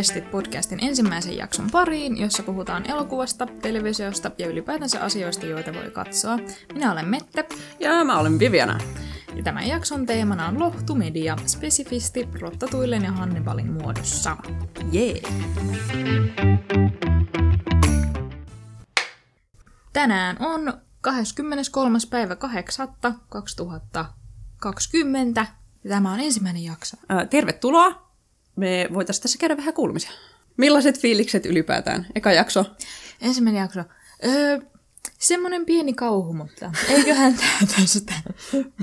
Leffakästit podcastin ensimmäisen jakson pariin, jossa puhutaan elokuvasta, televisiosta ja ylipäätänsä asioista, joita voi katsoa. Minä olen Mette. Ja mä olen Viviana. Ja tämän jakson teemana on lohtumedia, spesifisti Rottatuillen ja Hannibalin muodossa. Jee! Yeah. Tänään on 23. päivä 8. 2020. Ja tämä on ensimmäinen jakso. Äh, tervetuloa! Me voitaisiin tässä käydä vähän kuulumisia. Millaiset fiilikset ylipäätään? Eka jakso. Ensimmäinen jakso. Öö, semmonen pieni kauhu, mutta eiköhän tää tästä.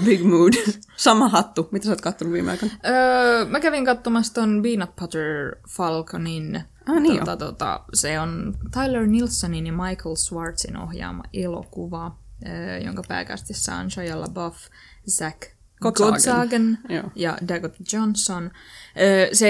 Big mood. Sama hattu. Mitä sä oot kattonut viime aikoina? Öö, mä kävin katsomassa ton Peanut Butter Falconin. Ah, niin tota, tota, se on Tyler Nilssonin ja Michael Schwartzin ohjaama elokuva, öö, jonka pääkästissä on Shia LaBeouf, Zach Joo. ja Dakota Johnson. Se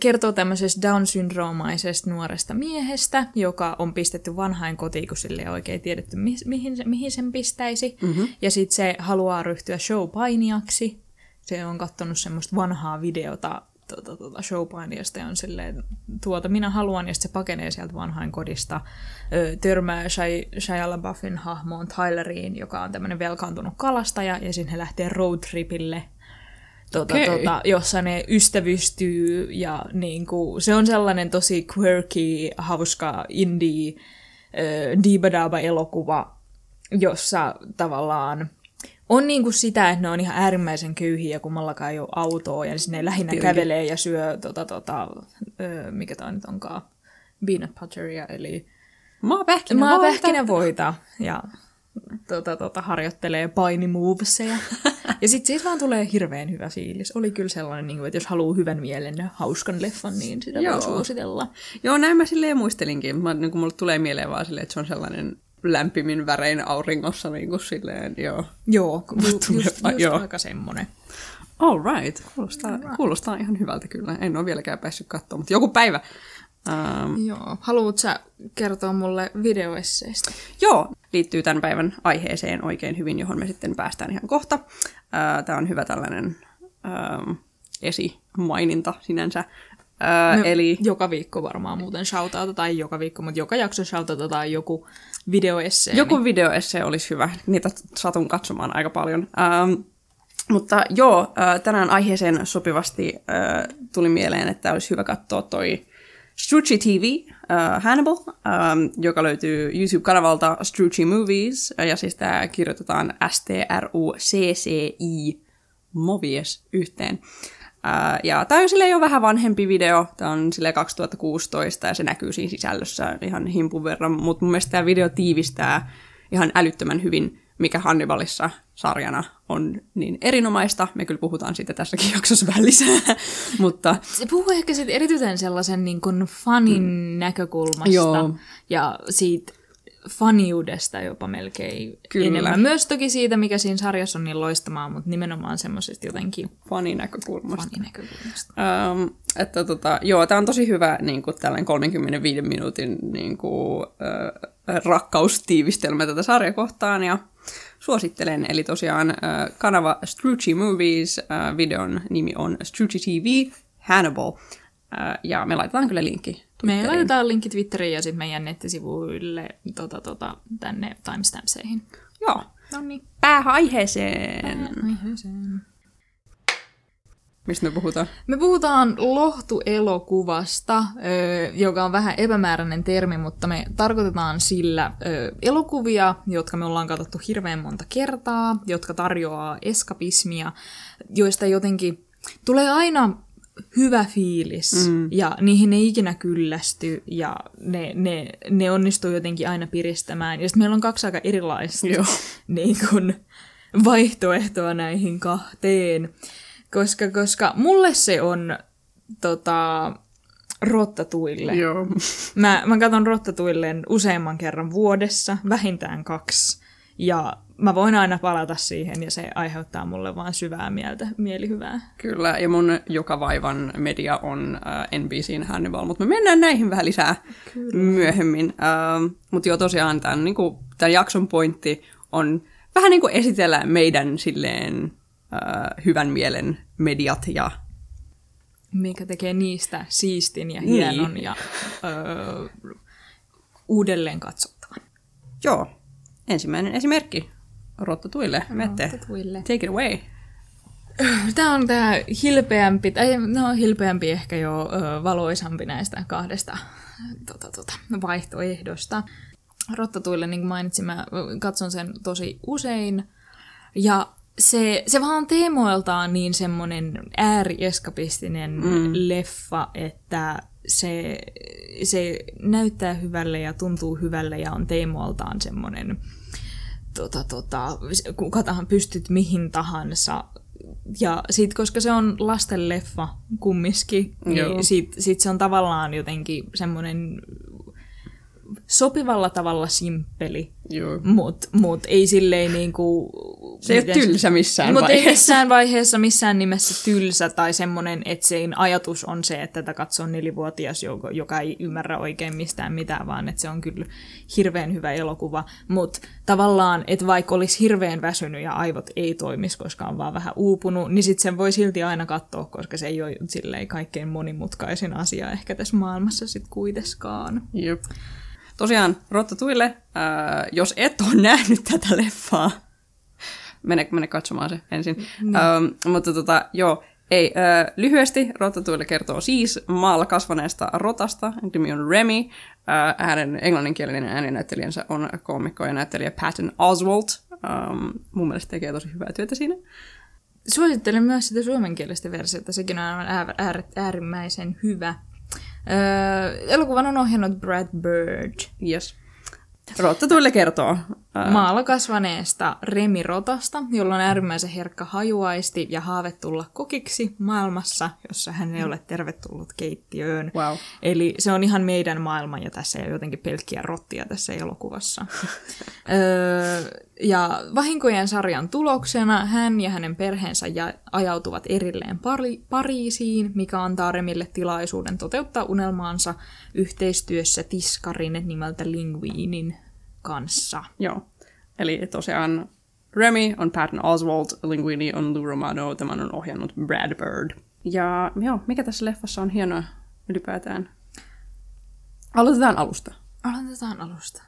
kertoo tämmöisestä Down-syndroomaisesta nuoresta miehestä, joka on pistetty vanhain kotiin, kun sille ei oikein tiedetty, mi- mihin, mihin sen pistäisi. Mm-hmm. Ja sitten se haluaa ryhtyä showpainijaksi. Se on katsonut semmoista vanhaa videota tuota, tuota showpainijasta ja on silleen, tuota minä haluan, ja sitten se pakenee sieltä vanhain kodista. Ö, törmää Shia, Shia LaBeoufin hahmoon Tyleriin, joka on tämmöinen velkaantunut kalastaja, ja sitten he lähtee roadtripille tota, Okei. tota, jossa ne ystävystyy ja niin kuin, se on sellainen tosi quirky, hauska indie äh, diibadaba elokuva, jossa tavallaan on niin kuin sitä, että ne on ihan äärimmäisen köyhiä, kummallakaan ei ole autoa, ja sinne lähinnä Tietenkin. kävelee ja syö, tota, tota, ö, mikä tämä nyt onkaan, peanut butteria, eli Maapähkinä. maapähkinä voita, ja tota, tota, harjoittelee painimoveseja. ja sitten siitä vaan tulee hirveän hyvä fiilis. Oli kyllä sellainen, niin kuin, että jos haluaa hyvän mielen ja hauskan leffan, niin sitä Joo. voi suositella. Joo, näin mä silleen muistelinkin. Mä, niin kuin mulle tulee mieleen vaan silleen, että se on sellainen lämpimin värein auringossa niin kuin silleen, joo. Joo, ju, just, just joo. aika semmonen. All right. Kuulostaa, kuulostaa ihan hyvältä kyllä. En ole vieläkään päässyt katsomaan, mutta joku päivä. Ähm, Joo. Haluatko sä kertoa mulle videoesseistä? Joo, liittyy tämän päivän aiheeseen oikein hyvin, johon me sitten päästään ihan kohta. Tämä on hyvä tällainen ähm, esimaininta sinänsä. Ää, Me eli Joka viikko varmaan muuten shoutouta, tai joka viikko, mutta joka jakso shoutoutetaan joku videoessee. joku videoesse olisi hyvä. Niitä satun katsomaan aika paljon. Ähm, mutta joo, äh, tänään aiheeseen sopivasti äh, tuli mieleen, että olisi hyvä katsoa toi Strucci TV äh, Hannibal, ähm, joka löytyy YouTube-kanavalta Strucci Movies, ja siis tämä kirjoitetaan S-T-R-U-C-C-I Movies yhteen. Ää, ja tämä on silleen jo vähän vanhempi video, tämä on sille 2016 ja se näkyy siinä sisällössä ihan himpun verran, mutta mun mielestä tämä video tiivistää ihan älyttömän hyvin, mikä Hannibalissa sarjana on niin erinomaista. Me kyllä puhutaan siitä tässäkin jaksossa vähän lisää, mutta Se puhuu ehkä sit erityisen sellaisen niin kuin fanin mm. näkökulmasta Joo. ja siitä faniudesta jopa melkein Kyllä. enemmän. Myös toki siitä, mikä siinä sarjassa on niin loistamaa, mutta nimenomaan semmoisesta jotenkin fanin näkökulmasta. faninäkökulmasta. Ähm, että tota, joo, tämä on tosi hyvä niin kuin tällainen 35 minuutin niin kuin, äh, rakkaustiivistelmä tätä sarjakohtaan ja suosittelen. Eli tosiaan äh, kanava Strucci Movies, äh, videon nimi on Strucci TV Hannibal ja me laitetaan kyllä linkki Me Twitteriin. laitetaan linkki Twitteriin ja sitten meidän nettisivuille tota, tota, tänne timestampseihin. Joo, No niin. pääaiheeseen. Aiheeseen. Mistä me puhutaan? Me puhutaan lohtuelokuvasta, joka on vähän epämääräinen termi, mutta me tarkoitetaan sillä elokuvia, jotka me ollaan katsottu hirveän monta kertaa, jotka tarjoaa eskapismia, joista jotenkin tulee aina hyvä fiilis, mm. ja niihin ei ikinä kyllästy, ja ne, ne, ne onnistuu jotenkin aina piristämään. Ja sitten meillä on kaksi aika erilaista Joo. niin kun, vaihtoehtoa näihin kahteen. Koska, koska mulle se on tota, rottatuille. Joo. Mä, mä katson rottatuilleen useamman kerran vuodessa, vähintään kaksi. Ja mä voin aina palata siihen ja se aiheuttaa mulle vaan syvää mieltä, mielihyvää. Kyllä, ja mun joka vaivan media on äh, NBCn Hannibal, mutta me mennään näihin vähän lisää Kyllä. myöhemmin. Ähm, mutta joo, tosiaan tämän, niinku, tämän jakson pointti on vähän niin kuin esitellä meidän silleen äh, hyvän mielen mediat ja mikä tekee niistä siistin ja hienon niin. ja öö, uudelleen katsottavan. Joo. Ensimmäinen esimerkki. Rottatuille. Mette. Rottatuille. Take it away. Tämä on tämä hilpeämpi, tai no hilpeämpi ehkä jo valoisampi näistä kahdesta tota, tota, vaihtoehdosta. Rottatuille, niin kuin mainitsin, mä katson sen tosi usein. Ja se, se vaan teemoiltaan niin semmoinen äärieskapistinen mm. leffa, että se, se näyttää hyvälle ja tuntuu hyvälle ja on teemoiltaan semmoinen, tota, tota, kukatahan pystyt mihin tahansa. Ja sit, koska se on lastenleffa kumminkin, niin sit, sit se on tavallaan jotenkin semmoinen sopivalla tavalla simppeli, mutta mut ei silleen niinku... Se ei ole tylsä missään mut vaiheessa. ei missään vaiheessa missään nimessä tylsä tai semmoinen, että sen ajatus on se, että tätä katsoo nelivuotias, joka, joka ei ymmärrä oikein mistään mitään, vaan että se on kyllä hirveän hyvä elokuva. Mutta tavallaan, että vaikka olisi hirveän väsynyt ja aivot ei toimisi, koska on vaan vähän uupunut, niin sitten sen voi silti aina katsoa, koska se ei ole silleen kaikkein monimutkaisin asia ehkä tässä maailmassa sitten kuitenkaan. Jep. Tosiaan, Rottatuille, äh, jos et ole nähnyt tätä leffaa, mene, mene katsomaan se ensin. Mm. Ähm, mutta tota, joo, ei, äh, lyhyesti Rottatuille kertoo siis maalla kasvaneesta rotasta, nimi on Remy. Äh, hänen englanninkielinen ääninäyttelijänsä on koomikko ja näyttelijä Patton Oswalt. Ähm, mun mielestä tekee tosi hyvää työtä siinä. Suosittelen myös sitä suomenkielistä versiota, sekin on aivan äärimmäisen hyvä. Öö, elokuvan on ohjannut Brad Bird. Yes. Rottatuille kertoo. Maalla kasvaneesta Remi Rotasta, jolla on äärimmäisen herkkä hajuaisti ja haave tulla kokiksi maailmassa, jossa hän ei ole tervetullut keittiöön. Wow. Eli se on ihan meidän maailma ja tässä ei ole jotenkin pelkkiä rottia tässä elokuvassa. öö, ja vahinkojen sarjan tuloksena hän ja hänen perheensä ja ajautuvat erilleen pari- Pariisiin, mikä antaa Remille tilaisuuden toteuttaa unelmaansa yhteistyössä tiskarin nimeltä Linguinin kanssa. Joo. Eli tosiaan Remy on Patton Oswald, Linguini on Lou Romano, tämän on ohjannut Brad Bird. Ja joo, mikä tässä leffassa on hienoa ylipäätään? Aloitetaan alusta. Aloitetaan alusta.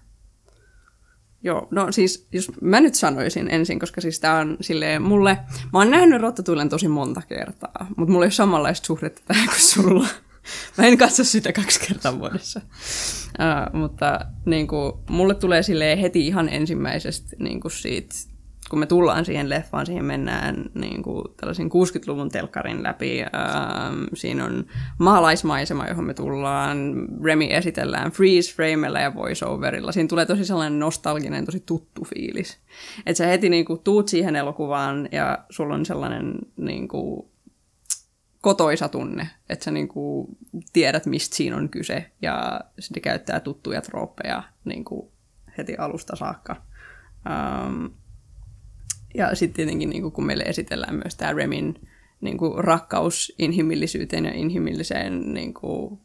Joo, no siis jos mä nyt sanoisin ensin, koska siis tää on silleen mulle, mä oon nähnyt Rottatuilen tosi monta kertaa, mutta mulla ei ole samanlaista suhdetta tähän kuin sulla. Mä en katso sitä kaksi kertaa vuodessa. Uh, mutta niin kuin, mulle tulee sille heti ihan ensimmäisestä niin kuin siitä, kun me tullaan siihen leffaan, siihen mennään niin kuin, tällaisen 60-luvun telkkarin läpi. Uh, siinä on maalaismaisema, johon me tullaan. Remy esitellään freeze frameilla ja voiceoverilla. Siinä tulee tosi sellainen nostalginen, tosi tuttu fiilis. Että sä heti niin kuin, tuut siihen elokuvaan ja sulla on sellainen niin kuin, kotoisa tunne, että sä niinku tiedät, mistä siinä on kyse, ja se käyttää tuttuja trooppeja niinku heti alusta saakka. Um, ja sitten tietenkin, niinku, kun meille esitellään myös tämä Remin niinku, rakkaus inhimillisyyteen ja inhimilliseen niinku,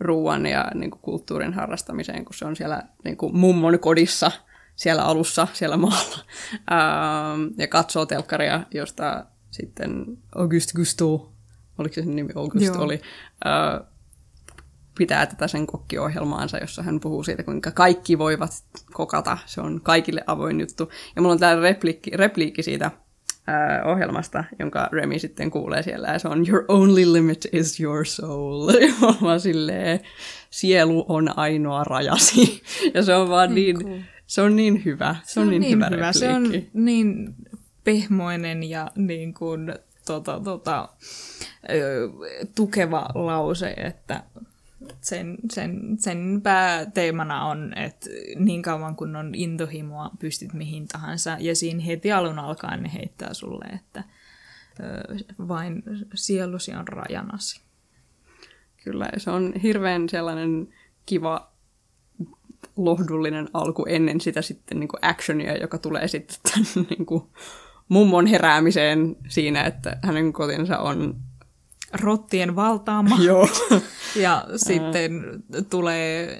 ruoan ja niinku, kulttuurin harrastamiseen, kun se on siellä niinku, mummon kodissa siellä alussa, siellä maalla, um, ja katsoo telkkaria, josta sitten Auguste Gusteau oliko se sen nimi August Joo. oli, uh, pitää tätä sen kokkiohjelmaansa, jossa hän puhuu siitä, kuinka kaikki voivat kokata. Se on kaikille avoin juttu. Ja mulla on täällä repliikki, repliikki siitä uh, ohjelmasta, jonka Remy sitten kuulee siellä, ja se on Your only limit is your soul. Ja mä silleen, sielu on ainoa rajasi. Ja se on vaan niin, niin se on niin hyvä. Se, se on, on niin, niin hyvä, hyvä. Se on niin pehmoinen ja niin kuin tota, tota, tukeva lause, että sen, sen, sen pääteemana on, että niin kauan kun on intohimoa, pystyt mihin tahansa. Ja siinä heti alun alkaen ne heittää sulle, että vain sielusi on rajanasi. Kyllä, se on hirveän sellainen kiva lohdullinen alku ennen sitä sitten niin kuin actionia, joka tulee sitten tämän niin kuin mummon heräämiseen siinä, että hänen kotinsa on rottien valtaama. Joo. ja sitten tulee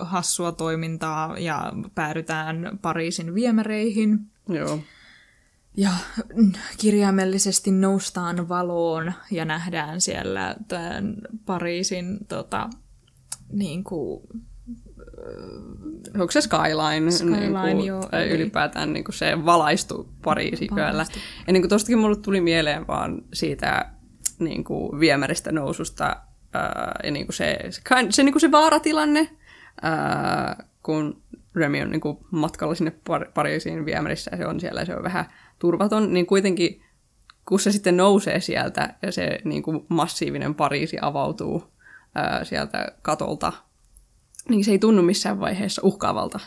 hassua toimintaa ja päädytään Pariisin viemäreihin. Joo. Ja kirjaimellisesti noustaan valoon ja nähdään siellä tämän Pariisin tota, niin kuin, Onko se Skyline? Skyline, niin kuin, joo, Tai eli- ylipäätään niin kuin se valaistu Pariisi yöllä. Ja niin kuin tostakin mulle tuli mieleen vaan siitä niin kuin viemäristä noususta ää, ja niin kuin se, se, se, niin kuin se vaaratilanne, ää, kun Remy on niin kuin matkalla sinne Par- Pariisiin viemärissä ja se on siellä ja se on vähän turvaton, niin kuitenkin kun se sitten nousee sieltä ja se niin kuin massiivinen Pariisi avautuu ää, sieltä katolta, niin se ei tunnu missään vaiheessa uhkaavalta.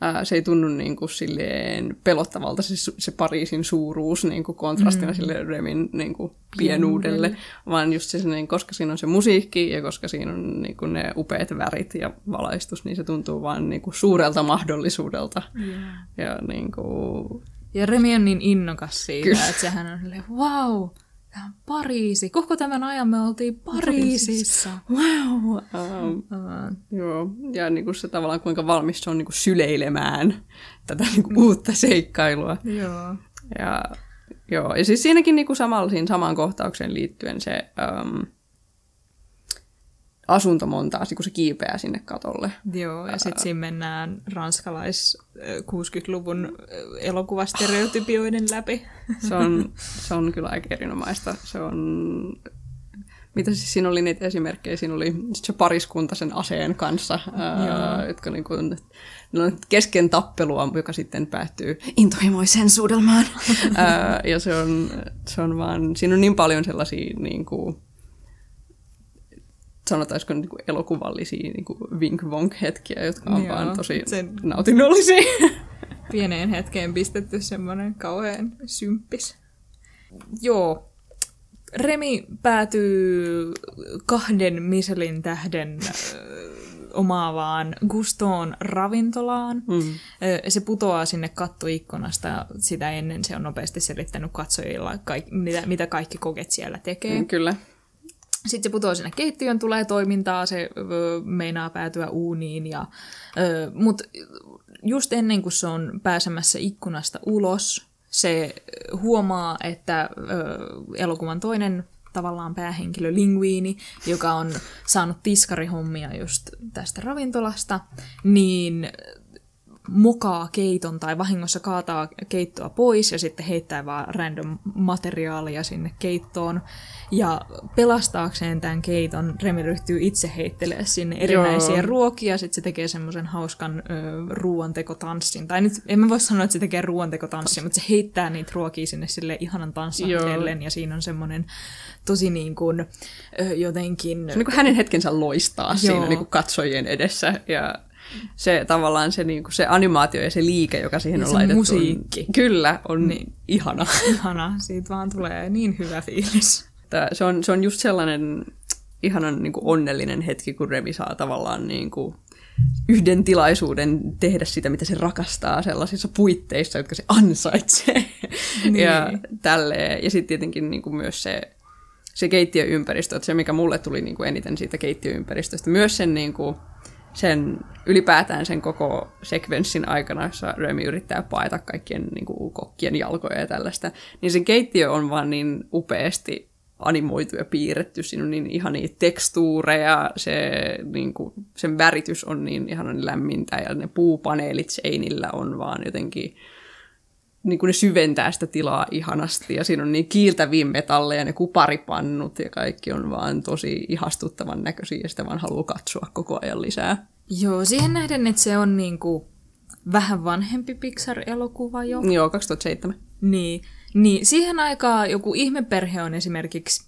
Ää, se ei tunnu niin kuin silleen pelottavalta se, se Pariisin suuruus niin kuin kontrastina mm. sille Remin niin kuin pienuudelle, vaan just se, sellainen, koska siinä on se musiikki ja koska siinä on niin kuin ne upeat värit ja valaistus, niin se tuntuu vaan niin kuin suurelta mahdollisuudelta. Yeah. Ja niin kuin, Ja Remi on niin innokas siitä. Kyllä. että sehän on silleen, wow, tämä Pariisi. Koko tämän ajan me oltiin Pariisissa. wow! Um, Uh, Joo, ja niin kuin se tavallaan kuinka valmis se on niin kuin syleilemään tätä niin kuin uutta seikkailua. joo. Ja, joo, ja siis siinäkin niin kuin samalla siinä samaan kohtaukseen liittyen se um, asuntomontaasi, kun se kiipeää sinne katolle. Joo, ja sitten siinä mennään ranskalais ö, 60-luvun ö, elokuvastereotypioiden läpi. Se on, se on kyllä aika erinomaista. Se on... Mitä siis siinä oli niitä esimerkkejä? Siinä oli se pariskunta sen aseen kanssa, ää, jotka niin kuin, ne on kesken tappelua, joka sitten päättyy intohimoiseen suudelmaan. ää, ja se on, se on vaan, siinä on niin paljon sellaisia niin kuin, sanotaanko niin kuin elokuvallisia niin kuin vink-vonk-hetkiä, jotka on Joo, vaan tosi sen- nautinnollisia. Pieneen hetkeen pistetty semmoinen kauhean symppis. Joo. Remi päätyy kahden Michelin tähden omaavaan Gustoon ravintolaan. Mm. Se putoaa sinne kattoikkunasta. Sitä ennen se on nopeasti selittänyt katsojilla, kaik- mitä, mitä kaikki koket siellä tekee. Kyllä. Sitten se putoaa sinne keittiön, tulee toimintaa, se ö, meinaa päätyä uuniin. Ja, ö, mut just ennen kuin se on pääsemässä ikkunasta ulos, se huomaa, että ö, elokuvan toinen tavallaan päähenkilö Linguini, joka on saanut tiskarihommia just tästä ravintolasta, niin mokaa keiton tai vahingossa kaataa keittoa pois ja sitten heittää vaan random materiaalia sinne keittoon. Ja pelastaakseen tämän keiton Remi ryhtyy itse heittelemään sinne erinäisiä Joo. ruokia. Sitten se tekee semmoisen hauskan ö, ruoantekotanssin. Tai nyt en mä voi sanoa, että se tekee ruoantekotanssin, mutta se heittää niitä ruokia sinne sille ihanan tanssamisellen. Ja siinä on semmoinen tosi niin kuin, ö, jotenkin... Se, niin kuin hänen hetkensä loistaa Joo. siinä niin kuin katsojien edessä. Ja se tavallaan se, niin kuin se animaatio ja se liike, joka siihen Ja on se laitettu. musiikki. On, kyllä, on niin. ihana. Ihana, siitä vaan tulee niin hyvä fiilis. Tää- se, on, se on just sellainen ihanan niin kuin onnellinen hetki, kun Remi saa tavallaan niin kuin yhden tilaisuuden tehdä sitä, mitä se rakastaa sellaisissa puitteissa, jotka se ansaitsee. Niin. Ja tälleen. Ja sitten tietenkin niin kuin myös se, se keittiöympäristö, että se mikä mulle tuli niin kuin eniten siitä keittiöympäristöstä, myös sen, niin kuin, sen ylipäätään sen koko sekvenssin aikana, jossa Remy yrittää paeta kaikkien niin kuin, kokkien jalkoja ja tällaista, niin se keittiö on vaan niin upeasti animoitu ja piirretty, siinä on niin ihania tekstuureja, se, niin kuin, sen väritys on niin ihanan lämmintä ja ne puupaneelit seinillä on vaan jotenkin niin kuin ne syventää sitä tilaa ihanasti ja siinä on niin kiiltäviä metalleja, ne kuparipannut ja kaikki on vaan tosi ihastuttavan näköisiä ja sitä vaan haluaa katsoa koko ajan lisää. Joo, siihen nähden, että se on niinku vähän vanhempi Pixar-elokuva jo. Joo, 2007. Niin, niin siihen aikaan joku ihmeperhe on esimerkiksi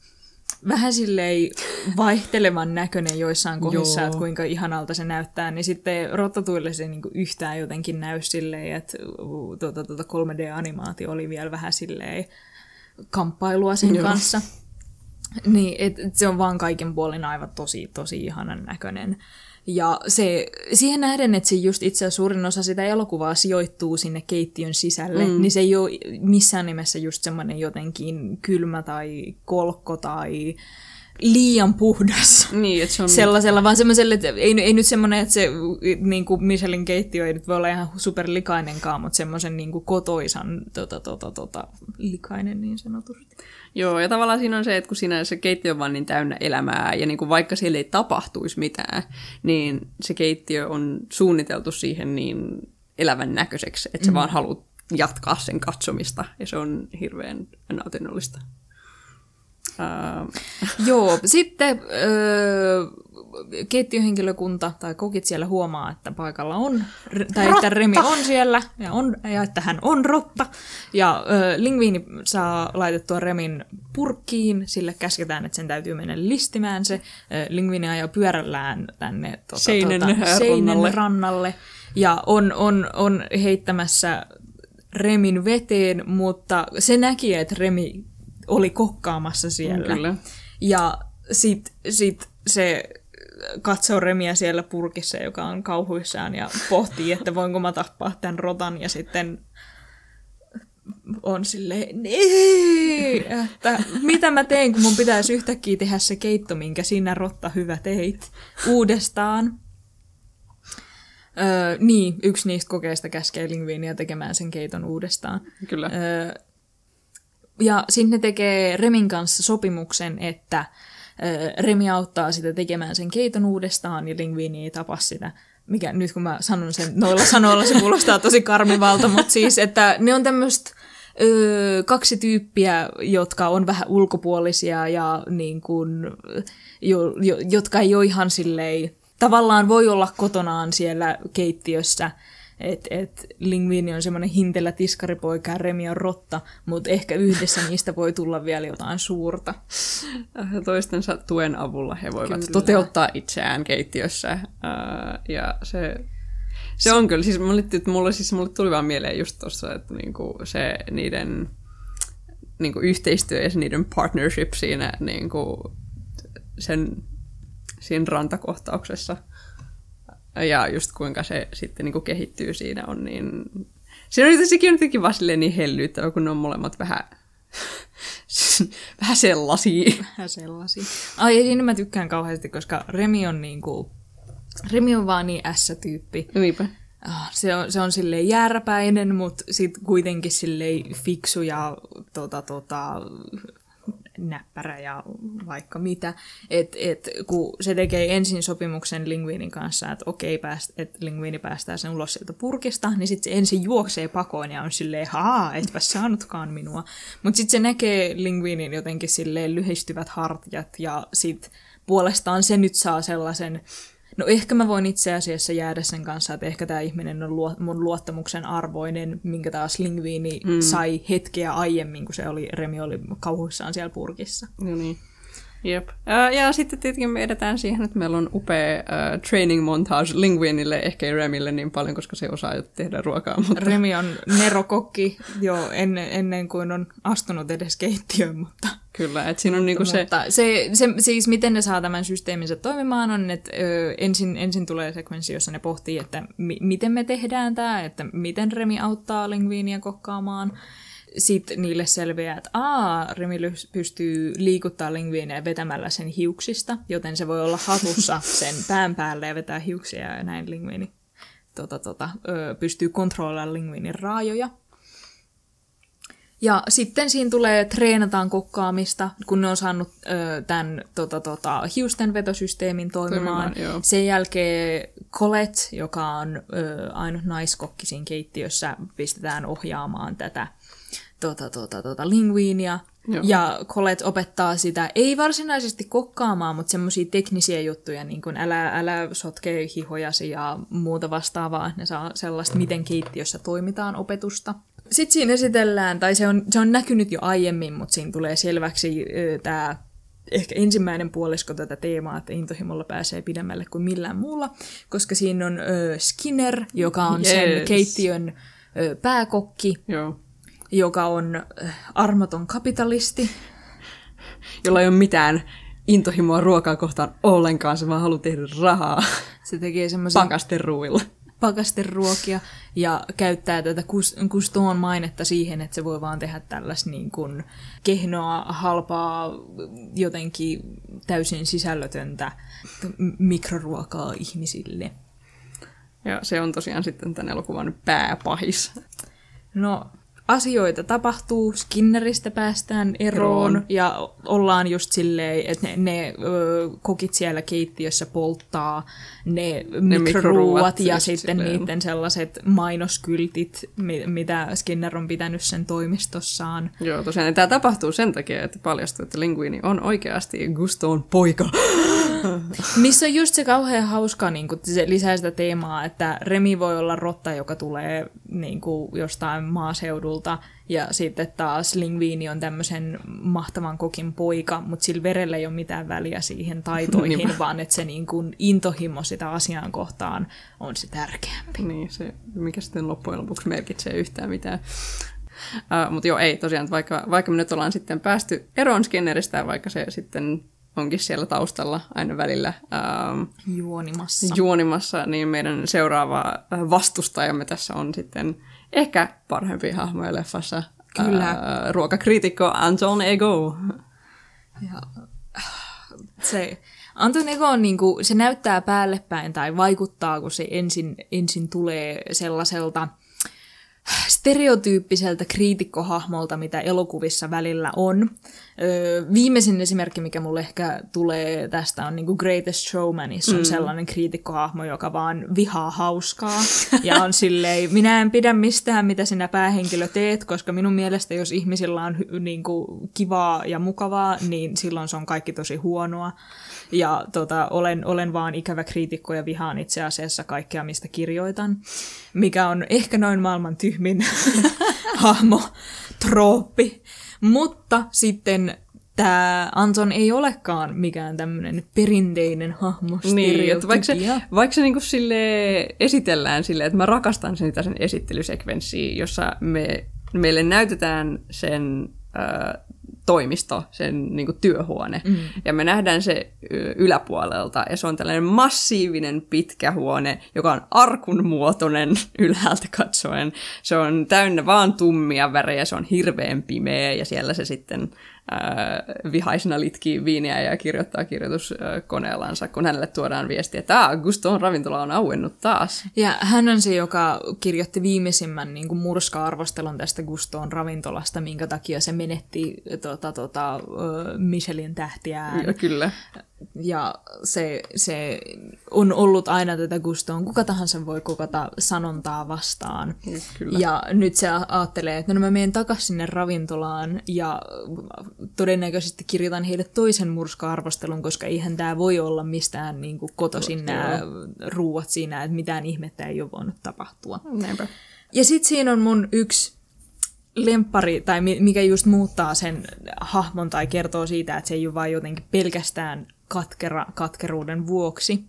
vähän silleen vaihtelevan näköinen joissain kohdissa, että kuinka ihanalta se näyttää, niin sitten Rottatuille se niinku yhtään jotenkin näy silleen, että uh, tuota, tuota 3D-animaatio oli vielä vähän silleen kamppailua sen Joo. kanssa. Niin, et, et se on vaan kaiken puolin aivan tosi, tosi ihanan näköinen. Ja se, siihen nähden, että se just itse asiassa suurin osa sitä elokuvaa sijoittuu sinne keittiön sisälle, mm. niin se ei ole missään nimessä just semmoinen jotenkin kylmä tai kolkko tai liian puhdas. Niin, että se on... Sellaisella, vaan semmoiselle, että ei, ei nyt semmoinen, että se niin kuin Michelin keittiö ei nyt voi olla ihan superlikainenkaan, mutta semmoisen niin kuin kotoisan tota, tota, tota, likainen niin sanotusti. Joo, ja tavallaan siinä on se, että kun siinä se keittiö on vaan niin täynnä elämää, ja niin kuin vaikka siellä ei tapahtuisi mitään, niin se keittiö on suunniteltu siihen niin elävän näköiseksi, että sä mm. vaan haluat jatkaa sen katsomista, ja se on hirveän nautinnollista. Uh. Joo, sitten öö, keittiöhenkilökunta tai kokit siellä huomaa, että paikalla on, tai rotta. että Remi on siellä, ja, on, ja että hän on rotta. Ja öö, Lingviini saa laitettua Remin purkkiin, sille käsketään, että sen täytyy mennä listimään se. Öö, Lingviini ajaa pyörällään tänne tuota, Seinen, tuota, Seinen rannalle. rannalle. Ja on, on, on heittämässä Remin veteen, mutta se näki, että Remi oli kokkaamassa siellä. Kyllä. Ja sit, sit se katsoo Remiä siellä purkissa, joka on kauhuissaan ja pohtii, että voinko mä tappaa tämän rotan ja sitten on silleen, nee, että mitä mä teen, kun mun pitäisi yhtäkkiä tehdä se keitto, minkä sinä rotta hyvä teit uudestaan. Öö, niin, yksi niistä kokeista käskee Lingviiniä tekemään sen keiton uudestaan. Kyllä. Öö, ja sitten ne tekee Remin kanssa sopimuksen, että Remi auttaa sitä tekemään sen keiton uudestaan ja Lingviini ei tapa sitä. Mikä nyt kun mä sanon sen noilla sanoilla, se kuulostaa tosi karmivalta, mutta siis, että ne on tämmöistä kaksi tyyppiä, jotka on vähän ulkopuolisia ja niin kuin, jo, jo, jotka ei ole ihan silleen, tavallaan voi olla kotonaan siellä keittiössä, että et Lingvini on semmoinen hintelä tiskaripoika ja Remi on rotta, mutta ehkä yhdessä niistä voi tulla vielä jotain suurta. Toistensa tuen avulla he voivat kyllä. toteuttaa itseään keittiössä. ja se, se on kyllä, siis mulle, mulle, siis mulle tuli vaan mieleen just tuossa, että niinku se niiden niinku yhteistyö ja se niiden partnership siinä niinku sen, siinä rantakohtauksessa – ja just kuinka se sitten niin kuin kehittyy siinä on niin... Siinä on sekin on jotenkin vaan niin hellyyttävä, kun ne on molemmat vähän, vähän sellaisia. Vähän sellaisia. Ai, siinä mä tykkään kauheasti, koska Remi on niin kuin, Remi on vaan niin S-tyyppi. Niinpä. Ah, se on, se on silleen järpäinen, mutta sitten kuitenkin silleen fiksu ja tota, tota, näppärä ja vaikka mitä. Että et, kun se tekee ensin sopimuksen Lingviinin kanssa, että okei, pääst, että Lingviini päästää sen ulos sieltä purkista, niin sitten se ensin juoksee pakoon ja on silleen, haa, etpä saanutkaan minua. Mutta sitten se näkee Lingviinin jotenkin silleen lyhistyvät hartiat ja sitten puolestaan se nyt saa sellaisen No ehkä mä voin itse asiassa jäädä sen kanssa, että ehkä tämä ihminen on luo, mun luottamuksen arvoinen, minkä taas Lingviini mm. sai hetkeä aiemmin, kun se oli, Remi oli kauhuissaan siellä purkissa. No niin. Jep. Ja sitten tietenkin me edetään siihen, että meillä on upea uh, training montage Linguinille, ehkä ei Remille niin paljon, koska se osaa jo tehdä ruokaa. Mutta... Remi on nerokokki jo ennen, ennen kuin on astunut edes keittiöön, mutta... Kyllä, että siinä on niinku se... Mutta se, se... Siis miten ne saa tämän systeeminsä toimimaan on, että ö, ensin, ensin tulee sekvenssi, jossa ne pohtii, että mi- miten me tehdään tämä, että miten Remi auttaa Linguinia kokkaamaan sitten niille selviää, että aa, Remi pystyy liikuttaa lingviiniä vetämällä sen hiuksista, joten se voi olla hatussa sen pään päälle ja vetää hiuksia ja näin lingviini tota, tota, ö, pystyy kontrolloimaan lingviinin raajoja. Ja sitten siinä tulee, treenataan kokkaamista, kun ne on saanut ö, tämän tota, tota, hiusten vetosysteemin toimimaan. toimimaan Sen jälkeen Colette, joka on ö, ainut naiskokki siinä keittiössä, pistetään ohjaamaan tätä tota, tota, tota, linguinia. Joo. Ja Colette opettaa sitä, ei varsinaisesti kokkaamaan, mutta semmoisia teknisiä juttuja, niin kuin älä, älä sotke hihojasi ja muuta vastaavaa. Ne saa sellaista, miten keittiössä toimitaan opetusta. Sitten siinä esitellään, tai se on, se on näkynyt jo aiemmin, mutta siinä tulee selväksi tämä ehkä ensimmäinen puolisko tätä teemaa, että intohimolla pääsee pidemmälle kuin millään muulla, koska siinä on ö, Skinner, joka on yes. sen keittiön ö, pääkokki. Joo joka on äh, armoton kapitalisti. Jolla ei ole mitään intohimoa ruokaa kohtaan ollenkaan, se vaan haluaa tehdä rahaa. Se tekee semmoisen... Pakasten ruuilla. pakasteruokia ja käyttää tätä Cousteau'n mainetta siihen, että se voi vaan tehdä tällaista niin kuin kehnoa, halpaa, jotenkin täysin sisällötöntä mikroruokaa ihmisille. Ja se on tosiaan sitten tämän elokuvan pääpahis. No, asioita tapahtuu, Skinneristä päästään eroon, eroon. ja ollaan just silleen, että ne, ne ö, kokit siellä keittiössä polttaa ne, ne mikroruuat ja sitten silleen. niiden sellaiset mainoskyltit, mitä Skinner on pitänyt sen toimistossaan. Joo, tosiaan tämä tapahtuu sen takia, että paljastuu, että Linguini on oikeasti Gustoon poika. Missä on just se kauhean hauska, niin kuin, se lisää sitä teemaa, että Remi voi olla rotta, joka tulee niin kuin, jostain maaseudulta, ja sitten taas Lingviini on tämmöisen mahtavan kokin poika, mutta sillä verellä ei ole mitään väliä siihen taitoihin, vaan että se niin kuin, intohimo sitä asiaan kohtaan on se tärkeämpi. Niin, se, mikä sitten loppujen lopuksi merkitsee yhtään mitään. Uh, mutta joo, ei tosiaan, vaikka, vaikka me nyt ollaan sitten päästy eroon Skinneristä, vaikka se sitten onkin siellä taustalla aina välillä ähm, juonimassa. juonimassa, niin meidän seuraava äh, vastustajamme tässä on sitten ehkä parhempi hahmoja leffassa. Kyllä. Äh, ruokakriitikko Anton Ego. Ja, se, Anton Ego on niinku, se näyttää päälle päin tai vaikuttaa, kun se ensin, ensin tulee sellaiselta – stereotyyppiseltä kriitikkohahmolta, mitä elokuvissa välillä on. Öö, viimeisin esimerkki, mikä mulle ehkä tulee tästä, on niinku Greatest Showmanissa on mm. sellainen kriitikkohahmo, joka vaan vihaa hauskaa. ja on silleen, minä en pidä mistään, mitä sinä päähenkilö teet, koska minun mielestä, jos ihmisillä on niinku, kivaa ja mukavaa, niin silloin se on kaikki tosi huonoa. Ja tota, olen, olen vaan ikävä kriitikko ja vihaan itse asiassa kaikkea, mistä kirjoitan. Mikä on ehkä noin maailman tyhmin hahmo, trooppi. Mutta sitten tämä Anton ei olekaan mikään tämmöinen perinteinen hahmo, niin, että vaikka se, vaikka se niinku sille esitellään sille, että mä rakastan sen, sen esittelysekvenssiä, jossa me, meille näytetään sen äh, toimisto, sen niin kuin, työhuone. Mm. Ja me nähdään se yläpuolelta, ja se on tällainen massiivinen pitkä huone, joka on arkun muotoinen ylhäältä katsoen. Se on täynnä vaan tummia värejä, se on hirveän pimeä, ja siellä se sitten vihaisena litkii viiniä ja kirjoittaa kirjoituskoneellansa, kun hänelle tuodaan viesti, että ah, Guston ravintola on auennut taas. Ja hän on se, joka kirjoitti viimeisimmän niin kuin murska-arvostelun tästä Guston ravintolasta, minkä takia se menetti tota, tota, Michelin tähtiään. Ja, kyllä ja se, se on ollut aina tätä gustoon. Kuka tahansa voi kokata sanontaa vastaan. Kyllä. Ja nyt se ajattelee, että no mä menen takaisin sinne ravintolaan ja todennäköisesti kirjoitan heille toisen murska-arvostelun, koska eihän tämä voi olla mistään niin kuin kotoisin nämä ruuat siinä, että mitään ihmettä ei ole voinut tapahtua. Näinpä. Ja sitten siinä on mun yksi lempari, tai mikä just muuttaa sen hahmon tai kertoo siitä, että se ei ole vain jotenkin pelkästään katkera, katkeruuden vuoksi,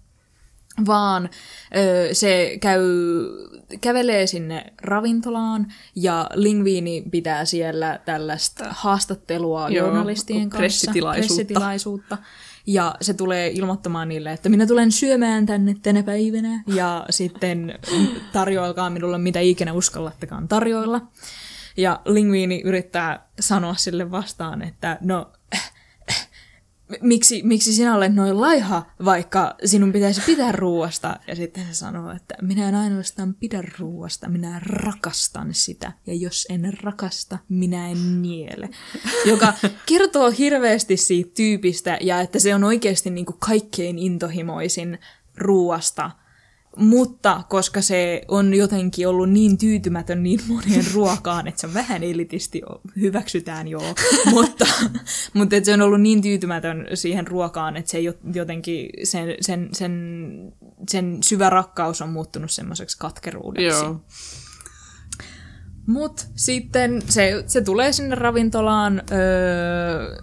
vaan ö, se käy, kävelee sinne ravintolaan ja Lingviini pitää siellä tällaista haastattelua Joo, journalistien kanssa, pressitilaisuutta. pressitilaisuutta. Ja se tulee ilmoittamaan niille, että minä tulen syömään tänne tänä päivänä ja sitten tarjoilkaa minulle mitä ikinä uskallattekaan tarjoilla. Ja Lingviini yrittää sanoa sille vastaan, että no miksi, miksi sinä olet noin laiha, vaikka sinun pitäisi pitää ruuasta? Ja sitten se sanoo, että minä en ainoastaan pidä ruuasta, minä rakastan sitä. Ja jos en rakasta, minä en niele. Joka kertoo hirveästi siitä tyypistä ja että se on oikeasti niin kuin kaikkein intohimoisin ruuasta mutta koska se on jotenkin ollut niin tyytymätön niin monien ruokaan, että se on vähän elitisti, hyväksytään joo, mutta, mutta että se on ollut niin tyytymätön siihen ruokaan, että se jotenkin, sen, sen, sen, sen syvä rakkaus on muuttunut semmoiseksi katkeruudeksi. Joo. Mutta sitten se, se tulee sinne ravintolaan, öö,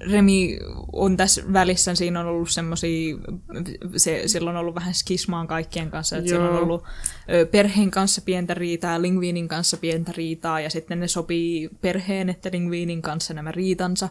Remi on tässä välissä, siinä on ollut semmoisia, se, silloin on ollut vähän skismaan kaikkien kanssa, että siellä on ollut perheen kanssa pientä riitaa, Lingviinin kanssa pientä riitaa, ja sitten ne sopii perheen että Lingviinin kanssa nämä riitansa.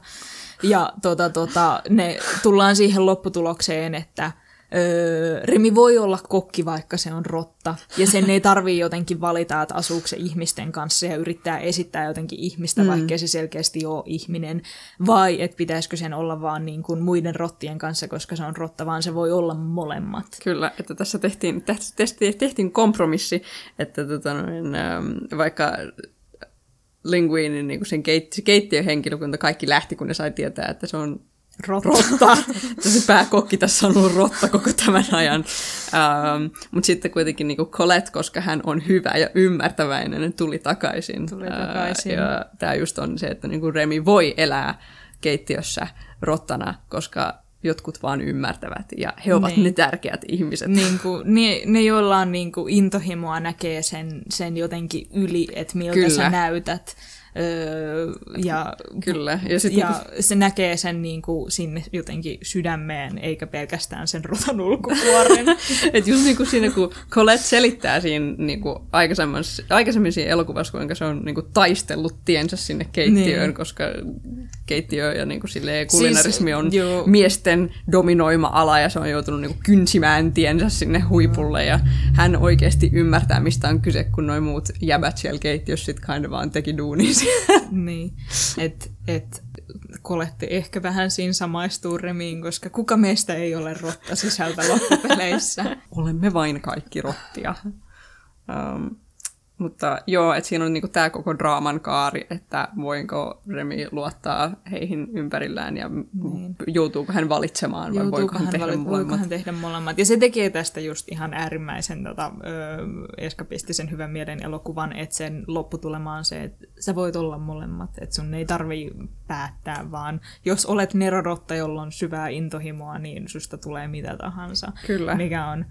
Ja tota, tota, ne tullaan siihen lopputulokseen, että öö, Remi voi olla kokki, vaikka se on rotta, ja sen ei tarvii jotenkin valita, että asuuko se ihmisten kanssa ja yrittää esittää jotenkin ihmistä, mm. vaikka se selkeästi ole ihminen, vai että pitäisikö sen olla vaan niin kuin muiden rottien kanssa, koska se on rotta, vaan se voi olla molemmat. Kyllä, että tässä tehtiin, tehtiin, tehtiin kompromissi, että tota, noin, ähm, vaikka Linguinin niin sen keitti, keittiöhenkilökunta kaikki lähti, kun ne sai tietää, että se on rotta. rotta. se pääkokki tässä on ollut rotta koko tämän ajan. Um, Mutta sitten kuitenkin niin Colette, koska hän on hyvä ja ymmärtäväinen, ne tuli takaisin. Tuli takaisin. Uh, ja tämä just on se, että niin Remi voi elää keittiössä rottana, koska jotkut vaan ymmärtävät ja he ovat niin. ne tärkeät ihmiset. Niin kuin, ne, ne, joilla on niin kuin intohimoa, näkee sen, sen jotenkin yli, että miltä Kyllä. sä näytät. Öö, ja, Kyllä. Ja, sit, ja se näkee sen niin kuin sinne jotenkin sydämeen, eikä pelkästään sen rotan ulkopuoren. Et just niin kuin siinä, kun Colette selittää siinä niin kuin aikaisemmin siinä elokuvassa, kuinka se on niin kuin taistellut tiensä sinne keittiöön, niin. koska keittiö ja niin kuin silleen, kulinarismi siis, on joo. miesten dominoima ala ja se on joutunut niin kuin kynsimään tiensä sinne huipulle ja hän oikeasti ymmärtää, mistä on kyse, kun noin muut jäbät siellä keittiössä sitten kind of vaan teki duunia niin, että et, Koletti ehkä vähän siinä samaistuu Remiin, koska kuka meistä ei ole rotta sisältä loppupeleissä. Olemme vain kaikki rottia. Um, mutta joo, että siinä on niinku tämä koko draaman kaari, että voinko Remi luottaa heihin ympärillään ja niin. joutuuko hän valitsemaan vai joutuuko voiko hän, tehdä valit- molemmat. Voiko hän tehdä molemmat. Ja se tekee tästä just ihan äärimmäisen tota, ö, eskapistisen hyvän mielen elokuvan, että sen lopputulema on se, että sä voit olla molemmat, että sun ei tarvi päättää, vaan jos olet nerorotta, jolla on syvää intohimoa, niin susta tulee mitä tahansa. Kyllä. Mikä on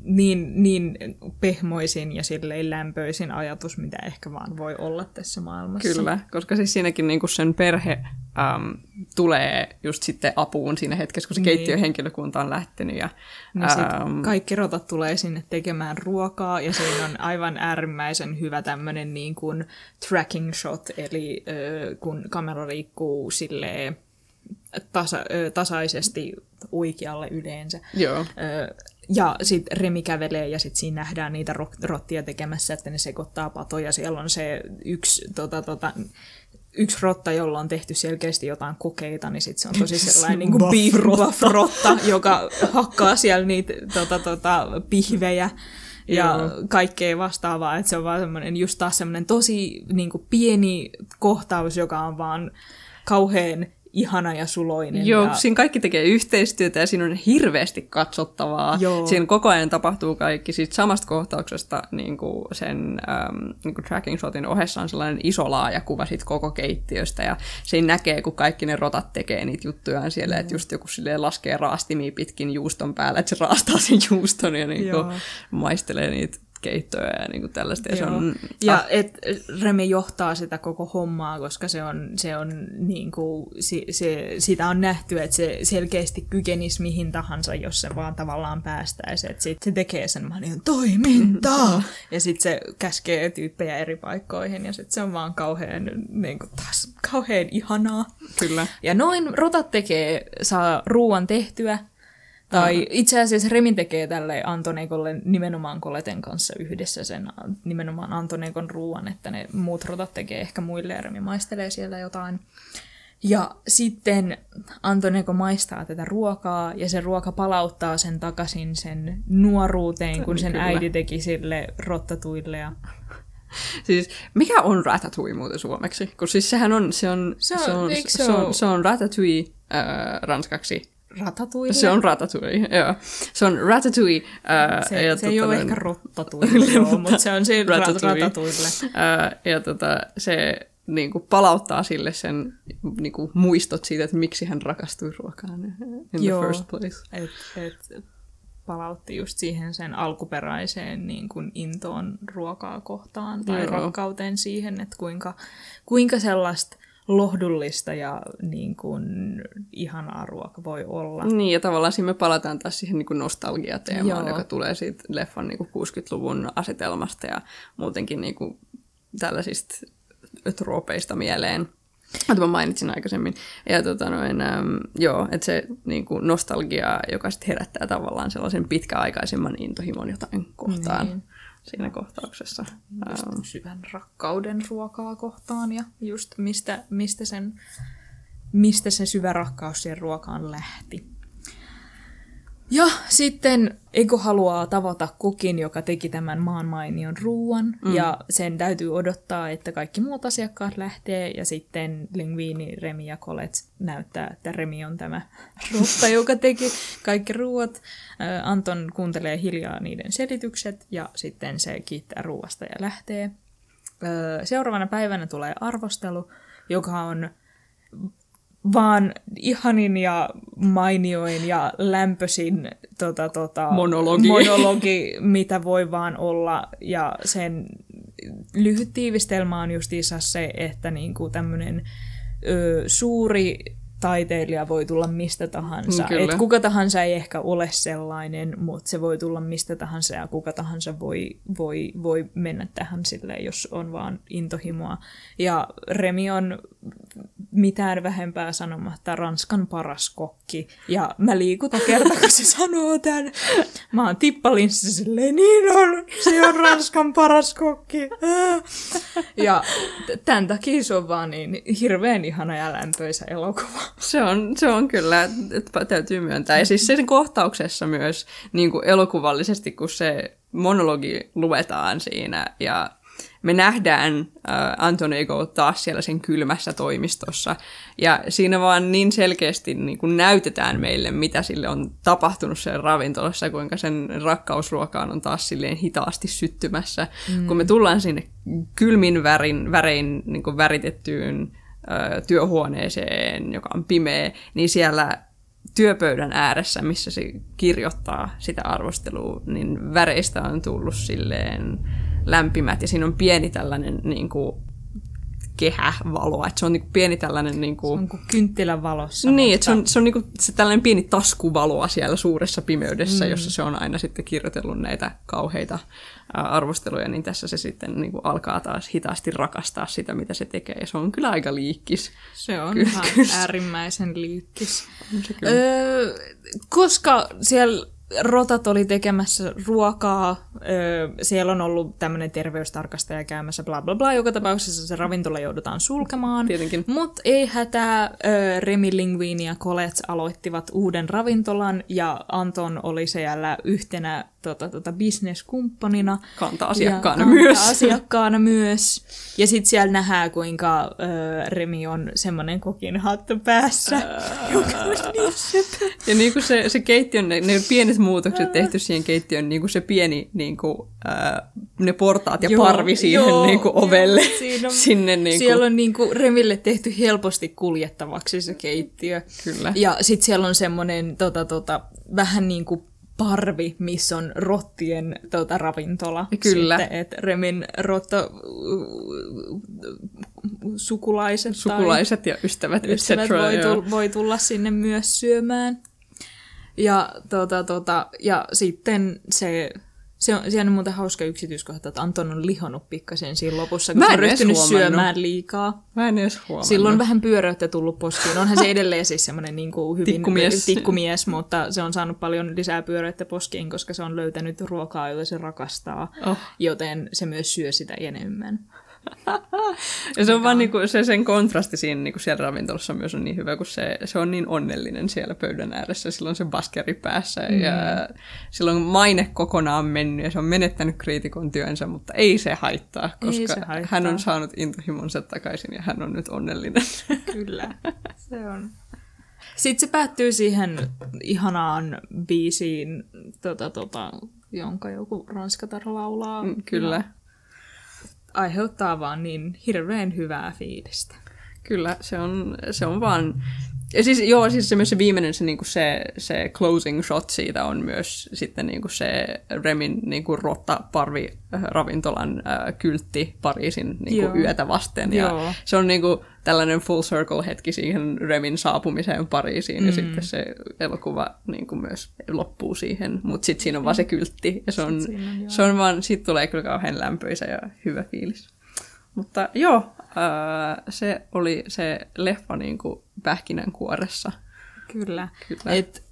niin, niin pehmoisin ja silleen lämpöisin ajatus, mitä ehkä vaan voi olla tässä maailmassa. Kyllä, koska siis siinäkin niinku sen perhe äm, tulee just sitten apuun siinä hetkessä, kun se niin. keittiöhenkilökunta on lähtenyt. Ja, niin äm, kaikki rotat tulee sinne tekemään ruokaa ja siinä on aivan äärimmäisen hyvä tämmöinen niin kuin tracking shot, eli äh, kun kamera liikkuu silleen tasa, tasaisesti oikealle yleensä. Joo. Ja sitten Remi kävelee ja sitten siinä nähdään niitä rottia tekemässä, että ne sekoittaa patoja. Siellä on se yksi, tota, tota, yksi rotta, jolla on tehty selkeästi jotain kokeita, niin sitten se on tosi sellainen niin kuin rotta, joka hakkaa siellä niitä tota, tota, pihvejä ja Joo. kaikkea vastaavaa. Että se on vaan semmoinen, just taas semmoinen tosi niin kuin pieni kohtaus, joka on vaan kauhean ihana ja suloinen. Joo, ja... siinä kaikki tekee yhteistyötä ja siinä on hirveästi katsottavaa. Joo. Siinä koko ajan tapahtuu kaikki siitä samasta kohtauksesta niin kuin sen ähm, niin kuin tracking shotin ohessa on sellainen iso laaja kuva siitä koko keittiöstä ja siinä näkee, kun kaikki ne rotat tekee niitä juttujaan siellä, mm. että just joku silleen laskee raastimia pitkin juuston päälle, että se raastaa sen juuston ja niin kuin maistelee niitä keittoja ja niin kuin tällaista. Ja, se on, ja ah. et Remi johtaa sitä koko hommaa, koska se on, se on niin kuin, se, se, sitä on nähty, että se selkeästi kykenisi mihin tahansa, jos se vaan tavallaan päästäisi. Että sit se tekee sen niin, toimintaa! ja sitten se käskee tyyppejä eri paikkoihin ja sitten se on vaan kauhean, niin kuin taas, kauhean ihanaa. Kyllä. Ja noin rotat tekee, saa ruuan tehtyä, tai itse asiassa Remin tekee tälle Antonekolle nimenomaan Koleten kanssa yhdessä sen nimenomaan Antonekon ruuan, että ne muut rotat tekee ehkä muille ja Remi maistelee siellä jotain. Ja sitten Antoneko maistaa tätä ruokaa ja se ruoka palauttaa sen takaisin sen nuoruuteen, kun sen Kyllä. äiti teki sille rottatuille. Ja... Siis mikä on ratatouille muuten suomeksi? Kun siis sehän on, se on, se on, se on, se on, se on ratatouille äh, ranskaksi Ratatouille? Se on ratatouille, joo. Se on ratatouille. Ää, se, ja se tota, ei ole ehkä rotatouille, joo, mutta se on siinä ratatouille. ratatouille. Ää, ja tota, se niin kuin palauttaa sille sen niin kuin muistot siitä, että miksi hän rakastui ruokaan in joo, the first place. Et, et, palautti just siihen sen alkuperäiseen niin kuin intoon ruokaa kohtaan tai Joo. rakkauteen siihen, että kuinka, kuinka sellaista lohdullista ja niin kuin, ihanaa ruoka voi olla. Niin, ja tavallaan siinä me palataan taas siihen niin kuin nostalgiateemaan, Joo. joka tulee siitä leffan niin kuin 60-luvun asetelmasta ja muutenkin niin kuin tällaisista troopeista mieleen. Mutta mä mainitsin aikaisemmin. Ja tota noin, äm, joo, että se niin kuin nostalgia, joka sitten herättää tavallaan sellaisen pitkäaikaisemman intohimon jotain kohtaan niin. Siinä kohtauksessa. Just ähm. syvän rakkauden ruokaa kohtaan ja just mistä, mistä, sen, mistä se syvä rakkaus siihen ruokaan lähti. Ja sitten Ego haluaa tavata kukin, joka teki tämän maan mainion ruuan, mm. ja sen täytyy odottaa, että kaikki muut asiakkaat lähtee, ja sitten Linguini, Remi ja Colette näyttää, että Remi on tämä rotta, joka teki kaikki ruuat. Anton kuuntelee hiljaa niiden selitykset, ja sitten se kiittää ruuasta ja lähtee. Seuraavana päivänä tulee arvostelu, joka on vaan ihanin ja mainioin ja lämpöisin tota, tota, monologi. monologi, mitä voi vaan olla. Ja sen lyhyt tiivistelmä on justiinsa se, että niinku tämmöinen suuri taiteilija voi tulla mistä tahansa. Mm, Et kuka tahansa ei ehkä ole sellainen, mutta se voi tulla mistä tahansa ja kuka tahansa voi, voi, voi mennä tähän silleen, jos on vaan intohimoa. Ja Remi on mitään vähempää sanomatta Ranskan paras kokki. Ja mä liikutan kerta, kun se sanoo tämän. Mä oon tippalinssa silleen, niin on, se on Ranskan paras kokki. Ja tämän takia se on vaan niin hirveän ihana ja lämpöisä elokuva. Se on, se on kyllä, että täytyy myöntää. Ja siis sen kohtauksessa myös niin kuin elokuvallisesti, kun se monologi luetaan siinä ja me nähdään äh, Antonigo taas siellä sen kylmässä toimistossa. Ja siinä vaan niin selkeästi niin kuin näytetään meille, mitä sille on tapahtunut sen ravintolassa, kuinka sen rakkausruokaan on taas silleen hitaasti syttymässä. Mm. Kun me tullaan sinne kylmin värin, värein niin kuin väritettyyn työhuoneeseen, joka on pimeä, niin siellä työpöydän ääressä, missä se kirjoittaa sitä arvostelua, niin väreistä on tullut silleen lämpimät. Ja siinä on pieni tällainen niin kuin, kehävaloa, että se on niinku pieni tällainen... Niinku... Se on kuin kynttilän valossa. Niin, että se on, se on niinku, se tällainen pieni taskuvaloa siellä suuressa pimeydessä, mm. jossa se on aina sitten kirjoitellut näitä kauheita arvosteluja, niin tässä se sitten niinku alkaa taas hitaasti rakastaa sitä, mitä se tekee. Ja se on kyllä aika liikkis. Se on kyllä, kyllä. äärimmäisen liikkis. On se kyllä. Öö, koska siellä rotat oli tekemässä ruokaa, öö, siellä on ollut tämmöinen terveystarkastaja käymässä, bla bla bla, joka tapauksessa se ravintola joudutaan sulkemaan. Tietenkin. Mutta ei hätää, öö, Remi Linguini ja Colette aloittivat uuden ravintolan, ja Anton oli siellä yhtenä tota, tota, bisneskumppanina. Kanta-asiakkaana ja myös. Kanta-asiakkaana myös. Ja sitten siellä nähdään, kuinka öö, Remi on semmoinen kokin hattu päässä, joka on niin. Ja niin kuin se, se keittiön, ne, ne pienet muutokset tehty siihen keittiön, niin kuin se pieni, niin kuin, äh, ne portaat ja joo, parvi siihen joo, niin kuin ovelle. Joo, siinä on, sinne, niin kuin... Siellä on niin kuin Remille tehty helposti kuljettavaksi se keittiö. Kyllä. Ja sitten siellä on semmoinen tota, tota, vähän niin kuin parvi, missä on rottien tuota, ravintola. Kyllä. Sitten, että Remin rotto sukulaiset, sukulaiset tai ja ystävät, ystävät voi, tull, voi tulla sinne myös syömään. Ja, tota, tota, ja sitten se se on, siellä on muuten hauska yksityiskohta, että Anton on lihonnut pikkasen siinä lopussa, kun on ryhtynyt syömään liikaa. Mä en edes huomannut. Silloin on vähän pyöröyttä tullut poskiin. Onhan se edelleen siis semmoinen niin kuin hyvin tikkumies. tikkumies, mutta se on saanut paljon lisää pyöröyttä poskiin, koska se on löytänyt ruokaa, jota se rakastaa, oh. joten se myös syö sitä enemmän ja se on vaan niinku, se sen kontrasti siinä niinku siellä ravintolassa myös on niin hyvä, kun se, se on niin onnellinen siellä pöydän ääressä. Silloin se baskeri päässä mm. ja silloin maine kokonaan mennyt ja se on menettänyt kriitikon työnsä, mutta ei se haittaa, koska se haittaa. hän on saanut intohimonsa takaisin ja hän on nyt onnellinen. Kyllä, se on. Sitten se päättyy siihen ihanaan biisiin, tota, tota, jonka joku ranskatar laulaa. Mm, kyllä. Ja aiheuttaa vaan niin hirveän hyvää fiilistä. Kyllä, se on, se on vaan... Ja siis, joo, siis se myös se viimeinen, se, niinku se, se closing shot siitä on myös sitten niinku se Remin niinku rotta-parvi äh, ravintolan äh, kyltti Pariisin niinku yötä vasten. Ja joo. se on niinku tällainen full circle hetki siihen Remin saapumiseen Pariisiin, mm. ja sitten se elokuva niinku myös loppuu siihen. Mutta sitten siinä on vaan se kyltti, ja se on, on se on vaan, siitä tulee kyllä kauhean lämpöisä ja hyvä fiilis. Mutta joo, ää, se oli se leffa niin kuin pähkinänkuoressa. Kyllä. Kyllä. Et,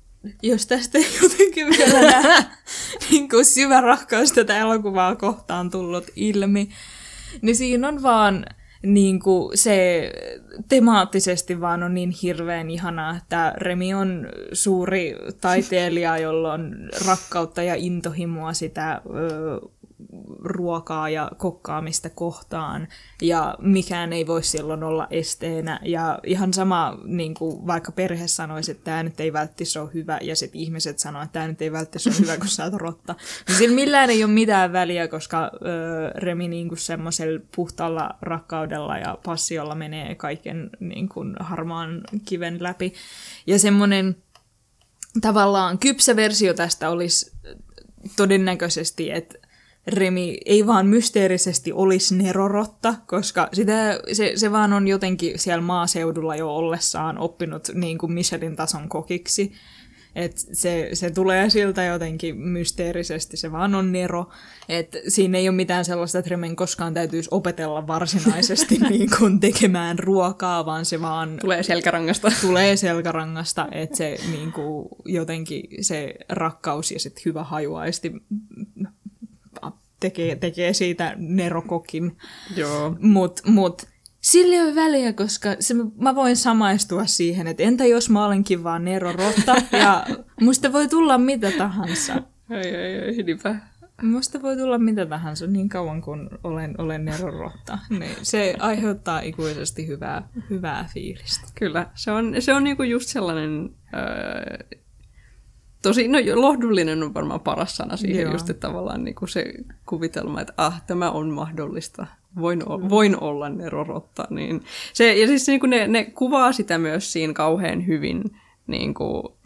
jos tästä ei jotenkin vielä nähdä niin kuin syvä rakkaus tätä elokuvaa kohtaan tullut ilmi, niin siinä on vaan niin kuin se temaattisesti vaan on niin hirveän ihanaa, että Remi on suuri taiteilija, jolla on rakkautta ja intohimoa sitä ö, ruokaa ja kokkaamista kohtaan, ja mikään ei voi silloin olla esteenä. Ja ihan sama, niin kuin vaikka perhe sanoisi, että tämä nyt ei välttämättä ole hyvä, ja sitten ihmiset sanoo, että tämä nyt ei välttämättä ole hyvä, kun sä oot rotta. Niin sillä millään ei ole mitään väliä, koska ö, Remi niin semmoisella puhtaalla rakkaudella ja passiolla menee kaiken niin kuin harmaan kiven läpi. Ja semmoinen tavallaan kypsä versio tästä olisi todennäköisesti, että Remi ei vaan mysteerisesti olisi nerorotta, koska sitä, se, se vaan on jotenkin siellä maaseudulla jo ollessaan oppinut niin kuin Michelin tason kokiksi. Et se, se tulee siltä jotenkin mysteerisesti, se vaan on nero. Et siinä ei ole mitään sellaista, että Remen koskaan täytyisi opetella varsinaisesti niin kuin tekemään ruokaa, vaan se vaan Tulee selkärangasta. tulee selkärangasta, että se niin kuin, jotenkin se rakkaus ja sit hyvä hajuaisti tekee, tekee siitä nerokokin. Joo. Mut, mut sillä ei ole väliä, koska se, mä voin samaistua siihen, että entä jos mä olenkin vaan nerorotta ja musta voi tulla mitä tahansa. Ei, ei, ei, niinpä. Musta voi tulla mitä tahansa niin kauan kuin olen, olen nerorotta. Niin se aiheuttaa ikuisesti hyvää, hyvää fiilistä. Kyllä, se on, se on niinku just sellainen... Öö, tosi, no lohdullinen on varmaan paras sana siihen Joo. just, että tavallaan niinku se kuvitelma, että ah, tämä on mahdollista. Voin, o- voin olla nerorotta. Niin se, ja siis niinku ne, ne kuvaa sitä myös siinä kauhean hyvin niinku,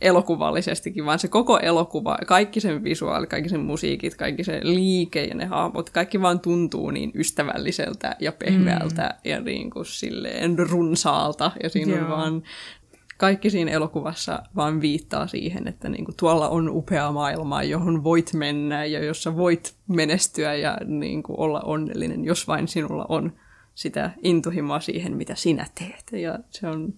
elokuvallisestikin, vaan se koko elokuva, kaikki sen visuaali, kaikki sen musiikit, kaikki se liike ja ne hahmot, kaikki vaan tuntuu niin ystävälliseltä ja pehmeältä mm. ja niin kuin silleen runsaalta. Ja siinä Joo. on vaan, kaikki siinä elokuvassa vaan viittaa siihen, että niin kuin tuolla on upea maailma, johon voit mennä ja jossa voit menestyä ja niin kuin olla onnellinen, jos vain sinulla on sitä intohimoa siihen, mitä sinä teet. Ja se on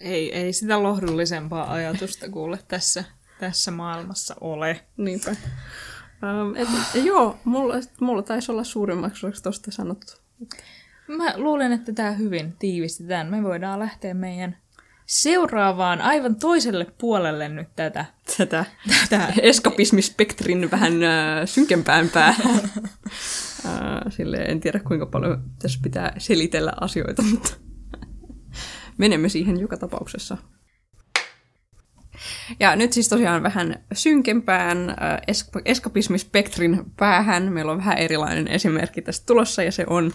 Ei, ei sitä lohdullisempaa ajatusta kuule tässä, tässä maailmassa ole. Niinpä. Um, et, joo, mulla, mulla taisi olla suurimmaksi osaksi tuosta sanottu. Mä luulen, että tämä hyvin tiivistetään. Me voidaan lähteä meidän seuraavaan aivan toiselle puolelle nyt tätä. Tätä tätä. eskapismispektrin vähän äh, synkempään päähän. äh, silleen, en tiedä kuinka paljon tässä pitää selitellä asioita, mutta menemme siihen joka tapauksessa. Ja nyt siis tosiaan vähän synkempään äh, es- eskapismispektrin päähän. Meillä on vähän erilainen esimerkki tästä tulossa, ja se on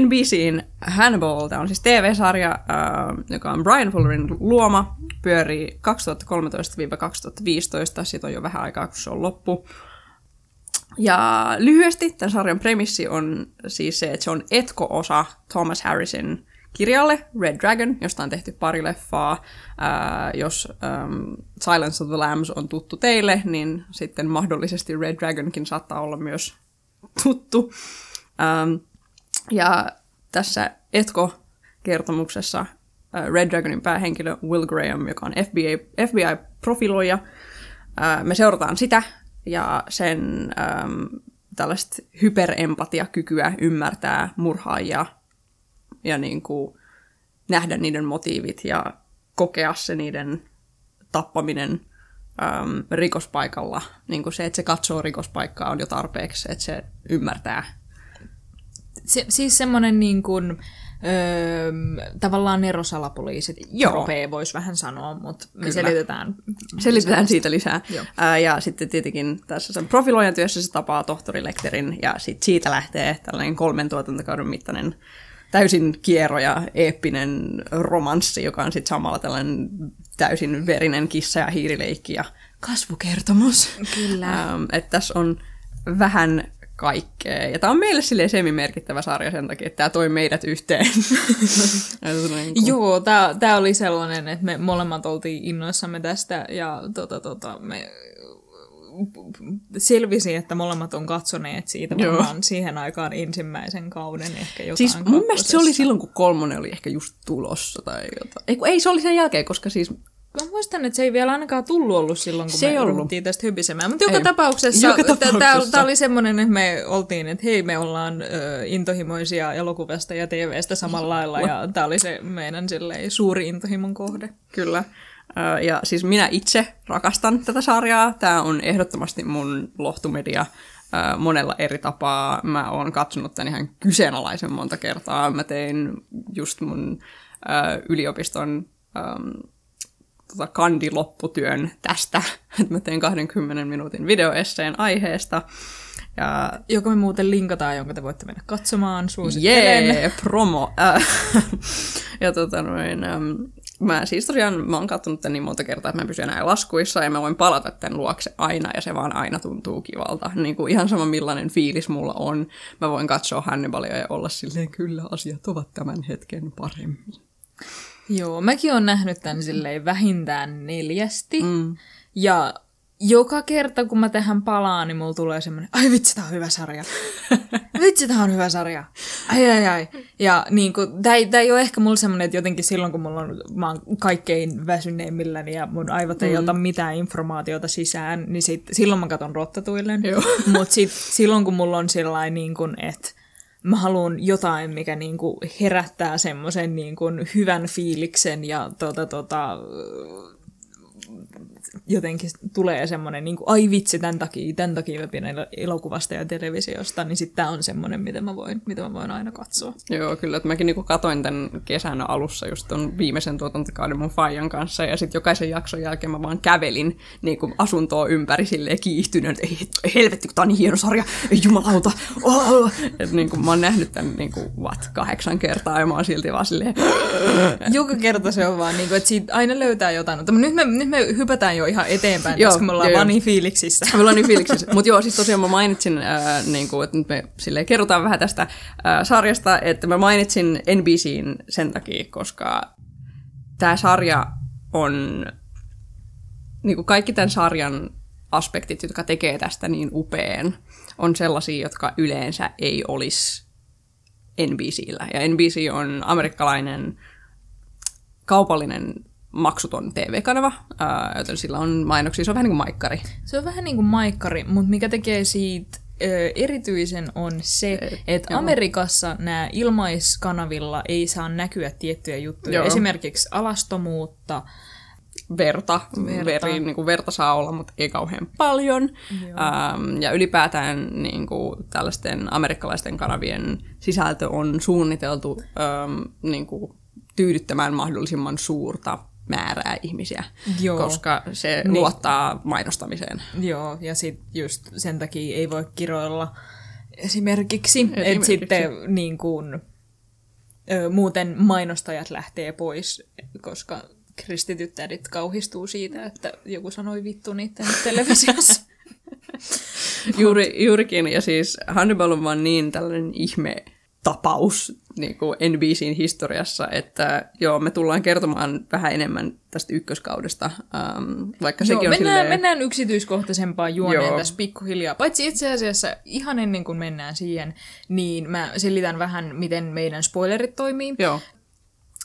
NBCin Hannibal. Tämä on siis TV-sarja, äh, joka on Brian Fullerin luoma. Pyörii 2013-2015. Siitä on jo vähän aikaa, kun se on loppu. Ja lyhyesti tämän sarjan premissi on siis se, että se on etko-osa Thomas Harrisin kirjalle Red Dragon, josta on tehty pari leffaa. Ää, jos äm, Silence of the Lambs on tuttu teille, niin sitten mahdollisesti Red Dragonkin saattaa olla myös tuttu. Ähm, ja tässä Etko-kertomuksessa äh, Red Dragonin päähenkilö Will Graham, joka on FBI, FBI-profiloija, äh, me seurataan sitä ja sen ähm, tällaista hyperempatiakykyä ymmärtää murhaajia ja niin kuin nähdä niiden motiivit ja kokea se niiden tappaminen äm, rikospaikalla. Niin kuin se, että se katsoo rikospaikkaa on jo tarpeeksi, että se ymmärtää Se, siis semmoinen niin kuin, öö, tavallaan nerosalapoliisit Joo. tropee voisi vähän sanoa, mutta me Kyllä. selitetään. Selitetään siitä lisää. Joo. Ää, ja sitten tietenkin tässä sen profiloijan työssä se tapaa tohtori Lecterin, ja sit siitä lähtee tällainen kolmen tuotantokauden mittainen täysin kiero ja eeppinen romanssi, joka on sitten samalla tällainen täysin verinen kissa- ja hiirileikki ja kasvukertomus. Kyllä. Ähm, että tässä on vähän kaikkea. Ja tämä on meille silleen semi-merkittävä sarja sen takia, että tämä toi meidät yhteen. Että niin kuin- Joo, tämä oli sellainen, että me molemmat oltiin innoissamme tästä ja tota, tota, me selvisi, että molemmat on katsoneet siitä Joo. varmaan siihen aikaan ensimmäisen kauden ehkä jotain Siis mun mielestä se oli silloin, kun kolmonen oli ehkä just tulossa tai jotain. Ei, ei, se oli sen jälkeen, koska siis Mä muistan, että se ei vielä ainakaan tullut ollut silloin, kun Se me ollut. tästä hypisemään. Mutta joka Ei. tapauksessa, Joka Tämä tapauksessa. oli semmoinen, että me oltiin, että hei, me ollaan ö, intohimoisia elokuvasta ja TVstä samalla lailla. Ja tämä oli se meidän silleen, suuri intohimon kohde. Kyllä. Ja siis minä itse rakastan tätä sarjaa. Tämä on ehdottomasti mun lohtumedia monella eri tapaa. Mä oon katsonut tämän ihan kyseenalaisen monta kertaa. Mä tein just mun yliopiston tota, kandilopputyön tästä. että mä tein 20 minuutin videoesseen aiheesta. Ja Joka me muuten linkataan, jonka te voitte mennä katsomaan. Suosittelen. Jee, promo. Äh, ja tota noin, ähm, mä siis tosiaan, mä oon katsonut tän niin monta kertaa, että mä pysyn enää laskuissa ja mä voin palata tän luokse aina ja se vaan aina tuntuu kivalta. Niin kuin ihan sama millainen fiilis mulla on. Mä voin katsoa Hannibalia ja olla silleen, kyllä asiat ovat tämän hetken paremmin. Joo, mäkin on nähnyt tämän silleen vähintään neljästi. Mm. Ja joka kerta, kun mä tähän palaan, niin mulla tulee semmoinen, ai vitsi, tää on hyvä sarja. vitsi, tää on hyvä sarja. Ai, ai, ai. Ja niin kuin, tää, ei, tää ei ole ehkä mulla semmoinen, että jotenkin silloin, kun mulla on, mä oon kaikkein väsyneimmilläni ja mun aivot ei mm. ota mitään informaatiota sisään, niin sit, silloin mä katon rottatuillen. Mutta silloin, kun mulla on sellainen, niin kuin, että mä haluan jotain, mikä niinku herättää semmoisen niinku hyvän fiiliksen ja tota, tota, jotenkin tulee semmoinen, niin kuin, ai vitsi, tämän takia, tämän takia mä pidän el- elokuvasta ja televisiosta, niin sitten tämä on semmoinen, mitä mä, voin, mitä mä voin aina katsoa. Joo, kyllä. Että mäkin niinku katoin tämän kesän alussa just ton viimeisen tuotantokauden mun faijan kanssa, ja sitten jokaisen jakson jälkeen mä vaan kävelin niinku asuntoa ympäri silleen kiihtyneen, että ei, helvetti, kun tää on niin hieno sarja, ei jumalauta. Oh! Että niinku mä oon nähnyt tämän niinku, what, kahdeksan kertaa, ja mä oon silti vaan silleen, Joka kerta se on vaan, niin kuin, että siitä aina löytää jotain. Mutta nyt me, nyt me hypätään jo ihan eteenpäin, Joo, koska me ollaan joo, vaan niin fiiliksissä. Me ollaan niin fiiliksissä. Mutta joo, siis tosiaan mä mainitsin, ää, niin kuin, että nyt me silleen kerrotaan vähän tästä ää, sarjasta, että mä mainitsin NBCin sen takia, koska tämä sarja on, niin kuin kaikki tämän sarjan aspektit, jotka tekee tästä niin upeen, on sellaisia, jotka yleensä ei olisi NBCllä. Ja NBC on amerikkalainen kaupallinen maksuton TV-kanava, ää, joten sillä on mainoksia, se on vähän niin kuin maikkari. Se on vähän niin kuin maikkari, mutta mikä tekee siitä ö, erityisen on se, että joo. Amerikassa nämä ilmaiskanavilla ei saa näkyä tiettyjä juttuja. Joo. Esimerkiksi alastomuutta, verta. Verta. Veri, niin kuin verta saa olla, mutta ei kauhean paljon. Ähm, ja ylipäätään niin kuin, tällaisten amerikkalaisten kanavien sisältö on suunniteltu ähm, niin kuin, tyydyttämään mahdollisimman suurta määrää ihmisiä, Joo. koska se Niin. luottaa mainostamiseen. Joo, ja sitten just sen takia ei voi kiroilla esimerkiksi, että Esimerkiksi. sitten niin kuin, ö, muuten mainostajat lähtee pois, koska kristityt tädit kauhistuu siitä, että joku sanoi vittu niiden televisiossa. Juuri, juurikin, ja siis Hannibal on vaan niin tällainen ihme tapaus niin kuin NBCin historiassa, että joo, me tullaan kertomaan vähän enemmän tästä ykköskaudesta, ähm, vaikka Joo, sekin on mennään, silleen... mennään yksityiskohtaisempaan juoneen Joo. tässä pikkuhiljaa. Paitsi itse asiassa ihan ennen kuin mennään siihen, niin mä selitän vähän, miten meidän spoilerit toimii. Joo,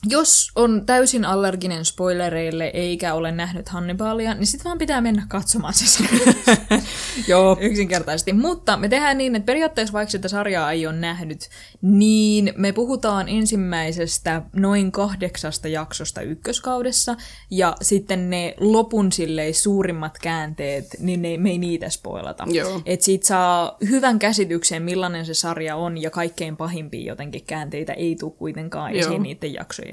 Jos on täysin allerginen spoilereille eikä ole nähnyt Hannibalia, niin sitten vaan pitää mennä katsomaan se sarja. joo. Yksinkertaisesti. Mutta me tehdään niin, että periaatteessa vaikka sitä sarjaa ei ole nähnyt, niin me puhutaan ensimmäisestä noin kahdeksasta jaksosta ykköskaudessa, ja sitten ne lopun silleen suurimmat käänteet, niin ne, me ei niitä spoilata. Joo. Et siitä saa hyvän käsityksen, millainen se sarja on, ja kaikkein pahimpia jotenkin käänteitä ei tule kuitenkaan Joo. esiin niiden jaksojen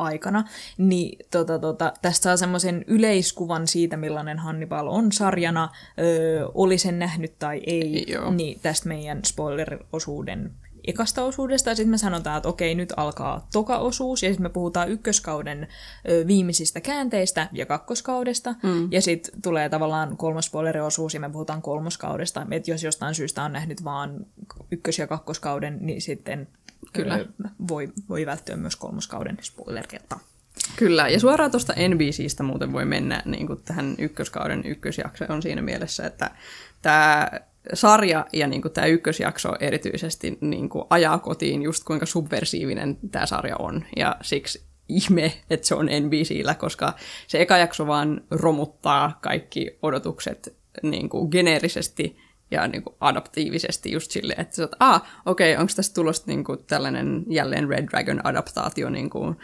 aikana, niin tota, tota, tästä saa semmoisen yleiskuvan siitä, millainen Hannibal on sarjana, öö, oli sen nähnyt tai ei, Joo. niin tästä meidän spoiler-osuuden ekasta osuudesta, ja sitten me sanotaan, että okei, nyt alkaa toka osuus, ja sitten me puhutaan ykköskauden ö, viimeisistä käänteistä ja kakkoskaudesta, mm. ja sitten tulee tavallaan kolmas spoileriosuus, ja me puhutaan kolmoskaudesta, että jos jostain syystä on nähnyt vaan ykkös- ja kakkoskauden, niin sitten Kyllä. voi, voi välttyä myös kolmoskauden spoilerilta. Kyllä, ja suoraan tuosta NBCstä muuten voi mennä niin kuin tähän ykköskauden ykkösjakso on siinä mielessä, että tämä sarja ja niin kuin tämä ykkösjakso erityisesti niin kuin ajaa kotiin just kuinka subversiivinen tämä sarja on, ja siksi ihme, että se on NBCllä, koska se eka jakso vaan romuttaa kaikki odotukset niin kuin geneerisesti ja niin kuin adaptiivisesti just silleen, että sä oot, ah, okei, okay, onko tästä tulosta niin kuin tällainen jälleen Red Dragon-adaptaatio, niin kuin,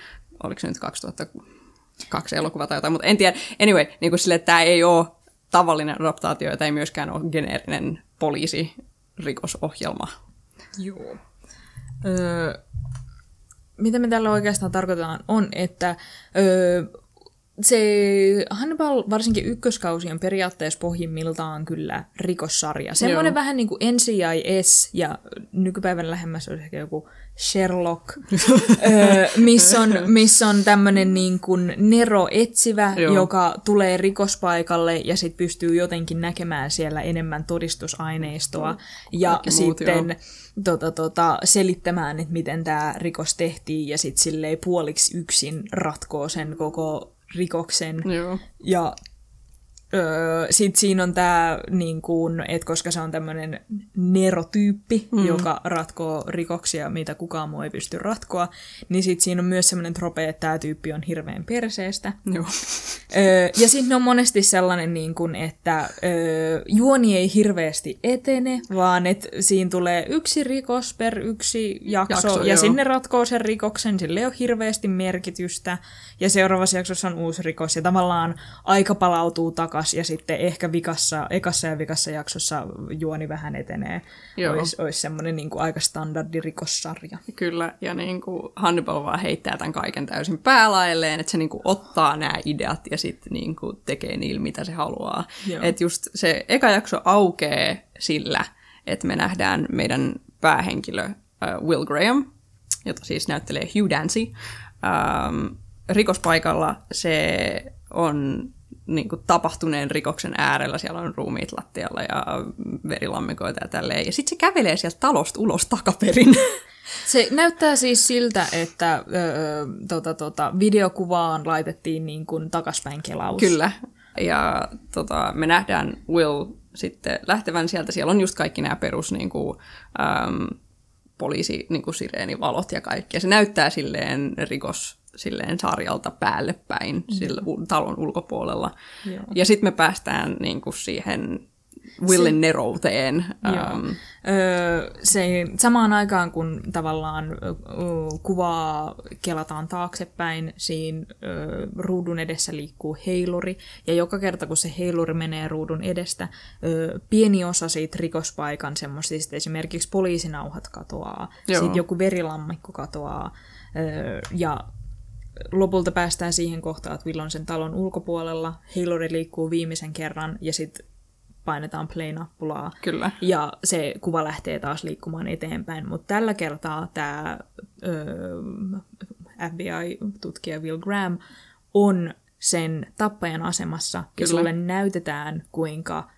oliko se nyt 2002 elokuva tai jotain, mutta en tiedä. Anyway, niin kuin silleen, että tämä ei ole tavallinen adaptaatio, ja tämä ei myöskään ole geneerinen poliisirikosohjelma. Joo. Öö, mitä me tällä oikeastaan tarkoitetaan on, että öö, se Hannibal, varsinkin ykköskausi, on periaatteessa pohjimmiltaan kyllä rikossarja. Semmoinen Joo. vähän niin kuin NCIS ja nykypäivän lähemmäs olisi ehkä joku Sherlock, öö, missä on, miss on tämmöinen niin kuin Nero etsivä, Joo. joka tulee rikospaikalle ja sitten pystyy jotenkin näkemään siellä enemmän todistusaineistoa. Joo. Ja Kaikki sitten muut, tota, tota, selittämään, että miten tämä rikos tehtiin ja sitten puoliksi yksin ratkoo sen koko rikoksen. Joo. Ja Öö, Sitten siinä on tämä, niin kun, että koska se on tämmöinen nerotyyppi, mm. joka ratkoo rikoksia, mitä kukaan muu ei pysty ratkoa, niin sitten siinä on myös semmoinen trope, että tämä tyyppi on hirveän perseestä. Joo. Öö, ja sitten on monesti sellainen, niin kun, että öö, juoni ei hirveästi etene, vaan että siinä tulee yksi rikos per yksi jakso, jakso ja joo. sinne ratkoo sen rikoksen, sille ei ole hirveästi merkitystä, ja seuraavassa jaksossa on uusi rikos, ja tavallaan aika palautuu takaisin takas ja sitten ehkä vikassa, ekassa ja vikassa jaksossa juoni vähän etenee. Olisi, olisi semmoinen niin kuin aika standardi rikossarja. Kyllä, ja niin kuin Hannibal vaan heittää tämän kaiken täysin päälailleen, että se niin kuin ottaa nämä ideat ja sitten niin kuin tekee niillä, mitä se haluaa. Että just se eka jakso aukeaa sillä, että me nähdään meidän päähenkilö uh, Will Graham, jota siis näyttelee Hugh Dancy, um, rikospaikalla se on niin kuin tapahtuneen rikoksen äärellä, siellä on ruumiit lattialla ja verilammikoita ja tälleen. Ja sitten se kävelee sieltä talosta ulos takaperin. Se näyttää siis siltä, että öö, tota, tota, videokuvaan laitettiin niin kuin takaspäin kelaus. Kyllä. Ja tota, me nähdään Will sitten lähtevän sieltä. Siellä on just kaikki nämä perus niin kuin, äm, poliisi, niin kuin sireenivalot ja kaikki. Ja se näyttää silleen rikos silleen sarjalta päälle päin mm. sillä talon ulkopuolella. Joo. Ja sitten me päästään niin kuin siihen Willin se, nerouteen. Um, öö, se, samaan aikaan, kun tavallaan öö, kuvaa kelataan taaksepäin, siinä öö, ruudun edessä liikkuu heiluri, ja joka kerta, kun se heiluri menee ruudun edestä, öö, pieni osa siitä rikospaikan semmoisista, esimerkiksi poliisinauhat katoaa, sitten joku verilammikko katoaa, öö, ja lopulta päästään siihen kohtaan, että Will on sen talon ulkopuolella, Hillary liikkuu viimeisen kerran ja sitten painetaan play-nappulaa. Kyllä. Ja se kuva lähtee taas liikkumaan eteenpäin. Mutta tällä kertaa tämä FBI-tutkija Will Graham on sen tappajan asemassa Kyllä. ja sulle näytetään, kuinka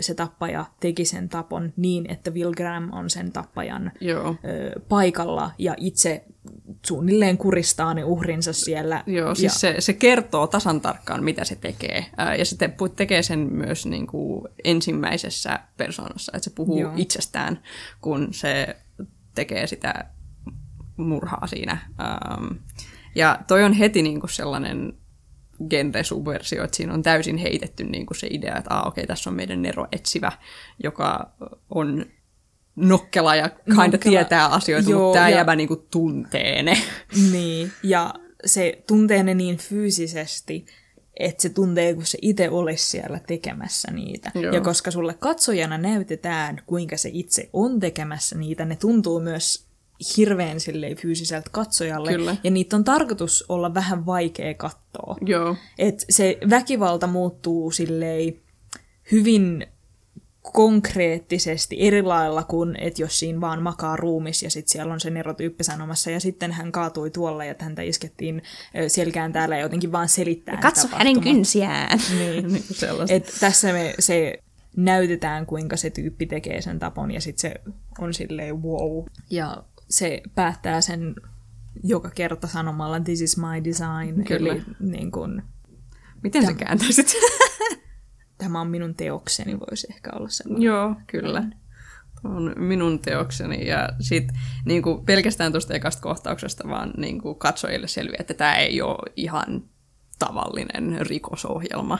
se tappaja teki sen tapon niin, että Will Graham on sen tappajan Joo. paikalla ja itse suunnilleen kuristaa ne uhrinsa siellä. Joo, siis ja... se, se kertoo tasan tarkkaan, mitä se tekee. ja se te, tekee sen myös niin kuin ensimmäisessä persoonassa, että se puhuu Joo. itsestään, kun se tekee sitä murhaa siinä. ja toi on heti niin kuin sellainen genre-subversio, että siinä on täysin heitetty niin kuin se idea, että ah, okei, okay, tässä on meidän Nero etsivä, joka on nokkela ja kinda tietää asioita, Joo, mutta tämä ja... jäbä niin kuin tuntee ne. Niin, ja se tuntee ne niin fyysisesti, että se tuntee, kun se itse olisi siellä tekemässä niitä. Joo. Ja koska sulle katsojana näytetään, kuinka se itse on tekemässä niitä, ne tuntuu myös hirveän silleen fyysiseltä katsojalle. Kyllä. Ja niitä on tarkoitus olla vähän vaikea katsoa. Joo. Et se väkivalta muuttuu silleen hyvin konkreettisesti eri lailla kuin, että jos siinä vaan makaa ruumis ja sitten siellä on se nerotyyppi sanomassa ja sitten hän kaatui tuolla ja häntä iskettiin selkään täällä ja jotenkin vaan selittää ja Katso hänen kynsiään. Niin. niin Et tässä me se näytetään, kuinka se tyyppi tekee sen tapon ja sitten se on silleen wow. Ja se päättää sen joka kerta sanomalla this is my design. Kyllä. Eli niin kuin, Miten sä kääntäisit? tämä on minun teokseni, voisi ehkä olla sellainen. Joo, kyllä. On minun teokseni. Ja sit niin kuin pelkästään tuosta ekasta kohtauksesta vaan niin kuin katsojille selviää, että tämä ei ole ihan tavallinen rikosohjelma.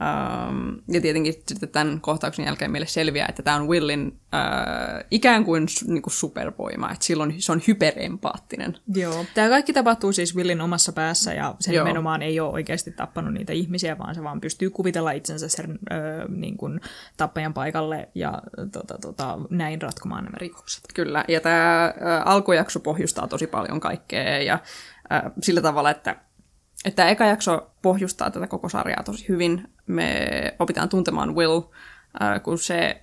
Um, ja tietenkin sitten tämän kohtauksen jälkeen meille selviää, että tämä on Willin uh, ikään kuin, niin kuin supervoima, että silloin se on hyperempaattinen. Joo. Tämä kaikki tapahtuu siis Willin omassa päässä ja se Joo. nimenomaan ei ole oikeasti tappanut niitä ihmisiä, vaan se vaan pystyy kuvitella itsensä sen öö, niin kuin, tappajan paikalle ja tota, tota, näin ratkomaan nämä rikokset. Kyllä, ja tämä ä, alkujakso pohjustaa tosi paljon kaikkea ja ä, sillä tavalla, että että tämä eka jakso pohjustaa tätä koko sarjaa tosi hyvin. Me opitaan tuntemaan Will, ä, kun se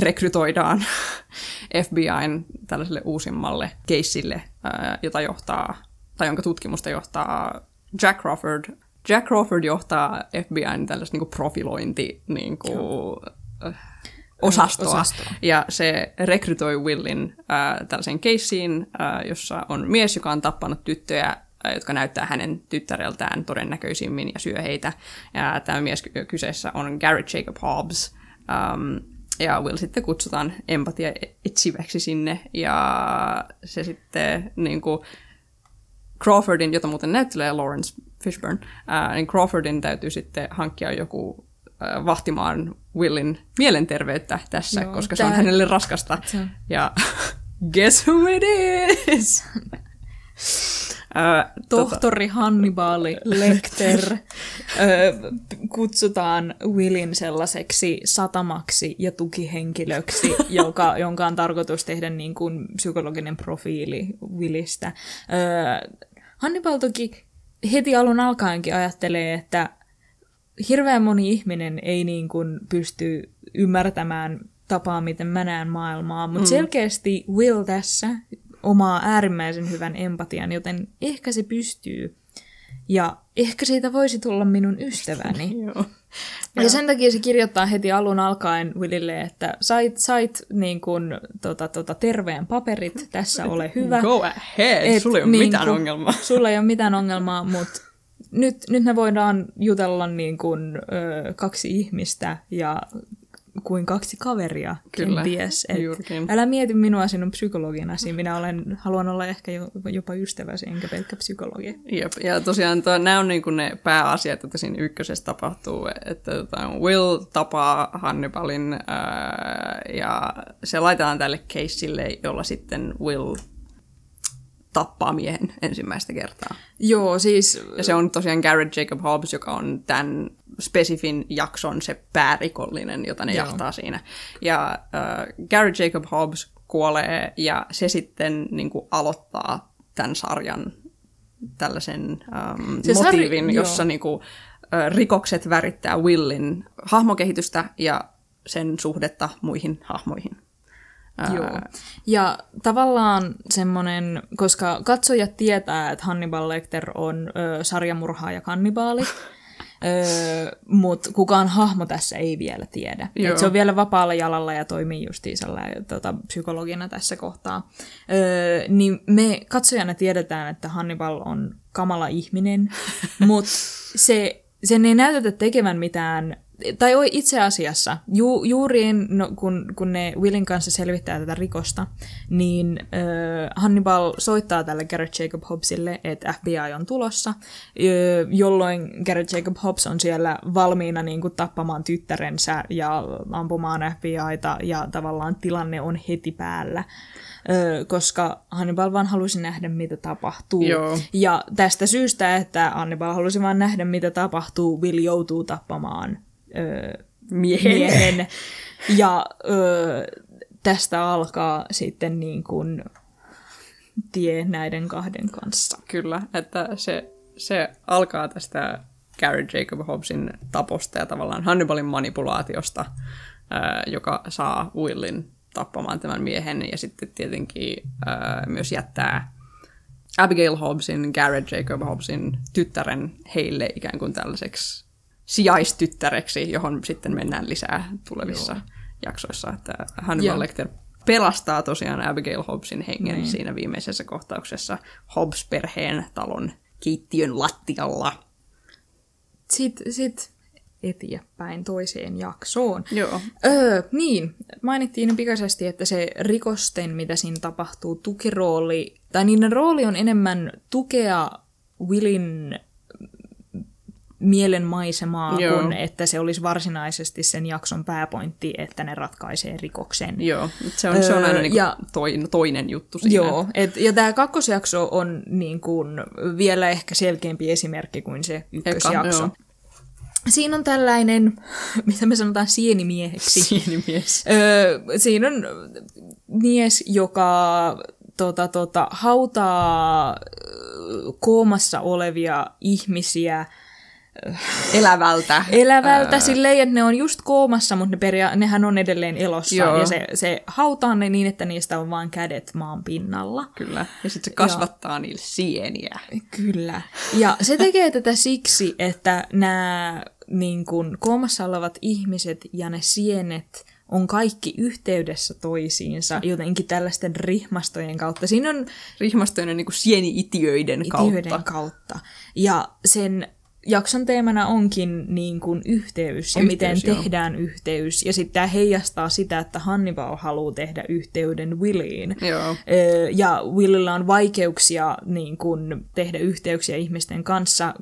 rekrytoidaan FBIn tällaiselle uusimmalle keissille, ä, jota johtaa, tai jonka tutkimusta johtaa Jack Crawford. Jack Crawford johtaa FBIn tällaista niinku profilointi niinku, äh, osastoa. Osastoa. Ja se rekrytoi Willin äh, tällaiseen keissiin, äh, jossa on mies, joka on tappanut tyttöjä, äh, jotka näyttää hänen tyttäreltään todennäköisimmin ja syö heitä. Ja tämä mies ky- kyseessä on Garrett Jacob Hobbs. Um, ja Will sitten kutsutaan empatia etsiväksi sinne. Ja se sitten niin kuin, Crawfordin, jota muuten näyttelee Lawrence Fishburne, ää, niin Crawfordin täytyy sitten hankkia joku ää, vahtimaan Willin mielenterveyttä tässä, Joo, koska se on hänelle raskasta. Se Ja guess who it is? Ää, tota, Tohtori Hannibali Lecter ö, kutsutaan Willin sellaiseksi satamaksi ja tukihenkilöksi, joka, jonka on tarkoitus tehdä niin kuin psykologinen profiili Willistä. Ö, Hannibal toki heti alun alkaenkin ajattelee, että hirveän moni ihminen ei niin kuin pysty ymmärtämään tapaa, miten mä näen maailmaa, mutta mm. selkeästi Will tässä omaa äärimmäisen hyvän empatian, joten ehkä se pystyy. Ja ehkä siitä voisi tulla minun ystäväni. joo. Ja sen takia se kirjoittaa heti alun alkaen Willille, että sait, sait niin kuin, tota, tota, terveen paperit, tässä ole hyvä. Go ahead, Et sulla ei ole niin mitään kun- ongelmaa. Sulla ei ole mitään ongelmaa, mutta nyt, nyt me voidaan jutella niin kuin, ö, kaksi ihmistä ja kuin kaksi kaveria Kyllä, kenties. Et juurikin. älä mieti minua sinun psykologinasi. Minä olen, haluan olla ehkä jo, jopa ystäväsi, enkä pelkkä psykologi. Jep, ja tosiaan to, nämä on niin kuin ne pääasiat, että siinä ykkösessä tapahtuu, että tota, Will tapaa Hannibalin ää, ja se laitetaan tälle keissille, jolla sitten Will tappaa miehen ensimmäistä kertaa. Joo, siis Ja se on tosiaan Garrett Jacob Hobbs, joka on tämän spesifin jakson se päärikollinen, jota ne Joo. jahtaa siinä. Ja äh, Garrett Jacob Hobbs kuolee ja se sitten niin kuin, aloittaa tämän sarjan tällaisen ähm, Se motiivin, joo. jossa niin kuin, äh, rikokset värittää Willin hahmokehitystä ja sen suhdetta muihin hahmoihin. Joo. Ja tavallaan semmoinen, koska katsojat tietää, että Hannibal Lecter on ö, sarjamurhaaja kannibaali, ö, mutta kukaan hahmo tässä ei vielä tiedä. Joo. Et se on vielä vapaalla jalalla ja toimii justiisella tota, psykologina tässä kohtaa. Ö, niin me katsojana tiedetään, että Hannibal on kamala ihminen, mutta se, sen ei näytetä tekevän mitään tai oi, itse asiassa, ju, juuri no, kun, kun ne Willin kanssa selvittää tätä rikosta, niin äh, Hannibal soittaa tälle Garrett Jacob Hobbsille, että FBI on tulossa, äh, jolloin Garrett Jacob Hobbs on siellä valmiina niin kuin, tappamaan tyttärensä ja ampumaan FBIta, ja tavallaan tilanne on heti päällä. Ö, koska Hannibal vaan halusi nähdä, mitä tapahtuu. Joo. Ja tästä syystä, että Hannibal halusi vaan nähdä, mitä tapahtuu, Will joutuu tappamaan ö, Miehen. miehen. Ja ö, tästä alkaa sitten niin kuin tie näiden kahden kanssa. Kyllä, että se, se alkaa tästä Garrett Jacob Hobbsin taposta ja tavallaan Hannibalin manipulaatiosta, ää, joka saa Willin tappamaan tämän miehen ja sitten tietenkin ää, myös jättää Abigail Hobbsin, Garrett Jacob Hobbsin tyttären heille ikään kuin tällaiseksi sijaistyttäreksi, johon sitten mennään lisää tulevissa Joo. jaksoissa. Että Hannibal. Lecter pelastaa tosiaan Abigail Hobbsin hengen mm. siinä viimeisessä kohtauksessa Hobbs-perheen talon keittiön lattialla. Sitten sit eteenpäin toiseen jaksoon. Joo. Öö, niin, mainittiin pikaisesti, että se rikosten, mitä siinä tapahtuu, tukirooli, tai niiden rooli on enemmän tukea Willin mielenmaisemaa, Joo. kun että se olisi varsinaisesti sen jakson pääpointti, että ne ratkaisee rikoksen. Joo, se on, se on aina öö, niin ja, toinen, toinen juttu siinä. Joo, et, ja tämä kakkosjakso on niin kuin vielä ehkä selkeämpi esimerkki kuin se ykkösjakso. Eka, Siinä on tällainen, mitä me sanotaan sienimieheksi. Sienimies. Öö, siinä on mies, joka tota, tota, hautaa koomassa olevia ihmisiä elävältä. Elävältä, ää... silleen, että ne on just koomassa, mutta ne peria- nehän on edelleen elossa. Joo. Ja se, se hautaa ne niin, että niistä on vain kädet maan pinnalla. Kyllä. Ja sitten se kasvattaa ja... niille sieniä. Kyllä. Ja se tekee tätä siksi, että nämä niin kun, koomassa olevat ihmiset ja ne sienet on kaikki yhteydessä toisiinsa jotenkin tällaisten rihmastojen kautta. Siinä on... Rihmastojen niin kuin sieni-itiöiden kautta. kautta. Ja sen jakson teemana onkin niin kuin yhteys ja yhteys, miten joo. tehdään yhteys. Ja sitten tämä heijastaa sitä, että Hannibal haluaa tehdä yhteyden Williin. Joo. Ja Willillä on vaikeuksia niin kuin, tehdä yhteyksiä ihmisten kanssa,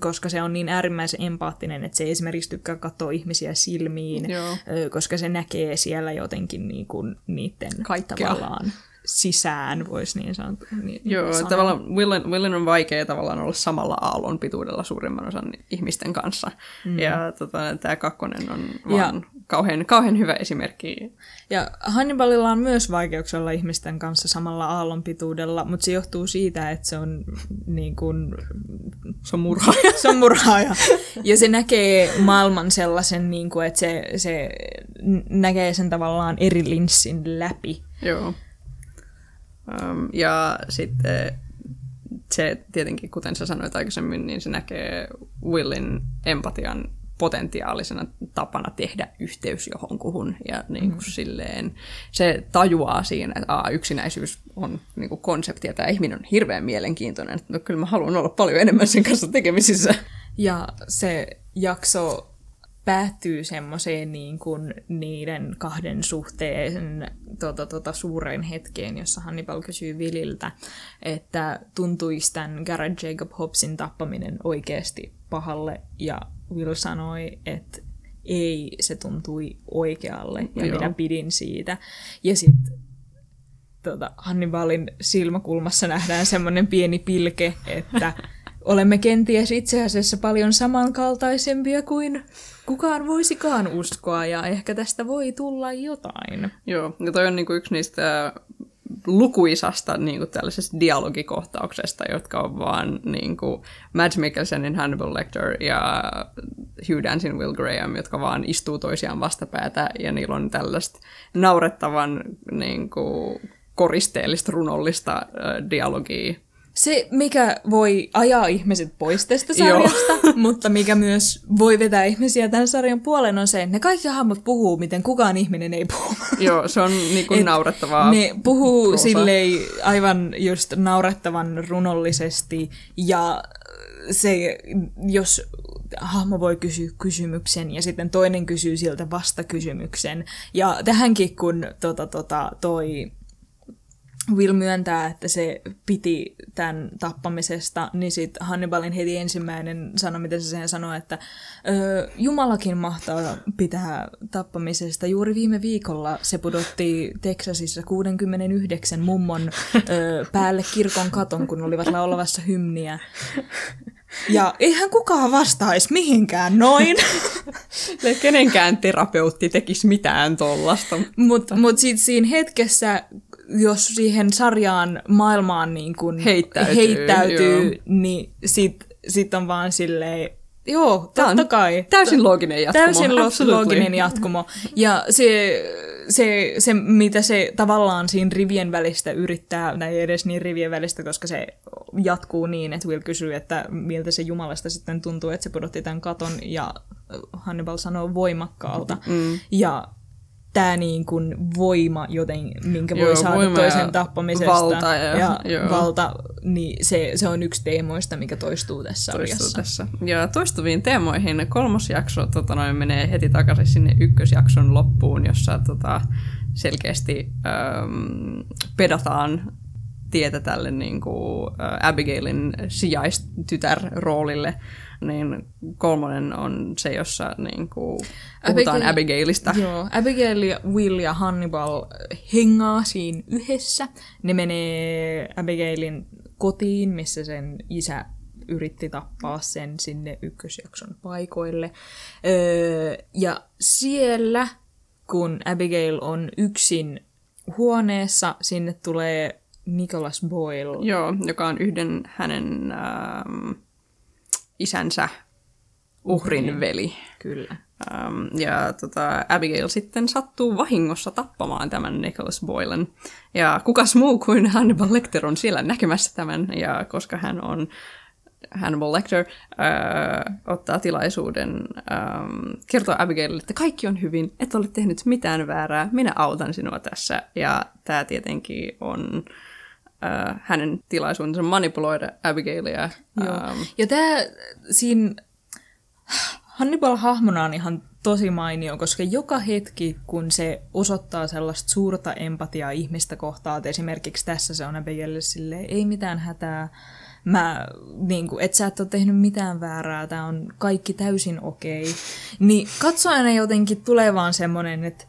koska se on niin äärimmäisen empaattinen, että se ei esimerkiksi tykkää katsoa ihmisiä silmiin, joo. koska se näkee siellä jotenkin niin kuin, niiden Kaikkea. tavallaan sisään, voisi niin sanoa. Niin Joo, sanoa. tavallaan Willin, Willin on vaikea tavallaan olla samalla aallon pituudella suurimman osan ihmisten kanssa. Mm. Ja tota, tämä kakkonen on vaan ja, kauhean, kauhean hyvä esimerkki. Ja Hannibalilla on myös vaikeuksia olla ihmisten kanssa samalla aallon pituudella, mutta se johtuu siitä, että se on niin kuin... Se on murhaaja. se on murhaaja. Ja se näkee maailman sellaisen, niin kuin, että se, se näkee sen tavallaan eri linssin läpi. Joo. Um, ja sitten se tietenkin, kuten sä sanoit aikaisemmin, niin se näkee Willin empatian potentiaalisena tapana tehdä yhteys johonkuhun. Ja niin kuin mm. silleen, se tajuaa siinä, että aa, yksinäisyys on niin kuin konsepti ja tämä ihminen on hirveän mielenkiintoinen. Että no, kyllä mä haluan olla paljon enemmän sen kanssa tekemisissä. Ja se jakso päättyy semmoiseen niin kuin niiden kahden suhteen tota, tota, suureen hetkeen, jossa Hannibal kysyy Williltä, että tuntuisi tämän Garrett Jacob Hobbsin tappaminen oikeasti pahalle, ja Will sanoi, että ei, se tuntui oikealle, ja Joo. minä pidin siitä. Ja sitten tota, Hannibalin silmäkulmassa nähdään semmoinen pieni pilke, että olemme kenties itse asiassa paljon samankaltaisempia kuin kukaan voisikaan uskoa ja ehkä tästä voi tulla jotain. Joo, ja toi on niinku yksi niistä lukuisasta niin kuin tällaisesta dialogikohtauksesta, jotka on vaan niin kuin Mads Mikkelsenin Hannibal Lecter ja Hugh Dansin Will Graham, jotka vaan istuu toisiaan vastapäätä ja niillä on tällaista naurettavan niin kuin, koristeellista, runollista äh, dialogia se, mikä voi ajaa ihmiset pois tästä sarjasta, mutta mikä myös voi vetää ihmisiä tämän sarjan puolen, on se, että ne kaikki hahmot puhuu, miten kukaan ihminen ei puhu. Joo, se on niinku naurettavaa. Ne puhuu silleen aivan just naurettavan runollisesti, ja se, jos hahmo voi kysyä kysymyksen ja sitten toinen kysyy siltä vastakysymyksen. Ja tähänkin, kun tota, tota, toi Will myöntää, että se piti tämän tappamisesta, niin sitten Hannibalin heti ensimmäinen sano, mitä se siihen sanoi, että ö, Jumalakin mahtaa pitää tappamisesta. Juuri viime viikolla se pudotti Teksasissa 69 mummon ö, päälle kirkon katon, kun olivat laulavassa hymniä. Ja eihän kukaan vastaisi mihinkään noin. Kenenkään terapeutti tekisi mitään tollasta. Mutta mut sitten siinä hetkessä, jos siihen sarjaan, maailmaan niin kun heittäytyy, heittäytyy niin sit, sit on vaan silleen, joo, totta kai. Täysin looginen jatkumo. Täysin lo- looginen jatkumo. Ja se, se, se, mitä se tavallaan siinä rivien välistä yrittää, tai ei edes niin rivien välistä, koska se jatkuu niin, että Will kysyy, että miltä se Jumalasta sitten tuntuu, että se pudotti tämän katon, ja Hannibal sanoo voimakkaalta. Mm. Ja tämä niin kuin voima, joten, minkä voi Joo, saada toisen ja tappamisesta. valta ja- ja joo. valta, niin se, se on yksi teemoista, mikä toistuu tässä toistuu sarjassa. tässä. Ja toistuviin teemoihin kolmosjakso tota noin, menee heti takaisin sinne ykkösjakson loppuun, jossa tota, selkeästi ähm, pedataan tietä tälle niin kuin, äh, Abigailin sijaistytär-roolille, niin kolmonen on se, jossa niin kuin, puhutaan Abigail- Abigailista. Joo, Abigail, ja Will ja Hannibal hengaa siinä yhdessä. Ne menee Abigailin kotiin, missä sen isä yritti tappaa sen sinne ykkösjakson paikoille. Öö, ja siellä, kun Abigail on yksin huoneessa, sinne tulee Nicholas Boyle. Joo, joka on yhden hänen ähm, isänsä uhrin veli. Kyllä. Um, ja tota, Abigail sitten sattuu vahingossa tappamaan tämän Nicholas Boylen. Ja kukas muu kuin Hannibal Lecter on siellä näkemässä tämän, ja koska hän on Hannibal Lecter, äh, ottaa tilaisuuden ähm, kertoa Abigailille, että kaikki on hyvin, et ole tehnyt mitään väärää, minä autan sinua tässä. Ja tämä tietenkin on äh, hänen tilaisuutensa manipuloida Abigailia. Joo. Ähm, Ja tämä siinä Hannibal hahmona on ihan tosi mainio, koska joka hetki, kun se osoittaa sellaista suurta empatiaa ihmistä kohtaan, että esimerkiksi tässä se on Abigailille silleen, ei mitään hätää, mä, niin kuin, et sä et ole tehnyt mitään väärää, tää on kaikki täysin okei. Niin katsojana jotenkin tulee vaan semmonen, että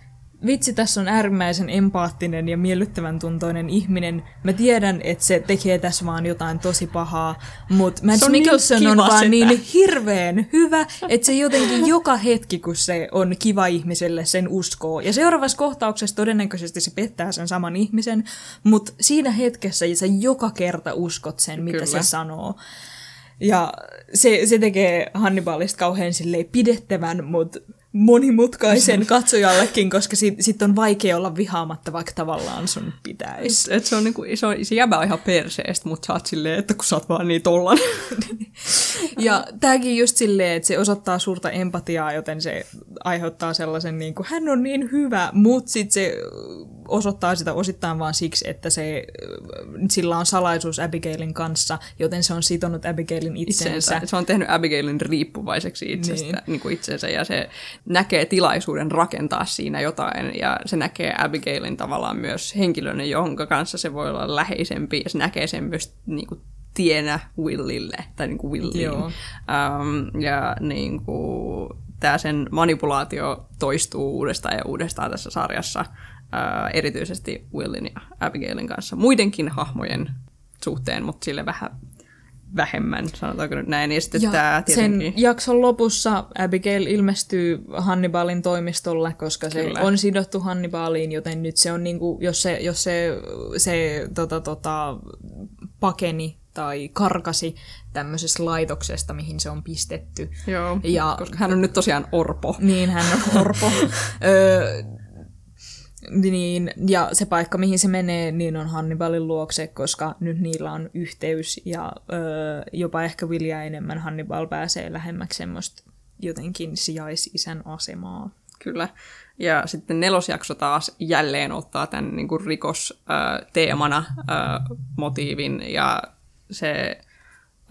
vitsi, tässä on äärimmäisen empaattinen ja miellyttävän tuntoinen ihminen. Mä tiedän, että se tekee tässä vaan jotain tosi pahaa, mutta Mads Se on niin Mikkelsen on kiva vaan sitä. niin hirveän hyvä, että se jotenkin joka hetki, kun se on kiva ihmiselle, sen uskoo. Ja seuraavassa kohtauksessa todennäköisesti se pettää sen saman ihmisen, mutta siinä hetkessä sä joka kerta uskot sen, mitä Kyllä. se sanoo. Ja se, se tekee Hannibalista kauhean silleen pidettävän, mutta monimutkaisen katsojallekin, koska sit, sit on vaikea olla vihaamatta, vaikka tavallaan sun pitäisi. Et se on niinku, se, on, se jäbä on ihan perseestä, mutta sä oot silleen, että kun sä oot vaan niin tollan. Ja tääkin just silleen, että se osoittaa suurta empatiaa, joten se aiheuttaa sellaisen, niin kuin, hän on niin hyvä, mutta sitten se osoittaa sitä osittain vaan siksi, että se, sillä on salaisuus Abigailin kanssa, joten se on sitonut Abigailin itsensä. itsensä. Se on tehnyt Abigailin riippuvaiseksi itsestä, niin. Niin kuin itsensä ja se näkee tilaisuuden rakentaa siinä jotain ja se näkee Abigailin tavallaan myös henkilönä, jonka kanssa se voi olla läheisempi ja se näkee sen myös niin kuin tienä Willille tai niin kuin Williin. Joo. Um, ja niin kuin, tämä sen manipulaatio toistuu uudestaan ja uudestaan tässä sarjassa, uh, erityisesti Willin ja Abigailin kanssa. Muidenkin hahmojen suhteen, mutta sille vähän vähemmän, sanotaanko nyt näin. Ja sitten Ja tämä tietenkin... sen jakson lopussa Abigail ilmestyy Hannibalin toimistolle, koska se Kyllä. on sidottu Hannibaliin, joten nyt se on niinku, jos se, jos se, se tota, tota, pakeni tai karkasi tämmöisestä laitoksesta, mihin se on pistetty. Joo, Ja- koska hän on nyt tosiaan orpo. Niin, hän on orpo. öö, niin, ja se paikka, mihin se menee, niin on Hannibalin luokse, koska nyt niillä on yhteys ja öö, jopa ehkä Vilja enemmän Hannibal pääsee lähemmäksi semmoista jotenkin sijaisisän asemaa. Kyllä. Ja sitten nelosjakso taas jälleen ottaa tämän niin kuin rikos teemana äh, motiivin ja se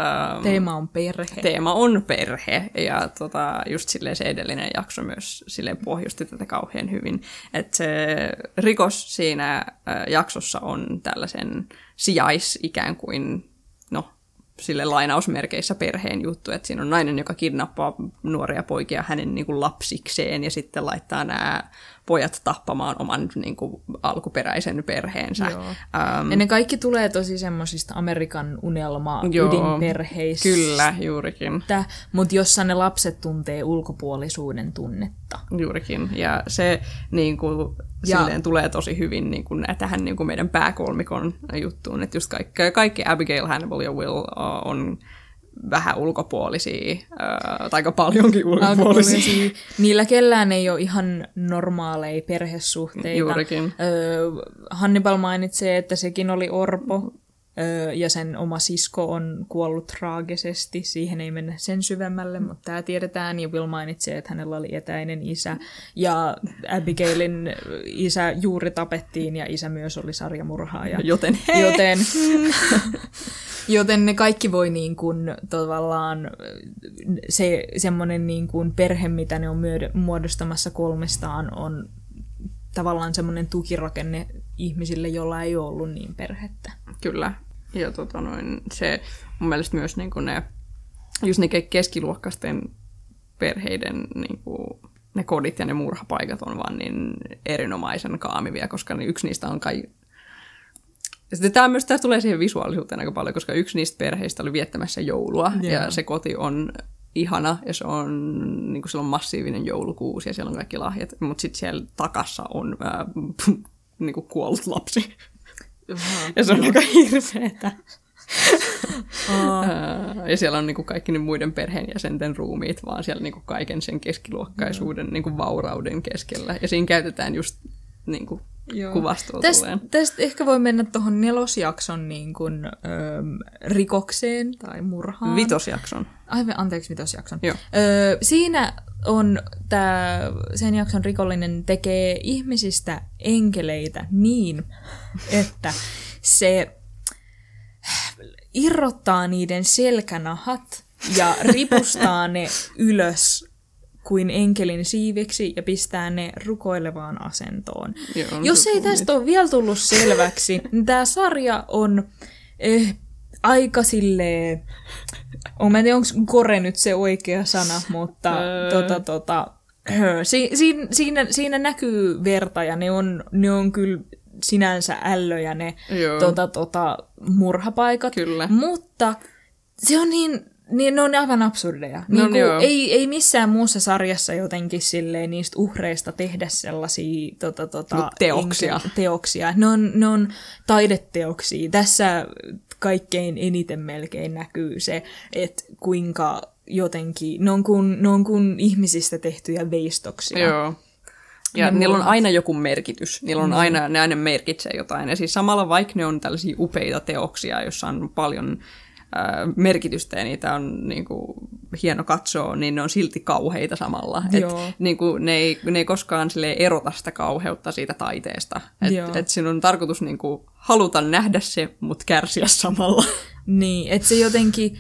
ähm, Teema on perhe. teema on perhe ja tota, just silleen se edellinen jakso myös silleen pohjusti tätä kauhean hyvin. Että se rikos siinä äh, jaksossa on tällaisen sijais ikään kuin, no sille lainausmerkeissä perheen juttu, että siinä on nainen, joka kidnappaa nuoria poikia hänen niin kuin lapsikseen ja sitten laittaa nämä pojat tappamaan oman niin kuin, alkuperäisen perheensä. Ähm, Ja ne kaikki tulee tosi semmosista Amerikan unelma Joo, ydinperheistä. Kyllä, juurikin. Mutta jossa ne lapset tuntee ulkopuolisuuden tunnetta. Juurikin. Ja se niin kuin, Ja- silleen tulee tosi hyvhyvin niin kuin, tähän niin kuin meidän pääkolmikon juttuun. Että just kaikki, kaikki Abigail, Hannibal ja Will uh, on vähän ulkopuolisia, uh, tai aika paljonkin ulkopuolisia. Niillä kellään ei ole ihan normaaleja perhesuhteita. Juurikin. Öö, Hannibal mainitsee, että sekin oli orpo. Öö, ja sen oma sisko on kuollut traagisesti. Siihen ei mennä sen syvemmälle, mm. mutta tämä tiedetään. Ja Will mainitsee, että hänellä oli etäinen isä. Ja Abigailin isä juuri tapettiin ja isä myös oli sarjamurhaaja. Joten he. Joten, joten ne kaikki voi niin kuin, tavallaan se semmoinen niin kuin perhe, mitä ne on muodostamassa kolmestaan, on tavallaan semmoinen tukirakenne ihmisille, joilla ei ole ollut niin perhettä. Kyllä. Ja tota noin, se mun mielestä myös niin kuin ne, just ne keskiluokkaisten perheiden niin kuin, ne kodit ja ne murhapaikat on vaan niin erinomaisen kaamivia, koska niin yksi niistä on kai... Ja sitten tämä myös tämä tulee siihen visuaalisuuteen aika paljon, koska yksi niistä perheistä oli viettämässä joulua, yeah. ja se koti on ihana, ja se on, niin kuin siellä on massiivinen joulukuusi, ja siellä on kaikki lahjat, mutta sitten siellä takassa on ää, niin kuin kuollut lapsi. ja se on aika hirveetä. Oh. ja siellä on niinku kaikki ne muiden perheenjäsenten ruumiit, vaan siellä niinku kaiken sen keskiluokkaisuuden mm. niinku vaurauden keskellä. Ja siinä käytetään just niinku kuvastoa Tästä, tästä ehkä voi mennä tuohon nelosjakson niin kuin, öö, rikokseen tai murhaan. Vitosjakson. Aivan, anteeksi, vitosjakson. Joo. Öö, siinä on tämä, sen jakson rikollinen tekee ihmisistä enkeleitä niin, että se irrottaa niiden selkänahat ja ripustaa ne ylös kuin enkelin siiviksi ja pistää ne rukoilevaan asentoon. Joo, Jos ei tästä ole vielä tullut selväksi, niin tämä sarja on eh, aika silleen on, mä en tiedä, onko kore nyt se oikea sana, mutta tota, tota, si, si, siinä, siinä näkyy verta ja ne on, ne on kyllä sinänsä ällöjä ne tota, tota, murhapaikat. Kyllä. Mutta se on niin, niin ne on aivan absurdeja. No, niin kuin, ei, ei missään muussa sarjassa jotenkin silleen niistä uhreista tehdä sellaisia tota, tota, no, teoksia. Enkä, teoksia. Ne on, ne on taideteoksia. Tässä kaikkein eniten melkein näkyy se, että kuinka jotenkin, ne on kuin, ne on kuin ihmisistä tehtyjä veistoksia. Joo. Ja ne niillä on aina joku merkitys. Niillä on mm. aina, ne aina merkitsee jotain. Ja siis samalla vaikka ne on tällaisia upeita teoksia, joissa on paljon merkitystä ja niitä on niin kuin, hieno katsoa, niin ne on silti kauheita samalla. Et, niin kuin, ne, ei, ne ei koskaan erota sitä kauheutta siitä taiteesta. Et, et siinä on tarkoitus niin kuin, haluta nähdä se, mutta kärsiä samalla. Niin, että se jotenkin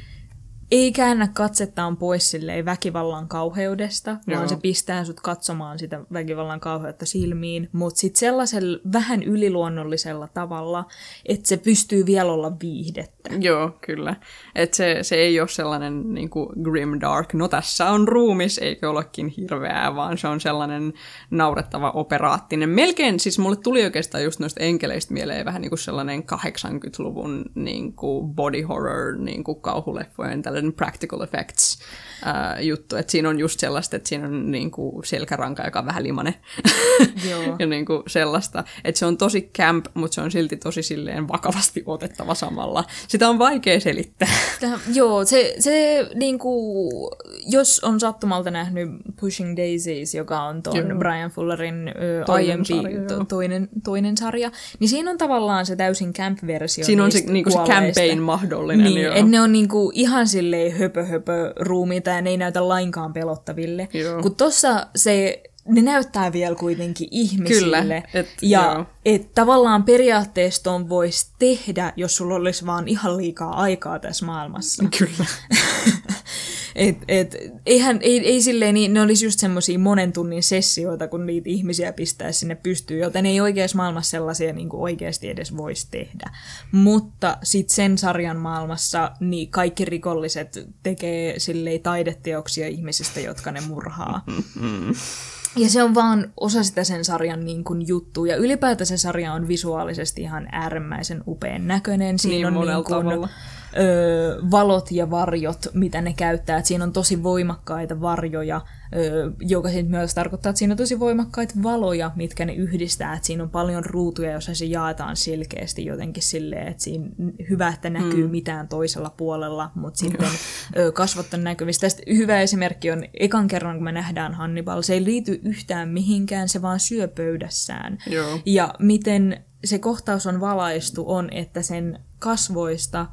ei käännä katsettaan pois silleen väkivallan kauheudesta, Joo. vaan se pistää sut katsomaan sitä väkivallan kauheutta silmiin, mutta sitten sellaisella vähän yliluonnollisella tavalla, että se pystyy vielä olla viihdettä. Joo, kyllä. Että se, se ei ole sellainen niin kuin grim dark, no tässä on ruumis, eikä olekin hirveää, vaan se on sellainen naurettava operaattinen. Melkein, siis mulle tuli oikeastaan just noista enkeleistä mieleen vähän niin kuin sellainen 80-luvun niin kuin body horror niin kuin kauhuleffojen tällainen sellainen practical effects ää, juttu, että siinä on just sellaista, että siinä on niin kuin selkäranka, joka on vähän limanen Joo. ja niin kuin sellaista, että se on tosi camp, mutta se on silti tosi silleen vakavasti otettava samalla. Sitä on vaikea selittää. Tämä, joo, se, se niin kuin, jos on sattumalta nähnyt Pushing Daisies, joka on tuon joo. Brian Fullerin ö, toinen aiempi sarja, to, toinen, toinen sarja, niin siinä on tavallaan se täysin camp-versio Siinä on se, niin kuin se campaign mahdollinen. Niin, että ne on niin kuin, ihan sille silleen höpö höpö ruumiita ja ne ei näytä lainkaan pelottaville. Kun tossa se ne näyttää vielä kuitenkin ihmisille. Kyllä, et, ja et tavallaan periaatteessa on voisi tehdä, jos sulla olisi vaan ihan liikaa aikaa tässä maailmassa. Kyllä. et, et, eihän, ei, ei silleen, niin, ne olisi just semmoisia monen tunnin sessioita, kun niitä ihmisiä pistää sinne pystyyn, joten ei oikeassa maailmassa sellaisia niin kuin oikeasti edes voisi tehdä. Mutta sitten sen sarjan maailmassa niin kaikki rikolliset tekee silleen taideteoksia ihmisistä, jotka ne murhaa. Ja se on vaan osa sitä sen sarjan niin kuin, juttu. Ja ylipäätään se sarja on visuaalisesti ihan äärimmäisen upean näköinen. Siinä niin, on niin kuin, ö, valot ja varjot, mitä ne käyttää. Et siinä on tosi voimakkaita varjoja, ö, joka sitten myös tarkoittaa, että siinä on tosi voimakkaita valoja, mitkä ne yhdistää. Et siinä on paljon ruutuja, joissa se jaetaan selkeästi jotenkin silleen, että siinä hyvä, että näkyy mm. mitään toisella puolella, mutta sitten ö, kasvot on näkyvissä. Tästä hyvä esimerkki on ekan kerran, kun me nähdään Hannibal. Se ei liity yhtään mihinkään, se vaan syö pöydässään. Joo. Ja miten se kohtaus on valaistu on, että sen kasvoista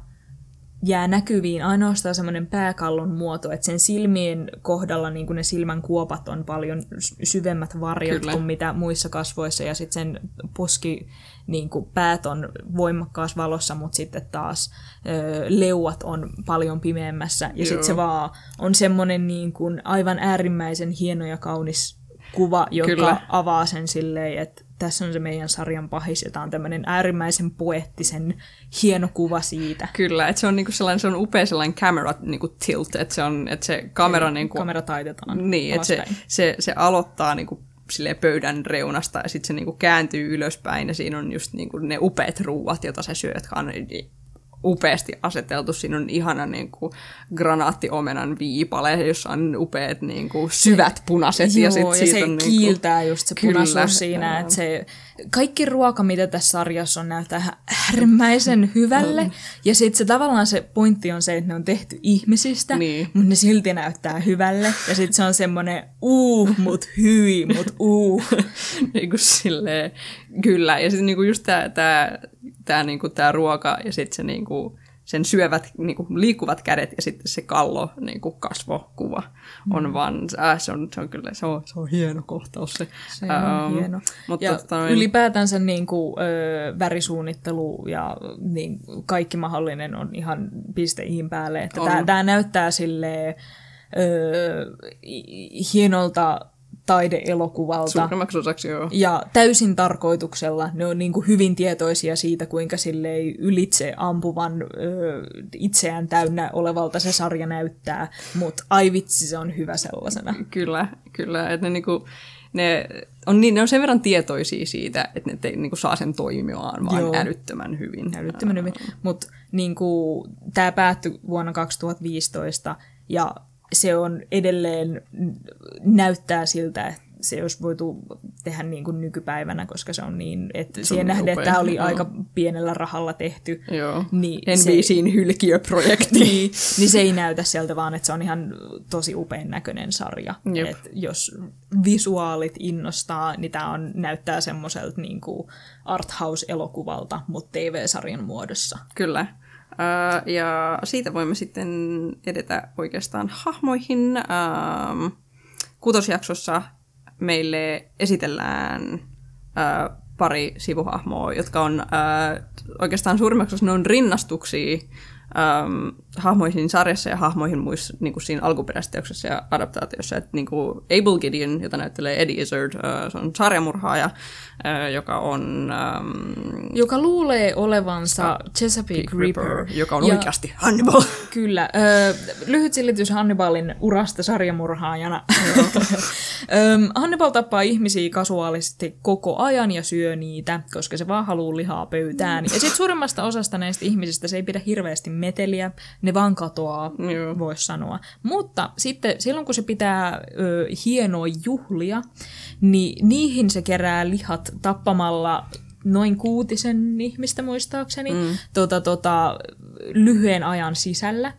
jää näkyviin ainoastaan semmoinen pääkallon muoto, että sen silmien kohdalla niin ne silmän kuopat on paljon syvemmät varjot Kyllä. kuin mitä muissa kasvoissa, ja sitten sen poski niin kuin päät on voimakkaassa valossa, mutta sitten taas ö, leuat on paljon pimeämmässä, ja sitten se vaan on semmoinen niin kuin aivan äärimmäisen hieno ja kaunis kuva, joka Kyllä. avaa sen silleen, että tässä on se meidän sarjan pahis, ja tämä on tämmöinen äärimmäisen poettisen hieno kuva siitä. Kyllä, että se on niinku sellainen, se on upea sellainen camera niinku tilt, että se, on, että se kamera... Niinku, kamera taitetaan Niin, että se, se, se aloittaa niinku pöydän reunasta ja sitten se niinku kääntyy ylöspäin ja siinä on just niinku ne upeat ruuat, joita se syö, jotka on upeasti aseteltu. Siinä on ihana niin kuin, granaattiomenan viipale, jossa on upeat niin kuin, syvät punaiset. Joo, ja, sit ja se on, kiiltää niin kuin, just se punaisuus siinä, että se kaikki ruoka, mitä tässä sarjassa on, näyttää äärimmäisen hyvälle. ja sitten se tavallaan se pointti on se, että ne on tehty ihmisistä, Niin. mutta ne silti näyttää hyvälle. Ja sitten se on semmoinen uu, mut hyi, mut uu. niin kuin silleen, kyllä. Ja sitten niinku just tämä tää, tää, niinku tää ruoka ja sitten se niinku, sen syövät niinku, liikkuvat kädet ja sitten se kallo niinku, kasvokuva on mm. vaan, äh, se, on, se on kyllä, se on, se on hieno kohtaus se. Se on Ähm, hieno. Mutta ja tota noin- ylipäätänsä niin kuin, ö, värisuunnittelu ja niin, kaikki mahdollinen on ihan piste iin päälle. Että tää näyttää silleen ö, hi- hienolta taideelokuvalta. Suurimmaksi osaksi joo. Ja täysin tarkoituksella ne on niin kuin hyvin tietoisia siitä, kuinka silleen ylitse ampuvan ö, itseään täynnä olevalta se sarja näyttää, mutta ai vitsi, se on hyvä sellaisena. Kyllä, kyllä. Että ne, niinku, ne, on niin, ne on sen verran tietoisia siitä, että ne te, niinku, saa sen toimimaan vaan Joo. älyttömän hyvin. Älyttömän hyvin. Mutta niin tämä päättyi vuonna 2015 ja se on edelleen näyttää siltä, että se olisi voitu tehdä niin kuin nykypäivänä, koska se on niin, että Se siihen nähden, että tämä oli joo. aika pienellä rahalla tehty. Joo. Niin se- NBCin hylkiöprojekti. niin, niin se ei näytä sieltä, vaan että se on ihan tosi upean näköinen sarja. Jep. Et jos visuaalit innostaa, niin tämä on, näyttää semmoiselta niin arthouse-elokuvalta, mutta TV-sarjan muodossa. Kyllä. Öö, ja siitä voimme sitten edetä oikeastaan hahmoihin. Öö, kutosjaksossa meille esitellään öö, pari sivuhahmoa, jotka on öö, oikeastaan suurimmaksi ne on rinnastuksia öö, hahmoihin sarjassa ja hahmoihin muissa niin kuin siinä alkuperäisessä teoksessa ja adaptaatiossa. Et, niin kuin Abel Gideon, jota näyttelee Eddie Izzard, öö, se on sarjamurhaaja, öö, joka on öö, Joka luulee olevansa Chesapeake Ripper. joka on Ja- oikeasti Hannibal. Kyllä. Ö, lyhyt silitys Hannibalin urasta sarjamurhaajana. Öm, Hannibal tappaa ihmisiä kasuaalisesti koko ajan ja syö niitä, koska se vaan haluaa lihaa pöytään. Ja sitten suurimmasta osasta näistä ihmisistä se ei pidä hirveästi meteliä, ne vaan katoaa, Joo. voisi sanoa. Mutta sitten silloin, kun se pitää ö, hienoa juhlia, niin niihin se kerää lihat tappamalla noin kuutisen ihmistä muistaakseni mm. tota, tota, lyhyen ajan sisällä.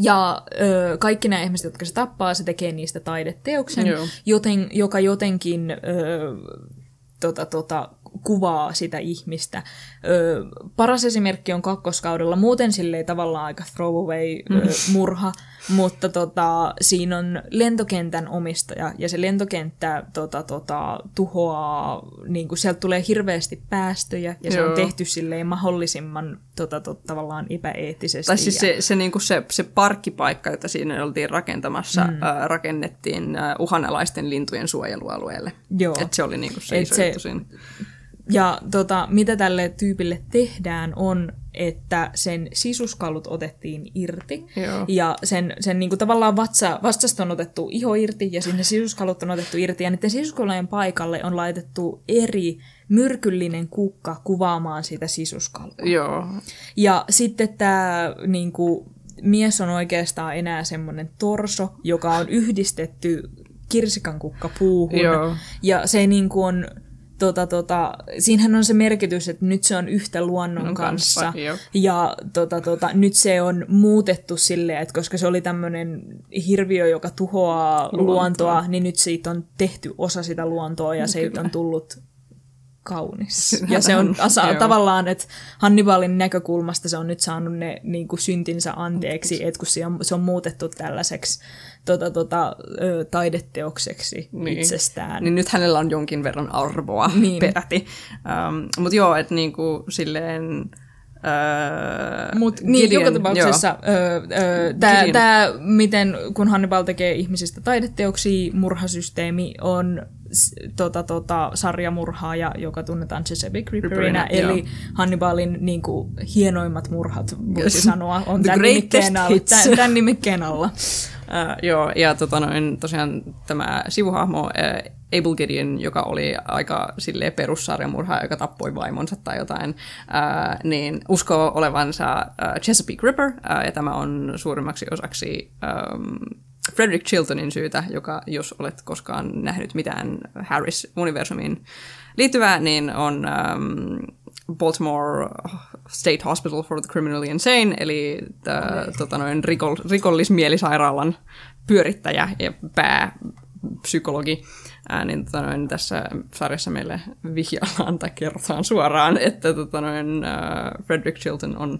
Ja ö, kaikki nämä ihmiset, jotka se tappaa, se tekee niistä taideteoksen, Joo. joten, joka jotenkin ö, tota, tota, kuvaa sitä ihmistä. Ö, paras esimerkki on kakkoskaudella, muuten silleen tavallaan aika throwaway ö, murha, mutta tota, siinä on lentokentän omistaja, ja se lentokenttä tota, tota, tuhoaa, niin kuin sieltä tulee hirveästi päästöjä, ja se Joo. on tehty silleen mahdollisimman tota, tota, tavallaan epäeettisesti. Tai siis ja- se, se, niinku se, se parkkipaikka, jota siinä oltiin rakentamassa, mm. ää, rakennettiin ää, uhanalaisten lintujen suojelualueelle. Joo. Et se oli niinku se Et iso se-. Ja tota, mitä tälle tyypille tehdään on, että sen sisuskallut otettiin irti. Joo. Ja sen, sen niin kuin tavallaan vatsa, vatsasta on otettu iho irti ja sinne sisuskallut on otettu irti. Ja niiden sisuskallojen paikalle on laitettu eri myrkyllinen kukka kuvaamaan sitä sisuskalua. Joo, Ja sitten tämä niin kuin, mies on oikeastaan enää semmoinen torso, joka on yhdistetty kirsikankukapuuhun. Joo. Ja se niin kuin on, tota, tota, siinähän on se merkitys, että nyt se on yhtä luonnon Luonnon kanssa, kanssa. ja tota, tota, nyt se on muutettu silleen, että koska se oli tämmöinen hirviö, joka tuhoaa luontoa. luontoa, niin nyt siitä on tehty osa sitä luontoa ja siitä on tullut kaunis. Ja se on asa- Joo. tavallaan, että Hannibalin näkökulmasta se on nyt saanut ne niin kuin syntinsä anteeksi, että kun se on, se on muutettu tällaiseksi tota, tota, taideteokseksi niin. itsestään. Niin nyt hänellä on jonkin verran arvoa Niin. peräti. Um, Mutta joo, että niinku silleen... Öö, Mut, niin, joka tapauksessa öö, öö, tämä, tää, miten kun Hannibal tekee ihmisistä taideteoksia, murhasysteemi on tota, tota, sarjamurhaaja, joka tunnetaan Ripperina, Ripperina, eli Hannibalin niin kuin, hienoimmat murhat, voisi Yes. sanoa, on tämän nimikkeen, alla, tämän, tämän nimikkeen alla. Äh, joo, ja tota noin, tosiaan tämä sivuhahmo äh, Abel Gideon, joka oli aika silleen perussarjamurha, joka tappoi vaimonsa tai jotain, äh, niin uskoo olevansa äh, Chesapeake Ripper, äh, ja tämä on suurimmaksi osaksi ähm, Frederick Chiltonin syytä, joka jos olet koskaan nähnyt mitään Harris-universumiin liittyvää, niin on ähm, Baltimore State Hospital for the Criminally Insane, eli tää, tota noin, rikol, rikollismielisairaalan pyörittäjä ja pääpsykologi. Ää, niin, tota noin, tässä sarjassa meille vihjaillaan tai kerrotaan suoraan, että tota noin, ää, Frederick Chilton on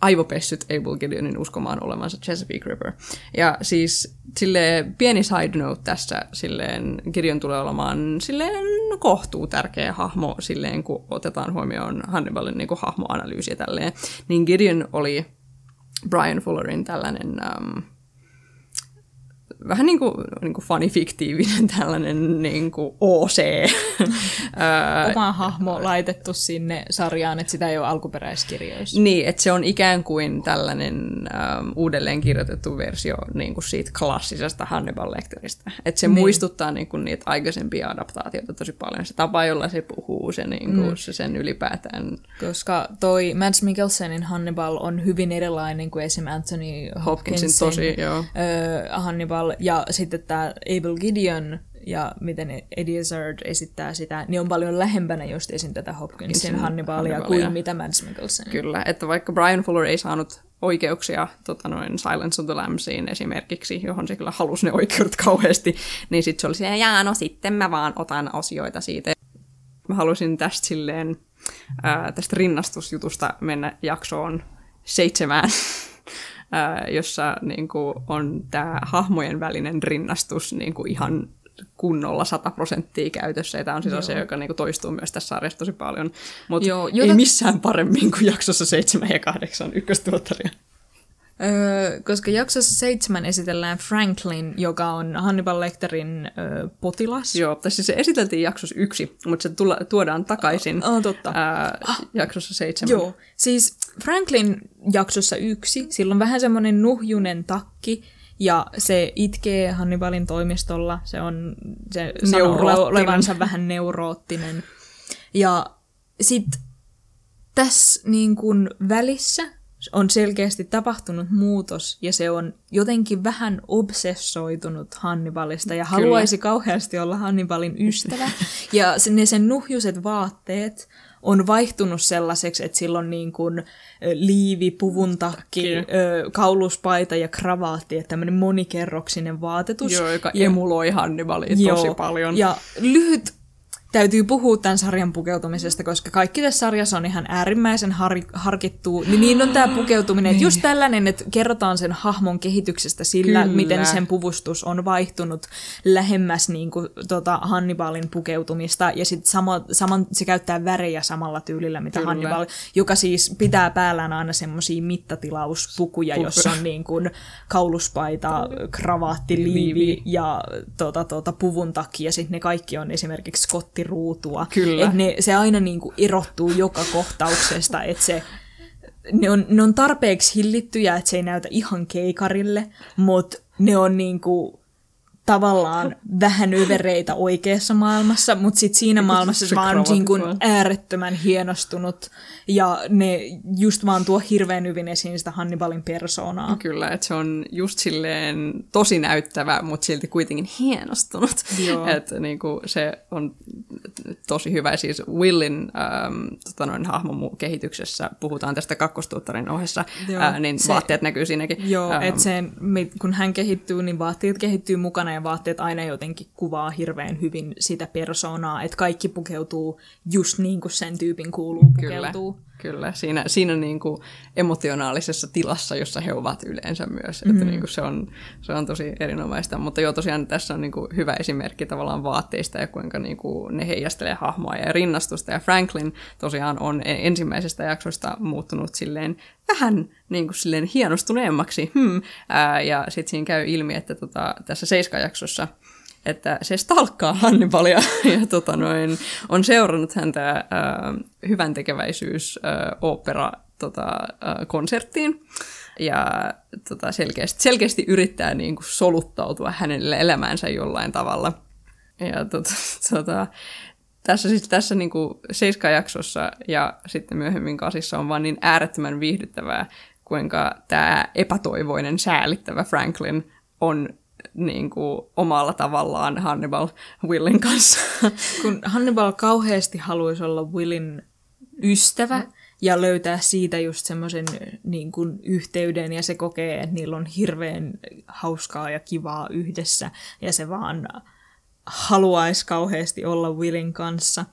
aivopessyt Abel Gideonin uskomaan olevansa Chesapeake Ripper. Ja siis sille pieni side note tässä, silleen Gideon tulee olemaan silleen kohtuu tärkeä hahmo silleen, kun otetaan huomioon Hannibalin niin kuin hahmoanalyysi ja tälleen. Niin Gideon oli Brian Fullerin tällainen um, vähän niin kuin, niin kuin fanifiktiivinen tällainen niin kuin OC. Oma hahmo laitettu sinne sarjaan, että sitä ei ole alkuperäiskirjoissa. Niin, että se on ikään kuin tällainen ähm, uudelleen kirjoitettu versio niin kuin siitä klassisesta Hannibal Lecteristä. Että se niin. muistuttaa niin kuin, niitä aikaisempia adaptaatioita tosi paljon. Se tapa, jolla se puhuu, se, niin kuin, mm. se sen ylipäätään Koska toi Mads Mikkelsenin Hannibal on hyvin erilainen kuin esim. Anthony Hopkinsin Hopkinsin tosi, joo. Hannibal. Ja sitten tämä Abel Gideon ja miten Eddie Izzard esittää sitä, niin on paljon lähempänä just esim. tätä Hopkinsin Hannibalia Hannibalia. kuin mitä Mads Mikkelsen. Kyllä, että vaikka Brian Fuller ei saanut oikeuksia tota noin Silence of the Lambsiin esimerkiksi, johon se kyllä halusi ne oikeudet kauheasti, niin sitten se oli silleen, jaa, no sitten mä vaan otan osioita siitä. Mä halusin tästä silleen, ää, tästä rinnastusjutusta mennä jaksoon seitsemään, ää, jossa niin kuin, on tämä hahmojen välinen rinnastus niin kuin ihan kunnolla 100 prosenttia käytössä, ja tämä on siis asia, joka niin kuin, toistuu myös tässä sarjassa tosi paljon, mutta Joo, ei missään paremmin kuin jaksossa 7 ja 8 ykköstuottaria. Öö, koska jaksossa seitsemän esitellään Franklin, joka on Hannibal Lecterin öö, potilas. Joo, tai siis se esiteltiin jaksossa yksi, mutta se tulla, tuodaan takaisin Oh, totta. ää, jaksossa seitsemän. Joo, siis Franklin jaksossa yksi, sillä on vähän semmoinen nuhjunen takki, ja se itkee Hannibalin toimistolla, se on se sanoo olevansa vähän neuroottinen. Ja sitten tässä niin kun välissä on selkeästi tapahtunut muutos, ja se on jotenkin vähän obsessoitunut Hannibalista, ja haluaisi kauheasti olla Hannibalin ystävä. ja ne sen nuhjuset vaatteet on vaihtunut sellaiseksi, että sillä on niin kuin liivi, puvun takki, kauluspaita ja kravaatti, että tämmöinen monikerroksinen vaatetus. Joo, joka ja, emuloi Hannibalia tosi paljon. Ja lyhyt täytyy puhua tämän sarjan pukeutumisesta, koska kaikki tässä sarjassa on ihan äärimmäisen har- harkittu. Niin, niin on tämä pukeutuminen, että just tällainen, että kerrotaan sen hahmon kehityksestä sillä, Kyllä. miten sen puvustus on vaihtunut lähemmäs niin kuin, tota Hannibalin pukeutumista, ja sitten sama, saman, se käyttää värejä samalla tyylillä, mitä Kyllä. Hannibal, joka siis pitää päällään aina semmoisia mittatilauspukuja, jossa on niin kuin kauluspaita, kravaatti, liivi, Liivi. ja tota, tota, puvun takia, ja sitten ne kaikki on esimerkiksi skottiruutua. Kyllä. Et ne, se aina niinku erottuu joka kohtauksesta, että se ne on, ne on tarpeeksi hillittyjä, että se ei näytä ihan keikarille, mutta ne on niinku tavallaan vähän övereitä oikeassa maailmassa, mutta sitten siinä maailmassa se vaan niin kuin äärettömän hienostunut ja ne just vaan tuo hirveän hyvin esiin sitä Hannibalin persoonaa. Kyllä, että se on just silleen tosi näyttävä, mutta silti kuitenkin hienostunut. Että niinku, se on tosi hyvä. Siis Willin ähm, tota noin, hahmon kehityksessä puhutaan tästä kakkostuottarin ohessa, Joo, ää, niin se- vaatteet näkyy siinäkin. Joo, Ähm, että kun hän kehittyy, niin vaatteet kehittyy mukana ne vaatteet aina jotenkin kuvaa hirveän hyvin sitä persoonaa, että kaikki pukeutuu just niin kuin sen tyypin kuuluu pukeutuu. Kyllä. Kyllä, siinä, siinä niin kuin emotionaalisessa tilassa, jossa he ovat yleensä myös. Mm-hmm. Että niin kuin se, on, se on tosi erinomaista. Mutta joo, tosiaan tässä on niin kuin hyvä esimerkki tavallaan vaatteista ja kuinka niin kuin ne heijastelee hahmoa ja rinnastusta. Ja Franklin tosiaan on e- ensimmäisestä jaksosta muuttunut silleen vähän niin kuin silleen hienostuneemmaksi. Hmm. Ää, ja sitten siinä käy ilmi, että tota, tässä seiskajaksossa että se stalkkaa Hannibalia ja tota noin, on seurannut häntä äh, hyvän tekeväisyys äh, opera tota, äh, konserttiin ja tota, selkeästi, selkeästi yrittää niin kuin, soluttautua hänelle elämäänsä jollain tavalla. Ja tota, tota, tässä, siis, tässä niin kuin Seiska-jaksossa ja sitten myöhemmin Kasissa on vaan niin äärettömän viihdyttävää, kuinka tämä epätoivoinen, säälittävä Franklin on niin kuin, omalla tavallaan Hannibal Willin kanssa. Kun Hannibal kauheasti haluaisi olla Willin ystävä ja löytää siitä just semmoisen niin kuin, yhteyden ja se kokee, että niillä on hirveän hauskaa ja kivaa yhdessä ja se vaan haluaisi kauheasti olla Willin kanssa.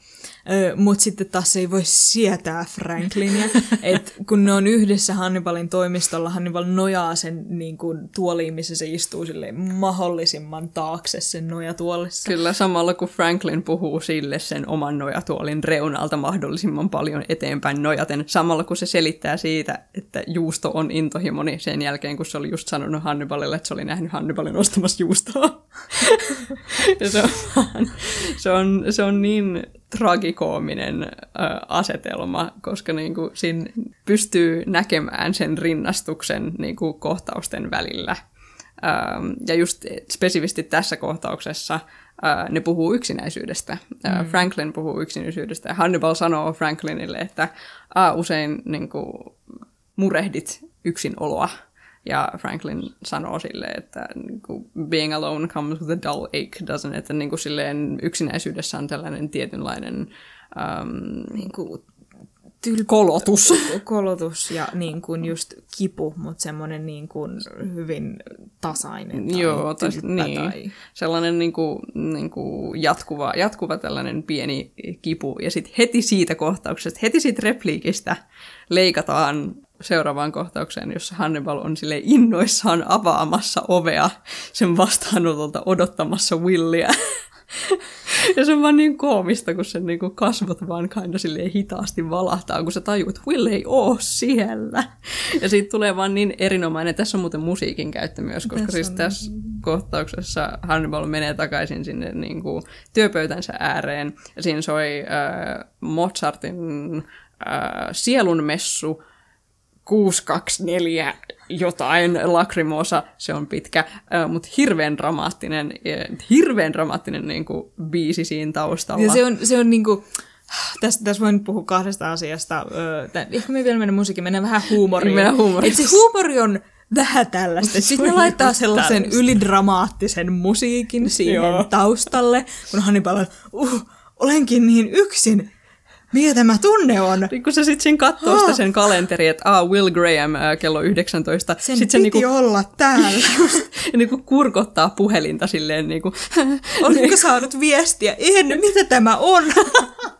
Mutta sitten taas ei voi sietää Franklinia. Et kun ne on yhdessä Hannibalin toimistolla, Hannibal nojaa sen niin kuin, tuoliin, missä se istuu sille mahdollisimman taakse sen nojatuolissa. Kyllä, samalla kun Franklin puhuu sille sen oman nojatuolin reunalta mahdollisimman paljon eteenpäin nojaten, samalla kun se selittää siitä, että juusto on intohimoni sen jälkeen, kun se oli just sanonut Hannibalille, että se oli nähnyt Hannibalin ostamassa juustoa. ja se on, se on, se on niin tragikoominen ö, asetelma, koska niin kuin, siinä pystyy näkemään sen rinnastuksen niin kuin, kohtausten välillä. Ö, ja just spesifisti tässä kohtauksessa ö, ne puhuu yksinäisyydestä. Mm. Franklin puhuu yksinäisyydestä ja Hannibal sanoo Franklinille, että usein niin kuin, murehdit yksinoloa. Ja Franklin sanoo sille, että niin kuin, being alone comes with a dull ache, doesn't it? Että niin kuin, silleen, yksinäisyydessä on tällainen tietynlainen um, Niin kuin, tyl- kolotus. kolotus ja niin kuin just kipu, mutta semmoinen niin kuin hyvin tasainen tai Joo, tylppä niin. tai... Sellainen niin kuin, niin kuin jatkuva, jatkuva tällainen pieni kipu. Ja sitten heti siitä kohtauksesta, heti siitä repliikistä leikataan seuraavaan kohtaukseen, jossa Hannibal on sille innoissaan avaamassa ovea sen vastaanotolta odottamassa Willia. ja se on vaan niin koomista, kun sen niin kuin kasvot vaan silleen hitaasti valahtaa, kun sä tajuut, että Will ei oo siellä. Ja siitä tulee vaan niin erinomainen. Tässä on muuten musiikin käyttö myös, koska Tässä siis on. tässä kohtauksessa Hannibal menee takaisin sinne niin kuin työpöytänsä ääreen. Ja siinä soi äh, Mozartin äh, sielunmessu 624 jotain lakrimosa, se on pitkä, mutta hirveän dramaattinen, hirveän dramaattinen niin kuin, biisi siinä taustalla. Ja se on, se on niinku, tässä, tässä voin puhua kahdesta asiasta. Ehkä me vielä mennään musiikkiin, mennään vähän huumoriin. Mennään huumoriin. Et se huumori on vähän tällaista. Sitten ne laittaa sellaisen tällaista. ylidramaattisen musiikin siihen Joo. taustalle, kun Hannibal on, uh, olenkin niin yksin. Mikä tämä tunne on? Niin kun se sitten siinä katsoo sitä sen kalenteri, että ah, Will Graham äh, kello 19. Sen sit se piti niinku, olla täällä. ja niinku kurkottaa puhelinta silleen niinku, Oletko saanut viestiä? En, mitä tämä on?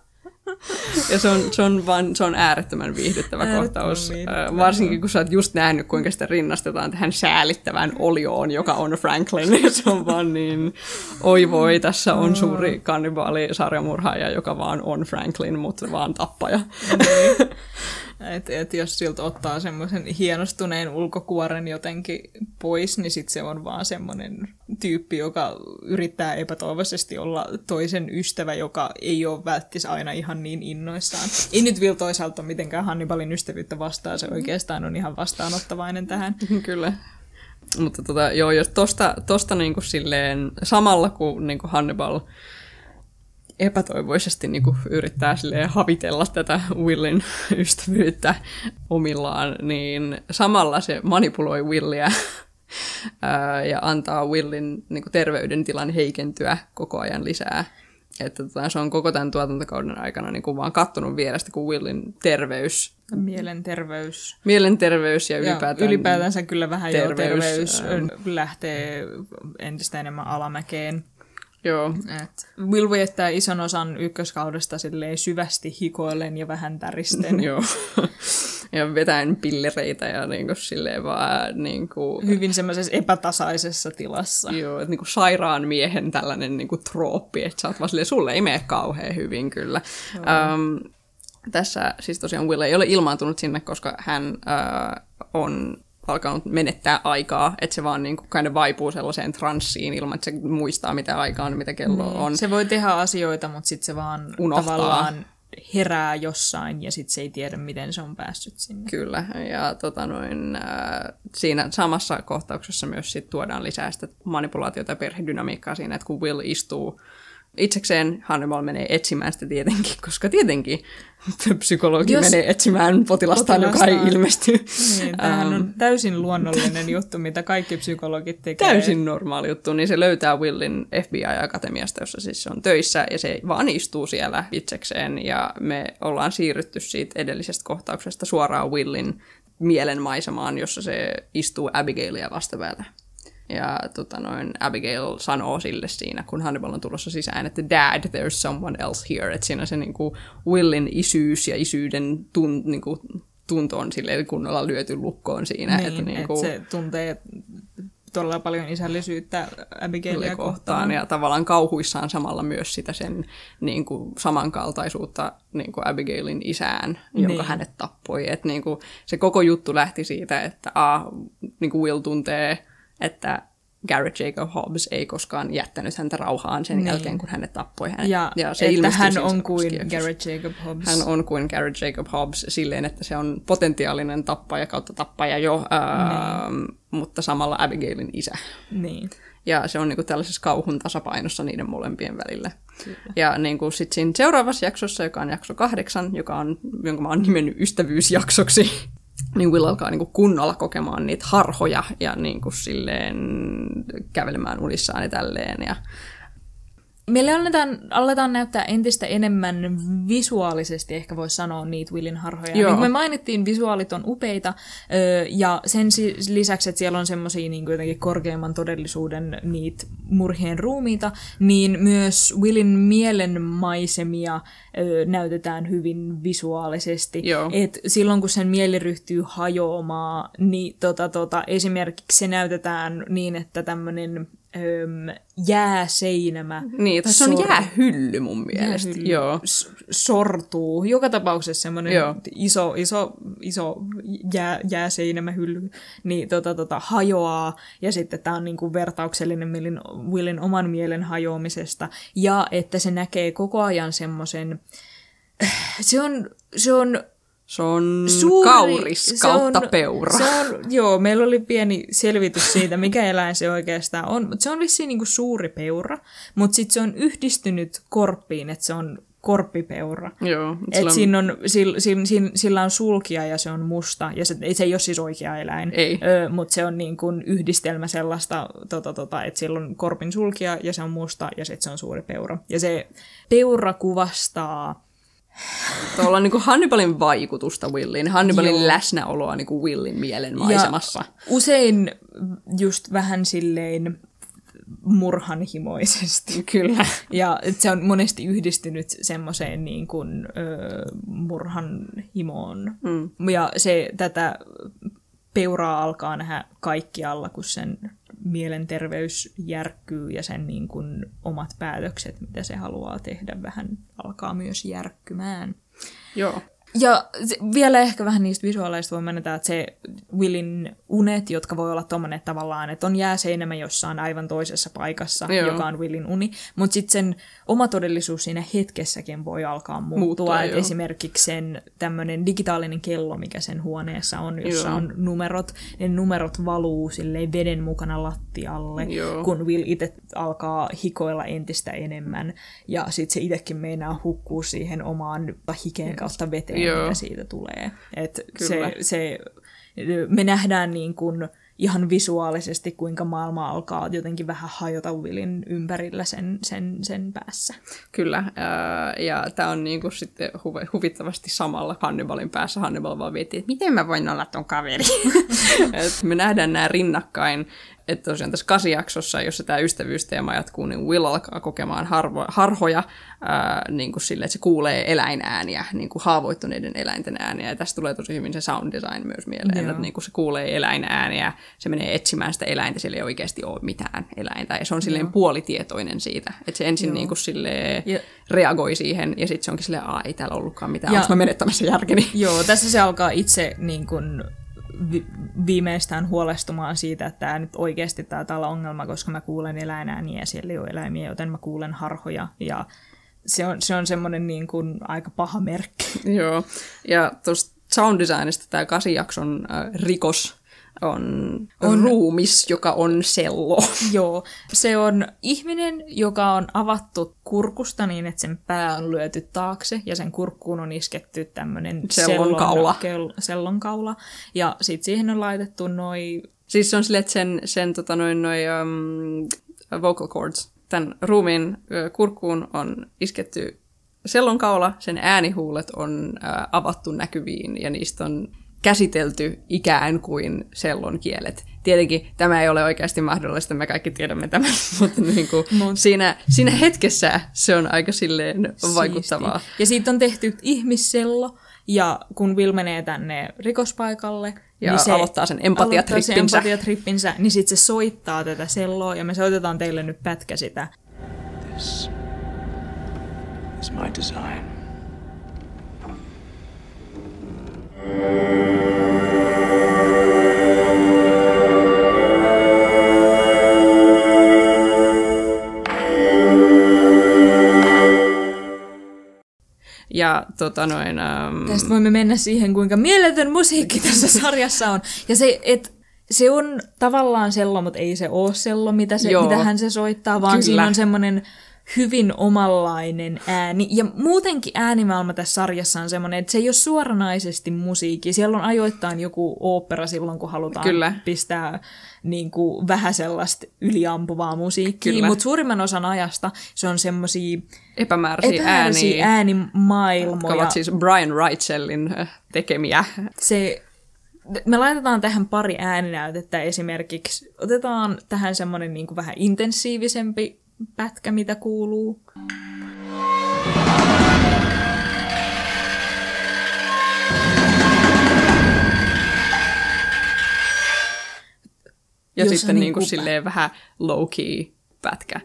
Ja se on, se on, vaan, se on äärettömän viihdyttävä Äärettömän kohtaus. viihdyttävä, Varsinkin kun sä oot just nähnyt, kuinka sitä rinnastetaan tähän säälittävään olioon, joka on Franklin. Niin se on vaan niin, oi voi, tässä on suuri kannibaali sarjamurhaaja, joka vaan on Franklin, mutta vaan tappaja. Et, et jos siltä ottaa semmoisen hienostuneen ulkokuoren jotenkin pois, niin sit se on vaan semmoinen tyyppi, joka yrittää epätoivoisesti olla toisen ystävä, joka ei ole välttis aina ihan niin innoissaan. Ei nyt vielä toisaalta mitenkään Hannibalin ystävyyttä vastaan, se oikeastaan on ihan vastaanottavainen tähän. Kyllä. Mutta tota, joo, jos tosta, tosta niinku silleen, samalla kun niinku Hannibal epätoivoisesti niinku yrittää silleen havitella tätä Willin ystävyyttä omillaan, niin samalla se manipuloi Willia ää, ja antaa Willin niinku terveydentilan heikentyä koko ajan lisää. että tota, se on koko tämän tuotantokauden aikana niin kuin vaan kattonut vierestä, kun Willin terveys, Mielenterveys. mielenterveys ja Ja ylipäätään, ylipäätänsä kyllä vähän terveys, jo terveys lähtee entistä enemmän alamäkeen. Joo, Et Will viettää ison osan ykköskaudesta silleen syvästi hikoillen ja vähän täristen. joo. ja vetäen pillereitä ja niin kuin, silleen vaan niin kuin, Hyvin semmoisessa epätasaisessa tilassa. Joo, että niinku sairaan miehen tällainen niinku trooppi, että sä oot vaan silleen, sulle ei mene kauhean hyvin kyllä. Um, tässä siis tosiaan Will ei ole ilmaantunut sinne, koska hän uh, on alkanut menettää aikaa, että se vaan kind of vaipuu sellaiseen transsiin ilman, että se muistaa mitä aikaa on, mitä kello on. Se voi tehdä asioita, mutta sitten se vaan Unohtaa. tavallaan herää jossain ja sitten se ei tiedä, miten se on päässyt sinne. Kyllä, ja tota noin, äh, siinä samassa kohtauksessa myös sit tuodaan lisää sitä manipulaatiota ja perhedynamiikkaa siinä, että kun Will istuu itsekseen, Hannibal menee etsimään sitä tietenkin, koska tietenkin psykologi Jos- menee etsimään potilastaan, joka ei Potilastaan. ilmesty. Niin, tämähän on täysin luonnollinen juttu, mitä kaikki psykologit tekee. Täysin normaali juttu, niin se löytää Willin FBI-akatemiasta, jossa siis se on töissä, ja se vaan istuu siellä itsekseen, ja me ollaan siirrytty siitä edellisestä kohtauksesta suoraan Willin mielenmaisemaan, jossa se istuu Abigailia vastapäätä. Ja tota noin, Abigail sanoo sille siinä, kun Hannibal on tulossa sisään, että dad, there's someone else here. Että siinä se niinku Willin isyys ja isyyden tun, niinku, tunto on silleen kunnolla lyöty lukkoon siinä. Niin, että niinku, se tuntee todella paljon isällisyyttä Abigailia kohtaan. kohtaan ja tavallaan kauhuissaan samalla myös sitä sen niin kuin, samankaltaisuutta niin kuin Abigailin isään, jonka Niin. hänet tappoi. Et, niin kuin, se koko juttu lähti siitä, että a, niin kuin Will tuntee, että Garrett Jacob Hobbs ei koskaan jättänyt häntä rauhaan sen Niin. niin. jälkeen, kun hänet tappoi hänet. Ja, ja se että hän on kuin. Garrett Jacob Hobbs. Hän on kuin Garrett Jacob Hobbs silleen, että se on potentiaalinen tappaja kautta tappaja jo, ää, mutta samalla Abigailin isä. Niin. Ja se on niinku tällaisessa kauhun tasapainossa niiden molempien välillä. Kyllä. Ja niinku sit siinä seuraavassa jaksossa, joka on jakso kahdeksan, joka on, jonka mä oon nimennyt ystävyysjaksoksi, niin Will alkaa niinku kunnolla kokemaan niitä harhoja ja niinku silleen kävelemään unissaan ja tälleen. Ja Meille aletaan, aletaan näyttää entistä enemmän visuaalisesti, ehkä voisi sanoa, niitä Willin harhoja. Joo. Niin kuin me mainittiin, visuaalit on upeita, ja sen si- lisäksi, että siellä on semmoisia niin jotenkin korkeimman todellisuuden niitä murhien ruumiita, niin myös Willin mielenmaisemia näytetään hyvin visuaalisesti. Joo. Et silloin, kun sen mieli ryhtyy hajoamaan, niin tota, tota, esimerkiksi se näytetään niin, että tämmöinen öm, jääseinämä niin, tai se on sor- jäähylly mun mielestä. jäähylly Joo. s- sortuu. Joka tapauksessa semmoinen iso, iso, iso jää, jääseinämä hylly, niin tota, tota, hajoaa. Ja sitten tämä on niinku vertauksellinen Willin, Willin oman mielen hajoamisesta. Ja että se näkee koko ajan semmoisen... Se on, se on Se on suuri, kauris se kautta on, peura. Se on, joo, meillä oli pieni selvitys siitä, mikä eläin se oikeastaan on. Mutta se on vissiin niinku suuri peura, mutta sitten se on yhdistynyt korppiin, että se on korppipeura. Joo. Et sillä on- siinä on, sillä, sillä, sillä on sulkia ja se on musta, ja se, se ei ole siis oikea eläin, mutta se on niin kuin yhdistelmä sellaista, tota, tota, että sillä on korpin sulkia ja se on musta ja sitten se on suuri peura. Ja se peura kuvastaa Tuolla on niin Hannibalin vaikutusta Williin, Hannibalin Joo. läsnäoloa niin Willin mielen maisemassa. Ja usein just vähän silleen murhanhimoisesti. Kyllä. Ja se on monesti yhdistynyt semmoiseen niin kuin, ö, murhanhimoon. Mm. Ja se tätä peuraa alkaa nähdä kaikkialla, kun sen mielenterveys järkkyy ja sen niin kuin, omat päätökset, mitä se haluaa tehdä, vähän alkaa myös järkkymään. Joo. Ja se, vielä ehkä vähän niistä visuaaleista voi mennä, että se Willin unet, jotka voi olla tommonen tavallaan, että on jääseinämä jossain aivan toisessa paikassa, Joo. joka on Willin uni, mutta sitten sen oma todellisuus siinä hetkessäkin voi alkaa muuttua. Muuttua, esimerkiksi sen tämmöinen digitaalinen kello, mikä sen huoneessa on, jossa Joo. on numerot, ne numerot valuu silleen veden mukana lattialle, Joo. kun Will itse alkaa hikoilla entistä enemmän, ja sitten se itsekin meinaa hukkuu siihen omaan hikeen kautta veteen, Joo. mitä siitä tulee. Et se, Kyllä. se, me nähdään niin kuin ihan visuaalisesti, kuinka maailma alkaa jotenkin vähän hajota Willin ympärillä sen, sen, sen päässä. Kyllä, ja tämä on niinku sitten huvittavasti samalla Hannibalin päässä. Hannibal vaan vietti, että miten mä voin olla ton kaveri. me nähdään nämä rinnakkain että tosiaan tässä kasijaksossa, jossa tämä ystävyysteema jatkuu, niin Will alkaa kokemaan harvo, harhoja ää, niin kuin sille, että se kuulee eläinääniä, niin kuin haavoittuneiden eläinten ääniä. Ja tästä tulee tosi hyvin se sound design myös mieleen, Joo. että niin kuin se kuulee eläinääniä, se menee etsimään sitä eläintä, sillä ei oikeasti ole mitään eläintä. Ja se on silleen Joo. puolitietoinen siitä, että se ensin niin kuin silleen ja... reagoi siihen, ja sitten se onkin silleen, että ei täällä ollutkaan mitään, ja... onko mä menettämässä järkeni? Joo, tässä se alkaa itse niin kuin vi- viimeistään huolestumaan siitä, että tämä nyt oikeasti taitaa olla ongelma, koska mä kuulen eläinääniä ja siellä ei ole eläimiä, joten mä kuulen harhoja ja se on, se on semmoinen niin kuin aika paha merkki. Joo, ja tuosta sound designista tämä kasijakson äh, rikos on, on ruumis, joka on sello. Joo, se on ihminen, joka on avattu kurkusta niin, että sen pää on lyöty taakse ja sen kurkkuun on isketty tämmöinen sellonkaula. Sellon, sellonkaula. Ja sitten siihen on laitettu noin... Siis se on silleen, että sen, sen tota noin, noin um, vocal cords, tämän ruumiin kurkkuun on isketty sellonkaula, sen äänihuulet on äh, avattu näkyviin ja niistä on käsitelty ikään kuin sellon kielet. Tietenkin tämä ei ole oikeasti mahdollista, me kaikki tiedämme tämän, mutta niin kuin Mut. siinä, siinä hetkessä se on aika silleen vaikuttavaa. Siisti. Ja siitä on tehty ihmissello, ja kun Will menee tänne rikospaikalle, ja niin se aloittaa sen empatiatrippinsä. Sen empatiatrippinsä, niin sitten se soittaa tätä selloa, ja me soitetaan teille nyt pätkä sitä. This is my design. Tota noin... Um... Tästä voimme mennä siihen, kuinka mieletön musiikki tässä sarjassa on. Ja se, et, se on tavallaan sello, mutta ei se ole sello, mitä, se, mitä hän se soittaa, vaan Kyllä. siinä on semmoinen hyvin omanlainen ääni. Ja muutenkin äänimaailma tässä sarjassa on semmoinen, että se ei ole suoranaisesti musiikki. Siellä on ajoittain joku opera silloin, kun halutaan Kyllä. pistää niin kuin, vähän sellaista yliampuvaa musiikkia. Mutta suurimman osan ajasta se on semmoisia epämääräisiä, epämääräisiä ääniä, äänimaailmoja. Jotka ovat siis Brian Reichellin äh, tekemiä. Se me laitetaan tähän pari ääninäytettä esimerkiksi. Otetaan tähän semmoinen niin kuin vähän intensiivisempi pätkä, mitä kuuluu. Ja Jos sitten niin kuin silleen vähän low-key pätkä.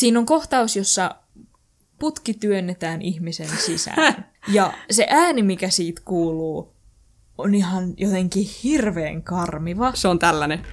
Siinä on kohtaus, jossa putki työnnetään ihmisen sisään. ja se ääni, mikä siitä kuuluu, on ihan jotenkin hirveän karmiva. Se on tällainen.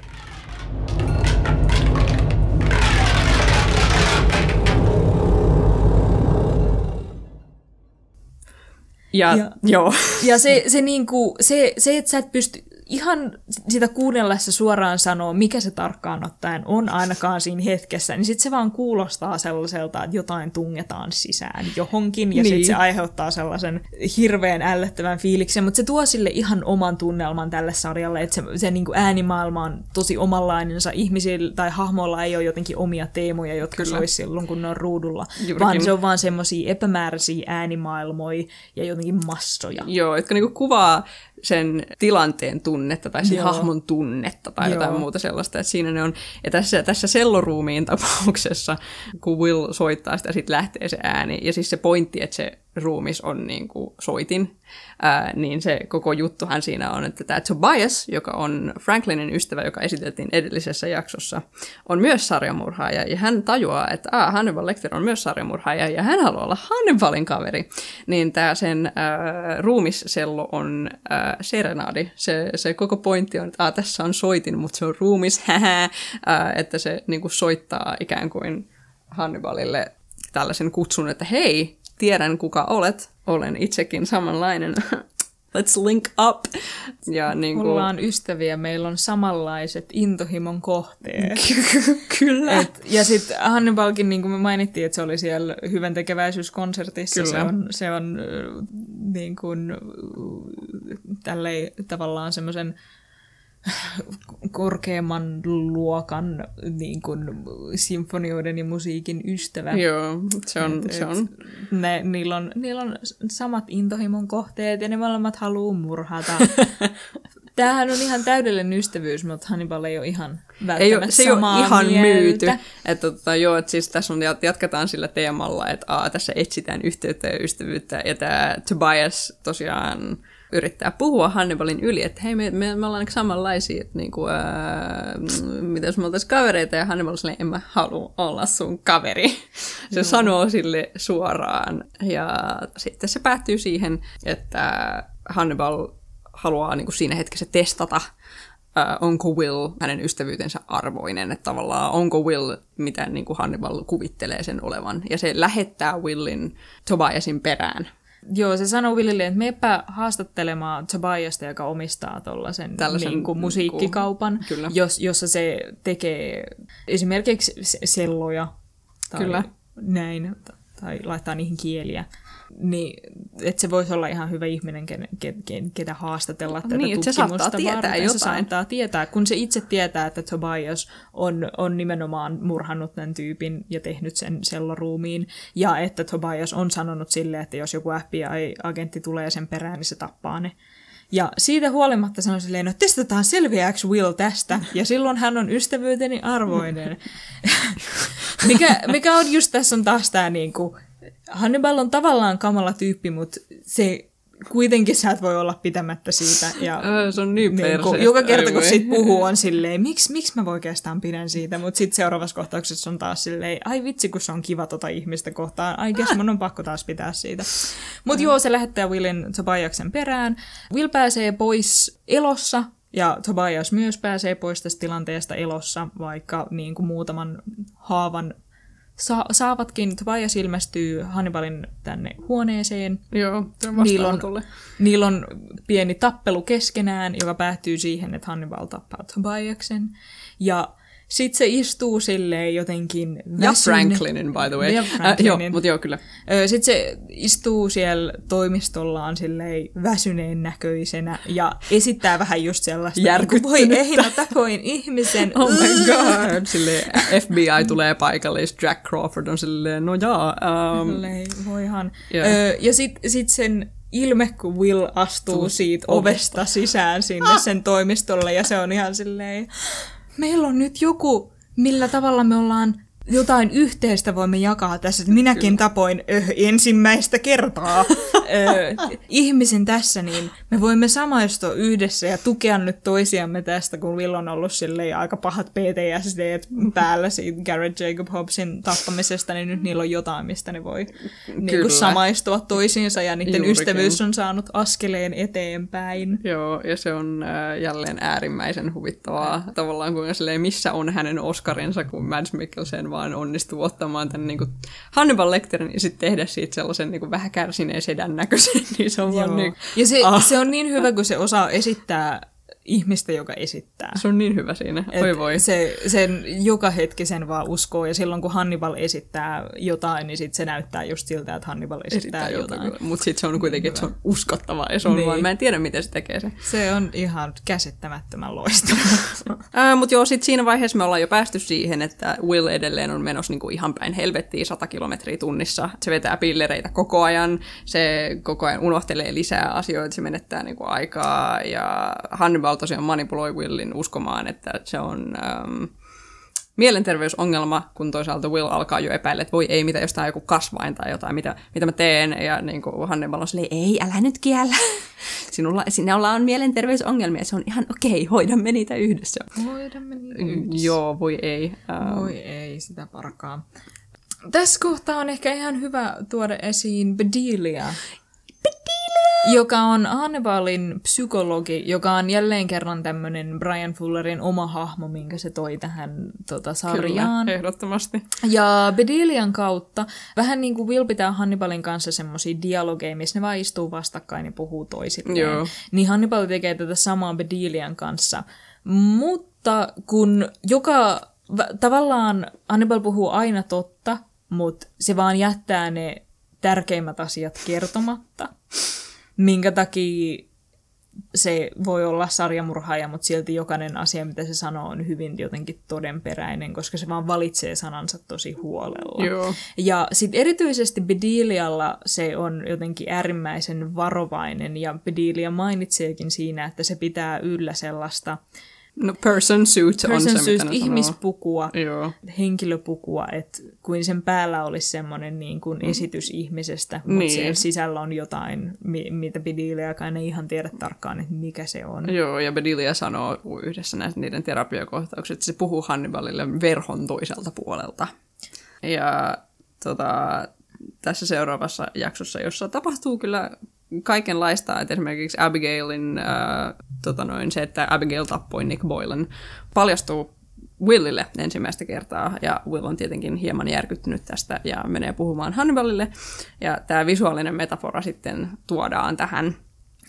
Ja, ja, joo. ja se, se, niinku, se, se, että sä et pysty, ihan sitä kuunnellessa suoraan sanoo, mikä se tarkkaan ottaen on ainakaan siinä hetkessä, niin sitten se vaan kuulostaa sellaiselta, että jotain tungetaan sisään johonkin, ja niin. sitten se aiheuttaa sellaisen hirveän ällöttävän fiiliksen, mutta se tuo sille ihan oman tunnelman tälle sarjalle, että se, se niin kuin äänimaailma on tosi omanlainensa, ihmisillä tai hahmoilla ei ole jotenkin omia teemoja, jotka Kyllä. silloin, kun ne on ruudulla, Juurikin. vaan se on vaan semmoisia epämääräisiä äänimaailmoja ja jotenkin massoja. Joo, jotka niinku kuvaa sen tilanteen tunnetta tai sen Joo. hahmon tunnetta tai Joo. jotain muuta sellaista. Että siinä ne on, ja tässä, tässä selloruumiin tapauksessa, kun Will soittaa sitä, sitten lähtee se ääni. Ja siis se pointti, että se ruumis on niin kuin soitin, ää, niin se koko juttuhan siinä on, että tämä Tobias, joka on Franklinin ystävä, joka esiteltiin edellisessä jaksossa, on myös sarjamurhaaja, ja hän tajuaa, että ah, Hannibal Lecter on myös sarjamurhaaja, ja hän haluaa olla Hannibalin kaveri. Niin tämä sen ää, ruumissello on ää, serenaadi. Se, se koko pointti on, että ah, tässä on soitin, mutta se on ruumis, ää, että se niin kuin soittaa ikään kuin Hannibalille tällaisen kutsun, että hei, tiedän kuka olet, olen itsekin samanlainen, let's link up. Ja niin kuin... Ollaan ystäviä, meillä on samanlaiset intohimon kohteet. Kyllä. Et, ja sitten Hannibalkin, niin kuin me mainittiin, että se oli siellä hyvän tekeväisyyskonsertissa, Kyllä. se on, se on niin kuin, tälleen tavallaan semmoisen korkeamman luokan niin kuin, sinfonioiden ja musiikin ystävä. Joo, se on... Et, se on. Ne, niillä, on niillä on samat intohimon kohteet ja ne molemmat haluaa murhata. Tämähän on ihan täydellinen ystävyys, mutta Hannibal ei ole ihan välttämättä ei ole, Se ei ole ihan mieltä. myyty. Että, tota, joo, että siis tässä on, jatketaan sillä teemalla, että aa, tässä etsitään yhteyttä ja ystävyyttä. Ja tämä Tobias tosiaan yrittää puhua Hannibalin yli, että hei, me, me, me ollaan niin samanlaisia, että niin kuin, ää, mitä jos me oltaisiin kavereita, ja Hannibal sanoo, en mä halua olla sun kaveri. Se Joo. sanoo sille suoraan, ja sitten se päättyy siihen, että Hannibal haluaa niin kuin siinä hetkessä testata, äh, onko Will hänen ystävyytensä arvoinen, että tavallaan onko Will, mitä niin kuin Hannibal kuvittelee sen olevan. Ja se lähettää Willin Tobiasin perään Joo, se sanoo Willille, että meepä haastattelemaan Tobiasta, joka omistaa tuollaisen niin kuin musiikkikaupan, kyllä. Jos, jossa se tekee esimerkiksi selloja tai kyllä. näin, tai laittaa niihin kieliä niin että se voisi olla ihan hyvä ihminen, ken, ken, ken, ketä haastatella tätä niin, tutkimusta se saattaa tietää varten. jotain. Se saattaa tietää, kun se itse tietää, että Tobias on, on nimenomaan murhannut tämän tyypin ja tehnyt sen selloruumiin, ja että Tobias on sanonut sille, että jos joku FBI-agentti tulee sen perään, niin se tappaa ne. Ja siitä huolimatta sanoi silleen, no testataan selviääks Will tästä, ja silloin hän on ystävyyteni arvoinen. mikä, mikä on just tässä on taas tämä niinku, Hannibal on tavallaan kamala tyyppi, mutta se kuitenkin sä et voi olla pitämättä siitä. Ja se on niin, niin kun, Joka kerta, kun sit puhuu, on silleen, miksi, miksi mä oikeastaan pidän siitä, mutta sitten seuraavassa kohtauksessa on taas silleen, ai vitsi, kun se on kiva tota ihmistä kohtaan, ai guess mun on pakko taas pitää siitä. Mutta joo, se lähettää Willin Tobiaksen perään. Will pääsee pois elossa, ja Tobias myös pääsee pois tästä tilanteesta elossa, vaikka niin kuin muutaman haavan sa- saavatkin, Tobias ilmestyy Hannibalin tänne huoneeseen. Joo, niillä on, niillä on pieni tappelu keskenään, joka päättyy siihen, että Hannibal tappaa Tobiaksen. Ja sitten se istuu silleen jotenkin väsyn... Ja Franklinin, by the way. Ja Franklinin. Äh, joo, mutta joo, kyllä. Sitten se istuu siellä toimistollaan silleen väsyneen näköisenä ja esittää vähän just sellaista, niin voi ei mä tapoin ihmisen. Oh my god. Silleen FBI tulee paikalle, Jack Crawford on silleen, no jaa. Um... Silleen, voihan. Yeah. Ja sitten sit sen ilme, kun Will astuu siitä ovesta sisään sinne sen toimistolle ja se on ihan silleen meillä on nyt joku, millä tavalla me ollaan jotain yhteistä voimme jakaa tässä. Että minäkin Kyllä. tapoin ö, ensimmäistä kertaa ö, ihmisen tässä, niin me voimme samaistua yhdessä ja tukea nyt toisiamme tästä, kun Will on ollut aika pahat PTSD päällä siitä Garrett Jacob Hobbesin tappamisesta, niin nyt niillä on jotain, mistä ne voi niin kuin samaistua toisiinsa ja niiden Juurikin. ystävyys on saanut askeleen eteenpäin. Joo, ja se on äh, jälleen äärimmäisen huvittavaa. Tavallaan kuinka silleen, missä on hänen Oscarinsa, kun Mads Mikkelsen vaan onnistuu ottamaan tämän niin kuin Hannibal Lecterin ja sitten tehdä siitä sellaisen niin kuin vähän kärsineen sedän näköisen, niin se on Joo. vaan niin... Ja se, ah. se on niin hyvä, kun se osaa esittää ihmistä, joka esittää. Se on niin hyvä siinä. Et Oi voi. Se, sen joka hetki sen vaan uskoo, ja silloin kun Hannibal esittää jotain, niin sit se näyttää just siltä, että Hannibal esittää, esittää jotain. Mutta sitten se on kuitenkin, että se on uskottavaa, ja se on niin. vaan, mä en tiedä, miten se tekee se. Se on ihan käsittämättömän loistava. Mutta joo, sitten siinä vaiheessa me ollaan jo päästy siihen, että Will edelleen on menossa niinku ihan päin helvettiin 100 kilometriä tunnissa. Se vetää pillereitä koko ajan, se koko ajan unohtelee lisää asioita, se menettää niinku aikaa, ja Hannibal tosiaan manipuloi Willin uskomaan, että se on... Um, mielenterveysongelma, kun toisaalta Will alkaa jo epäillä, että voi ei, mitä jos tämä joku kasvain tai jotain, mitä, mitä mä teen. Ja niin kuin Hannibal on silleen, ei, älä nyt kiellä. Sinulla, sinulla on mielenterveysongelmia, se on ihan okei, okay, hoidamme niitä yhdessä. Hoidamme niitä yhdessä. Joo, voi ei. Um, voi ei, sitä parkaa. Tässä kohtaa on ehkä ihan hyvä tuoda esiin Bedelia. Bedelia! Joka on Hannibalin psykologi, joka on jälleen kerran tämmöinen Brian Fullerin oma hahmo, minkä se toi tähän tota, sarjaan. Kyllä, ehdottomasti. Ja Bedelian kautta, vähän niin kuin Will pitää Hannibalin kanssa semmoisia dialogeja, missä ne vaan istuu vastakkain ja puhuu toisilleen. Joo. Niin Hannibal tekee tätä samaa Bedelian kanssa. Mutta kun joka, tavallaan Hannibal puhuu aina totta, mutta se vaan jättää ne tärkeimmät asiat kertomatta, minkä takia se voi olla sarjamurhaaja, mutta silti jokainen asia, mitä se sanoo, on hyvin jotenkin todenperäinen, koska se vaan valitsee sanansa tosi huolella. Joo. Ja sitten erityisesti Bedelialla se on jotenkin äärimmäisen varovainen, ja Bedelia mainitseekin siinä, että se pitää yllä sellaista No person suit person on se, suit, mitä ihmispukua, Joo. henkilöpukua, että kuin sen päällä olisi semmoinen niin kuin mm. esitys ihmisestä, mutta niin. siellä sisällä on jotain, mi- mitä Bedeliakaan ei ihan tiedä tarkkaan, että mikä se on. Joo, ja Bedelia sanoo yhdessä näistä niiden terapiakohtauksista, että se puhuu Hannibalille verhon toiselta puolelta. Ja tota, tässä seuraavassa jaksossa, jossa tapahtuu kyllä kaikenlaista, että esimerkiksi Abigailin, ää, tota noin, se, että Abigail tappoi Nick Boylan, paljastuu Willille ensimmäistä kertaa, ja Will on tietenkin hieman järkyttynyt tästä ja menee puhumaan Hannibalille, ja tämä visuaalinen metafora sitten tuodaan tähän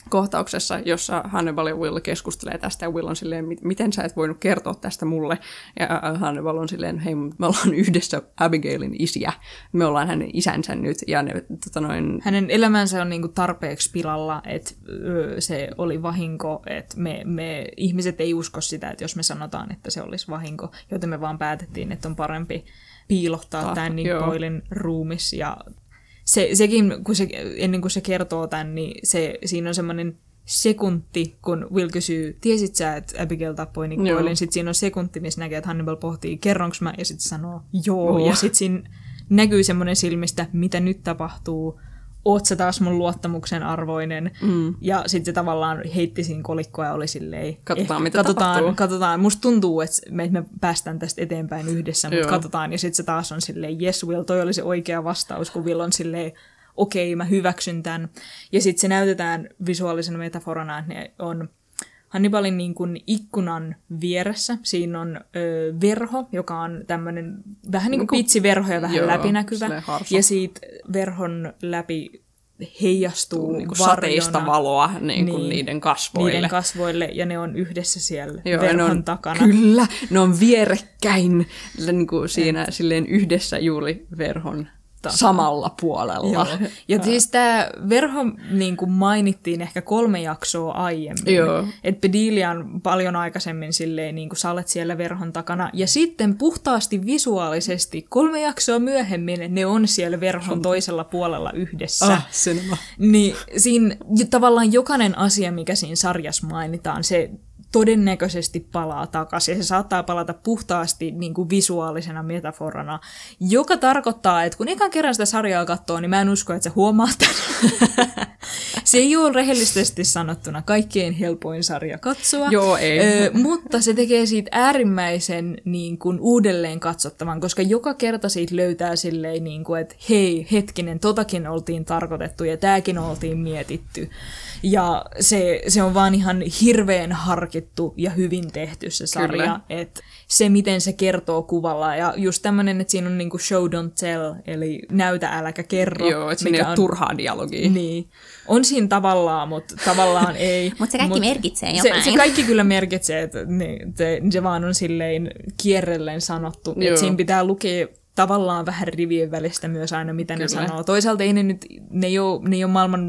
kohtauksessa, jossa Hannibal ja Will keskustelee tästä, ja Will on silleen, miten sä et voinut kertoa tästä mulle, ja Hannibal on silleen, hei, me ollaan yhdessä Abigailin isiä, me ollaan hänen isänsä nyt, ja ne, tota noin... Hänen elämänsä on niinku tarpeeksi pilalla, että se oli vahinko, että me, me ihmiset ei usko sitä, että jos me sanotaan, että se olisi vahinko, joten me vaan päätettiin, että on parempi piilottaa ah, tämän Nick Boylin ruumis ja se, sekin, kun se, ennen kuin se kertoo tämän, niin se, siinä on semmoinen sekunti, kun Will kysyy, tiesit sä, että Abigail tappoi Nick Boylin? Sitten siinä on sekunti, missä näkee, että Hannibal pohtii, kerronko mä? Ja sitten sanoo, joo. Oh. Ja sitten siinä näkyy semmoinen silmistä, mitä nyt tapahtuu oot sä taas mun luottamuksen arvoinen. Mm. Ja sitten se tavallaan heitti siinä kolikkoa ja oli silleen... Katsotaan, mitä katsotaan, tapahtuu. Katsotaan. Musta tuntuu, että me, me päästään tästä eteenpäin yhdessä, mutta katsotaan. Ja sitten se taas on silleen, yes Will, toi oli se oikea vastaus, kun Will on silleen, okei, okay, mä hyväksyn tämän. Ja sitten se näytetään visuaalisena metaforana, että ne on Hannibalin niin kuin ikkunan vieressä. Siinä on ö, verho, joka on tämmöinen vähän niin kuin niin pitsiverho ja vähän joo, läpinäkyvä. Ja siitä verhon läpi heijastuu niin kuin sateista valoa niin kuin niin, niiden kasvoille. Niiden kasvoille, ja ne on yhdessä siellä Joo, verhon on, takana. Kyllä, ne on vierekkäin niin kuin siinä silleen yhdessä juuri verhon samalla puolella. Joo. Ja siis tämä verho niin kuin mainittiin ehkä kolme jaksoa aiemmin. Joo. Että Pedilia on paljon aikaisemmin silleen, niin kuin sä olet siellä verhon takana. Ja sitten puhtaasti visuaalisesti kolme jaksoa myöhemmin ne on siellä verhon toisella puolella yhdessä. Ah, Niin siinä tavallaan jokainen asia, mikä siinä sarjassa mainitaan, se todennäköisesti palaa takaisin. Ja se saattaa palata puhtaasti niin kuin visuaalisena metaforana, joka tarkoittaa, että kun ekan kerran sitä sarjaa katsoo, niin mä en usko, että se huomaa se ei ole rehellisesti sanottuna kaikkein helpoin sarja katsoa. Joo, ei. Ö, mutta se tekee siitä äärimmäisen niin kuin, uudelleen katsottavan, koska joka kerta siitä löytää silleen, niin kuin, että hei, hetkinen, totakin oltiin tarkoitettu ja tämäkin oltiin mietitty. Ja se, se on vaan ihan hirveän harkittu ja hyvin tehty se sarja. Että se, miten se kertoo kuvalla. Ja just tämmöinen, että siinä on niinku show don't tell, eli näytä äläkä kerro. Joo, että siinä ei on turhaa dialogia. Niin. On siinä tavallaan, mutta tavallaan ei. mutta se kaikki mut merkitsee jotain. Se, se kaikki kyllä merkitsee, että ne, se, se vaan on silleen kierrellen sanottu. Että siinä pitää lukea tavallaan vähän rivien välistä myös aina, mitä Kyllä. ne sanoo. Toisaalta ei ne nyt, ne ei ole, ne ei ole maailman...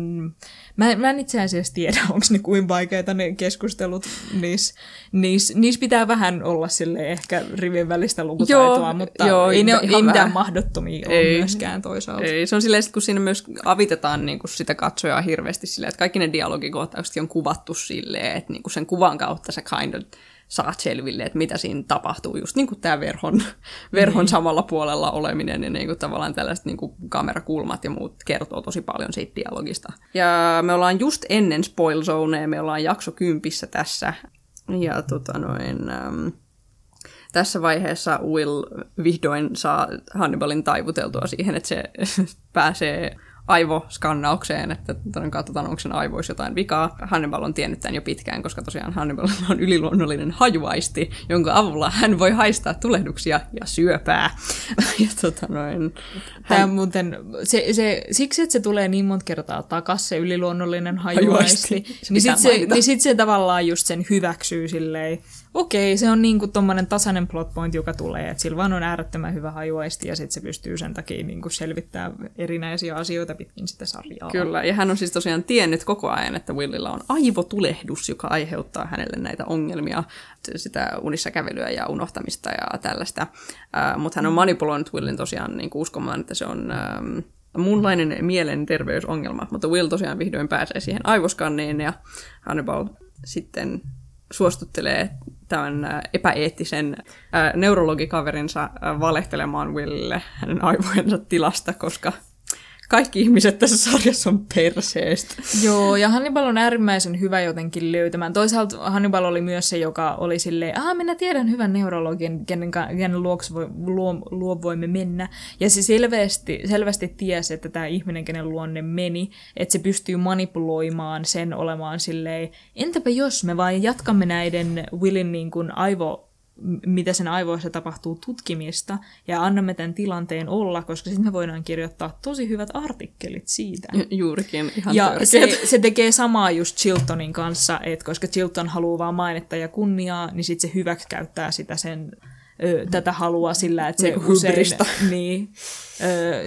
Mä, mä en itse asiassa tiedä, onko ne kuin vaikeita ne keskustelut. Niissä niis, niis pitää vähän olla sille ehkä rivien välistä lukutaitoa, joo, mutta joo, ei, ne, ei mitään mahdottomia ei, ole myöskään toisaalta. Ei, se on silleen, kun siinä myös avitetaan niin kuin sitä katsojaa hirveästi silleen, että kaikki ne dialogikohtaukset on kuvattu silleen, että niin kuin sen kuvan kautta se kind of saat selville, että mitä siinä tapahtuu. Just niin kuin tämä verhon, verhon mm. samalla puolella oleminen ja niin kuin tavallaan tällaiset niin kuin kamerakulmat ja muut kertoo tosi paljon siitä dialogista. Ja me ollaan just ennen spoil zonea, me ollaan jakso kympissä tässä. Ja tota noin... Ähm, tässä vaiheessa Will vihdoin saa Hannibalin taivuteltua siihen, että se pääsee aivoskannaukseen, että katsotaan, onko sen aivoissa jotain vikaa. Hannibal on tiennyt tämän jo pitkään, koska tosiaan Hannibal on yliluonnollinen hajuaisti, jonka avulla hän voi haistaa tulehduksia ja syöpää. ja tota noin, hän... Tämä muuten, se, se, siksi, että se tulee niin monta kertaa takas, se yliluonnollinen hajuaisti, hajuaisti. niin sitten se, niin sit se tavallaan just sen hyväksyy silleen, okei, se on niinku tommonen tasainen plot point, joka tulee, että sillä vaan on äärettömän hyvä hajuaisti ja sitten se pystyy sen takia niinku selvittämään erinäisiä asioita pitkin sitä sarjaa. Kyllä, ja hän on siis tosiaan tiennyt koko ajan, että Willillä on aivotulehdus, joka aiheuttaa hänelle näitä ongelmia, sitä unissa kävelyä ja unohtamista ja tällaista. Uh, Mutta hän on manipuloinut Willin tosiaan niinku uskomaan, että se on... Um, muunlainen mielenterveysongelma, mutta Will tosiaan vihdoin pääsee siihen aivoskanniin ja Hannibal sitten suostuttelee tämän epäeettisen neurologikaverinsa valehtelemaan Willille hänen aivojensa tilasta, koska kaikki ihmiset tässä sarjassa on perseestä. Joo, ja Hannibal on äärimmäisen hyvä jotenkin löytämään. Toisaalta Hannibal oli myös se, joka oli silleen, ah, minä tiedän hyvän neurologin, kenen, kenen luokse voi, luo, luo voimme mennä. Ja se selvästi, selvästi tiesi, että tämä ihminen, kenen luonne meni, että se pystyy manipuloimaan sen olemaan silleen, entäpä jos me vain jatkamme näiden Willin niin kuin aivo mitä sen aivoissa tapahtuu tutkimista, ja annamme tämän tilanteen olla, koska sitten me voidaan kirjoittaa tosi hyvät artikkelit siitä. Juurikin, ihan Ja se, se tekee samaa just Chiltonin kanssa, että koska Chilton haluaa vaan mainetta ja kunniaa, niin sitten se hyväksikäyttää sitä sen ö, tätä halua sillä, että se niin usein... Niin,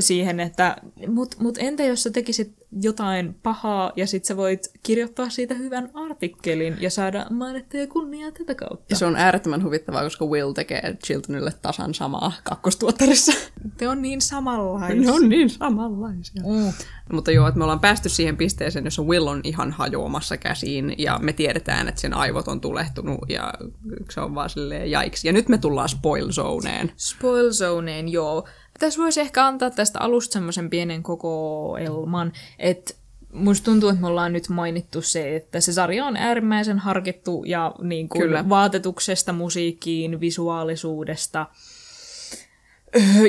siihen, että mut, mut entä jos sä tekisit jotain pahaa ja sit sä voit kirjoittaa siitä hyvän artikkelin ja saada mainetta ja kunniaa tätä kautta. Ja se on äärettömän huvittavaa, koska Will tekee Chiltonille tasan samaa kakkostuottarissa. Te on niin samanlaisia. Ne on niin samanlaisia. Mm. Mutta joo, että me ollaan päästy siihen pisteeseen, jossa Will on ihan hajoamassa käsiin ja me tiedetään, että sen aivot on tulehtunut ja se on vaan silleen jaiks. Ja nyt me tullaan spoil zoneen. Spoil zoneen, joo. Tässä voisi ehkä antaa tästä alusta semmoisen pienen kokoelman, että musta tuntuu, että me ollaan nyt mainittu se, että se sarja on äärimmäisen harkittu ja niin kuin Kyllä. vaatetuksesta, musiikkiin, visuaalisuudesta,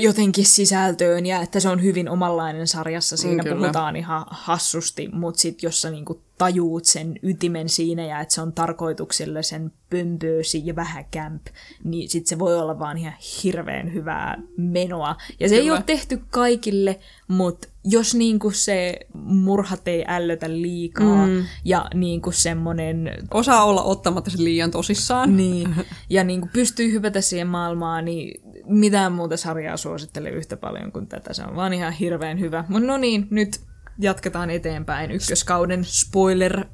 jotenkin sisältöön ja että se on hyvin omanlainen sarjassa. Siinä Kyllä. puhutaan ihan hassusti, mutta sitten jos sä niinku tajuut sen ytimen siinä ja että se on tarkoituksellisen pömpöösi ja vähän kämp, niin sitten se voi olla vaan ihan hirveän hyvää menoa. Ja se Kyllä. ei ole tehty kaikille, mutta jos niinku se murhat ei ällötä liikaa mm. ja niinku semmonen... Osaa olla ottamatta sen liian tosissaan. Niin, ja niinku pystyy hypätä siihen maailmaan, niin mitään muuta sarjaa suosittele yhtä paljon kuin tätä. Se on vaan ihan hirveän hyvä. Mutta no niin, nyt jatketaan eteenpäin. Ykköskauden spoiler, äh,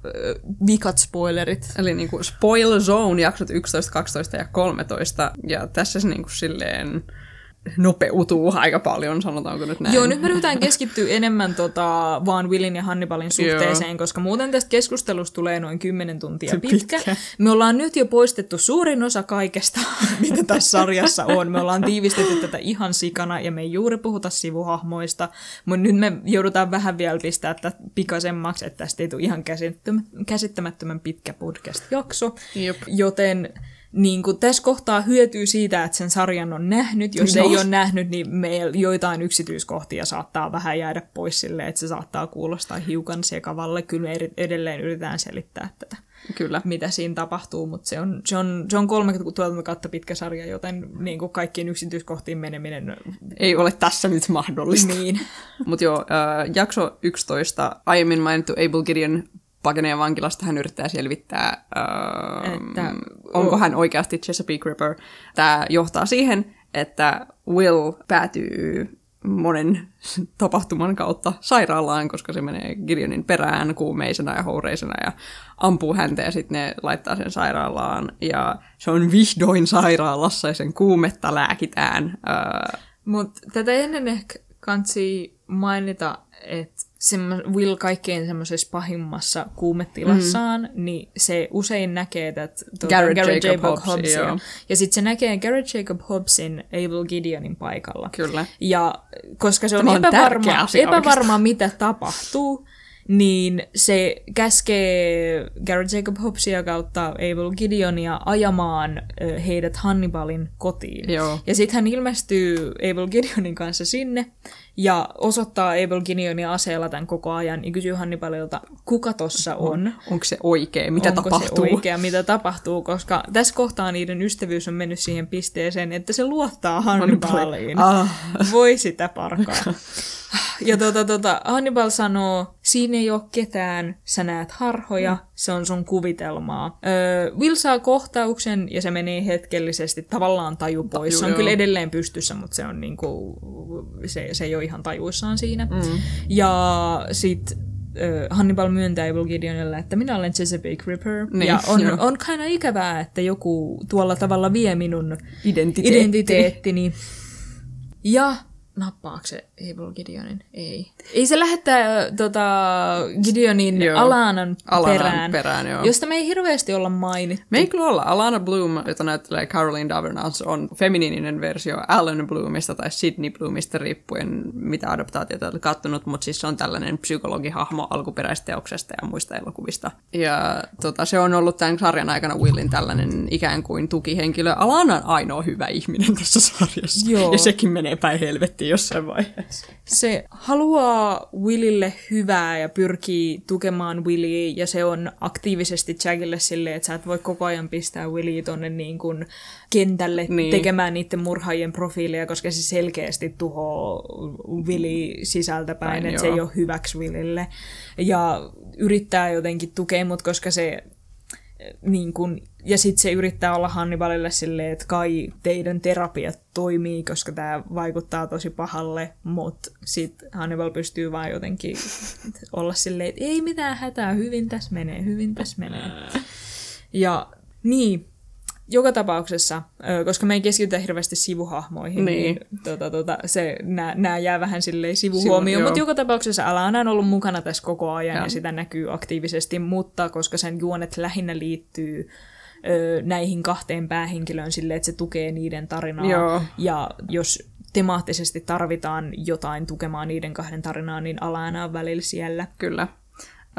vikat spoilerit. Eli niinku Spoil Zone jaksot 11, 12 ja 13. Ja tässä se niinku silleen nopeutuu aika paljon, sanotaanko nyt näin. Joo, nyt me ryhdytään keskittyä enemmän tota, vaan Willin ja Hannibalin suhteeseen, Joo. koska muuten tästä keskustelusta tulee noin 10 tuntia pitkä. pitkä. Me ollaan nyt jo poistettu suurin osa kaikesta, mitä tässä sarjassa on. Me ollaan tiivistetty tätä ihan sikana ja me ei juuri puhuta sivuhahmoista, mutta nyt me joudutaan vähän vielä pistää tätä pikaisemmaksi, että tästä ei tule ihan käsittämättömän pitkä podcast-jakso. Jop. Joten niin kuin tässä kohtaa hyötyy siitä, että sen sarjan on nähnyt. Jos no. ei ole nähnyt, niin meillä joitain yksityiskohtia saattaa vähän jäädä pois sille, että se saattaa kuulostaa hiukan sekavalle. Kyllä me edelleen yritetään selittää tätä, Kyllä. mitä siinä tapahtuu, mutta se on, se on, se on 30 kautta pitkä sarja, joten niin kuin kaikkiin yksityiskohtiin meneminen... Ei ole tässä nyt mahdollista. Niin. mutta joo, äh, jakso 11, aiemmin mainittu Abel Gideon pakenee vankilasta, hän yrittää selvittää, öö, että, onko hän oikeasti Chesapeake Ripper. Tämä johtaa siihen, että Will päätyy monen tapahtuman kautta sairaalaan, koska se menee Gideonin perään kuumeisena ja houreisena ja ampuu häntä ja sitten ne laittaa sen sairaalaan ja se on vihdoin sairaalassa ja sen kuumetta lääkitään. Mutta tätä ennen ehkä kansi mainita, että semmo- Will kaikkein semmoisessa pahimmassa kuumetilassaan, mm. niin se usein näkee that, tuota, Garrett Garrett Jacob J. Hobbs, Hobbsia. joo. Ja sitten se näkee Garrett Jacob Hobbsin Abel Gideonin paikalla. Kyllä. Ja koska se on, Tämä on epävarma, epävarma mitä tapahtuu, niin se käskee Garrett Jacob Hobbsia kautta Abel Gideonia ajamaan heidät Hannibalin kotiin. Joo. Ja sitten hän ilmestyy Abel Gideonin kanssa sinne ja osoittaa Abel Gideonia aseella tämän koko ajan ja kysyy Hannibalilta, kuka tossa on. Onko se oikein? Mitä Onko tapahtuu? se oikea, mitä tapahtuu, koska tässä kohtaa niiden ystävyys on mennyt siihen pisteeseen, että se luottaa Hannibaliin. Ah. Voi sitä parkaa. Ja tota, tota, Hannibal sanoo, siinä ei ole ketään, sä näet harhoja, se on sun kuvitelmaa. Öö, Will saa kohtauksen ja se menee hetkellisesti, tavallaan taju pois. Se on joo. kyllä edelleen pystyssä, mutta se, on niinku, se, se ei ole ihan tajuissaan siinä. Mm. Ja sit ö, Hannibal myöntää Evil Gideonille, että minä olen Chesapeake Ripper. Niin, ja on, joo. on kind ikävää, että joku tuolla tavalla vie minun Identiteetti. identiteettini. Ja nappaako se Evil Gideonin? Ei. Ei se lähettää äh, tota, Gideonin Joo. Alanan, Alanan perään, perään, joo. josta me ei hirveästi olla mainittu. Me ei kyllä olla. Alana Bloom, jota näyttelee Caroline Davernance, on feminiininen versio Alan Bloomista tai Sydney Bloomista riippuen, mitä adaptaatiota olet kattonut, mutta siis se on tällainen psykologihahmo alkuperäisteoksesta ja muista elokuvista. Ja tota, se on ollut tämän sarjan aikana Willin tällainen ikään kuin tukihenkilö. Alana on ainoa hyvä ihminen tässä sarjassa. Joo. Ja sekin menee päin helvettiin jossain vaiheessa. Se haluaa Willille hyvää ja pyrkii tukemaan Williä ja se on aktiivisesti Jackille silleen, että sä et voi koko ajan pistää Williä tonne niin kuin kentälle Niin. tekemään niiden murhaajien profiilia, koska se selkeästi tuhoaa Willi sisältä päin, Päin, että se ei ole hyväksi Willille. Ja yrittää jotenkin tukea, mutta koska se niin kun, ja sitten se yrittää olla Hannibalille silleen, että kai teidän terapiat toimii, koska tämä vaikuttaa tosi pahalle, mutta sitten Hannibal pystyy vaan jotenkin olla silleen, että ei mitään hätää, hyvin tässä menee, hyvin tässä menee. Ja niin, joka tapauksessa, koska me ei keskitytä hirveästi sivuhahmoihin, Niin. niin, tota, tota, se, nämä jää vähän silleen sivuhuomioon, joo. mutta joka tapauksessa Alana on ollut mukana tässä koko ajan Joo. ja sitä näkyy aktiivisesti, mutta koska sen juonet lähinnä liittyy ö, näihin kahteen päähenkilöön silleen, että se tukee niiden tarinaa. Joo. Ja jos temaattisesti tarvitaan jotain tukemaan niiden kahden tarinaa, niin Alana on välillä siellä. Kyllä.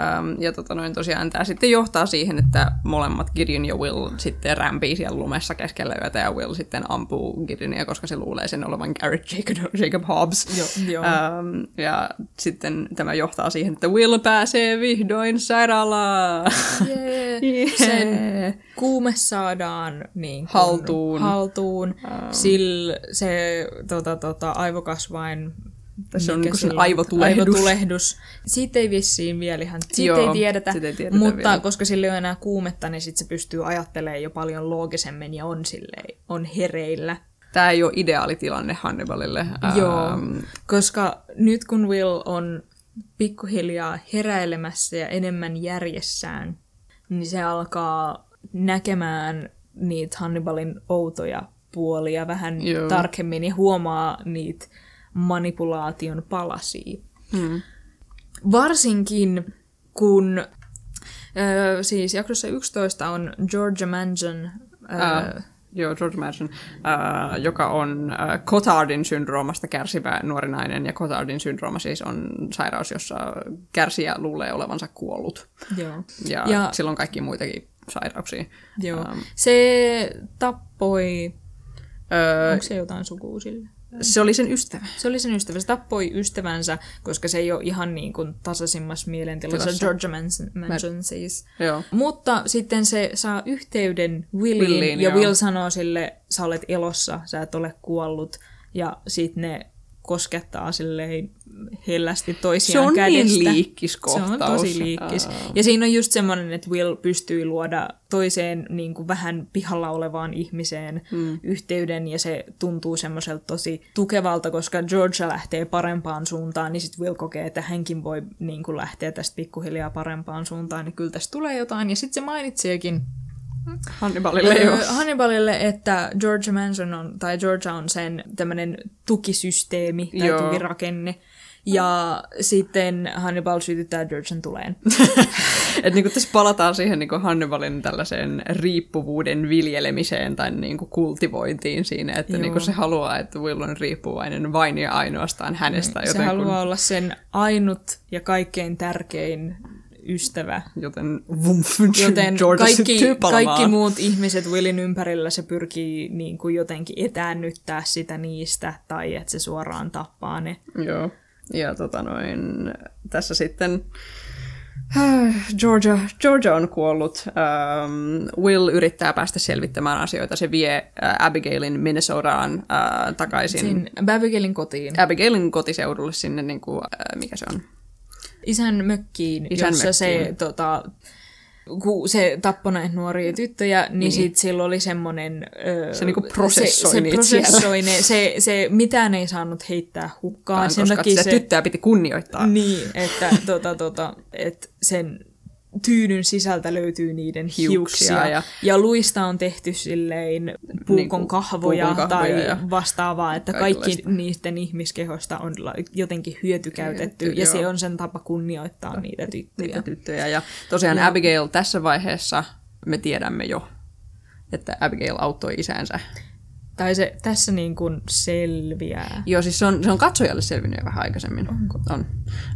Ähm, ja tota noin, tosiaan tämä sitten johtaa siihen, että molemmat Gideon ja Will sitten rämpii siellä lumessa keskellä yötä ja Will sitten ampuu Gideonia, koska se luulee sen olevan Garrett Jacob, Jacob Hobbs. Joo, joo. Ähm, ja sitten tämä johtaa siihen, että Will pääsee vihdoin sairaalaan. Jee. Jee. Sen kuume saadaan niin kun Haltuun. haltuun. Sillä se tota, tota, aivokasvain Tässä on sillä on? aivotulehdus. aivotulehdus. Siitä ei vissiin vielä ihan, siitä Joo, ei tiedetä, ei tiedetä mutta vielä. koska sillä ei ole enää kuumetta, niin sit se pystyy ajattelemaan jo paljon loogisemmin ja on, silleen, on hereillä. Tämä ei ole ideaalitilanne Hannibalille. Joo, Ähm, koska nyt kun Will on pikkuhiljaa heräilemässä ja enemmän järjessään, niin se alkaa näkemään niitä Hannibalin outoja puolia vähän Joo. tarkemmin ja huomaa niitä manipulaation palasia. hmm. Varsinkin kun ö, siis jaksossa 11 on Georgia Mansion Äh, joo, George Madison, äh, joka on äh, Cotardin syndroomasta kärsivä nuori nainen, ja Cotardin syndrooma siis on sairaus, jossa kärsijä luulee olevansa kuollut. joo. Ja, Ja- on kaikki muitakin sairauksia. Joo. Ähm, Se tappoi... Öö, Onko se jotain sukua sille? Se oli sen ystävä. Se oli sen ystävä. Se tappoi ystävänsä, koska se ei ole ihan niin kuin tasaisimmassa mielentilassa. Tilassa. Georgia Manson, Manson siis. Joo. Mutta sitten se saa yhteyden Williin, Williin, ja joo. Will sanoo sille, sä olet elossa, sä et ole kuollut. Ja sitten ne koskettaa silleen hellästi toisiaan Se on niin kädestä. liikkis Se on tosi liikkis. Aa. Ja siinä on just semmoinen, että Will pystyy luoda toiseen niin kuin vähän pihalla olevaan ihmiseen mm. yhteyden, ja se tuntuu semmoiselta tosi tukevalta, koska Georgia lähtee parempaan suuntaan, niin sitten Will kokee, että hänkin voi niin kuin lähteä tästä pikkuhiljaa parempaan suuntaan, niin kyllä tästä tulee jotain. Ja sitten se mainitseekin Hannibalille joo. Öö, Hannibalille, että Georgia Manson on, tai Georgia on sen tämmöinen tukisysteemi tai Joo. tukirakenne. Ja sitten Hannibal sytyttää Durgen tuleen. Et niinku tässä palataan siihen niinku Hannibalin tällaiseen riippuvuuden viljelemiseen tai niinku kultivointiin siinä, että Joo. niinku se haluaa, että Will on riippuvainen vain ja ainoastaan hänestä. se Joten, haluaa olla sen ainut ja kaikkein tärkein ystävä. joten, vumf, Joten George kaikki, kaikki muut ihmiset Willin ympärillä se pyrkii niin kuin jotenkin etäännyttää sitä niistä, tai että se suoraan tappaa ne. Joo. Ja tota noin, tässä sitten äh, Georgia, Georgia on kuollut. Ähm, Will yrittää päästä selvittämään asioita. Se vie äh, Abigailin Minnesotaan äh, takaisin. Siinä Abigailin kotiin. Abigailin kotiseudulle sinne, niin kuin, äh, mikä se on? isän mökkiin, Isän jossa se, mökkiin. tota, kun se tappoi näitä nuoria tyttöjä, niin, niin. sit sillä oli semmoinen... Se niinku prosessoi se, se prosessoi ne, se, se mitään ei saanut heittää hukkaan. Sen koska takia sitä se, tyttöä piti kunnioittaa. Niin, että, tota, tota, että sen tyynyn sisältä löytyy niiden hiuksia. Hiuksia ja, ja- ja luista on tehty silleen puukon Niinku kahvoja, puukon kahvoja tai ja vastaavaa, että kaikki niiden ihmiskehosta on jotenkin hyötykäytetty, Hyöty, ja joo. se on sen tapa kunnioittaa niitä tyttöjä. niitä tyttöjä. Ja tosiaan ja. Abigail tässä vaiheessa me tiedämme jo, että Abigail auttoi isänsä. Tai se tässä niin kuin selviää. Joo, siis se on, se on katsojalle selvinnyt jo vähän aikaisemmin. Onko? On.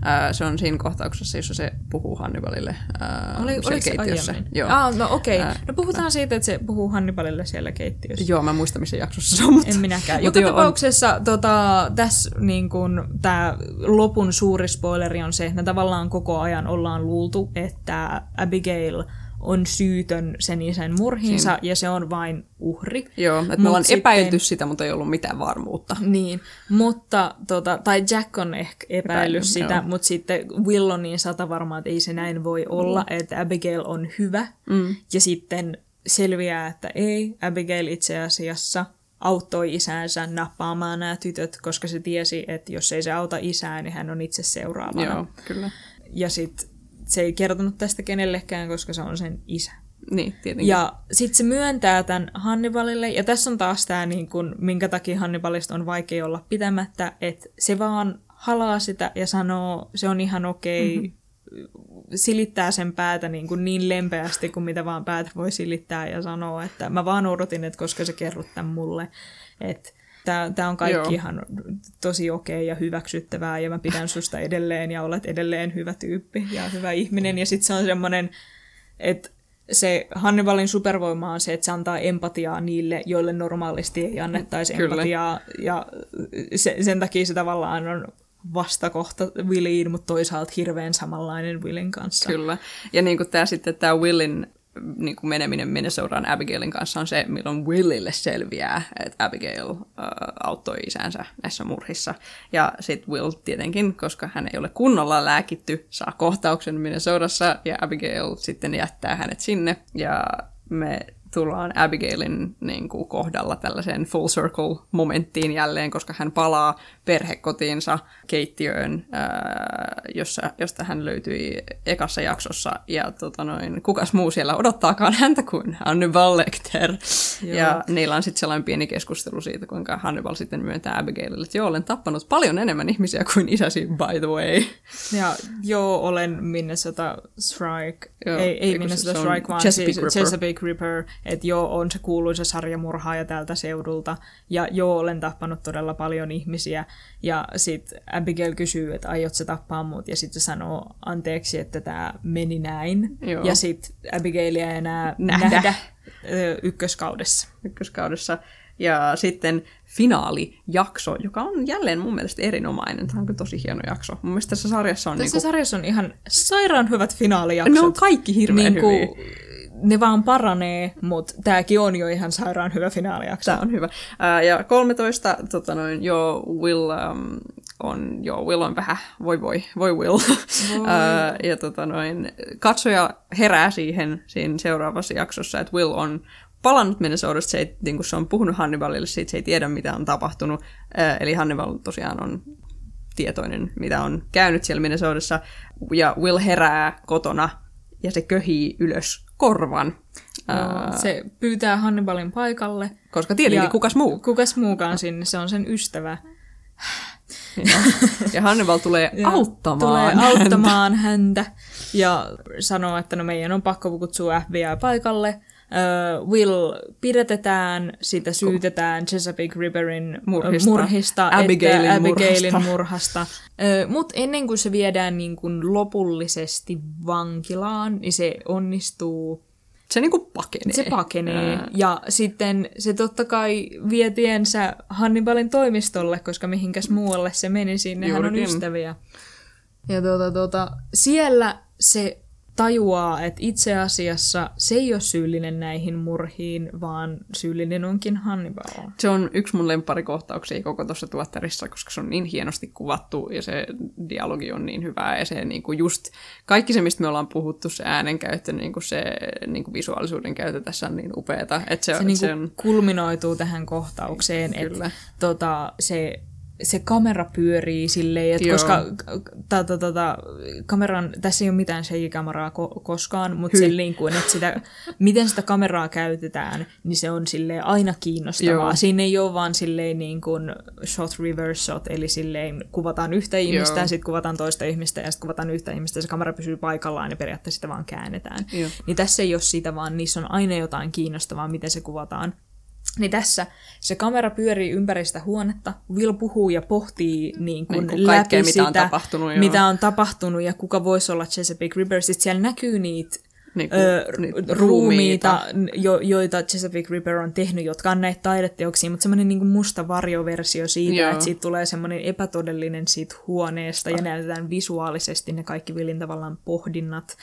Ää, se on siinä kohtauksessa, jossa se puhuu Hannibalille ää, Oli, siellä keittiössä. aiemmin? Joo. Ah, no okei. Ää, Okay. No puhutaan siitä, että se puhuu Hannibalille siellä keittiössä. Joo, mä en muista, missä jaksossa se on. Mutta... En minäkään. Joka joo, on- tapauksessa tota, tässä niin kun, tämä lopun suuri spoileri on se, että me tavallaan koko ajan ollaan luultu, että Abigail on syytön sen isän murhiinsa ja se on vain uhri. Joo, että me ollaan sitten- epäilty sitä, mutta ei ollut mitään varmuutta. Niin, mutta, tota, tai Jack on ehkä epäillyt Epäillyt, sitä, joo. mutta sitten Will on niin sata varma, että ei se näin voi olla, mm. että Abigail on hyvä. Mm. Ja sitten selviää, että ei, Abigail itse asiassa auttoi isänsä nappaamaan nämä tytöt, koska se tiesi, että jos ei se auta isää, niin hän on itse seuraavana. Joo, kyllä. Ja sitten se ei kertonut tästä kenellekään, koska se on sen isä. Niin, tietenkin. Ja sitten se myöntää tämän Hannibalille, ja tässä on taas tämä, niin kun, minkä takia Hannibalista on vaikea olla pitämättä, että se vaan halaa sitä ja sanoo, se on ihan okei, mm-hmm. silittää sen päätä niin, kuin niin lempeästi kuin mitä vaan päätä voi silittää ja sanoo, että mä vaan odotin, että koska sä kerrot tämän mulle, että Tämä on kaikki Joo. ihan tosi okei ja hyväksyttävää ja mä pidän susta edelleen ja olet edelleen hyvä tyyppi ja hyvä ihminen. Ja sitten se on semmoinen, että se Hannibalin supervoima on se, että se antaa empatiaa niille, joille normaalisti ei annettaisi Kyllä. empatiaa. Ja se, sen takia se tavallaan on vastakohta Williin, mutta toisaalta hirveän samanlainen Willin kanssa. Kyllä. Ja niin kuin tämä sitten tämä Willin niin kuin meneminen Minnesotaan Abigailin kanssa on se, milloin Willille selviää, että Abigail äh, auttoi isänsä näissä murhissa. Ja sitten Will tietenkin, koska hän ei ole kunnolla lääkitty, saa kohtauksen Minnesotassa ja Abigail sitten jättää hänet sinne. Ja me tullaan Abigailin niin kuin, kohdalla tällaiseen full circle momenttiin jälleen, koska hän palaa perhekotiinsa keittiöön, ää, jossa, josta hän löytyi ekassa jaksossa. Ja tota noin, kukas muu siellä odottaakaan häntä kuin Hannibal Lecter. Joo. Ja niillä on sitten sellainen pieni keskustelu siitä, kuinka Hannibal sitten myöntää Abigailille, että joo, olen tappanut paljon enemmän ihmisiä kuin isäsi, by the way. Ja joo, olen Minnesota Strike. Joo, ei, ei Minnesota Strike, vaan Chesapeake siis Ripper. Chesapeake Ripper. Että joo, on se kuuluisa sarjamurhaaja tältä seudulta. Ja joo, olen tappanut todella paljon ihmisiä. Ja sitten Abigail kysyy, että aiot sä tappaa mut? Ja sitten se sanoo anteeksi, että tämä meni näin. Joo. Ja sitten Abigailia ei enää Nähdä. nähdä, ykköskaudessa. ykköskaudessa. Ja sitten finaalijakso, joka on jälleen mun mielestä erinomainen. Tämä on kyllä tosi hieno jakso. Mun mielestä tässä sarjassa on... Tässä niinku, sarjassa on ihan sairaan hyvät finaalijaksot. ne on kaikki hirveän hyviä. Ne vaan paranee, mutta tämäkin on jo ihan sairaan hyvä finaalijakso. Tämä on hyvä. Ja 13, tota noin, joo, Will um, on, joo, Will on vähän, voi voi, voi Will. Ää, ja tota noin, katsoja herää siihen siinä seuraavassa jaksossa, että Will on palannut Minnesotasta, se, ei, niin kuin se on puhunut Hannibalille siitä, se ei tiedä mitä on tapahtunut. Eli Hannibal tosiaan on tietoinen, mitä on käynyt siellä Minnesotassa. Ja Will herää kotona ja se köhii ylös korvan. Ää, Se pyytää Hannibalin paikalle. koska tietenkin, Ja kukas muu? Kukas muukaan sinne, se on sen ystävä. Ja, ja Hannibal tulee Ja auttamaan Tulee häntä. auttamaan häntä ja sanoo, että no meidän on pakko kutsua FBI paikalle. Uh, Will pidätetään, sitä syytetään Chesapeake Riverin Murhista. murhista Abigailin että Abigailin murhasta. murhasta. Uh, Mutta ennen kuin se viedään niin kuin lopullisesti vankilaan, niin se onnistuu Se niinku pakenee. se pakenee. Ää. Ja sitten se totta kai vie tiensä Hannibalin toimistolle, koska mihinkäs muualle se meni, sinne hän on ystäviä. Ja tuota, tuota, siellä se tajuaa, että itse asiassa se ei ole syyllinen näihin murhiin, vaan syyllinen onkin Hannibal. Se on yksi mun lempparikohtauksia koko tuossa tuottarissa, koska se on niin hienosti kuvattu ja se dialogi on niin hyvää ja se niinku just, kaikki se, mistä me ollaan puhuttu, se äänenkäyttö, niinku se niinku visuaalisuuden käyttö tässä on niin upeeta. Että se, Se, niinku se on, kulminoituu tähän kohtaukseen, Kyllä. että tota, se, se kamera pyörii silleen, että Joo. koska ta, ta, ta, ta, kameran, tässä ei ole mitään CGI-kameraa ko- koskaan, mutta Hyi. se niin kuin, että sitä, miten sitä kameraa käytetään, niin se on silleen aina kiinnostavaa. Joo. Siinä ei ole vaan silleen niin kuin shot reverse shot, eli silleen kuvataan yhtä ihmistä, Joo. sitten kuvataan toista ihmistä ja sitten kuvataan yhtä ihmistä ja se kamera pysyy paikallaan ja periaatteessa sitä vaan käännetään. Joo. Niin tässä ei ole sitä, vaan niissä on aina jotain kiinnostavaa, miten se kuvataan. Niin tässä se kamera pyörii ympäri sitä huonetta, Will puhuu ja pohtii niin kuin Niin kuin läpi kaikkea, mitä sitä, on tapahtunut, joo. mitä on tapahtunut ja kuka voisi olla Chesapeake Ripper. Sitten siellä näkyy niitä Niinku, ö, niitä ruumiita, jo, joita Chesapeake Ripper on tehnyt, jotka on näitä taideteoksia, mutta semmoinen niin musta varjoversio siitä, Joo. että siitä tulee semmoinen epätodellinen siitä huoneesta ja näytetään visuaalisesti ne kaikki Willin tavallaan pohdinnat.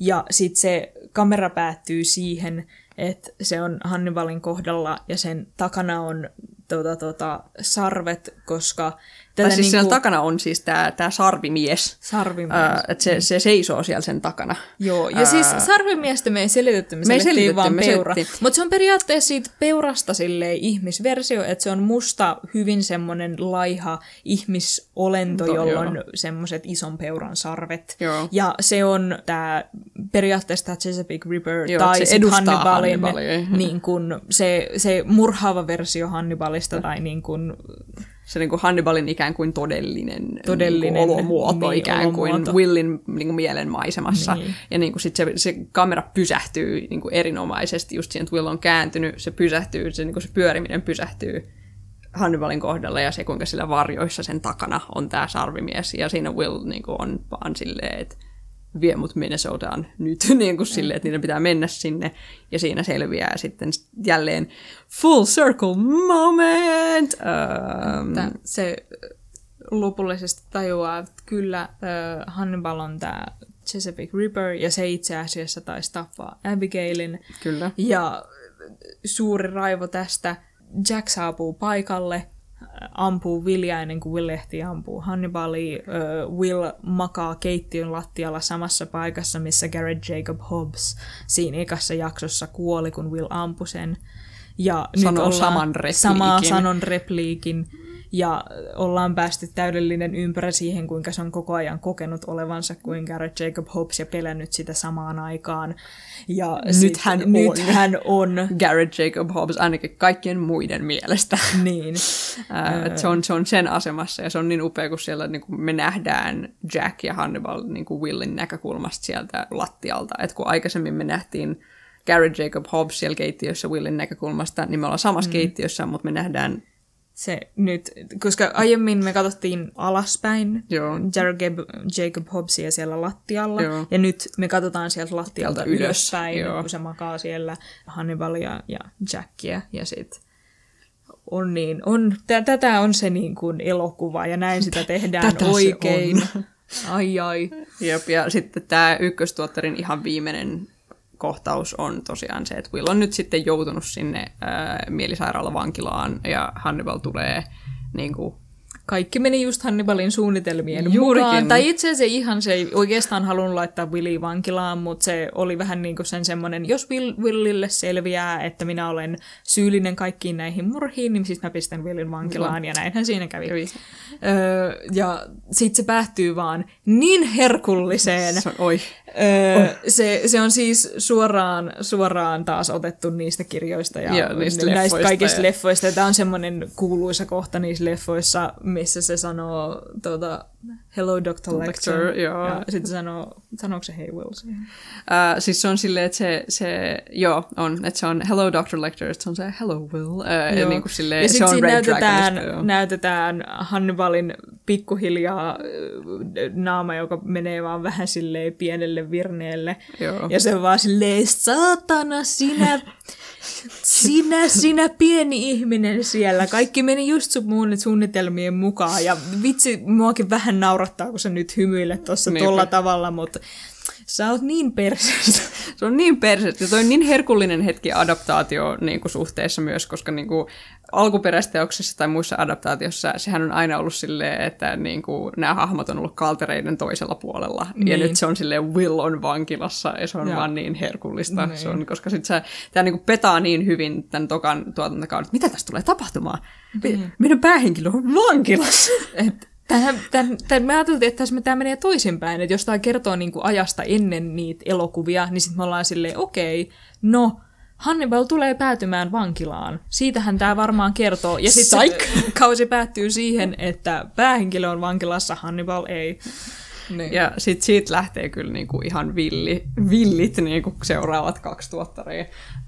Ja sitten se kamera päättyy siihen, että se on Hannibalin kohdalla ja sen takana on tota, tota, sarvet, koska tätä Tai siis niinku, siellä takana on siis tämä tää sarvimies. sarvimies. Ää, että se, se seisoo siellä sen takana. Joo, ja siis sarvimiestä me ei selitetty, me, Me selitettiin vaan me peura. Mutta se on periaatteessa siitä peurasta silleen ihmisversio, että se on musta hyvin semmoinen laiha ihmisolento, To- on semmoiset ison peuran sarvet. Joo. Ja se on tämä periaatteessa tämä Chesapeake Ripper Joo, tai se Hannibalin, Hannibalia. niin kun se, se murhaava versio Hannibalista tai niin kun, Se niinku Hannibalin ikään kuin todellinen, Todellinen, niinku olomuoto niin, ikään kuin olomuoto. Willin niinku mielen maisemassa. Niin. Ja niinku sit se, se kamera pysähtyy niinku erinomaisesti just siihen, että Will on kääntynyt, se pysähtyy, se, niinku se pyöriminen pysähtyy Hannibalin kohdalla ja se, kuinka sillä varjoissa sen takana on tämä sarvimies. Ja siinä Will niinku on vaan silleen, että vie mut Minnesotaan nyt, niin kuin silleen, että niiden pitää mennä sinne. Ja siinä selviää sitten jälleen full circle moment. Um, se lopullisesti tajuaa, että kyllä äh, Hannibal on tämä Chesapeake Ripper, ja se itse asiassa taisi tappaa Abigailin. Kyllä. Ja suuri raivo tästä, Jack saapuu paikalle, ampuu Willia ennen kuin Will ehtii ampuu Hannibalia. Äh, Will makaa keittiön lattialla samassa paikassa, missä Garrett Jacob Hobbs siinä ekassa jaksossa kuoli, kun Will ampui sen. Ja Sanoo nyt ollaan saman repliikin. Samaa sanon repliikin. Ja ollaan päästy täydellinen ympärä siihen, kuinka se on koko ajan kokenut olevansa kuin Garrett Jacob Hobbs ja pelännyt sitä samaan aikaan. Ja Nyt hän on. Nyt hän on. Garrett Jacob Hobbs ainakin kaikkien muiden mielestä. Niin. Et se, on, se on sen asemassa ja se on niin upea, kun siellä niin kun me nähdään Jack ja Hannibal niin kuin Willin näkökulmasta sieltä lattialta. Et kun aikaisemmin me nähtiin Garrett Jacob Hobbs siellä keittiössä Willin näkökulmasta, niin me ollaan samassa mm. keittiössä, mutta me nähdään Se nyt, koska aiemmin me katsottiin alaspäin Joo. Jared Jacob Hobbsia siellä lattialla, Joo. ja nyt me katsotaan sieltä lattialta Sieltä ylös, ylöspäin, joo. kun se makaa siellä Hannibalia ja Jackia, ja sit on niin, on, tä, tätä on se niin kuin elokuva, ja näin sitä tehdään tätä se oikein. Ai ai. Jep, ja sitten tämä ykköstuottarin ihan viimeinen kohtaus on tosiaan se, että Will on nyt sitten joutunut sinne ää, mielisairaalavankilaan ja Hannibal tulee niin kuin, Kaikki meni just Hannibalin suunnitelmien Juurikin. mukaan. Tai itse asiassa ihan se ei oikeastaan halunnut laittaa Willi vankilaan, mutta se oli vähän niin kuin sen semmoinen, jos Will, Willille selviää, että minä olen syyllinen kaikkiin näihin murhiin, niin siis mä pistän Willin vankilaan, ja näinhän siinä kävi. Kävi. Öö, ja sitten se päättyy vaan niin herkulliseen. se on, oi, Öö, se, se on siis suoraan, suoraan taas otettu niistä kirjoista ja, Ja niistä näistä leffoista kaikista ja- leffoista. Tämä on semmoinen kuuluisa kohta niissä leffoissa, missä se sanoo tuota, Hello Dr. Lecter. Lecter, joo. Ja sitten sanoo, sanooko se Hey Will siihen? Uh, siis se on silleen, että se, se, joo, on, että se on Hello Dr. Lecter, että se on se Hello Will. Uh, ja niin kuin silleen, ja se sitten on siinä Red näytetään, Dragonista, joo. näytetään Hannibalin pikkuhiljaa äh, naama, joka menee vaan vähän silleen pienelle virneelle. Joo. Ja se on vaan silleen, saatana, sinä, sinä, sinä pieni ihminen siellä. Kaikki meni just sun mun suunnitelmien mukaan. Ja vitsi, muakin vähän naurattaa, kun sä nyt hymyilet tuossa tolla tavalla, mutta sä oot niin perseestä. Se on niin persettä. Toi on niin herkullinen hetki adaptaatio niin kuin suhteessa myös, koska niin kuin alkuperäisteoksessa tai muissa adaptaatioissa sehän on aina ollut silleen, että niin kuin, nämä hahmot on ollut kaltereiden toisella puolella. Niin. Ja nyt se on silleen Will on vankilassa ja se on Joo. vaan niin herkullista. Niin. Se on, koska sit se, tämä niin kuin petaa niin hyvin tämän tokan tuotantokauden, että mitä tästä tulee tapahtumaan? Mm. Meidän päähenkilö on vankilassa. Et Tähän, tämän, tämän, me ajateltiin, että tässä tämä menee toisinpäin, että jos tämä kertoo niin kuin ajasta ennen niitä elokuvia, niin sitten me ollaan silleen, okei, no, Hannibal tulee päätymään vankilaan. Siitähän tämä varmaan kertoo. Ja sitten kausi päättyy siihen, että päähenkilö on vankilassa, Hannibal ei. Niin. Ja sit siitä lähtee kyllä niinku ihan villi, villit niinku seuraavat kaksi tuottaria.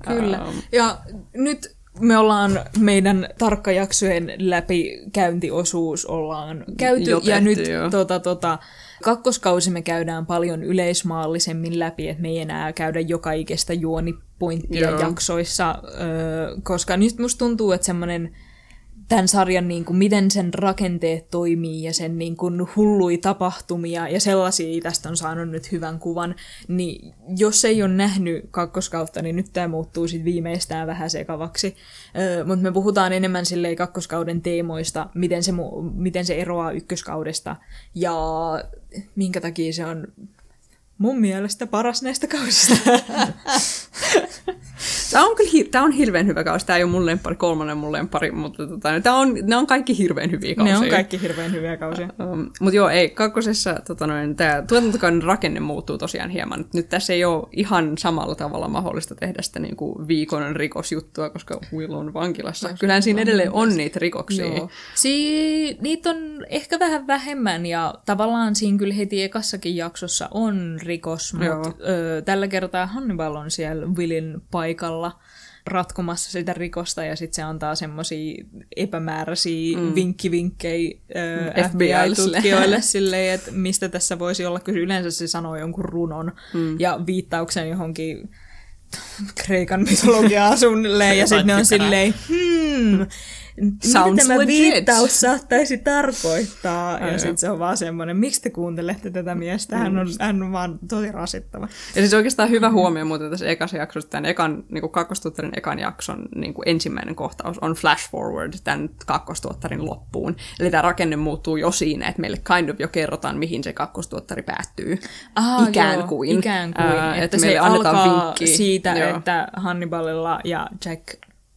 Kyllä. Ähm, Ja nyt me ollaan meidän tarkkajaksojen läpikäyntiosuus ollaan käyty. Jo ja nyt joo. tota, tota, kakkoskausi me käydään paljon yleismaallisemmin läpi, että me ei enää käydä joka ikistä juonipointtia Joo. jaksoissa, öö, koska nyt musta tuntuu, että semmoinen tämän sarjan, niin kuin, miten sen rakenteet toimii ja sen niin kuin, hullui tapahtumia ja sellaisia tästä on saanut nyt hyvän kuvan, niin jos ei ole nähnyt kakkoskautta, niin nyt tämä muuttuu sitten viimeistään vähän sekavaksi. Öö, Mutta me puhutaan enemmän silleen kakkoskauden teemoista, miten se, mu- miten se eroaa ykköskaudesta ja minkä takia se on mun mielestä paras näistä kausista. Tämä on kyllä tää on hirveän hyvä kausi. Tämä ei ole mun lempari, kolmannen mun lempari, mutta tota, tää on, ne on kaikki hirveän hyviä kausia. ne on kaikki hirveän hyviä kausia. Um, mutta joo, ei, kakkosessa tota noin, tämä tuotantokauden rakenne muuttuu tosiaan hieman. Nyt tässä ei ole ihan samalla tavalla mahdollista tehdä sitä niin kuin viikon rikosjuttua, koska Will on vankilassa. Kyllähän siinä edelleen on niitä rikoksia. Joo. Si- niitä on ehkä vähän vähemmän ja tavallaan siinä kyllä heti ekassakin jaksossa on rikos, mutta tällä kertaa Hannibal on siellä Willin paikalla ratkomassa sitä rikosta ja sitten se antaa semmoisia epämääräisiä mm. vinkkivinkkejä FBI:lle. FBI-tutkijoille silleen, että mistä tässä voisi olla, kun yleensä se sanoo jonkun runon mm. ja viittauksen johonkin Kreikan mytologiaa suunnilleen, ja sitten ne on silleen, hmm, Sounds mitä tämä legit. viittaus saattaisi tarkoittaa? Ai Ja sitten se on vaan semmoinen, miksi te kuuntelette tätä miestä? Hän on, hän on vaan tosi rasittava. Ja siis oikeastaan hyvä huomio muuten tässä ekassa jaksossa, tämän ekan, niin kuin kakkostuottarin ekan jakson niin kuin ensimmäinen kohtaus on flash forward tämän kakkostuottarin loppuun. Eli tämä rakenne muuttuu jo siinä, että meille kind of jo kerrotaan, mihin se kakkostuottari päättyy. Ah, ikään joo, kuin. Ikään kuin, Ää, että, että se meille annetaan alkaa vinkki. siitä, Joo. että Hannibalilla ja Jack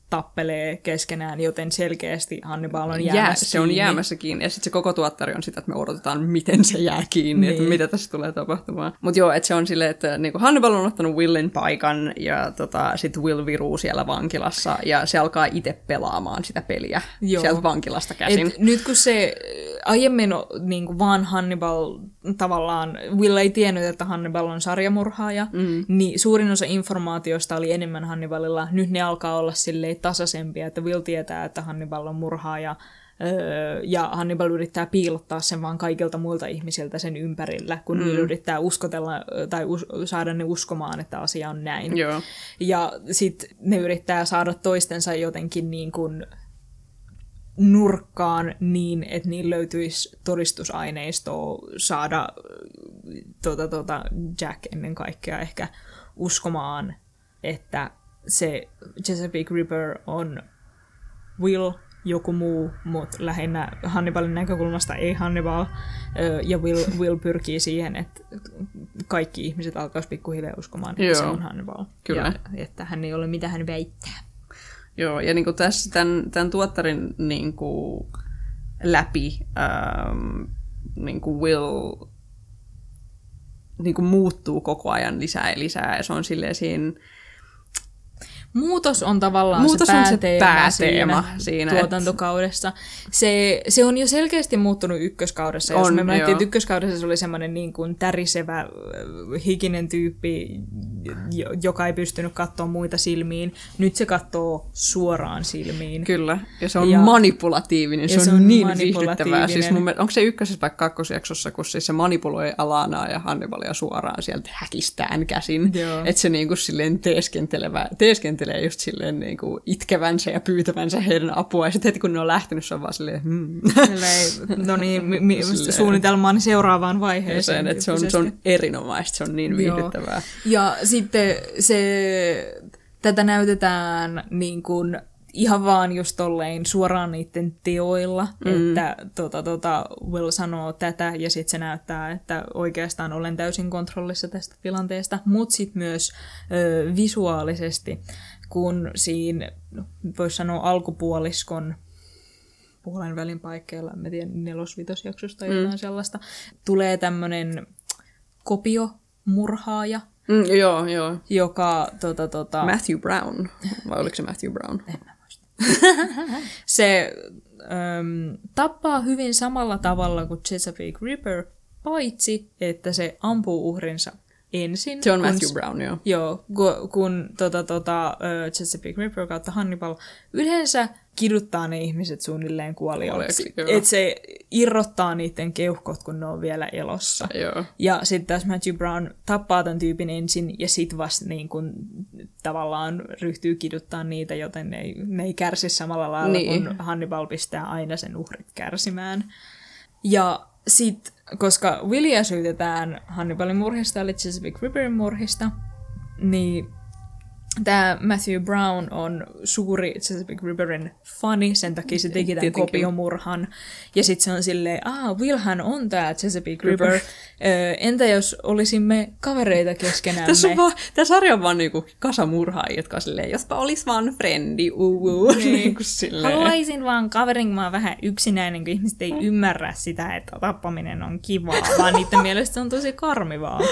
tappelee keskenään, joten selkeästi Hannibal on Jää, jäämässä se on kiinni. jäämässä kiinni. Ja sitten se koko tuottari on sitä, että me odotetaan, miten se jää kiinni, niin. että mitä tässä tulee tapahtumaan. Mutta joo, että se on silleen, että niinku Hannibal on ottanut Willin paikan ja tota, sitten Will viruu siellä vankilassa ja se alkaa itse pelaamaan sitä peliä Joo. sieltä vankilasta käsin. Et nyt kun se äh, aiemmin niin kuin vaan Hannibal tavallaan, Will ei tiennyt, että Hannibal on sarjamurhaaja, mm. niin suurin osa informaatiosta oli enemmän Hannibalilla. Nyt ne alkaa olla silleen tasaisempia, että Will tietää, että Hannibal on murhaaja, öö, ja Hannibal yrittää piilottaa sen vaan kaikilta muilta ihmisiltä sen ympärillä, kun mm. Will yrittää uskotella tai us- saada ne uskomaan, että asia on näin. Joo. Ja sitten ne yrittää saada toistensa jotenkin niin kuin nurkkaan niin, että niillä löytyisi todistusaineistoa saada äh, tota, tota, Jack ennen kaikkea ehkä uskomaan, että se Chesapeake Ripper on Will, joku muu, mutta lähinnä Hannibalin näkökulmasta ei Hannibal. Ö, Ja Will, Will pyrkii siihen, että kaikki ihmiset alkaisivat pikkuhiljaa uskomaan, että Joo. se on Hannibal. Kyllä. Ja että hän ei ole mitä hän väittää. Joo, ja niin kuin tässä tämän, tämän tuottarin niin kuin läpi ähm, niin kuin Will niin kuin muuttuu koko ajan lisää ja lisää, ja se on silleen siinä... muutos on tavallaan Muutos se on se pääteema, pääteema siinä, siinä, tuotantokaudessa. Se, se on jo selkeästi muuttunut ykköskaudessa. Jos On, me miettii, joo. että ykköskaudessa se oli semmoinen niin kuin tärisevä, hikinen tyyppi, jo- joka ei pystynyt katsoa muita silmiin. Nyt se katsoo suoraan silmiin. Kyllä, ja se on Ja- manipulatiivinen, se ja on, se on niin viihdyttävää. Siis mun, mielestä- onko se ykkösessä vai kakkosjaksossa, kun siis se manipuloi Alanaa ja Hannibalia suoraan sieltä häkistään käsin. Että se niinku silleen teeskentelevä, teeskentelee just silleen niinku itkevänsä ja pyytävänsä heidän apua. Ja sitten heti kun ne on lähtenyt, se on vaan silleen, hmm. Silleen, no niin, mi, mi, suunnitelmaan seuraavaan vaiheeseen. sen, että se on, se on erinomaista, se on niin viihdyttävää. Ja sitten se, tätä näytetään niin kuin ihan vaan just tolleen suoraan niiden teoilla, mm. että tota, tota, Will sanoo tätä ja sitten se näyttää, että oikeastaan olen täysin kontrollissa tästä tilanteesta, mutta sitten myös ö, visuaalisesti, kun siinä, voisi sanoa alkupuoliskon puolen välin paikkeilla, en mä tiedä, nelosvitosjaksosta tai jotain sellaista, tulee tämmöinen kopiomurhaaja, Mm, joo, joo. joka tota, tota, Matthew Brown, vai oliko se Matthew Brown? se äm, tappaa hyvin samalla tavalla kuin Chesapeake Ripper, paitsi että se ampuu uhrinsa ensin. Se on kun Matthew s- Brown, joo. Joo, kun, kun tota, tota, ö, Chesapeake Ripper kautta Hannibal yleensä kiduttaa ne ihmiset suunnilleen joo. Että se irrottaa niiden keuhkot, kun ne on vielä elossa. Joo. Ja sitten taas Matthew Brown tappaa tämän tyypin ensin ja sitten vasta niin kun, tavallaan ryhtyy kiduttaa niitä, joten ne ei, ne ei kärsi samalla lailla. Niin. kun Hannibal pistää aina sen uhrit kärsimään. Ja sitten, koska Willia syytetään Hannibalin murhista, eli Chesapeake Ripperin murhista, niin tämä Matthew Brown on suuri Chesapeake Ripperin fani, sen takia se teki tämän kopiomurhan. Ja sitten se on silleen, ah, Willhän on tämä Chesapeake. Ripper. Ö, entä jos olisimme kavereita keskenämme? Tässä on vaan, tämä sarja on vaan niinku kasamurhaajia, jotka on silleen, jospa olis vaan frendi, uu. Niin. niinku silleen. Haluaisin vaan kaverin, kun mä vähän yksinäinen, kun ihmiset ei ymmärrä sitä, että tappaminen on kivaa, vaan niiden mielestä se on tosi karmivaa.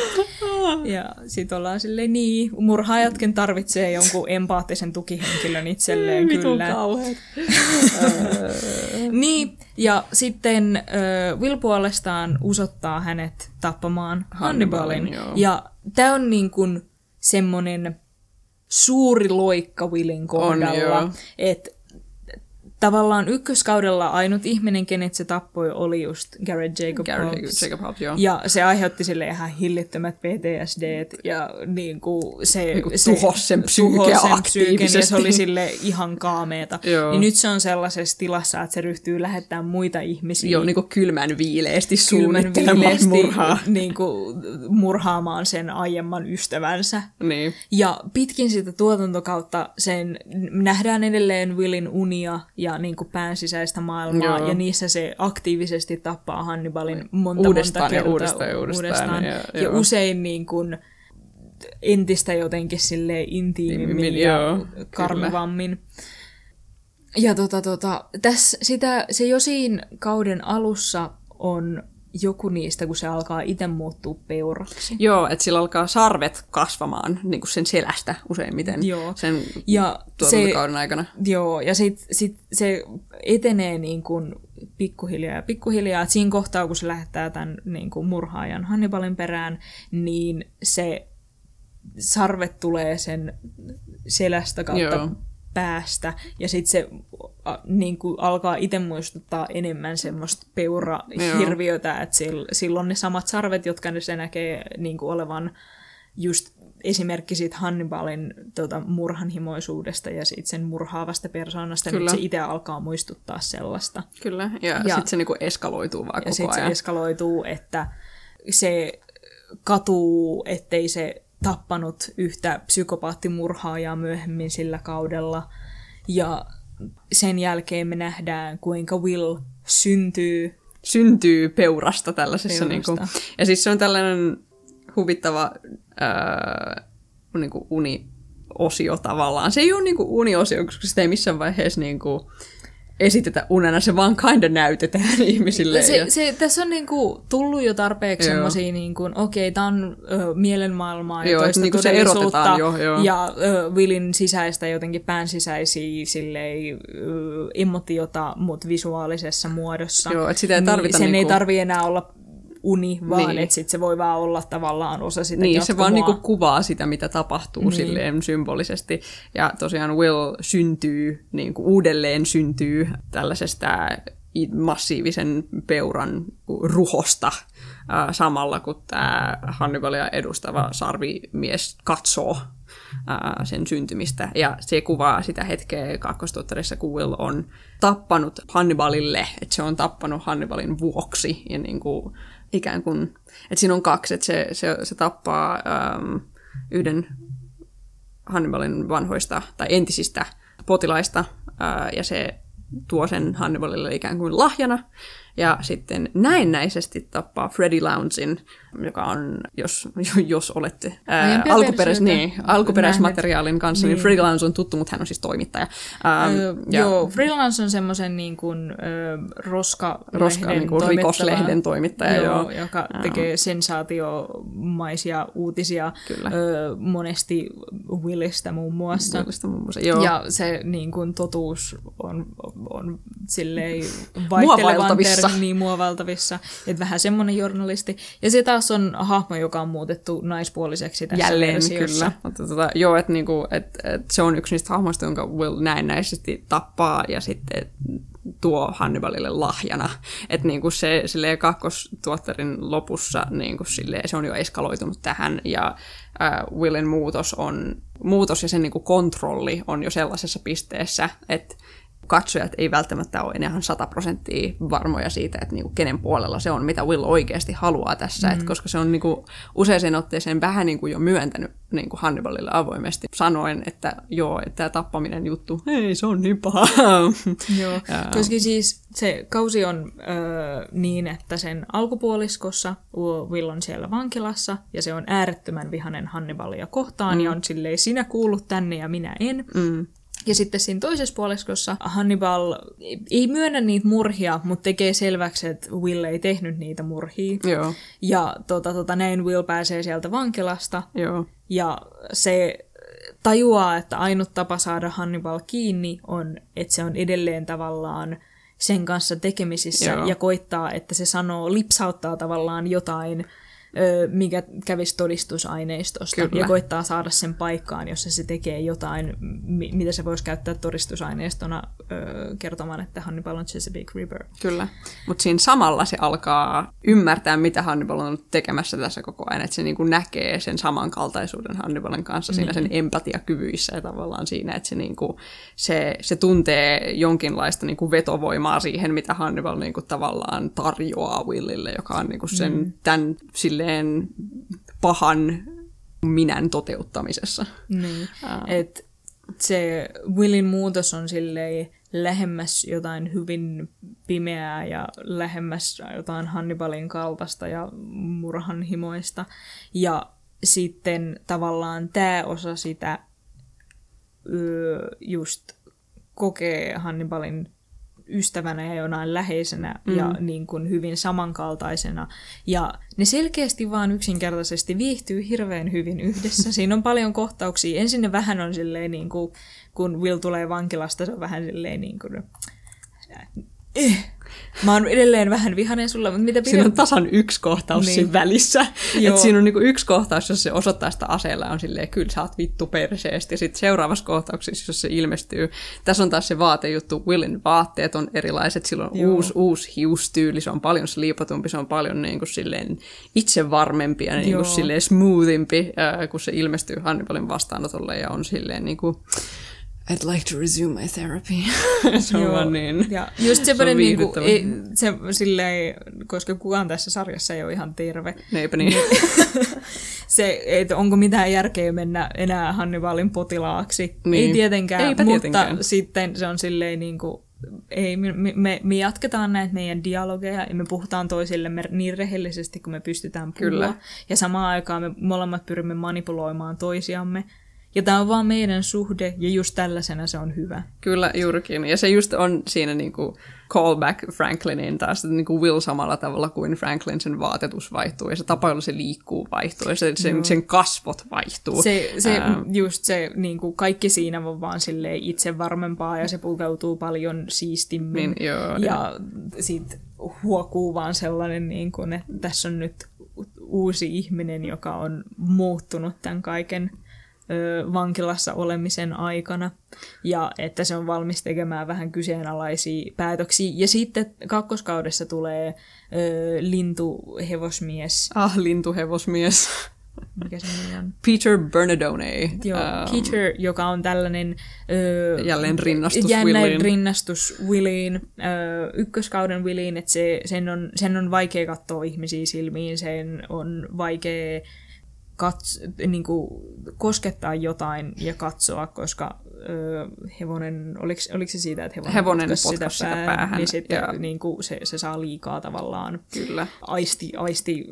Ja sit ollaan silleen, niin, murhaajatkin tarvitsee jonkun empaattisen tukihenkilön itselleen Vitun kyllä. kauheet. Niin, ja sitten äh, Will puolestaan usottaa hänet tappamaan Hannibalin. Hannibalin. Ja tämä on niin kuin semmoinen suuri loikka Willin kohdalla, että tavallaan ykköskaudella ainut ihminen, kenet se tappoi, oli just Garrett Jacob Gary Hobbs. Jacob Hobbs, joo. Ja se aiheutti sille ihan hillittömät PTSD ja niin kuin se, Niinku se tuhos sen psyykeä psyyken ja se aktiivisesti. oli sille ihan kaameeta. Joo. Niin nyt se on sellaisessa tilassa, että se ryhtyy lähettämään muita ihmisiä Joo, niinku kylmän viileesti suunnittelemaan viileesti murhaa. Niin kuin, murhaamaan sen aiemman ystävänsä. Niin. Ja pitkin sitä tuotantokautta sen nähdään edelleen Willin unia ja niin kuin pään sisäistä maailmaa, Joo. ja niissä se aktiivisesti tappaa Hannibalin monta Uudestaan monta ja kertaa. uudestaan ja uudestaan, ja- ja, joo. usein niin kuin entistä jotenkin sille intiimimmin ja joo, karmivammin. Ja tota, tota, tässä sitä, se jo siinä kauden alussa on joku niistä, kun se alkaa itse muuttua peuraksi. Joo, että sillä alkaa sarvet kasvamaan niin kuin sen selästä useimmiten Joo. sen Ja tuotantokauden aikana. Joo, ja sitten sit se etenee niin kuin pikkuhiljaa ja pikkuhiljaa. Et siinä kohtaa, kun se lähettää tämän niin kuin murhaajan Hannibalin perään, niin se sarvet tulee sen selästä kautta Joo. Päästä, ja sitten se a, niin kuin alkaa itse muistuttaa enemmän semmoista peurahirviötä, että sil- silloin ne samat sarvet, jotka ne se näkee niin kuin olevan just esimerkki siitä Hannibalin tota, murhanhimoisuudesta ja siitä sen murhaavasta persoonasta, Kyllä. niin se itse alkaa muistuttaa sellaista. Kyllä, ja, ja sitten se niinku eskaloituu vaan Ja koko sitten se ajan. eskaloituu, että se katuu, ettei se tappanut yhtä psykopaattimurhaajaa myöhemmin sillä kaudella. Ja sen jälkeen me nähdään, kuinka Will syntyy. syntyy peurasta tällaisessa. Peurasta. Niinku, ja siis se on tällainen huvittava ää, niinku uni-osio tavallaan. Se ei ole niinku uni-osio, koska sitä ei missään vaiheessa niinku, esitetä unena, se vaan kinda näytetään ihmisille. Se, ja... se, tässä on niinku tullut jo tarpeeksi semmoisia, niinku, okei, tämä on ö, mielenmaailmaa ja Joo, toista niinku se erotetaan jo, joo. ja ö, Willin sisäistä jotenkin pään sisäisiä silleen, ö, emotiota, mutta visuaalisessa muodossa. Joo, että sitä ei tarvita Sen ei niinku- tarvi enää olla uni, vaan Niin. että sit se voi vaan olla tavallaan osa sitä Niin, se vaan jatkumoa. niinku kuvaa sitä, mitä tapahtuu niin. silleen symbolisesti. Ja tosiaan Will syntyy, niinku uudelleen syntyy tällaisesta massiivisen peuran ruhosta äh, samalla, kun tämä Hannibalia edustava sarvimies katsoo äh, sen syntymistä. Ja se kuvaa sitä hetkeä kakkostuottarissa, kun Will on tappanut Hannibalille, että se on tappanut Hannibalin vuoksi. Ja niin kuin, ikään kuin, että siinä on kaksi, että se, se, se tappaa ähm, yhden Hannibalin vanhoista tai entisistä potilaista, ää, ja se tuo sen Hannibalille ikään kuin lahjana, ja sitten näennäisesti tappaa Freddy Loungein, joka on, jos, jos olette ää, alkuperäis, niin, alkuperäismateriaalin kanssa, niin. Niin. Freddy Lounge on tuttu, mutta hän on siis toimittaja. Ähm, Öö, ja Joo, freelance on semmoisen niin kuin, ö, roska, Roska, niin kuin rikoslehden toimittaja, joo. joka tekee sensaatiomaisia uutisia Kyllä. Ö, monesti Willistä muun muassa. Willistä muun muassa, joo. Ja se niin kuin, totuus on, on silleen vaihtelevan Muovailtavissa. ter- niin muovaltavissa. Että vähän semmoinen journalisti. Ja se taas on hahmo, joka on muutettu naispuoliseksi tässä Jälleen versiossa. kyllä. Mutta tota, joo, että niinku, et, et se on yksi niistä hahmoista, jonka Will näennäisesti tappaa ja sitten tuo Hannibalille lahjana. Että niinku se silleen kakkostuottarin lopussa niinku silleen, se on jo eskaloitunut tähän ja äh, Willin muutos on muutos ja sen niinku kontrolli on jo sellaisessa pisteessä, että katsojat ei välttämättä ole enää 100 prosenttia varmoja siitä, että niinku kenen puolella se on, mitä Will oikeasti haluaa tässä, mm. et koska se on niinku useaseen otteeseen vähän niinku jo myöntänyt niinku Hannibalille avoimesti, sanoen, että joo, että tämä tappaminen juttu, ei se on niin paha. Joo, koska siis se kausi on öö, niin, että sen alkupuoliskossa Will on siellä vankilassa ja se on äärettömän vihanen Hannibalia kohtaan mm. ja on silleen, sinä kuulut tänne ja minä en. Mm. Ja sitten siinä toisessa puoliskossa Hannibal ei myönnä niitä murhia, mutta tekee selväksi, että Will ei tehnyt niitä murhia. Joo, Ja tota, tota, näin Will pääsee sieltä vankilasta joo, ja se tajuaa, että ainut tapa saada Hannibal kiinni on, että se on edelleen tavallaan sen kanssa tekemisissä Joo. ja koittaa, että se sanoo, lipsauttaa tavallaan jotain, mikä kävisi todistusaineistosta Kyllä. ja koittaa saada sen paikkaan, jossa se tekee jotain, mi- mitä se voisi käyttää todistusaineistona kertomaan, että Hannibal on Chesapeake River. kyllä. Mutta siinä samalla se alkaa ymmärtää, mitä Hannibal on tekemässä tässä koko ajan, että se niinku näkee sen samankaltaisuuden Hannibalin kanssa siinä sen empatiakyvyissä ja tavallaan siinä, että se, niinku, se, se tuntee jonkinlaista niinku vetovoimaa siihen, mitä Hannibal niinku tavallaan tarjoaa Willille, joka on niinku sen mm. tämän silleen pahan minän toteuttamisessa. Niin. Et se Willin muutos on silleen lähemmäs jotain hyvin pimeää ja lähemmäs jotain Hannibalin kaltaista ja murhanhimoista. Ja sitten tavallaan tämä osa sitä just kokee Hannibalin ystävänä ja jonain läheisenä mm. ja niin kuin hyvin samankaltaisena. Ja ne selkeästi vaan yksinkertaisesti viihtyy hirveän hyvin yhdessä. Siinä on paljon kohtauksia. Ensin ne vähän on silleen niin kuin, kun Will tulee vankilasta, se on vähän silleen niin kuin, eh. Mä oon edelleen vähän vihanen sulla, mutta mitä Siinä on tasan yksi kohtaus Niin. siinä välissä. Joo. Et siinä on niinku yksi kohtaus, jos se osoittaa sitä aseella, on silleen, kyllä sä oot vittu perseesti. Ja sitten seuraavassa kohtauksessa, jos se ilmestyy, tässä on taas se vaatejuttu, Willin vaatteet on erilaiset, sillä on Joo. uusi, uusi hiustyyli, se on paljon sliipatumpi, se on paljon niin kuin silleen itsevarmempi ja niin Joo. kuin silleen smoothimpi, ää, kun se ilmestyy Hannibalin vastaanotolle ja on silleen niin kuin, I'd like to resume my therapy. se on Joo, vaan niin. Ja just se semmoinen, niinku, viihdyttävä. ei, se, silleen, koska kukaan tässä sarjassa ei ole ihan terve, Neipä niin. se, että onko mitään järkeä mennä enää Hannibalin potilaaksi. Niin. Ei tietenkään, Eipä mutta tietenkään. sitten se on silleen niin kuin, ei, me, me, me jatketaan näitä meidän dialogeja ja me puhutaan toisillemme niin rehellisesti kuin me pystytään puhua. Kyllä. Ja samaan aikaan me molemmat pyrimme manipuloimaan toisiamme. Ja tämä on vaan meidän suhde, ja just tällaisena se on hyvä. Kyllä, juurikin. Ja se just on siinä niinku callback Franklinin taas, että niinku Will samalla tavalla kuin Franklin sen vaatetus vaihtuu, ja se tapa, jolla se liikkuu vaihtuu, ja se, sen, sen kasvot vaihtuu. Se, se ähm. just se, niin kuin kaikki siinä on vaan itse varmempaa, ja se pukeutuu paljon siistimmin. Niin, joo, ja niin. sitten huokuu vaan sellainen, niin kuin, että tässä on nyt uusi ihminen, joka on muuttunut tämän kaiken vankilassa olemisen aikana, ja että se on valmis tekemään vähän kyseenalaisia päätöksiä. Ja sitten kakkoskaudessa tulee ö, lintuhevosmies. Ah, lintuhevosmies. Mikä se nimi on? Peter Bernardone. Joo, um, Peter, joka on tällainen... Ö, jälleen rinnastus jälleen Williin. rinnastus Williin, ö, ykköskauden Williin, että se, sen, on, sen on vaikea katsoa ihmisiä silmiin, sen on vaikea kats, niin kuin, koskettaa jotain ja katsoa, koska ö, hevonen, oliko, oliko se siitä, että hevonen, hevonen potkas sitä, sitä päähän, päähän niin sitten ja... niin kuin, se, se saa liikaa tavallaan Kyllä. aisti, aisti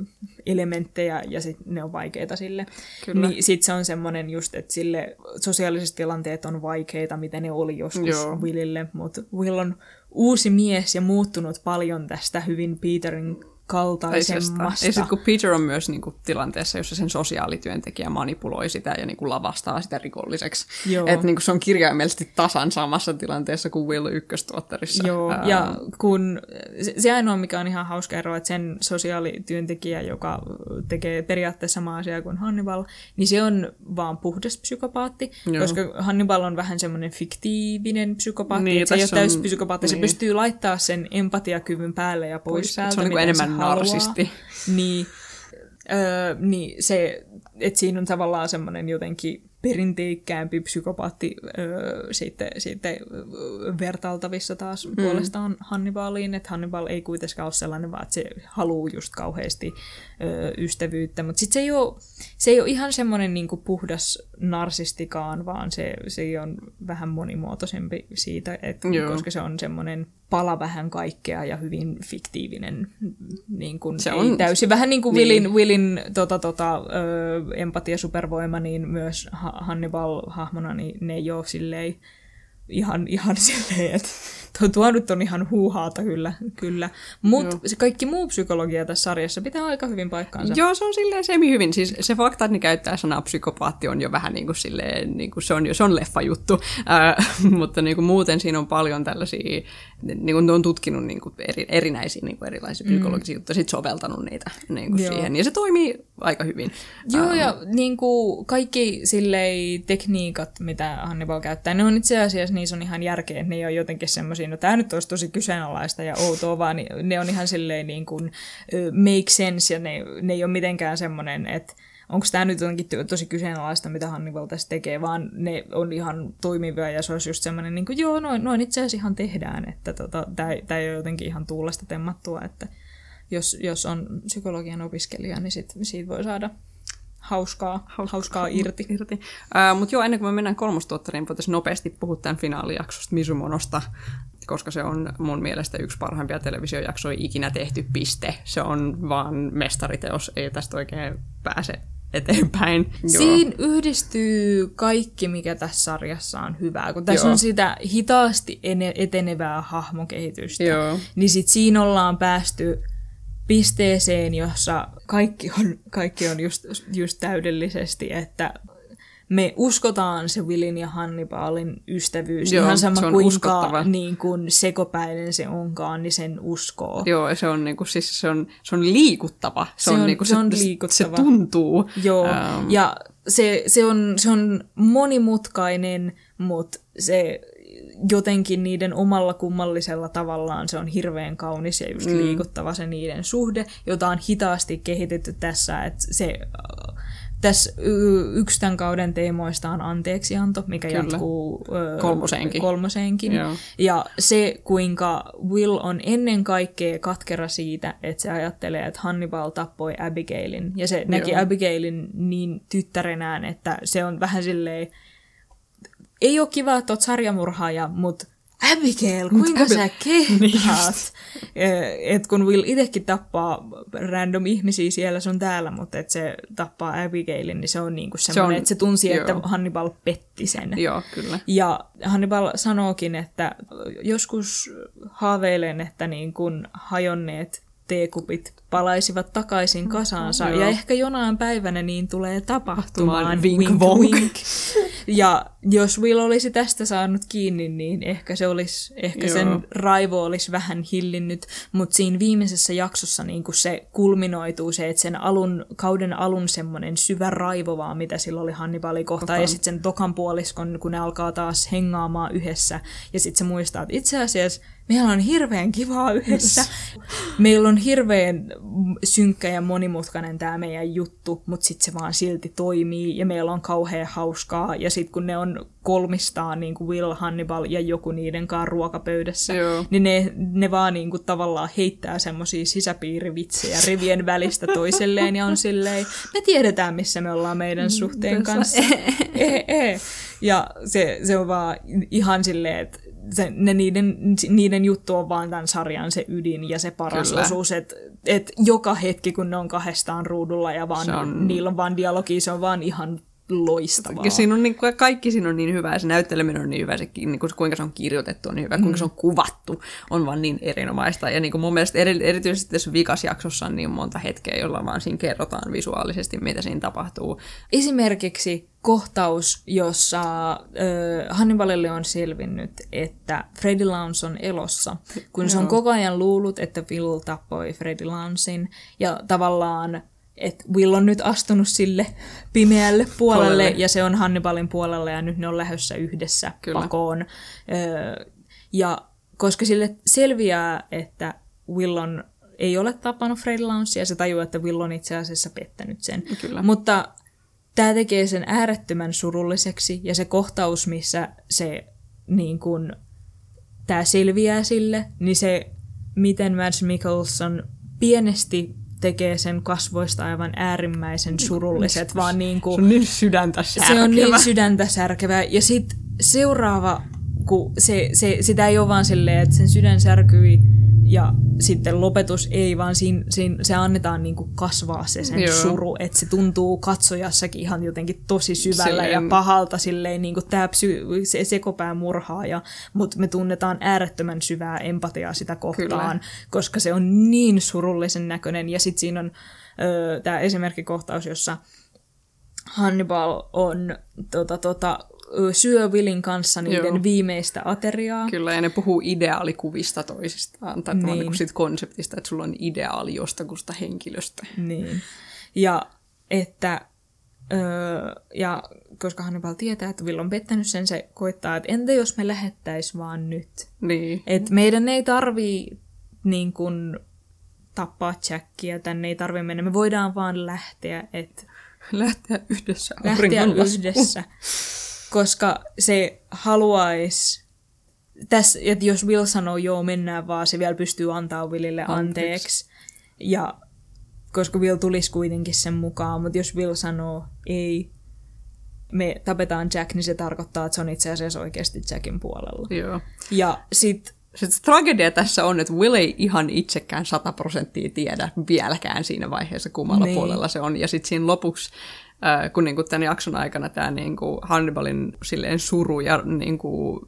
elementtejä ja sit ne on vaikeita sille. Kyllä. Niin sitten se on semmoinen just, että sille sosiaaliset tilanteet on vaikeita, mitä ne oli joskus Joo. Willille, mutta Will on uusi mies ja muuttunut paljon tästä hyvin Peterin kaltaisemmasta. Ja sitten kun Peter on myös niin kuin, tilanteessa, jossa sen sosiaalityöntekijä manipuloi sitä ja niin kuin, lavastaa sitä rikolliseksi. Että niin se on kirjaimellisesti tasan samassa tilanteessa kuin Will ykköstuottarissa. Joo, Ää... ja kun se, se ainoa, mikä on ihan hauska ero, että sen sosiaalityöntekijä, joka tekee periaatteessa sama asia kuin Hannibal, niin se on vaan puhdas psykopaatti, Joo. koska Hannibal on vähän semmoinen fiktiivinen psykopaatti, niin, että se ei ole täyspsykopaatti, niin. se pystyy laittaa sen empatiakyvyn päälle ja pois, pois päältä. Se on niin enemmän narsisti. Niin, öö, niin se, että siinä on tavallaan semmoinen jotenkin perinteikkäämpi psykopaatti öö, sitten, sitten vertailtavissa taas mm. puolestaan Hannibaliin, että Hannibal ei kuitenkaan ole sellainen, vaan että se haluaa just kauheasti öö, ystävyyttä, mutta sitten se ei ole, se ei ole ihan semmoinen niin puhdas narsistikaan, vaan se, se on vähän monimuotoisempi siitä, että koska se on semmoinen pala vähän kaikkea ja hyvin fiktiivinen, niin kuin, se on täysin vähän niin kuin niin. Willin, Willin tota, tota, ö, empatia supervoima, niin myös Hannibal-hahmona, niin ne ei ole silleen ihan, ihan silleen, että tuo, tuo nyt on ihan huuhaata kyllä. kyllä. Mutta se kaikki muu psykologia tässä sarjassa pitää aika hyvin paikkaansa. Joo, se on silleen semi hyvin. Siis se fakta, että ne käyttää sanaa psykopaatti on jo vähän niin kuin silleen, niin kuin se on jo se on leffajuttu. Äh, mutta niin kuin muuten siinä on paljon tällaisia, niin kuin ne on tutkinut niin kuin eri, erinäisiä niin kuin erilaisia mm. psykologisia juttuja, sitten soveltanut niitä niin kuin siihen. Ja se toimii aika hyvin. Joo, ähm. ja niin kuin kaikki silleen tekniikat, mitä Hannibal käyttää, ne on itse asiassa, niissä on ihan järkeä, että ne ei ole jotenkin semmoisia semmoisia, no tämä nyt olisi tosi kyseenalaista ja outoa, vaan ne on ihan silleen niin kuin make sense ja ne, ne ei ole mitenkään semmoinen, että onko tämä nyt jotenkin tosi kyseenalaista, mitä Hannibal tässä tekee, vaan ne on ihan toimivia ja se olisi just semmoinen, niin kuin, joo, noin, noin itse asiassa ihan tehdään, että tota, tämä ei ole jotenkin ihan tuulesta temmattua, että jos, jos on psykologian opiskelija, niin sit, siitä voi saada hauskaa, hauskaa, hauskaa irti. irti. Uh, Mutta joo, ennen kuin me mennään kolmostuottariin, voitaisiin nopeasti puhua tämän finaalijaksosta Misumonosta, koska se on mun mielestä yksi parhaimpia televisiojaksoja ikinä tehty piste. Se on vaan mestariteos, ei tästä oikein pääse eteenpäin. Siinä Joo. yhdistyy kaikki, mikä tässä sarjassa on hyvää. Kun tässä Joo. on sitä hitaasti etenevää hahmokehitystä, Joo. niin sit siinä ollaan päästy pisteeseen, jossa kaikki on, kaikki on just, just täydellisesti, että me uskotaan se Willin ja Hannibalin ystävyys. Joo, Ihan sama se on kuinka niin kuin sekopäinen se onkaan, niin sen uskoo. Joo, se on, niin kuin, siis se on, se on liikuttava. Se, se on, niin kuin, se, se on liikuttava. Se tuntuu. Joo, um. ja se, se, on, se on monimutkainen, mutta se jotenkin niiden omalla kummallisella tavallaan se on hirveän kaunis ja just mm. liikuttava se niiden suhde, jota on hitaasti kehitetty tässä, että se tässä yksi tämän kauden teemoista on anteeksianto, mikä Kyllä. jatkuu kolmoseenkin. kolmoseenkin. Ja se, kuinka Will on ennen kaikkea katkera siitä, että se ajattelee, että Hannibal tappoi Abigailin. Ja se Joo. näki Abigailin niin tyttärenään, että se on vähän silleen, ei ole kiva, että oot sarjamurhaaja, mutta Abigail, kuinka sä kehtaat? et kun Will itsekin tappaa random ihmisiä siellä sun täällä, mutta et se tappaa Abigailin, niin se on niinku semmoinen, se on, että se tunsi, joo. että Hannibal petti sen. Joo, kyllä. Ja Hannibal sanookin, että joskus haaveilen, että niin kun hajonneet teekupit palaisivat takaisin kasaansa. Joo. Ja ehkä jonain päivänä niin tulee tapahtumaan. Vink, wink, wink. wink. Ja jos Will olisi tästä saanut kiinni, niin ehkä, se olisi, ehkä sen raivo olisi vähän hillinnyt. Mutta siinä viimeisessä jaksossa niin kun se kulminoituu se, että sen alun, kauden alun semmoinen syvä raivo vaan, mitä sillä oli Hannibalin kohtaan. Ja sitten sen tokan puoliskon, kun ne alkaa taas hengaamaan yhdessä. Ja sitten se muistaa, että itse asiassa meillä on hirveän kivaa yhdessä. Meillä on hirveän synkkä ja monimutkainen tämä meidän juttu, mutta sitten se vaan silti toimii ja meillä on kauhean hauskaa. Ja sitten kun ne on kolmistaan, niin kuin Will, Hannibal ja joku niiden kanssa ruokapöydässä, Joo. niin ne, ne vaan niin kuin tavallaan heittää semmoisia sisäpiirivitsejä rivien välistä toiselleen ja on silleen, me tiedetään missä me ollaan meidän mm, suhteen kanssa. e, e. Ja se, se on vaan ihan silleen, että se, ne niiden, niiden juttu on vaan tämän sarjan se ydin ja se paras Kyllä. osuus, että et joka hetki kun ne on kahdestaan ruudulla ja vaan, on... niillä on vaan dialogi, se on vaan ihan loistavaa. Ja siinä on niin, kaikki siinä on niin hyvä, se näytteleminen on niin hyvä, se, niin kuin, kuinka se on kirjoitettu on niin hyvä, mm. kuinka se on kuvattu on vaan niin erinomaista. Ja niin kuin mun mielestä eri, erityisesti tässä vikasjaksossa on niin monta hetkeä, jolla vaan siinä kerrotaan visuaalisesti, mitä siinä tapahtuu. Esimerkiksi kohtaus, jossa äh, Hannibalille on selvinnyt, että Freddy Lance on elossa, kun se on koko ajan luullut, että Will tappoi Freddy Lancein, ja tavallaan että Will on nyt astunut sille pimeälle puolelle, puolelle, ja se on Hannibalin puolella, ja nyt ne on lähdössä yhdessä Kyllä. pakoon. Öö, ja koska sille selviää, että Will on, ei ole tapannut Fred Launcea, ja se tajuaa, että Will on itse asiassa pettänyt sen. Kyllä. Mutta tämä tekee sen äärettömän surulliseksi, ja se kohtaus, missä se niin kun, tämä selviää sille, niin se, miten Mads Mikkelson pienesti tekee sen kasvoista aivan äärimmäisen surulliset, vaan niin kuin, Se on niin sydäntä särkevä. Se on niin sydäntä särkevä. Ja sitten seuraava, kun se, se, sitä ei ole vaan silleen, että sen sydän särkyi ja sitten lopetus ei, vaan siinä, siinä, se annetaan niin kuin kasvaa se sen Joo. suru, että se tuntuu katsojassakin ihan jotenkin tosi syvällä silleen... ja pahalta silleen, niin kuin tämä psy, se sekopää murhaa, ja, mutta me tunnetaan äärettömän syvää empatiaa sitä kohtaan, Kyllä. koska se on niin surullisen näköinen. Ja sitten siinä on tämä esimerkkikohtaus, jossa Hannibal on tota, tota, syö Willin kanssa niiden Joo. viimeistä ateriaa. Kyllä, ja ne puhuu ideaalikuvista toisistaan, tai niin. niin siitä konseptista, että sulla on ideaali jostakusta henkilöstä. Niin. Ja että Öö, ja koska Hannibal tietää, että Will on pettänyt sen, se koittaa, että entä jos me lähettäis vaan nyt? Niin. Et meidän ei tarvii niin kun, tappaa Jackia, tänne ei tarvii mennä, me voidaan vaan lähteä. Et, lähteä yhdessä. Lähteä yhdessä koska se haluaisi, tässä, että jos Will sanoo joo, mennään vaan, se vielä pystyy antaa Willille anteeksi. Ja koska Will tulisi kuitenkin sen mukaan, mutta jos Will sanoo ei, me tapetaan Jack, niin se tarkoittaa, että se on itse asiassa oikeasti Jackin puolella. Joo. Ja sit se tragedia tässä on, että Will ei ihan itsekään sata prosenttia tiedä vieläkään siinä vaiheessa, kummalla niin. puolella se on. Ja sitten siinä lopuksi kun niin kuin tämän jakson aikana tämä niin kuin Hannibalin silleen suru ja niin kuin,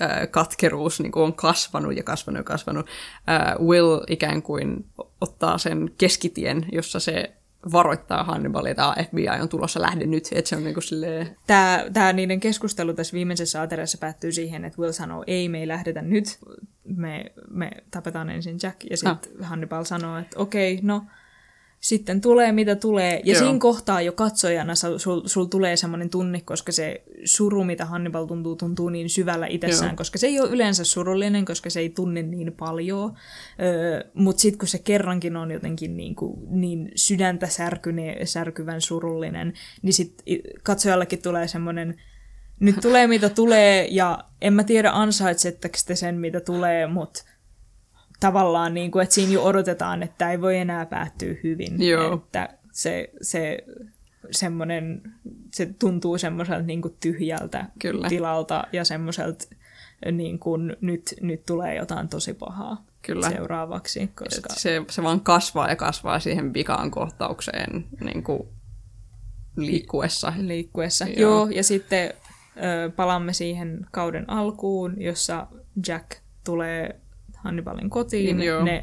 äh, katkeruus niin kuin on kasvanut ja kasvanut ja kasvanut, äh, Will ikään kuin ottaa sen keskitien, jossa se varoittaa Hannibalia, että FBI on tulossa, lähde nyt. Että se on niin kuin silleen... Tämä, tämä niiden keskustelu tässä viimeisessä ateriassa päättyy siihen, että Will sanoo, ei, me ei lähdetä nyt, me, me tapetaan ensin Jack. Ja sitten ah. Hannibal sanoo, että okei, okay, no sitten tulee mitä tulee. Ja Joo. siinä kohtaa jo katsojana sul, sul tulee semmoinen tunne, koska se suru, mitä Hannibal tuntuu, tuntuu niin syvällä itsessään, Joo. koska se ei ole yleensä surullinen, koska se ei tunne niin paljon. Öö, Mutta sitten kun se kerrankin on jotenkin niin, kuin, niin sydäntä särkyne, särkyvän surullinen, niin sitten katsojallekin tulee semmoinen, nyt tulee mitä tulee, ja en mä tiedä ansaitsetteko te sen mitä tulee, mutta tavallaan, niin kuin, että siinä jo odotetaan, että ei voi enää päättyä hyvin. Joo. Että se, se, semmoinen, se tuntuu semmoiselta niin kuin tyhjältä Kyllä. tilalta ja semmoiselta niin kun nyt, nyt tulee jotain tosi pahaa Kyllä. seuraavaksi. Koska... Et se, se vaan kasvaa ja kasvaa siihen vikaan kohtaukseen niin kuin liikkuessa. liikkuessa. Joo. Joo, ja sitten ö, palaamme siihen kauden alkuun, jossa Jack tulee Hannibalin kotiin. Mm. Ne,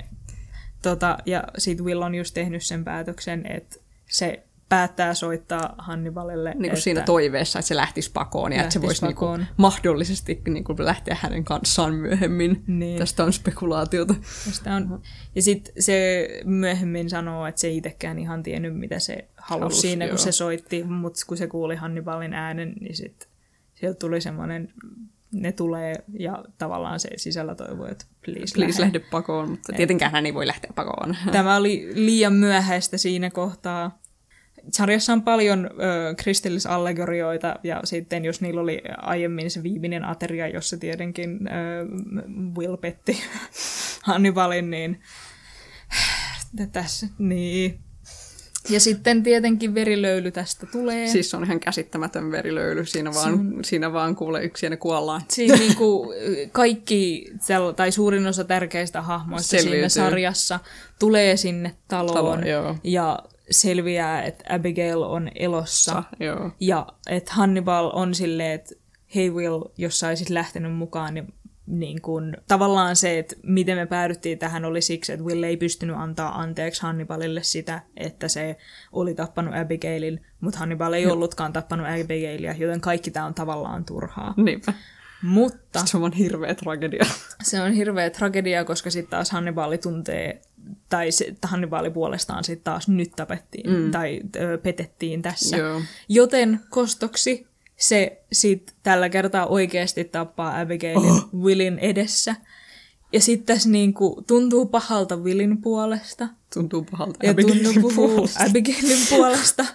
tota, ja sitten Will on just tehnyt sen päätöksen, että se päättää soittaa Hannibalille. Niin kuin että, siinä toiveessa, että se lähtisi pakoon ja että se voisi niin pakoon. mahdollisesti niin kuin lähteä hänen kanssaan myöhemmin. Niin. Tästä on spekulaatiota. Tästä on. Ja sitten se myöhemmin sanoo, että se ei itsekään ihan tiennyt, mitä se halusi Halus, siinä, kun joo. se soitti, mutta kun se kuuli Hannibalin äänen, niin sitten sieltä tuli semmoinen, ne tulee ja tavallaan se sisällä toivoi, että please, Please lähde. lähde pakoon, mutta tietenkään hän ei voi lähteä pakoon. Tämä oli liian myöhäistä siinä kohtaa. Sarjassa on paljon ö, kristillisallegorioita, ja sitten jos niillä oli aiemmin se viimeinen ateria, jossa tietenkin ö, Will petti Hannibalin, niin tässä, niin. Ja sitten tietenkin verilöyly tästä tulee. Siis se on ihan käsittämätön verilöyly. Siinä vaan, siinä vaan kuulee yksi ja ne kuollaan. Siinä niinku kaikki, sel- tai suurin osa tärkeistä hahmoista Selviytyy. siinä sarjassa tulee sinne taloon, Taloon, joo. ja selviää, että Abigail on elossa. Sa, joo. Ja että Hannibal on silleen, että hei Will, jos sä olisit lähtenyt mukaan, niin, niin kun, tavallaan se, että miten me päädyttiin tähän oli siksi, että Will ei pystynyt antaa anteeksi Hannibalille sitä, että se oli tappanut Abigailin, mutta Hannibal ei ollutkaan tappanut Abigailia, joten kaikki tämä on tavallaan turhaa. Niinpä. Mutta Se on hirveä tragedia. se on hirveä tragedia, koska sitten taas Hannibali tuntee, tai se, Hannibali puolestaan sitten taas nyt tapettiin, mm. tai ö, petettiin tässä. Joo. Joten kostoksi se sitten tällä kertaa oikeasti tappaa Abigailin oh. Willin edessä. Ja sitten tässä niinku tuntuu pahalta Willin puolesta. Tuntuu pahalta. Ja Abigailin tuntuu puolesta. Abigailin puolesta.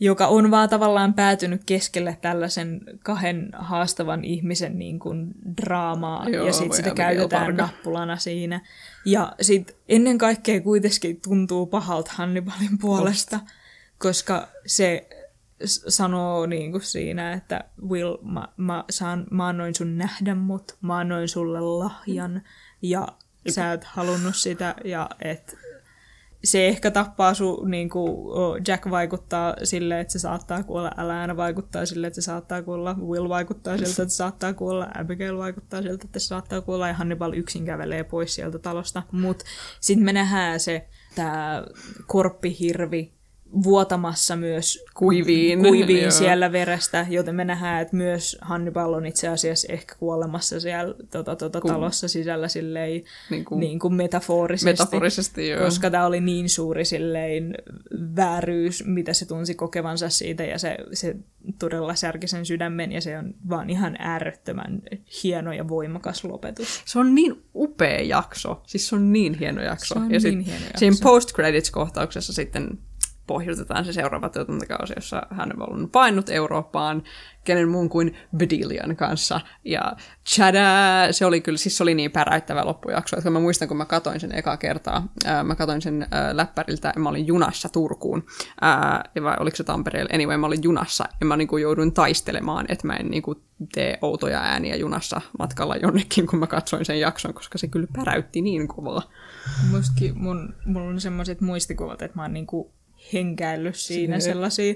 joka on vaan tavallaan päätynyt keskelle tällaisen kahden haastavan ihmisen niin kuin draamaa, Joo, ja sitten sitä käytetään Parka. nappulana siinä. Ja sitten ennen kaikkea kuitenkin tuntuu pahalta Hannibalin puolesta, koska se sanoo niin kuin siinä, että Will, mä, mä, saan, mä annoin sun nähdä mut, mä annoin sulle lahjan, ja sä et halunnut sitä, ja että se ehkä tappaa sun, niin kuin Jack vaikuttaa silleen, että se saattaa kuolla, Alana vaikuttaa silleen, että se saattaa kuolla, Will vaikuttaa siltä, että se saattaa kuolla, Abigail vaikuttaa siltä, että se saattaa kuolla, ja Hannibal yksin kävelee pois sieltä talosta. Mutta sitten me nähdään se, tämä korppihirvi vuotamassa myös Kuiviin. kuiviin joo. siellä verestä, joten me nähdään, että myös Hannibal on itse asiassa ehkä kuolemassa siellä tota, tota, Kun- talossa sisällä silleen, Niin kuin niin kuin metaforisesti. metaforisesti joo. Koska tämä oli niin suuri silleen vääryys, mitä se tunsi kokevansa siitä, ja se, se todella särki sen sydämen, ja se on vaan ihan äärettömän hieno ja voimakas lopetus. Se on niin upea jakso. Siis se on niin hieno jakso. Se on ja niin sit hieno jakso. Siinä post-credits-kohtauksessa sitten pohjutetaan se seuraava tuotantokausi, jossa hän on painut Eurooppaan kenen muun kuin Bedelian kanssa. Ja tchada, se oli kyllä, siis se oli niin päräyttävä loppujakso, että mä muistan, kun mä katoin sen eka kertaa, ää, mä katoin sen ää, läppäriltä ja mä olin junassa Turkuun, ää, vai oliko se Tampereella, anyway, mä olin junassa ja mä niinku jouduin taistelemaan, että mä en niinku tee outoja ääniä junassa matkalla jonnekin, kun mä katsoin sen jakson, koska se kyllä päräytti niin kovaa. Mun, mulla on semmoiset muistikuvat, että mä oon niinku henkäillyt siinä Se- sellaisia.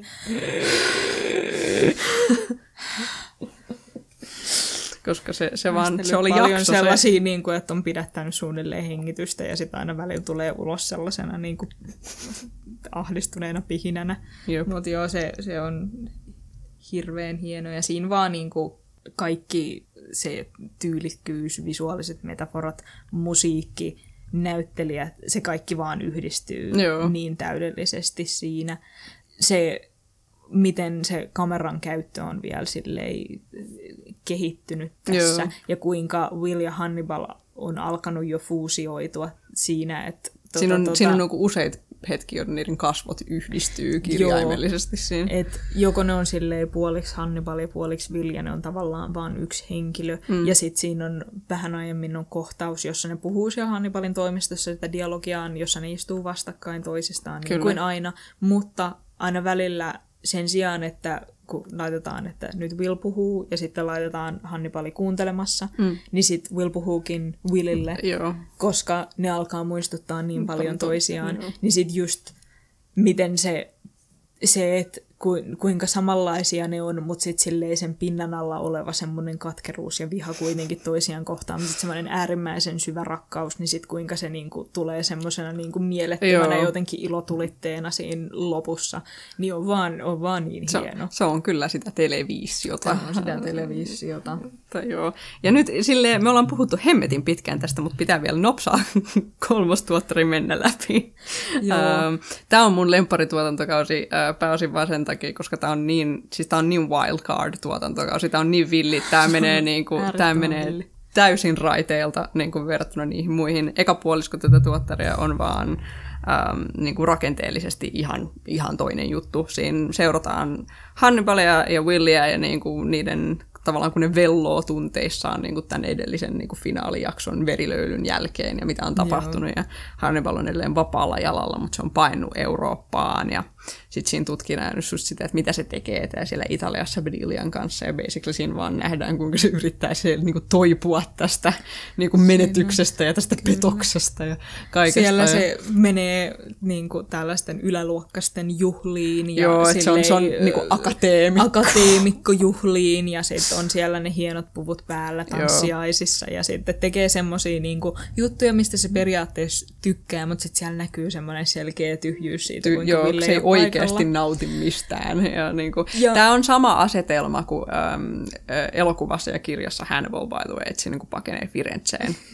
koska se, se vaan, se oli paljon jakso sellaisia, se. niin kuin, että on pidättänyt suunnilleen hengitystä ja sitten aina välillä tulee ulos sellaisena niin kuin, ahdistuneena pihinänä. Mutta joo, se, se on hirveän hieno ja siinä vaan niin kuin, kaikki se tyylikkyys, visuaaliset metaforat, musiikki, näyttelijät, se kaikki vaan yhdistyy Joo. niin täydellisesti siinä. Se, miten se kameran käyttö on vielä silleen kehittynyt tässä, Joo. ja kuinka Will ja Hannibal on alkanut jo fuusioitua siinä, että Siinä on, siinä on niinku useita hetkiä, joiden niiden kasvot yhdistyy kirjaimellisesti siinä. Et joko ne on silleen puoliksi Hannibal ja puoliksi Will, ja ne on tavallaan vain yksi henkilö. Mm. Ja sitten siinä on vähän aiemmin on kohtaus, jossa ne puhuu siellä Hannibalin toimistossa sitä dialogiaan, jossa ne istuu vastakkain toisistaan, niin Kyllä. kuin aina. Mutta aina välillä sen sijaan, että kun laitetaan, että nyt Will puhuu ja sitten laitetaan Hannibali kuuntelemassa, mm. niin sitten Will puhuukin Willille, Joo. koska ne alkaa muistuttaa niin paljon to- toisiaan, joo. niin sitten just miten se, se että ku, kuinka samanlaisia ne on, mutta sitten silleen sen pinnan alla oleva semmoinen katkeruus ja viha kuitenkin toisiaan kohtaan, mutta sitten semmoinen äärimmäisen syvä rakkaus, niin sitten kuinka se niinku tulee semmoisena niinku mielettömänä Joo. jotenkin ilotulitteena siinä lopussa, niin on vaan, on vaan niin Se, hieno. se on kyllä sitä televisiota. Tämä on sitä televisiota. Joo. Ja nyt silleen, me ollaan puhuttu hemmetin pitkään tästä, mutta pitää vielä nopsaa kolmostuottari mennä läpi. Joo. Tämä on mun lemparituotantokausi ö, pääosin vaan sen takia, koska tämä on niin, siis tää on niin wildcard tuotantokausi, tämä on niin villi, tämä menee, niinku, tää Äärettömän menee villi. täysin raiteilta niin kuin verrattuna niihin muihin. Eka puolisko tätä tuottaria on vaan ähm, niin kuin rakenteellisesti ihan, ihan toinen juttu. Siinä seurataan Hannibalia ja Willia ja niin kuin niiden tavallaan kun ne velloo tunteissaan niin kuin tämän edellisen niin kuin finaalijakson verilöylyn jälkeen ja mitä on tapahtunut. Ja Hannibal on edelleen vapaalla jalalla, mutta se on painut Eurooppaan ja sitten siinä tutkitaan just sitä, että mitä se tekee tää siellä Italiassa Bedilian kanssa ja basically siinä vaan nähdään, kuinka se yrittää siellä niin kuin toipua tästä niin kuin menetyksestä ja tästä petoksesta ja kaikesta. Siellä se menee niin kuin, tällaisten yläluokkaisten juhliin. Ja Joo, että se on, se on silleen, niin kuin akateemikko. akateemikkojuhliin ja sitten on siellä ne hienot puvut päällä tanssiaisissa ja sitten tekee semmoisia niinku juttuja, mistä se periaatteessa tykkää, mutta sitten siellä näkyy semmoinen selkeä tyhjyys siitä, Ty- kuinka joo, se ei oikeasti nauti mistään. Ja niin kuin, tämä on sama asetelma kuin äm, elokuvassa ja kirjassa Hannibal, by the way, että se niin kuin pakenee Firenzeen.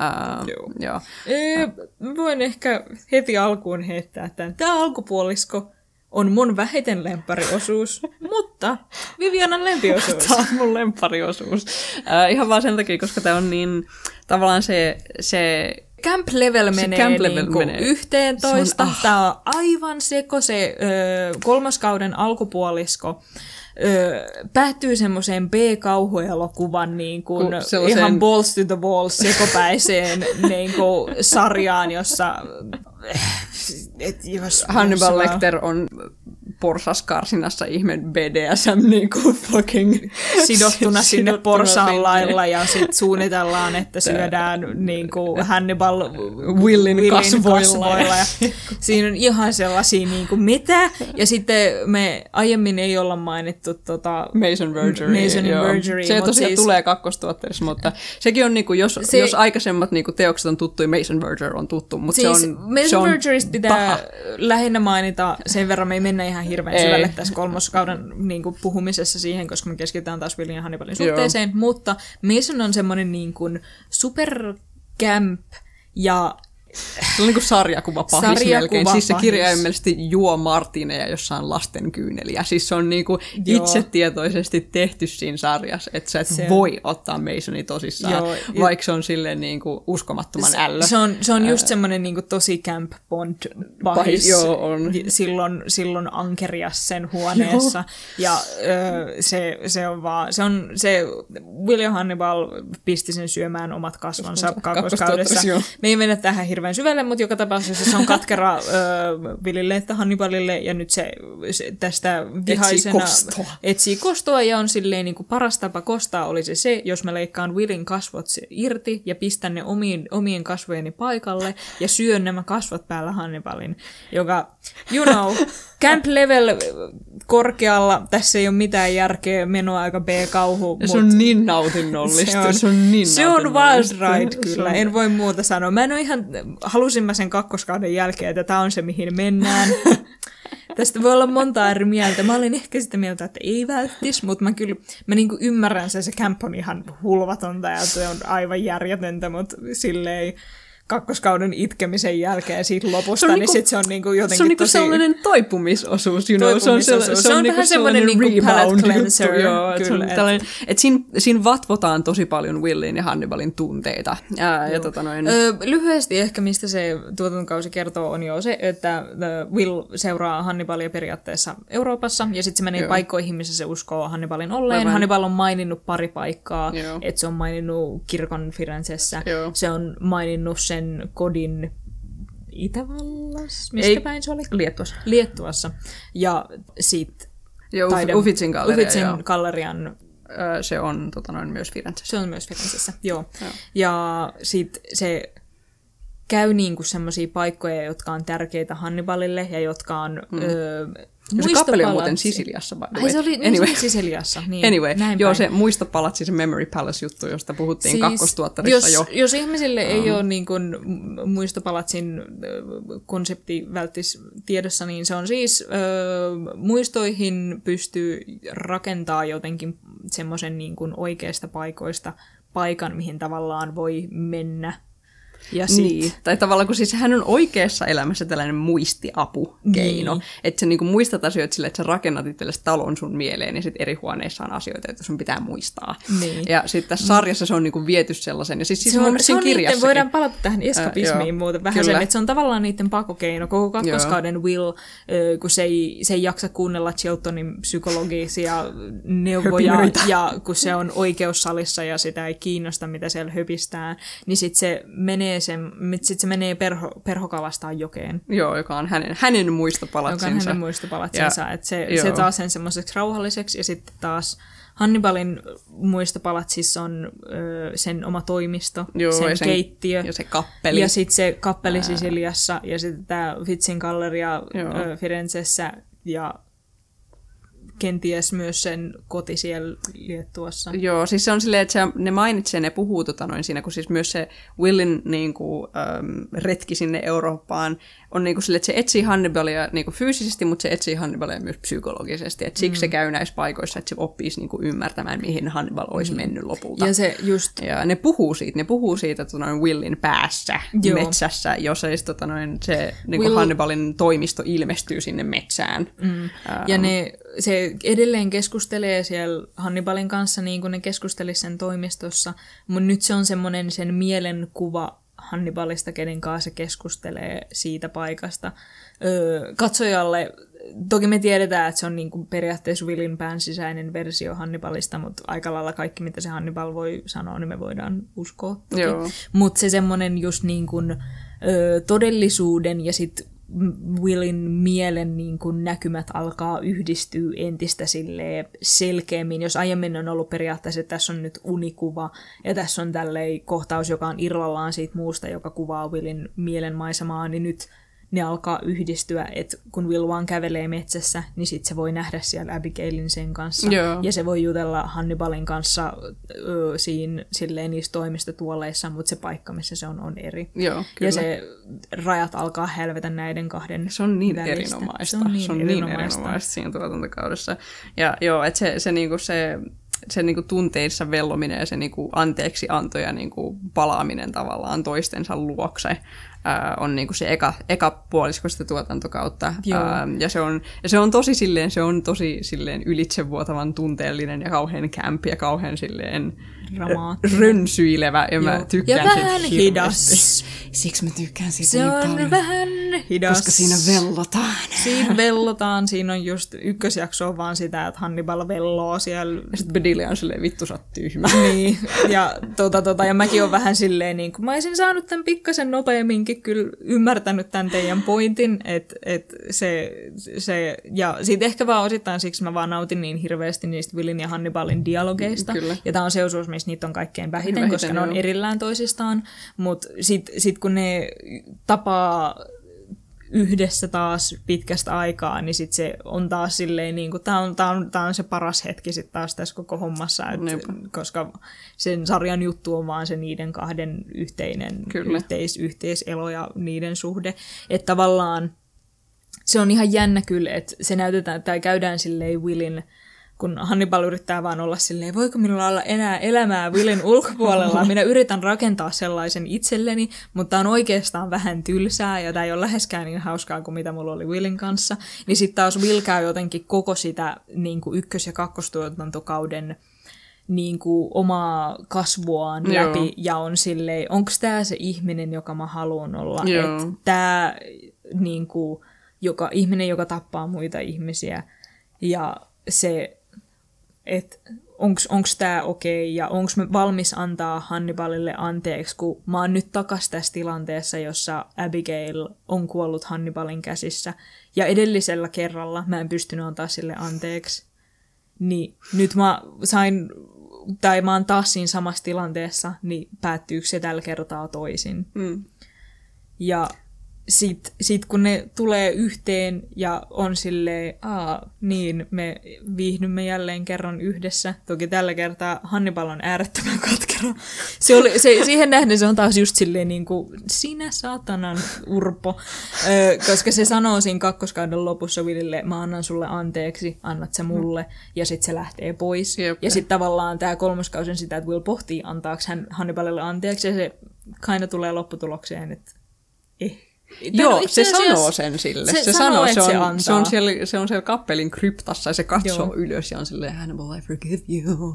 Ähm, Joo. joo. Ee, mä voin ehkä heti alkuun heittää tämän. Tämä alkupuolisko on mun vähiten lemppariosuus, mutta Vivianan lempiosuus. Tämä on mun lemppariosuus. Äh, ihan vaan sen takia, koska tämä on niin, tavallaan se, se Camp Level menee, Camp Level niinku menee. 11. Se on- ah. Tämä on aivan seko se ö, kolmoskauden alkupuolisko. Ö, päättyy semmoiseen B-kauhuelokuvan niin kuin Ku- sellaiseen- ihan balls to the walls sekopäiseen niin kuin, sarjaan, jossa et, jos, Hannibal jos Lecter on porsaskarsinassa ihme BDSM niin kuin fucking sidottuna sinne sidottuna porsaan sinne. lailla ja sitten suunnitellaan, että syödään niin kuin Hannibal Willin kasvoilla. Ja siinä on ihan sellaisia niin kuin mitä. Ja sitten me aiemmin ei olla mainittu tota, Mason Vergery. Mason joo. Vergery, Se tosiaan siis- tulee kakkostuotteessa, mutta sekin on niinku, jos, Se- jos aikaisemmat niinku teokset on tuttuja, Mason Verger on tuttu, mutta Siis se on, Mason se on Vergeristä pitää paha. lähinnä mainita, sen verran me ei mennä ihan hirveän Ei. syvälle tässä kolmoskauden niin kuin, puhumisessa siihen, koska me keskitytään taas Willin ja Hannibalin Joo. suhteeseen, mutta Mason on semmoinen niin kuin supercamp ja Se on niinku sarjakuva pahis Sarjakuva melkein. Siis se pahis. kirjaimellisesti juo Martineja jossain lasten kyyneliä. Siis se on niinku Joo. itsetietoisesti tehty siinä sarjassa, että sä et Se- voi ottaa Masonia tosissaan, Joo, vaikka se on silleen niinku uskomattoman ällö. Se on, se on just semmoinen niin tosi Camp Bond pahis. Pahis, joo, on. Silloin, silloin ankerias sen huoneessa. ja ö, se, se on vaan, se on se, William Hannibal pisti sen syömään omat kasvonsa kakkoskaudessa. joo. Me ei mennä tähän hirveän syvälle, mutta joka tapauksessa se on katkera ö, Willille että Hannibalille, ja nyt se, se tästä vihaisena kostoa. etsii kostoa, ja on silleen niin kuin paras tapa kostaa olisi se, jos mä leikkaan Willin kasvot se irti ja pistän ne omiin, omien kasvojeni paikalle ja syön nämä kasvot päällä Hannibalin, joka, you know, camp level korkealla, tässä ei ole mitään järkeä, menoa aika B-kauhu, Ja se on niin nautinnollista. Se on, se on niin se on wild ride Se kyllä, en voi muuta sanoa. Mä en ole ihan, halusin mä sen kakkoskauden jälkeen, että tämä on se mihin mennään. Tästä voi olla monta eri mieltä. Mä olin ehkä sitä mieltä, että ei välttis, mutta mä kyllä mä niinku ymmärrän sen, se camp on ihan hulvatonta ja se on aivan järjetöntä, mutta silleen kakkoskauden itkemisen jälkeen siitä lopusta, niin niinku- sit se on niinku jotenkin se on niinku tosi... sellainen toipumisosuus, you know? Se on, Toipumisosuus. sella- Se on niinku vähän semmoinen sellainen niinku rebound cleanser, juttu, joo, et se on et- tällainen, et siinä, siinä vatvotaan tosi paljon Willin ja Hannibalin tunteita. Ää, ja tota noin, Ö, lyhyesti ehkä, mistä se tuotantokausi kertoo, on jo se, että Will seuraa Hannibalia periaatteessa Euroopassa, ja sitten se menee Joo. paikkoihin, missä se uskoo Hannibalin olleen. Aivan. Hannibal on maininnut pari paikkaa, että se on maininnut kirkon Firenzessä, Joo. se on maininnut sen kodin Itävallassa, mistä Ei. päin se oli? Liettuassa. Liettuassa. Ja sit Joo, Uf- Uffizin galleria, Uffizin joo. gallerian Öö, se on tota noin, myös Firenzessä. Se on myös Firenzessä, joo. Joo. Ja sit se käy niinku semmoisia paikkoja, jotka on tärkeitä Hannibalille ja jotka on mm. öö, Ja se kappeli on muuten Sisiliassa, by the Ai se oli, anyway. anyway. se oli Sisiliassa, niin Anyway, näin joo, päin. se muistopalatsi, se Memory Palace-juttu, josta puhuttiin siis, kakkostuottarissa jos, jo. Jos ihmisille um. ei ole niin kuin muistopalatsin ö, konsepti välttis tiedossa, niin se on siis, ö, muistoihin pystyy rakentaa jotenkin semmoisen niin kuin oikeista paikoista paikan, mihin tavallaan voi mennä. Ja sit, Niin. Tai tavallaan, kun siis hän on oikeassa elämässä tällainen muistiapukeino. Niin. Että sä niinku muistat asioita sille, että sä rakennat itsellesi talon sun mieleen ja sitten eri huoneissa on asioita, joita sun pitää muistaa. Niin. Ja sitten tässä sarjassa se on niinku viety sellaisen. Ja siis, siis se on, on, se on niiden, voidaan palata tähän eskapismiin Äh, joo. muuten vähän sen, että se on tavallaan niiden pakokeino. Koko kakkoskauden Will, ö, kun se ei, se ei jaksa kuunnella Chiltonin psykologisia neuvoja, Höpinöitä. ja kun se on oikeussalissa ja sitä ei kiinnosta, mitä siellä höpistää, niin sitten se menee, sen, sit se menee perho, perhokalastaan jokeen. Joo, joka on hänen, hänen Joka on muistopalatsinsa. hänen muistopalatsensa. Ja- se, joo. se taas sen semmoiseksi rauhalliseksi ja sitten taas Hannibalin muistopalatsissa on ö, sen oma toimisto, Joo, sen, ja sen- keittiö. Ja se kappeli. Ja sitten se kappeli Sisiliassa ja sitten tämä Fitzin galleria Joo. ö, Firenzessä ja kenties myös sen koti siellä Liettuassa. Joo, siis se on silleen, että se, ne mainitsee, ne puhuu tota noin siinä, kun siis myös se Willin niin kuin, äm, retki sinne Eurooppaan on niin kuin sille, että se etsii Hannibalia niin kuin fyysisesti, mutta se etsii Hannibalia myös psykologisesti. Et siksi mm. se käy näissä paikoissa, että se oppisi niin kuin ymmärtämään, mihin Hannibal olisi mennyt lopulta. Ja se just, Ja ne puhuu siitä, ne puhuu siitä tota noin Willin päässä, Joo. metsässä, jossa siis, tota noin, se niin Will- Hannibalin toimisto ilmestyy sinne metsään. mm, ja ne, se edelleen keskustelee siellä Hannibalin kanssa niin kuin ne keskustelisi sen toimistossa, mutta nyt se on semmoinen sen mielenkuva Hannibalista, kenen kanssa se keskustelee siitä paikasta. Öö, katsojalle, toki me tiedetään, että se on niin kuin periaatteessa Willin pään sisäinen versio Hannibalista, mutta aika lailla kaikki, mitä se Hannibal voi sanoa, niin me voidaan uskoa. Mutta se semmoinen just niin kuin, ö, todellisuuden ja sit Willin mielen niin kuin näkymät alkaa yhdistyä entistä silleen selkeämmin. Jos aiemmin on ollut periaatteessa, että tässä on nyt unikuva ja tässä on tällei kohtaus, joka on irrallaan siitä muusta, joka kuvaa Willin mielen maisemaa, niin nyt ne alkaa yhdistyä, että kun Will vaan kävelee metsässä, niin sit se voi nähdä siellä Abigailin sen kanssa. Joo. Ja se voi jutella Hannibalin kanssa ö, siinä silleen niissä toimistotuoleissa, mutta se paikka, missä se on, on eri. Joo, kyllä. Ja se rajat alkaa hälvetä näiden kahden Se on niin välistä. erinomaista. Se on niin, se on niin erinomaista siinä tuotantokaudessa. Ja joo, että se, se, niinku se, se niinku tunteissa vellominen ja se niinku anteeksi anto ja niinku palaaminen tavallaan toistensa luokse ää, on niinku se eka, eka puolisko sitä tuotantokautta. Joo. Ää, ja, se on, ja se on tosi silleen, se on tosi silleen ylitsevuotavan tunteellinen ja kauhean camp ja kauhean silleen Dramaattinen. rönsyilevä. Ja mä Joo. tykkään Ja siitä vähän hirveästi. hidas. Siksi mä tykkään siitä Se niin on paljon. vähän hidas. Koska siinä vellotaan. Siinä vellotaan, siinä on just ykkösjakso on vaan sitä, että Hannibal velloo siellä. Ja sitten Bedelia on silleen, vittu sä tyhmä. Niin, ja, tota, tota, ja mäkin on vähän silleen, niin kun mä olisin saanut tämän pikkasen nopeamminkin kyllä ymmärtänyt tämän teidän pointin, että et se, se, ja siitä ehkä vaan osittain siksi mä vaan nautin niin hirveästi niistä Willin ja Hannibalin dialogeista, Kyllä. ja tämä on se osuus, missä niitä on kaikkein vähiten, Vähiten, koska ne on joo. erillään toisistaan, mutta sitten sit kun ne tapaa yhdessä taas pitkästä aikaa, niin sit se on taas silleen, niin kuin, tää, on, tää, on, tää on se paras hetki sit taas tässä koko hommassa, et, Niinpä. koska sen sarjan juttu on vaan se niiden kahden yhteinen Kyllä. yhteis, yhteiselo ja niiden suhde. Että tavallaan se on ihan jännä kyllä, että se näytetään, tai käydään silleen Willin, kun Hannibal yrittää vaan olla silleen, voiko minulla olla enää elämää Willin ulkopuolella, minä yritän rakentaa sellaisen itselleni, mutta on oikeastaan vähän tylsää, ja tämä ei ole läheskään niin hauskaa kuin mitä mulla oli Willin kanssa, niin sitten taas Will käy jotenkin koko sitä niin kuin ykkös- ja kakkostuotantokauden niin kuin omaa kasvuaan Joo. läpi ja on silleen, onko tämä se ihminen, joka mä haluan olla. Että tämä niin kuin, joka, ihminen, joka tappaa muita ihmisiä ja se, että onko tämä okei okay, ja onko me valmis antaa Hannibalille anteeksi, kun mä oon nyt takas tässä tilanteessa, jossa Abigail on kuollut Hannibalin käsissä ja edellisellä kerralla mä en pystynyt antaa sille anteeksi. Niin nyt mä sain, tai mä oon taas siinä samassa tilanteessa, niin päättyykö se tällä kertaa toisin. Mm. Ja sit, sit kun ne tulee yhteen ja on silleen, aa, niin me viihdymme jälleen kerran yhdessä. Toki tällä kertaa Hannibal on äärettömän katkera. Se oli, se, siihen nähden se on taas just silleen niin kuin, sinä saatanan urpo. Ö, koska se sanoo siinä kakkoskauden lopussa Willille, mä annan sulle anteeksi, annat se mulle. Ja sitten se lähtee pois. Jep. Ja sitten tavallaan tämä kolmoskausi on sitä, että Will pohtii antaako hän Hannibalille anteeksi. Ja se aina tulee lopputulokseen, että eh, Joo, No, se sanoo sen sille. se Se, sanoo, se se on, antaa. se, on siellä, se on siellä kappelin kryptassa ja se katsoo Joo. Ylös ja on silleen, Hannibal, I forgive you.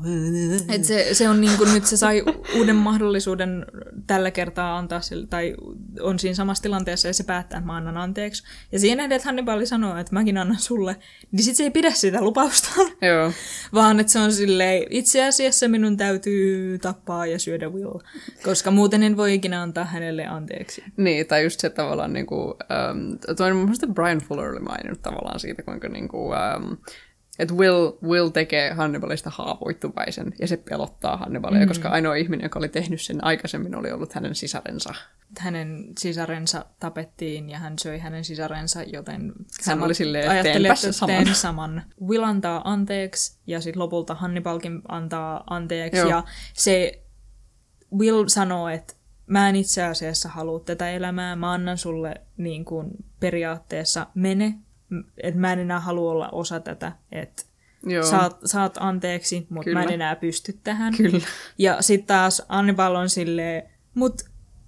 Et se, se on niin kuin, nyt se sai uuden mahdollisuuden tällä kertaa antaa sille, tai on siinä samassa tilanteessa ja se päättää, että mä annan anteeksi. Ja siinä nähden, että Hannibal sanoo, että mäkin annan sulle, niin sit se ei pidä sitä lupausta, Joo, vaan että se on silleen, itse asiassa minun täytyy tappaa ja syödä Will, koska muuten en voi ikinä antaa hänelle anteeksi. niin, tai just se tavallaan niinku, um, toi mun mielestä Brian Fuller oli maininnut tavallaan siitä, kuinka niinku, um, että Will, Will tekee Hannibalista haavoittuvaisen ja se pelottaa Hannibalia, mm. koska ainoa ihminen, joka oli tehnyt sen aikaisemmin, oli ollut hänen sisarensa. Hänen sisarensa tapettiin ja hän söi hänen sisarensa, joten Hän oli silleen, ajattelin, teenpäs että saman. teen saman. Will antaa anteeksi ja sitten lopulta Hannibalkin antaa anteeksi. Joo. Ja se Will sanoo, että mä en itse asiassa halua tätä elämää, mä annan sulle niin kuin periaatteessa mene, että mä en enää halua olla osa tätä, että Joo, saat, saat anteeksi, mutta mä en enää pysty tähän. kyllä. Ja sitten taas Annibal on silleen, mut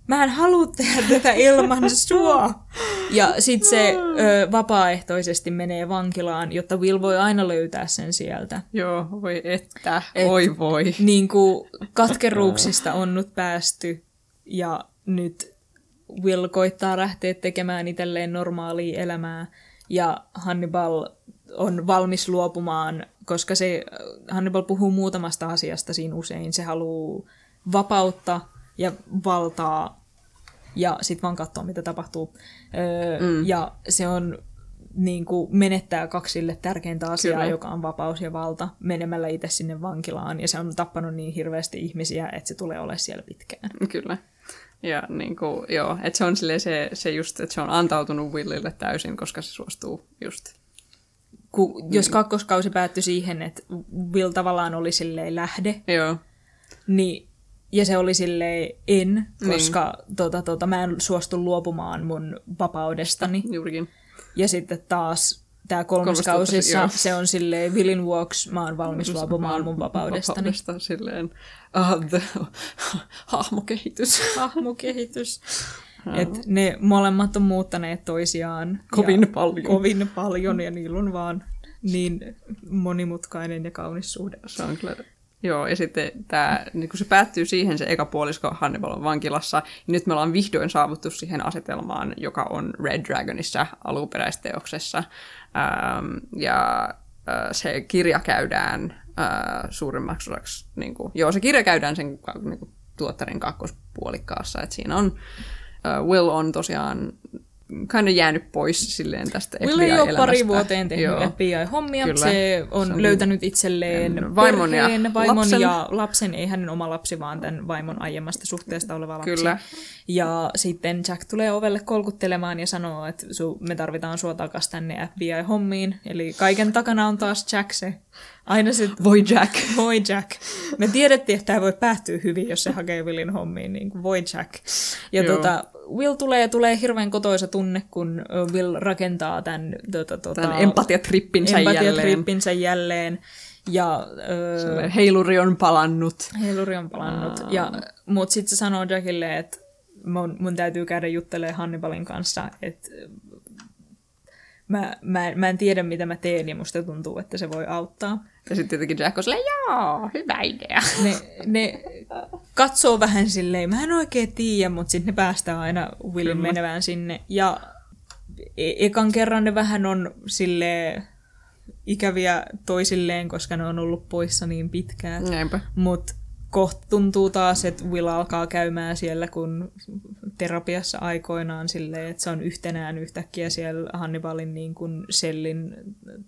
mä en halua tehdä tätä ilman sua. Ja sitten se ö, vapaaehtoisesti menee vankilaan, jotta Will voi aina löytää sen sieltä. Joo, voi että, Et- oi voi. Niin kuin katkeruuksista on nyt päästy ja nyt Will koittaa lähteä tekemään itselleen normaalia elämää ja Hannibal on valmis luopumaan, koska se Hannibal puhuu muutamasta asiasta siinä usein. Se haluaa vapautta ja valtaa ja sitten vaan katsoa, mitä tapahtuu. Öö, mm. Ja se on niin kuin menettää kaksi sille tärkeintä asiaa, Kyllä. joka on vapaus ja valta, menemällä itse sinne vankilaan. Ja se on tappanut niin hirveästi ihmisiä, että se tulee olemaan siellä pitkään. Kyllä. Ja niin kuin, joo, että se on se, se just, että se on antautunut Willille täysin, koska se suostuu just. Ku, jos kakkoskausi päättyi siihen, että Will tavallaan oli silleen lähde, Joo, niin, ja se oli silleen en, Niin. koska tota, tota, mä en suostu luopumaan mun vapaudestani. juurikin. Ja sitten taas tämä Kolmaskausi, kolmoskausissa joo. se on silleen Willin vuoksi mä oon valmis luopumaan mun vapaudestani. Vapaudesta silleen, uh, the, hahmokehitys. Hahmokehitys. Et ne molemmat on muuttaneet toisiaan. Kovin ja paljon. Kovin paljon ja niillä on vaan niin monimutkainen ja kaunis suhde. Se on kyllä... Joo, ja sitten tämä, niin kun se päättyy siihen, se eka puolisko Hannibal on vankilassa, niin nyt me ollaan vihdoin saavuttu siihen asetelmaan, joka on Red Dragonissa alkuperäisteoksessa. Ähm, ja äh, se kirja käydään äh, suurimmaksi osaksi, niin kuin, joo, se kirja käydään sen niin kuin, tuottarin kakkospuolikkaassa, että siinä on, äh, Will on tosiaan kind of jäänyt pois silleen tästä Will ei ole FBI-elämästä. pari vuoteen tehnyt Joo. FBI-hommia. Kyllä. Se on Se löytänyt itselleen vaimon ja perheen, vaimon lapsen. ja lapsen. Ei hänen oma lapsi, vaan tämän vaimon aiemmasta suhteesta oleva lapsi. Kyllä. Ja sitten Jack tulee ovelle kolkuttelemaan ja sanoo, että su, me tarvitaan sua takas tänne FBI-hommiin. Eli kaiken takana on taas Jack se. Aina se Voi Jack. voi Jack. Me tiedettiin, että tämä voi päättyä hyvin, jos se hakee Willin hommiin, niin kuin voi Jack. Ja Joo. tota, Will tulee, tulee hirveän kotoisa tunne, kun Will rakentaa tämän, tota, tota, Tämän empatiatrippinsä jälleen. empatiatrippinsä jälleen. Ja ö, Heiluri on palannut. heiluri on palannut. Ja, mutta sitten se sanoo Jackille, että mun, mun täytyy käydä juttelemaan Hannibalin kanssa, että mä, mä, mä en tiedä, mitä mä teen, ja musta tuntuu, että se voi auttaa. Ja sitten tietenkin Jack on silleen, joo, hyvä idea. ne, ne katsoo vähän silleen, mä en oikein tiedä, mutta sitten ne päästää aina Willin Kyllä. menevään sinne. Ja e- ekan kerran ne vähän on silleen ikäviä toisilleen, koska ne on ollut poissa niin pitkään. Näinpä. Mutta kohta tuntuu taas, että Will alkaa käymään siellä kun terapiassa aikoinaan silleen, että se on yhtenään yhtäkkiä siellä Hannibalin niin kuin sellin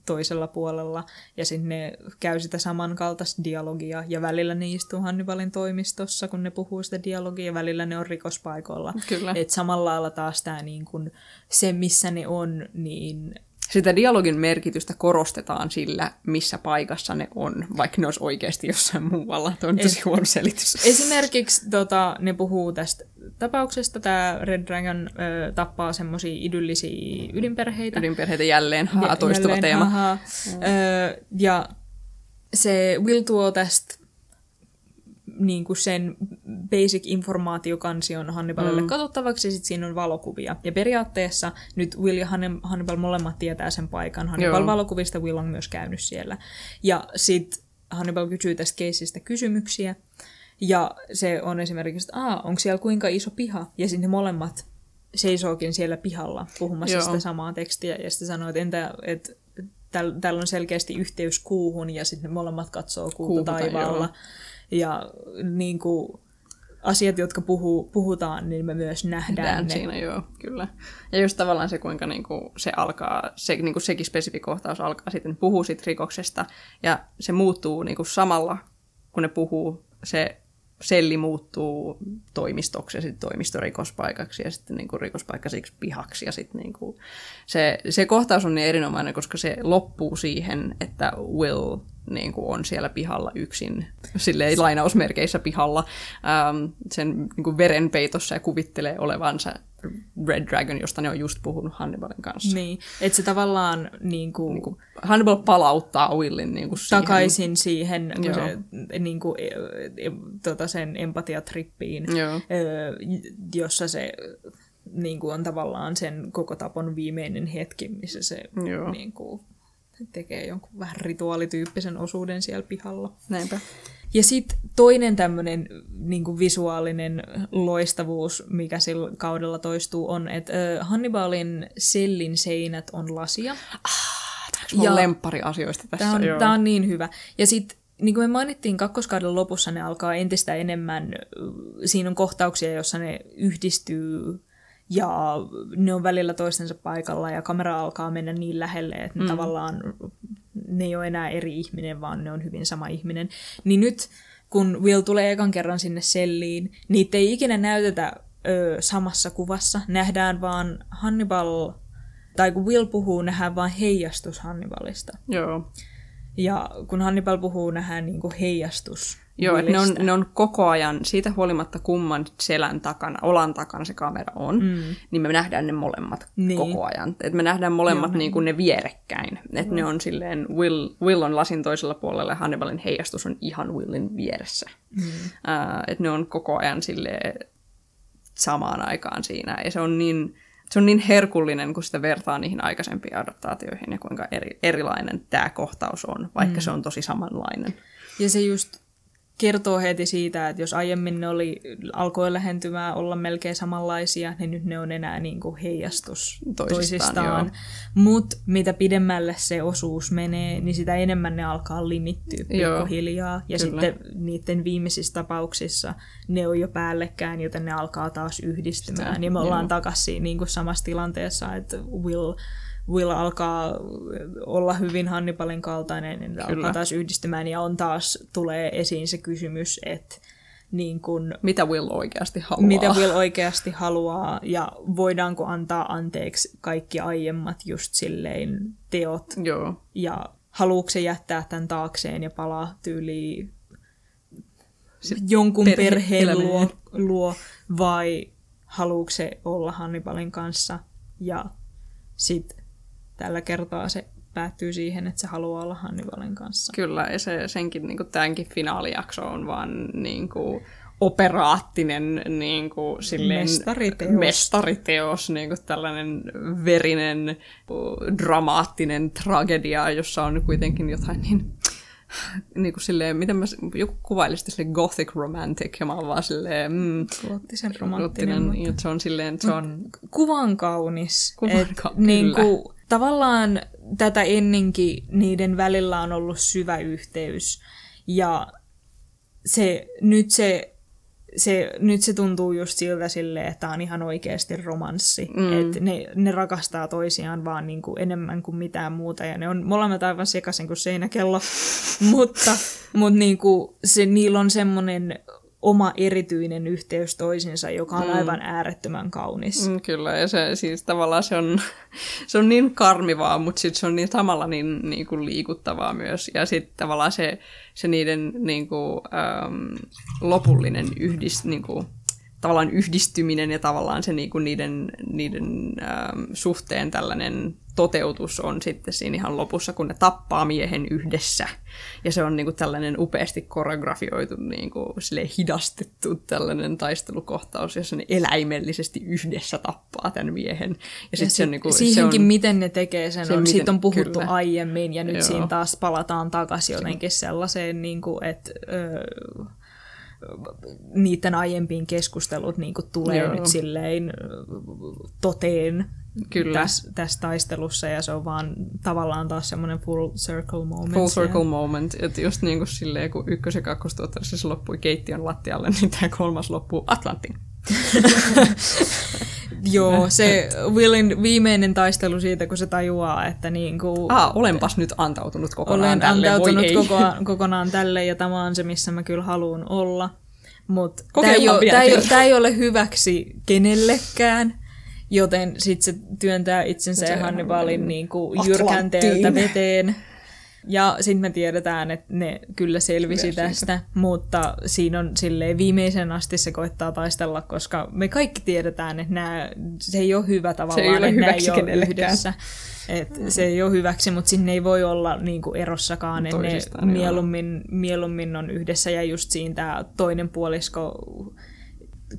toisella puolella ja sitten ne käy sitä samankaltaista dialogia ja välillä ne istuu Hannibalin toimistossa, kun ne puhuu sitä dialogia ja välillä ne on rikospaikoilla. Kyllä. Et samalla lailla taas tämä niin kuin, se, missä ne on, niin Sitä dialogin merkitystä korostetaan sillä, missä paikassa ne on, vaikka ne olisi oikeasti jossain muualla. Tuo on tosi huono selitys. Esimerkiksi tota, ne puhuu tästä tapauksesta. Tämä Red Dragon ö, tappaa semmoisia idyllisiä ydinperheitä. Ydinperheitä jälleen, haa, toistuva Jälleen, teema. Haha. Ö, ja se Will tuo tästä niin kuin sen basic informaatiokansion Hannibalille mm. katsottavaksi, ja sitten siinä on valokuvia. Ja periaatteessa nyt Will ja Hanni- Hannibal molemmat tietää sen paikan. Hannibal Joo. valokuvista Will on myös käynyt siellä. Ja sitten Hannibal kysyy tästä keisistä kysymyksiä, ja se on esimerkiksi, että Aa, onko siellä kuinka iso piha? Ja sitten ne molemmat seisookin siellä pihalla puhumassa Joo. sitä samaa tekstiä, ja sitten sanoo, että entä, että tällä täl on selkeästi yhteys kuuhun, ja sitten ne molemmat katsoo kuuta Kuuta, taivaalla. joo. Ja niin kuin, asiat, jotka puhuu, puhutaan, niin me myös nähdään Nähdään ne. siinä, joo, kyllä. Ja just tavallaan se, kuinka niinku se alkaa, se, niinku sekin spesifi kohtaus alkaa sitten, puhuu siitä rikoksesta, ja se muuttuu niinku samalla, kun ne puhuu, se selli muuttuu toimistoksi ja sitten toimisto rikospaikaksi ja sitten niinku rikospaikka siksi pihaksi. Ja sit niinku se, se kohtaus on niin erinomainen, koska se loppuu siihen, että Will niinku on siellä pihalla yksin, silleen lainausmerkeissä pihalla, ähm, sen niinku verenpeitossa ja kuvittelee olevansa Red Dragon, josta ne on just puhunut Hannibalin kanssa. Niin, että se tavallaan niin kuin, Niinku, Hannibal palauttaa Willin niinku siihen. takaisin siihen Joo. se, niin kuin, e, e, tota sen empatiatrippiin, Joo. jossa se niin kuin on tavallaan sen koko tapon viimeinen hetki, missä se Joo. niin kuin, tekee jonkun vähän rituaalityyppisen osuuden siellä pihalla. Näinpä. Ja sitten toinen tämmöinen niin visuaalinen loistavuus, mikä sillä kaudella toistuu, on, että Hannibalin sellin seinät on lasia. Mun Ja- lemppari asioista tässä. Tämä on, joo. tää on niin hyvä. Ja sitten, niin kuin me mainittiin, kakkoskauden lopussa ne alkaa entistä enemmän, siinä on kohtauksia, jossa ne yhdistyy ja ne on välillä toistensa paikalla ja kamera alkaa mennä niin lähelle, että ne mm. tavallaan ne ei ole enää eri ihminen, vaan ne on hyvin sama ihminen. Niin nyt, kun Will tulee ekan kerran sinne selliin, niitä ei ikinä näytetä ö, samassa kuvassa. Nähdään vaan Hannibal, tai kun Will puhuu, nähdään vaan heijastus Hannibalista. Joo. Ja kun Hannibal puhuu, nähdään niinku heijastus Joo, että ne on, ne on koko ajan, siitä huolimatta kumman selän takana, olan takana se kamera on, mm. niin me nähdään ne molemmat Niin. koko ajan. Että me nähdään molemmat niin kuin ne vierekkäin. Että ne on silleen, Will, Will on lasin toisella puolella ja Hannibalin heijastus on ihan Willin vieressä. Mm. Uh, että ne on koko ajan silleen samaan aikaan siinä. Ja se on niin, se on niin herkullinen, kun sitä vertaa niihin aikaisempiin adaptaatioihin ja kuinka eri, erilainen tämä kohtaus on, vaikka mm. se on tosi samanlainen. Ja se just kertoo heti siitä, että jos aiemmin ne oli, alkoi lähentymään olla melkein samanlaisia, niin nyt ne on enää niin kuin heijastus Toisistaan, toisistaan. Mutta mitä pidemmälle se osuus menee, niin sitä enemmän ne alkaa limittyä pikkuhiljaa. Ja kyllä. sitten niiden viimeisissä tapauksissa ne on jo päällekkäin, joten ne alkaa taas yhdistymään. Sitä, ja me ollaan takaisin niin kuin samassa tilanteessa, että Will Will alkaa olla hyvin Hannibalin kaltainen, niin Kyllä. alkaa taas yhdistymään ja on taas, tulee esiin se kysymys, että niin kun, Mitä Will oikeasti haluaa. mitä Will oikeasti haluaa ja voidaanko antaa anteeksi kaikki aiemmat just silleen teot Joo, ja haluuko se jättää tämän taakseen ja palaa tyyliin jonkun perhe- perheen luo, luo vai haluuko se olla Hannibalin kanssa ja sitten tällä kertaa se päättyy siihen, että se haluaa olla Hannibalin kanssa. kyllä. Ja se, senkin, niin kuin, tämänkin finaalijakso on vaan niin kuin, operaattinen niin kuin, silleen, Mestariteos. mestariteos niin kuin, tällainen verinen, dramaattinen tragedia, jossa on kuitenkin jotain niin niin kuin silleen, miten mä, joku kuvaili sitä silleen gothic romantic, ja mä oon vaan silleen, mm, Goottisen romanttinen, romanttinen, mutta se on silleen, se on, kuvan kaunis. Kuvan Et ka- niin kuin, tavallaan tätä ennenkin niiden välillä on ollut syvä yhteys. Ja se, nyt, se, se, nyt se tuntuu just siltä silleen, että tämä on ihan oikeasti romanssi. Mm. Että ne, ne rakastaa toisiaan vaan niin kuin enemmän kuin mitään muuta. Ja ne on molemmat aivan sekaisin kuin seinäkello. mutta mutta niin kuin se, niillä on semmoinen oma erityinen yhteys toisinsa, joka on mm. aivan äärettömän kaunis. Mm, kyllä, ja se siis tavallaan se on, se on niin karmivaa, mutta sitten se on niin samalla niin, niin kuin liikuttavaa myös. Ja sitten tavallaan se, se niiden niin kuin, ähm, lopullinen yhdist, niin kuin, tavallaan yhdistyminen ja tavallaan se niinku niiden, niiden ähm, suhteen tällainen toteutus on sitten siinä ihan lopussa, kun ne tappaa miehen yhdessä. Ja se on niinku tällainen upeasti koreografioitu, niinku, hidastettu tällainen taistelukohtaus, jossa ne eläimellisesti yhdessä tappaa tämän miehen. Ja, ja sit se on, niinku, siihenkin, se on, miten ne tekee sen, se on, siitä on puhuttu kyllä. aiemmin, ja nyt Joo. siinä taas palataan takaisin jotenkin sellaiseen, niinku, että... Öö, niiden aiempiin keskustelut niin kuin tulee Joo. nyt silleen toteen Kyllä. Tässä, tässä taistelussa, ja se on vaan tavallaan taas semmoinen full circle moment. Full circle moment, että just niin kuin silleen, kun ykkös- ja kakkostuotteessa se loppui keittiön lattialle, niin tämä kolmas loppuu Atlantin. Joo, se Willin viimeinen taistelu siitä, kun se tajuaa, että niin kuin, ah, olenpas nyt antautunut kokonaan olen tälle, antautunut voi koko, kokonaan tälle, ja tämä on se, missä mä kyllä haluan olla. Mutta tämä ei, ei, ei ole hyväksi kenellekään, joten sitten se työntää itsensä se ja Hannibalin niin kuin jyrkänteeltä veteen. Ja sitten me tiedetään, että ne kyllä selvisi tästä, mutta siinä on silleen viimeisen asti se koittaa taistella, koska me kaikki tiedetään, että nämä, se ei ole hyvä tavallaan, se ei ole että nämä ei ole yhdessä. Et mm. Se ei ole hyväksi, mutta sinne ei voi olla niinku erossakaan, että ne mieluummin, mieluummin on yhdessä ja just siinä tämä toinen puolisko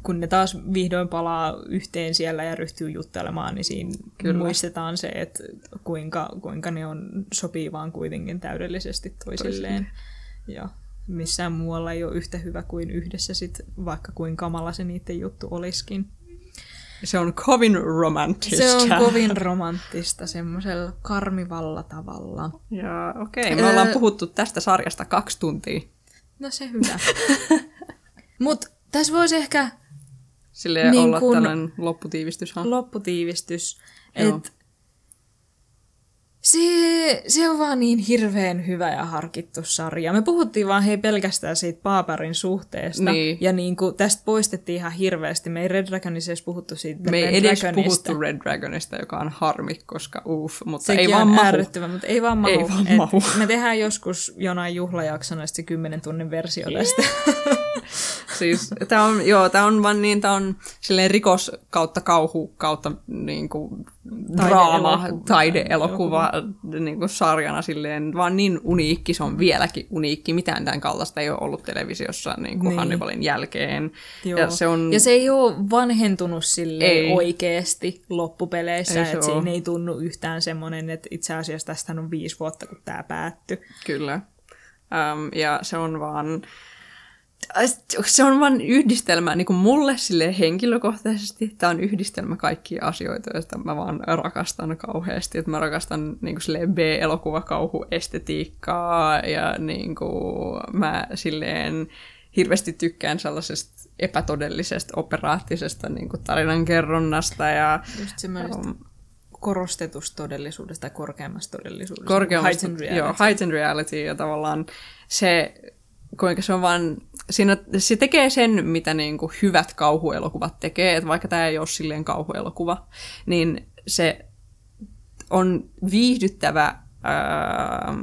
kun ne taas vihdoin palaa yhteen siellä ja ryhtyy juttelemaan, niin siinä Kyllä. muistetaan se, että kuinka, kuinka ne on sopii vaan kuitenkin täydellisesti toisilleen. Toisin. Ja missään muualla ei ole yhtä hyvä kuin yhdessä, sit, vaikka kuin kamala se niiden juttu olisikin. Se on kovin romanttista. Se on kovin romanttista semmoisella karmivalla tavalla. Ja okei, okay, me ollaan öö, puhuttu tästä sarjasta kaksi tuntia. No se hyvä. Mutta tässä voisi ehkä Silleen niin olla kun tällainen lopputiivistys. Lopputiivistys. Että se, se on vaan niin hirveän hyvä ja harkittu sarja. Me puhuttiin vaan hei pelkästään siitä Paaparin suhteesta. Niin. Ja niin kuin, tästä poistettiin ihan hirveästi. Me ei Red Dragonissa edes puhuttu siitä Me ei Red edes Dragonista. puhuttu Red Dragonista, joka on harmi, koska uff, mutta Sekin ei vaan mahu. mutta ei vaan mahu. Ei vaan mahu. me tehdään joskus jonain juhlajaksona se 10 tunnin versio tästä. siis tämä on, joo, tämä on vaan niin, tämä on silleen rikos kautta kauhu kautta niin kuin draama, taideelokuva niin kuin sarjana silleen, vaan niin uniikki, se on vieläkin uniikki. Mitään tämän kaltaista ei ole ollut televisiossa niin kuin niin. Hannibalin jälkeen. Joo. Ja, se on... ja se ei ole vanhentunut sille oikeasti loppupeleissä, että siinä ei tunnu yhtään semmoinen, että itse asiassa tästä on viisi vuotta, kun tämä päättyi. Kyllä. Um, ja se on vaan se on vain yhdistelmä niin kuin mulle sille henkilökohtaisesti. Tämä on yhdistelmä kaikkia asioita, joista mä vaan rakastan kauheasti. Että mä rakastan niin kuin B-elokuvakauhuestetiikkaa ja niin kuin, mä silleen hirveästi tykkään sellaisesta epätodellisesta, operaattisesta niin kuin tarinankerronnasta. Ja, Just um, korostetusta todellisuudesta tai korkeammasta todellisuudesta. Korkeammasta, heightened reality. Joo, heightened reality ja tavallaan se kuinka se on vaan, siinä, se tekee sen, mitä niin kuin hyvät kauhuelokuvat tekee, että vaikka tämä ei ole silleen kauhuelokuva, niin se on viihdyttävä ää,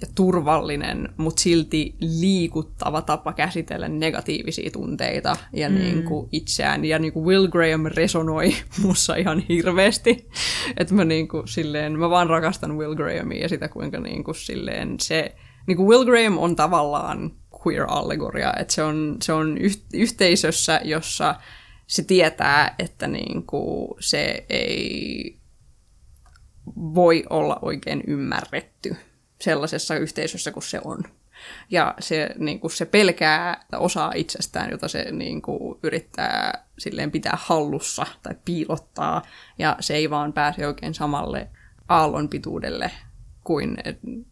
ja turvallinen, mutta silti liikuttava tapa käsitellä negatiivisia tunteita ja mm. niin kuin itseään. Ja niin kuin Will Graham resonoi mussa ihan hirveästi. Että mä, niin kuin, silleen, mä vaan rakastan Will Grahamia ja sitä, kuinka niin kuin, silleen, se... Niin kuin Will Graham on tavallaan queer-allegoria, että se on, se on yhteisössä, jossa se tietää, että niin kuin se ei voi olla oikein ymmärretty sellaisessa yhteisössä kuin se on. Ja se, niin kuin, se pelkää osaa itsestään, jota se niin kuin, yrittää silleen pitää hallussa tai piilottaa, ja se ei vaan pääse oikein samalle aallon pituudelle kuin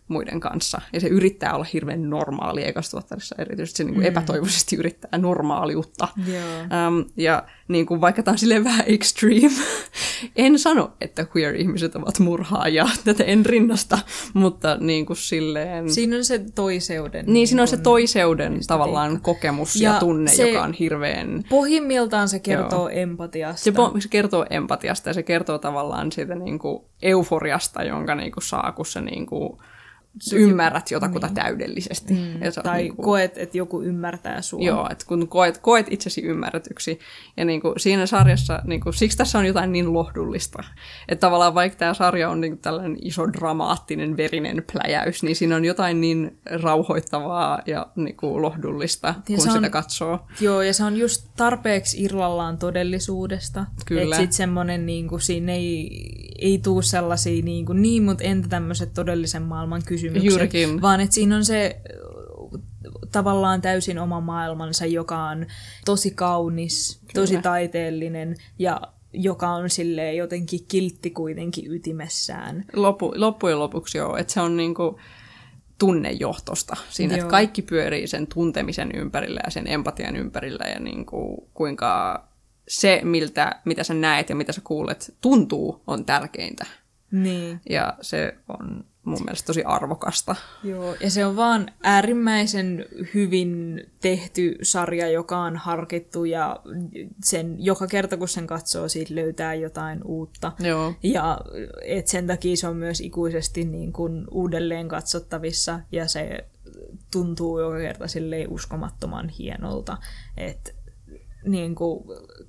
muiden kanssa. Ja se yrittää olla hirveän normaali ekastuottarissa erityisesti. Se niin kuin mm. epätoivoisesti yrittää normaaliutta. Joo. Um, ja niin kuin, vaikka tämä on silleen vähän extreme, en sano, että queer-ihmiset ovat murhaajia. Tätä en rinnasta, mutta niin kuin silleen... Siinä on se toiseuden. Niin, siinä on se toiseuden tavallaan kokemus ja, ja tunne, se, joka on hirveän... Pohjimmiltaan se kertoo Joo. empatiasta. Se, po- se kertoo empatiasta ja se kertoo tavallaan siitä niin kuin euforiasta, jonka niin kuin saa, kun se niin kuin ymmärrät jotakuta niin. täydellisesti. Mm, ja tai niin kuin, koet, että joku ymmärtää sinua. Joo, että kun koet, koet itsesi ymmärretyksi. Ja niin kuin siinä sarjassa, niin kuin, siksi tässä on jotain niin lohdullista. Että tavallaan vaikka tämä sarja on niin kuin tällainen iso dramaattinen verinen pläjäys, niin siinä on jotain niin rauhoittavaa ja niin kuin lohdullista, ja kun sitä on, katsoo. Joo, ja se on just tarpeeksi irrallaan todellisuudesta. Kyllä. Että sitten semmoinen, niin kuin, siinä ei, ei tuu sellaisia, niin, kuin, niin mutta entä tämmöiset todellisen maailman kysymykset kysymykset, Juurikin. vaan että siinä on se tavallaan täysin oma maailmansa, joka on tosi kaunis, Kyllä. tosi taiteellinen ja joka on sille jotenkin kiltti kuitenkin ytimessään. Loppu, loppujen lopuksi joo, että se on niinku tunnejohtosta siinä, että kaikki pyörii sen tuntemisen ympärillä ja sen empatian ympärillä ja niinku, kuinka se, miltä, mitä sä näet ja mitä sä kuulet, tuntuu, on tärkeintä. Niin. Ja se on mun mielestä tosi arvokasta. Joo, ja se on vaan äärimmäisen hyvin tehty sarja, joka on harkittu ja sen, joka kerta kun sen katsoo, siitä löytää jotain uutta. Joo. Ja et sen takia se on myös ikuisesti niin kuin uudelleen katsottavissa ja se tuntuu joka kerta silleen uskomattoman hienolta. Että niin kuin,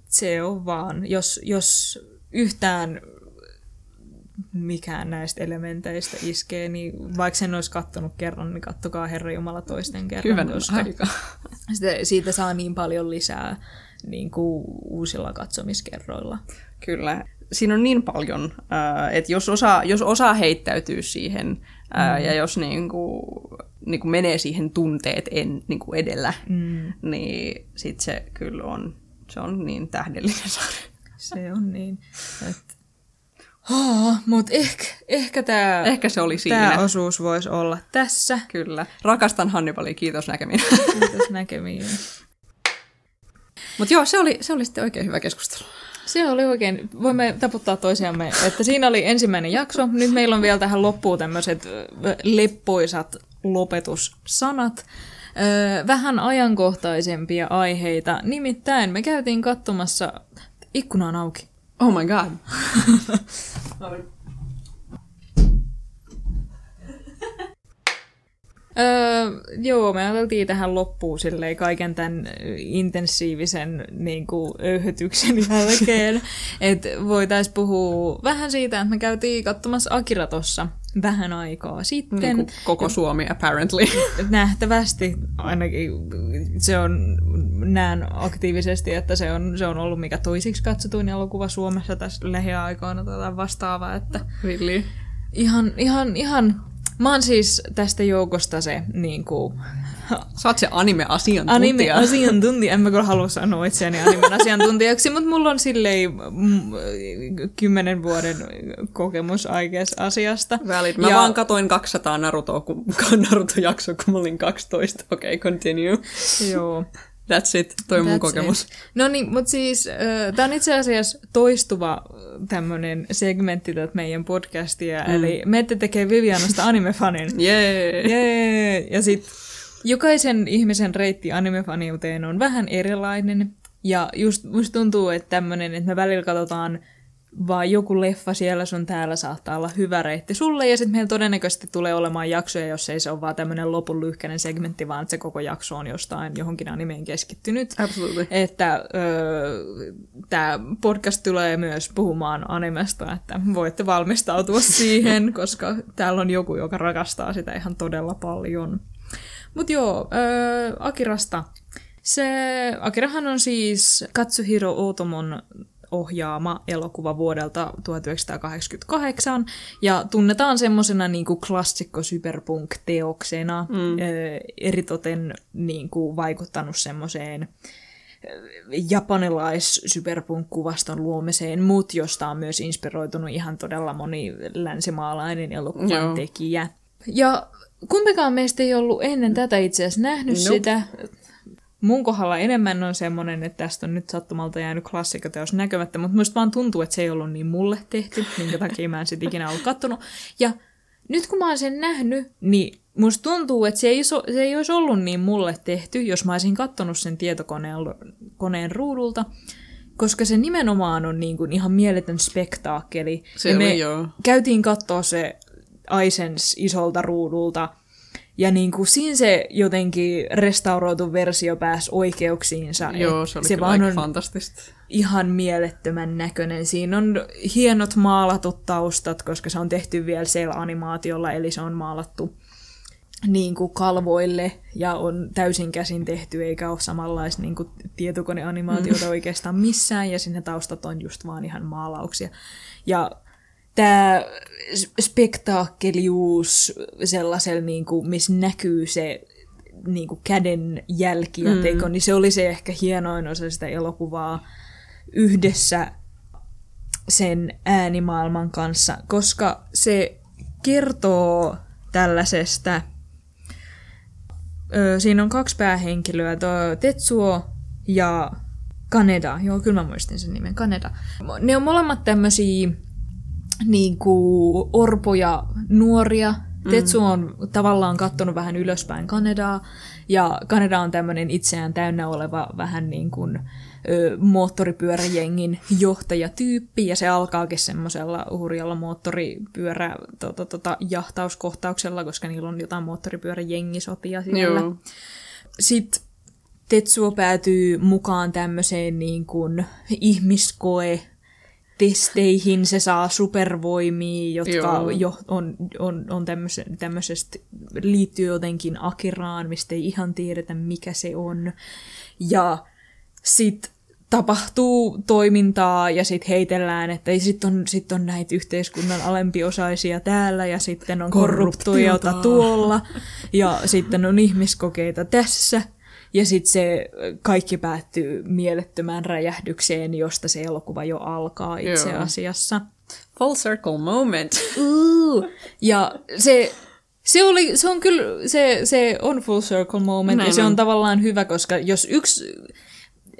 se on vaan, jos, jos yhtään mikään näistä elementeistä iskee, niin vaikka sen olisi kattonut kerran, niin kattokaa Herra Jumala toisten kerran. Hyvän koska aika. Sitä, siitä saa niin paljon lisää niin kuin uusilla katsomiskerroilla. Kyllä. Siinä on niin paljon, että jos osaa, jos osaa heittäytyy siihen mm. ja jos niin kuin, niin kuin menee siihen tunteet en, niin kuin edellä, mm. niin sit se kyllä on, se on niin tähdellinen sarja. Se on niin. Että Oh, mutta ehkä, ehkä tämä ehkä se oli siinä. osuus voisi olla tässä. Kyllä. Rakastan Hannibalia, kiitos näkemiin. Kiitos näkemiin. Mutta joo, se oli, se oli sitten oikein hyvä keskustelu. Se oli oikein, voimme taputtaa toisiamme, että siinä oli ensimmäinen jakso. Nyt meillä on vielä tähän loppuun tämmöiset leppoisat lopetussanat. Vähän ajankohtaisempia aiheita. Nimittäin me käytiin katsomassa, ikkuna on auki. Oh my god. Öö, joo, me ajateltiin tähän loppuun silleen kaiken tämän intensiivisen niin kuin, öyhytyksen jälkeen, että voitaisiin puhua vähän siitä, että me käytiin katsomassa Akira tossa vähän aikaa sitten. Niin kuin koko Suomi, apparently. Nähtävästi ainakin se on, näen aktiivisesti, että se on, se on ollut mikä toisiksi katsotuin elokuva Suomessa tässä lähiaikoina tai vastaavaa. Että really? Ihan, ihan, ihan Mä oon siis tästä joukosta se niin kuin, Sä oot se anime-asiantuntija. Anime-asiantuntija. En mä kyllä halua sanoa itseäni anime-asiantuntijaksi, mutta mulla on silleen mm, kymmenen vuoden kokemus aikeessa asiasta. Valid. Mä ja... vaan katoin 200 Narutoa, kun, Naruto-jaksoa, kun mä olin 12. Okei, okay, continue. Joo. That's it, toi on mun kokemus. It. No niin, mutta siis äh, tämä on itse asiassa toistuva tämmöinen segmentti tätä meidän podcastia, mm. eli me ette tekee Vivianasta animefanin. Jee! Yeah. Ja sitten jokaisen ihmisen reitti animefaniuteen on vähän erilainen, ja just musta tuntuu, että tämmöinen, että me välillä katsotaan vaan joku leffa siellä sun täällä saattaa olla hyvä reitti sulle, ja sitten meillä todennäköisesti tulee olemaan jaksoja, jos ei se ole vaan tämmöinen lopun lyhkäinen segmentti, vaan se koko jakso on jostain johonkin animeen keskittynyt. Absolutely. Että öö, tämä podcast tulee myös puhumaan animesta, että voitte valmistautua siihen, koska täällä on joku, joka rakastaa sitä ihan todella paljon. Mutta joo, öö, Akirasta. Se, Akirahan on siis Katsuhiro Otomon ohjaama elokuva vuodelta 1988 ja tunnetaan semmoisena niinku klassikko cyberpunk-teoksena, mm. eritoten niinku vaikuttanut semmoiseen japanilais superpunk-kuvaston luomiseen, mut josta on myös inspiroitunut ihan todella moni länsimaalainen elokuvan Joo. tekijä. Ja kumpikaan meistä ei ollut ennen tätä itse asiassa nähnyt Nope. sitä. Mun kohdalla enemmän on semmoinen, että tästä on nyt sattumalta jäänyt klassikkoteos näkymättä, mutta musta vaan tuntuu, että se ei ollut niin mulle tehty, minkä takia mä en sit ikinä ollut kattonut. Ja nyt kun mä oon sen nähnyt, niin musta tuntuu, että se ei, so, se ei olisi ollut niin mulle tehty, jos mä olisin kattonut sen tietokoneen koneen ruudulta, koska se nimenomaan on niin kuin ihan mieletön spektaakkeli. Se ja oli, me joo. käytiin katsoa se Aisens isolta ruudulta, ja niin kuin siinä se jotenkin restauroitu versio pääsi oikeuksiinsa. Joo, se oli se kyllä vaan on fantastista. ihan mielettömän näköinen. Siinä on hienot maalatut taustat, koska se on tehty vielä cel-animaatiolla, eli se on maalattu niin kuin kalvoille ja on täysin käsin tehty, eikä ole samanlaista niin kuin tietokoneanimaatiota mm. oikeastaan missään, ja sinne taustat on just vaan ihan maalauksia. Ja tämä spektaakkeliuus sellaisella, niin kuin, missä näkyy se niin kuin käden jälki ja teko, mm. niin se oli se ehkä hienoin osa sitä elokuvaa yhdessä sen äänimaailman kanssa, koska se kertoo tällaisesta, ö, siinä on kaksi päähenkilöä, tuo Tetsuo ja Kaneda, joo kyllä mä muistin sen nimen, Kaneda. Ne on molemmat tämmöisiä niinku orpoja nuoria. Tetsu on tavallaan kattonut vähän ylöspäin Kanedaa, ja Kaneda on tämmöinen itseään täynnä oleva vähän niin kuin ö, moottoripyöräjengin johtajatyyppi, ja se alkaakin semmoisella hurjalla moottoripyörä tota, tota, jahtauskohtauksella, koska niillä on jotain moottoripyöräjengisotia siellä. Joo. Sitten Tetsuo päätyy mukaan tämmöiseen niin kuin ihmiskoe testeihin, se saa supervoimia, jotka Joo. jo on, on, on tämmöisestä, liittyy jotenkin Akiraan, mistä ei ihan tiedetä mikä se on. Ja sitten tapahtuu toimintaa ja sitten heitellään, että sitten on, sit on näitä yhteiskunnan alempiosaisia täällä ja sitten on Korruptiota. tuolla ja sitten on ihmiskokeita tässä. Ja sitten se kaikki päättyy mielettömään räjähdykseen, josta se elokuva jo alkaa itse Joo. asiassa. Full circle moment. Uh, ja se, se, oli, se on kyllä, se, se on full circle moment Näin ja se on. on tavallaan hyvä, koska jos yksi,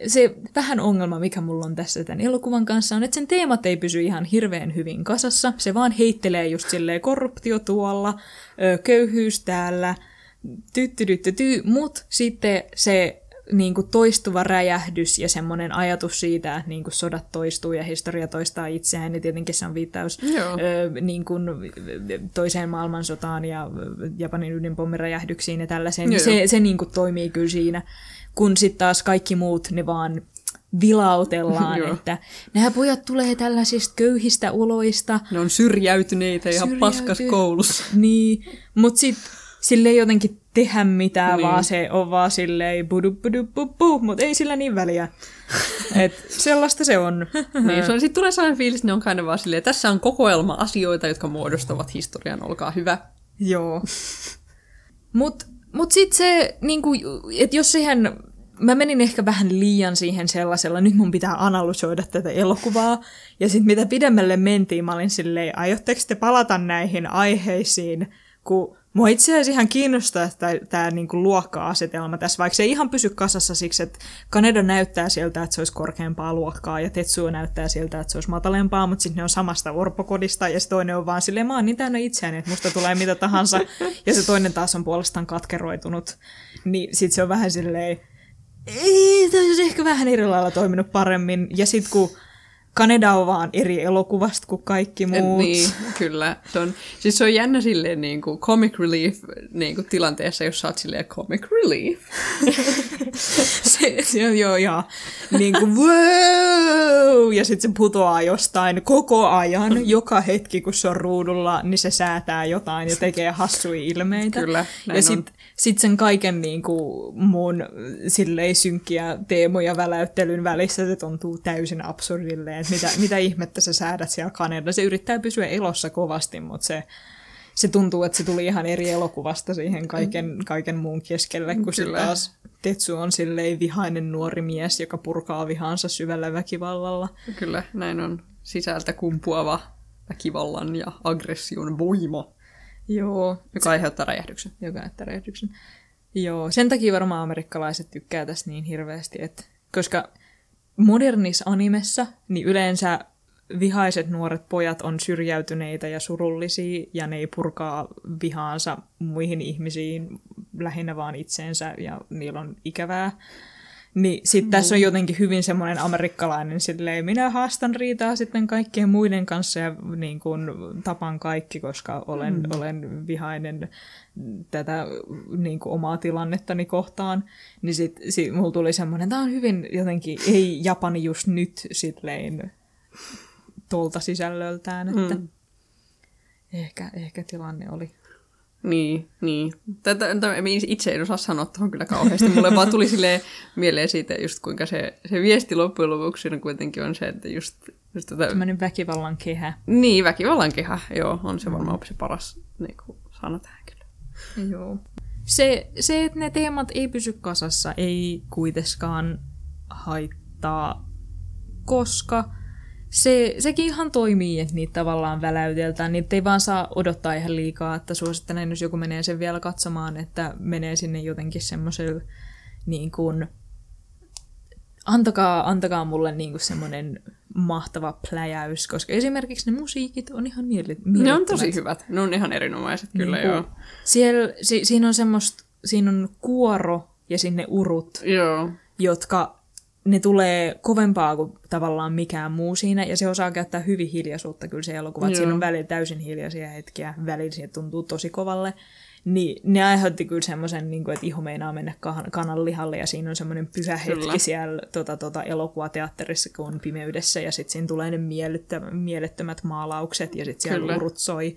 se vähän ongelma, mikä mulla on tässä tämän elokuvan kanssa, on, että sen teemat ei pysy ihan hirveän hyvin kasassa. Se vaan heittelee just silleen korruptio tuolla, köyhyys täällä, tyttydyttyty, mut sitten se niin kuin toistuva räjähdys ja semmoinen ajatus siitä, että niin kuin sodat toistuu ja historia toistaa itseään, niin tietenkin se on viittaus ö, niin kuin toiseen maailmansotaan ja Japanin ydinpommiräjähdyksiin ja tällaiseen. Joo, se se niin kuin toimii kyllä siinä, kun sitten taas kaikki muut, ne vaan vilautellaan, Joo. että nämä pojat tulee tällaisista köyhistä oloista, Ne on syrjäytyneitä ja Syrjäyty- paskas koulussa. niin, mutta sitten sille ei jotenkin tehdä mitään, Niin. vaan se on vaan silleen budu budu bu bu, mutta ei sillä niin väliä. Et sellaista se on. Niin, se on, sit tulee sellainen fiilis, että ne on kind vaan silleen, tässä on kokoelma asioita, jotka muodostavat historian, olkaa hyvä. Joo. Mut, mut sit se, niinku, että jos siihen, mä menin ehkä vähän liian siihen sellaisella, nyt mun pitää analysoida tätä elokuvaa, ja sit mitä pidemmälle mentiin, mä olin silleen, aiotteko te palata näihin aiheisiin, kun mua itse asiassa ihan kiinnostaa tämä niinku luokka-asetelma tässä, vaikka se ei ihan pysy kasassa siksi, että Kaneda näyttää siltä, että se olisi korkeampaa luokkaa, ja Tetsuo näyttää siltä, että se olisi matalempaa, mutta sitten ne on samasta orpokodista, ja se toinen on vaan silleen, mä oon niin täynnä itseäni, että musta tulee mitä tahansa, ja se toinen taas on puolestaan katkeroitunut, niin sitten se on vähän silleen, ei, tämä olisi ehkä vähän eri lailla toiminut paremmin, ja sitten kun Kaneda on vaan eri elokuvasta kuin kaikki muut. Niin, kyllä. Se on, siis se on jännä silleen niin kuin comic relief niin kuin tilanteessa, jos sä oot silleen comic relief. se, se on joo, joo. Niin kuin wow! Ja sitten se putoaa jostain koko ajan, joka hetki, kun se on ruudulla, niin se säätää jotain ja tekee hassuja ilmeitä. Kyllä, ja sitten sit sen kaiken niin kuin mun silleen synkkiä teemoja väläyttelyn välissä se tuntuu täysin absurdilleen, että mitä, mitä ihmettä sä säädät siellä Kanada. Se yrittää pysyä elossa kovasti, mutta se, se tuntuu, että se tuli ihan eri elokuvasta siihen kaiken, kaiken muun keskelle, kun sitten taas Tetsu on silleen vihainen nuori mies, joka purkaa vihansa syvällä väkivallalla. Kyllä, näin on sisältä kumpuava väkivallan ja aggression voima. Joo. Joka aiheuttaa räjähdyksen. Joka aiheuttaa räjähdyksen. Joo, sen takia varmaan amerikkalaiset tykkää tästä niin hirveästi, että koska modernissa animessa, niin yleensä vihaiset nuoret pojat on syrjäytyneitä ja surullisia, ja ne ei purkaa vihaansa muihin ihmisiin, lähinnä vaan itseensä, ja niillä on ikävää. Niin sitten tässä on jotenkin hyvin semmoinen amerikkalainen silleen, minä haastan riitaa sitten kaikkien muiden kanssa ja niin kuin, tapan kaikki, koska olen, mm. olen vihainen tätä niin kuin, omaa tilannettani kohtaan. Niin sitten sit, mulla tuli semmoinen, tämä on hyvin jotenkin, ei Japani just nyt silleen tuolta sisällöltään, että mm. ehkä, ehkä tilanne oli niin, niin. Tätä, tätä, itse en osaa sanoa tuohon kyllä kauheasti. Mulle vaan tuli silleen mieleen siitä, just kuinka se, se viesti loppujen lopuksi on kuitenkin on se, että just... just tätä... Sellainen väkivallan kehä. Niin, väkivallan kehä, joo. On se varmaan se paras niin kuin, sana tähän kyllä. Joo. Se, se, että ne teemat ei pysy kasassa, ei kuitenkaan haittaa, koska se, sekin ihan toimii, että niitä tavallaan väläyteltään. Niitä ei vaan saa odottaa ihan liikaa, että suosittelen, jos joku menee sen vielä katsomaan, että menee sinne jotenkin semmoiselle niin kuin, antakaa, antakaa mulle niin kuin semmoinen mahtava pläjäys, koska esimerkiksi ne musiikit on ihan mielettömät. Ne on tosi hyvät. Ne on ihan erinomaiset kyllä, niin joo. Siellä, si, siinä on semmoista, siinä on kuoro ja sinne urut, joo. jotka ne tulee kovempaa kuin tavallaan mikään muu siinä, ja se osaa käyttää hyvin hiljaisuutta kyllä se elokuva. Siinä on välillä täysin hiljaisia hetkiä, välillä se tuntuu tosi kovalle. Niin ne aiheutti kyllä semmoisen, niin että iho meinaa mennä kanan lihalle, ja siinä on semmoinen pyhä hetki kyllä. siellä tota, tota, elokuvateatterissa, kun on pimeydessä, ja sitten siinä tulee ne mielettömät maalaukset, ja sitten siellä kyllä. urut soi.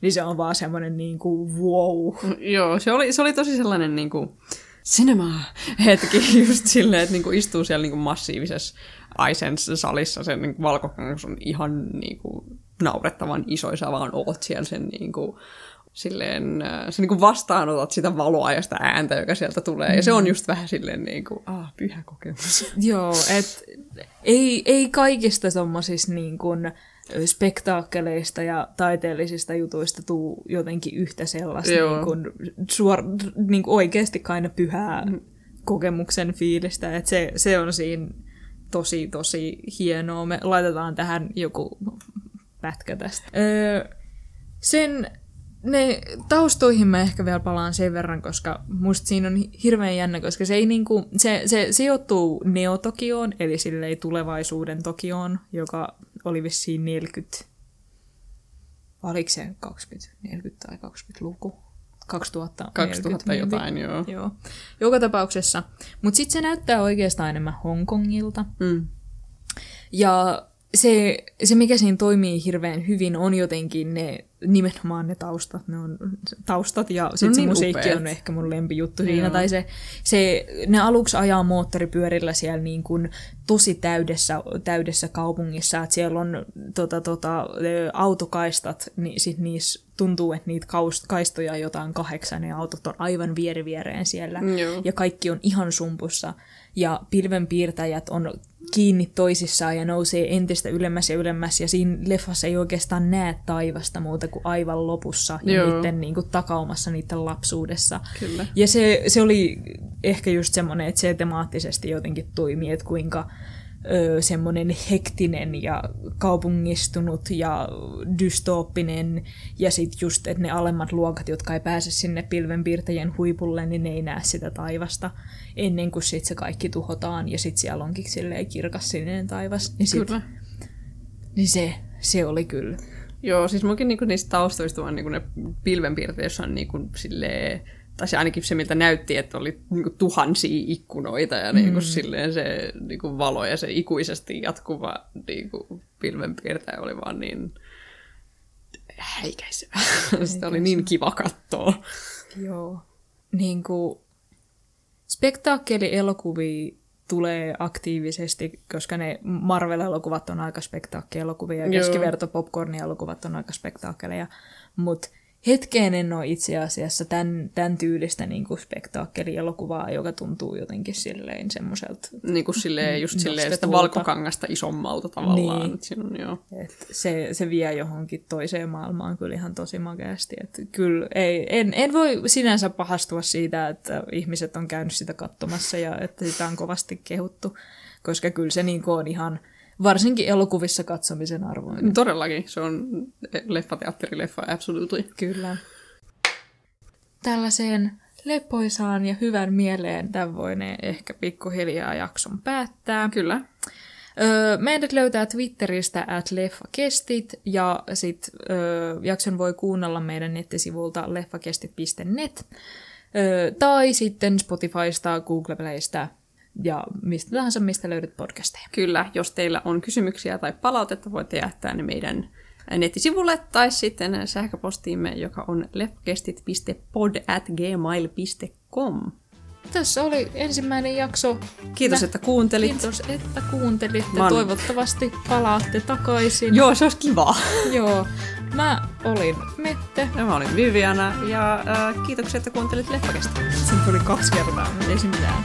Niin se on vaan semmoinen niin kuin wow. Joo, se oli, se oli tosi sellainen niin kuin cinema hetki just silleen, että niin kuin istuu siellä niin kuin massiivisessa Aisens-salissa, sen niin valkokangas on ihan niin kuin naurettavan iso, sä vaan oot siellä sen niin kuin, silleen, äh, sä niin kuin vastaanotat sitä valoa ja sitä ääntä, joka sieltä tulee. Mm. Ja se on just vähän silleen niin kuin, ah, pyhä kokemus. Joo, et ei, ei kaikista tommosista niin kuin, spektaakkeleista ja taiteellisista jutuista tuu jotenkin yhtä sellaista niin kuin, suor, niin kuin oikeasti kaina pyhää mm. kokemuksen fiilistä. että se, se on siinä tosi, tosi hienoa. Me laitetaan tähän joku pätkä tästä. Öö, sen ne taustoihin mä ehkä vielä palaan sen verran, koska musta siinä on hirveän jännä, koska se, ei niinku, se, se sijoittuu Neotokioon, eli silleen tulevaisuuden Tokioon, joka oli vissiin 40, oliko se 20, 40 tai 20-luku? 2000. 2000 jotain, joo. joo. Joka tapauksessa. Mutta sitten se näyttää oikeastaan enemmän Hongkongilta. Mm. Ja se, se, mikä siinä toimii hirveän hyvin, on jotenkin ne nimenomaan ne taustat, ne on taustat ja sitten no se niin musiikki upeat. on ehkä mun lempijuttu Joo. siinä. Tai se, se, ne aluksi ajaa moottoripyörillä siellä niin kuin tosi täydessä, täydessä kaupungissa, että siellä on tota, tota, autokaistat, niin sit niissä tuntuu, että niitä kaistoja jotain kahdeksan ja autot on aivan vieri viereen siellä. Joo. Ja kaikki on ihan sumpussa. Ja pilvenpiirtäjät on kiinni toisissaan ja nousee entistä ylemmäs ja ylemmäs. Ja siinä leffassa ei oikeastaan näe taivasta muuta kuin aivan lopussa ja Joo. niiden niin kuin, takaumassa niiden lapsuudessa. Kyllä. Ja se, se oli ehkä just semmoinen, että se temaattisesti jotenkin toimii, että kuinka ö, semmoinen hektinen ja kaupungistunut ja dystooppinen ja sitten just, että ne alemmat luokat, jotka ei pääse sinne pilvenpiirtäjien huipulle, niin ne ei näe sitä taivasta ennen kuin sit se kaikki tuhotaan ja sitten siellä onkin silleen kirkas sininen taivas. Niin, sit, kyllä. niin se, se oli kyllä. Joo, siis munkin niinku niistä taustoista vaan niinku ne pilvenpiirteet, jossa on niinku silleen, tai se ainakin se, miltä näytti, että oli niinku tuhansia ikkunoita ja niinku mm. silleen se niinku valo ja se ikuisesti jatkuva niinku pilvenpiirtäjä oli vaan niin häikäisevä. Sitä oli niin kiva katsoa. Joo. Niin kuin Spektaakeli-elokuvia tulee aktiivisesti, koska ne Marvel-elokuvat on aika spektaakkelelokuvia ja keskiverto popcorn-elokuvat on aika spektaakkeleja, mutta hetkeen en ole itse asiassa tämän, tämän tyylistä niin kuin spektaakkelielokuvaa, joka tuntuu jotenkin silleen semmoiselta Niin kuin silleen, just silleen sitä valkokangasta isommalta tavallaan. Niin. On, joo. Et se, se vie johonkin toiseen maailmaan kyllä ihan tosi makeasti. Et kyllä ei, en, en voi sinänsä pahastua siitä, että ihmiset on käynyt sitä katsomassa ja että sitä on kovasti kehuttu, koska kyllä se niin on ihan varsinkin elokuvissa katsomisen arvoinen. Todellakin, se on leffateatterileffa, absolutely. Kyllä. Tällaiseen lepoisaan ja hyvän mieleen tämän voineen ehkä pikkuhiljaa jakson päättää. Kyllä. Öö, meidät löytää Twitteristä at leffakestit ja sit öö, jakson voi kuunnella meidän nettisivulta leffakestit.net öö, tai sitten Spotifysta, Google Playstä ja mistä tahansa, mistä löydät podcasteja. Kyllä, jos teillä on kysymyksiä tai palautetta, voitte jättää ne meidän nettisivulle tai sitten sähköpostiimme, joka on leffakestit.pod at gmail.com. Tässä oli ensimmäinen jakso. Kiitos, Nä- että kuuntelit. Kiitos, että kuuntelitte. Mä oon- Toivottavasti palaatte takaisin. Joo, se olisi kiva. Joo. Mä olin Mette. Ja mä olin Viviana ja äh, kiitoksia, että kuuntelit Leffakestia. Sen tuli kaksi kertaa, mutta ei se mitään.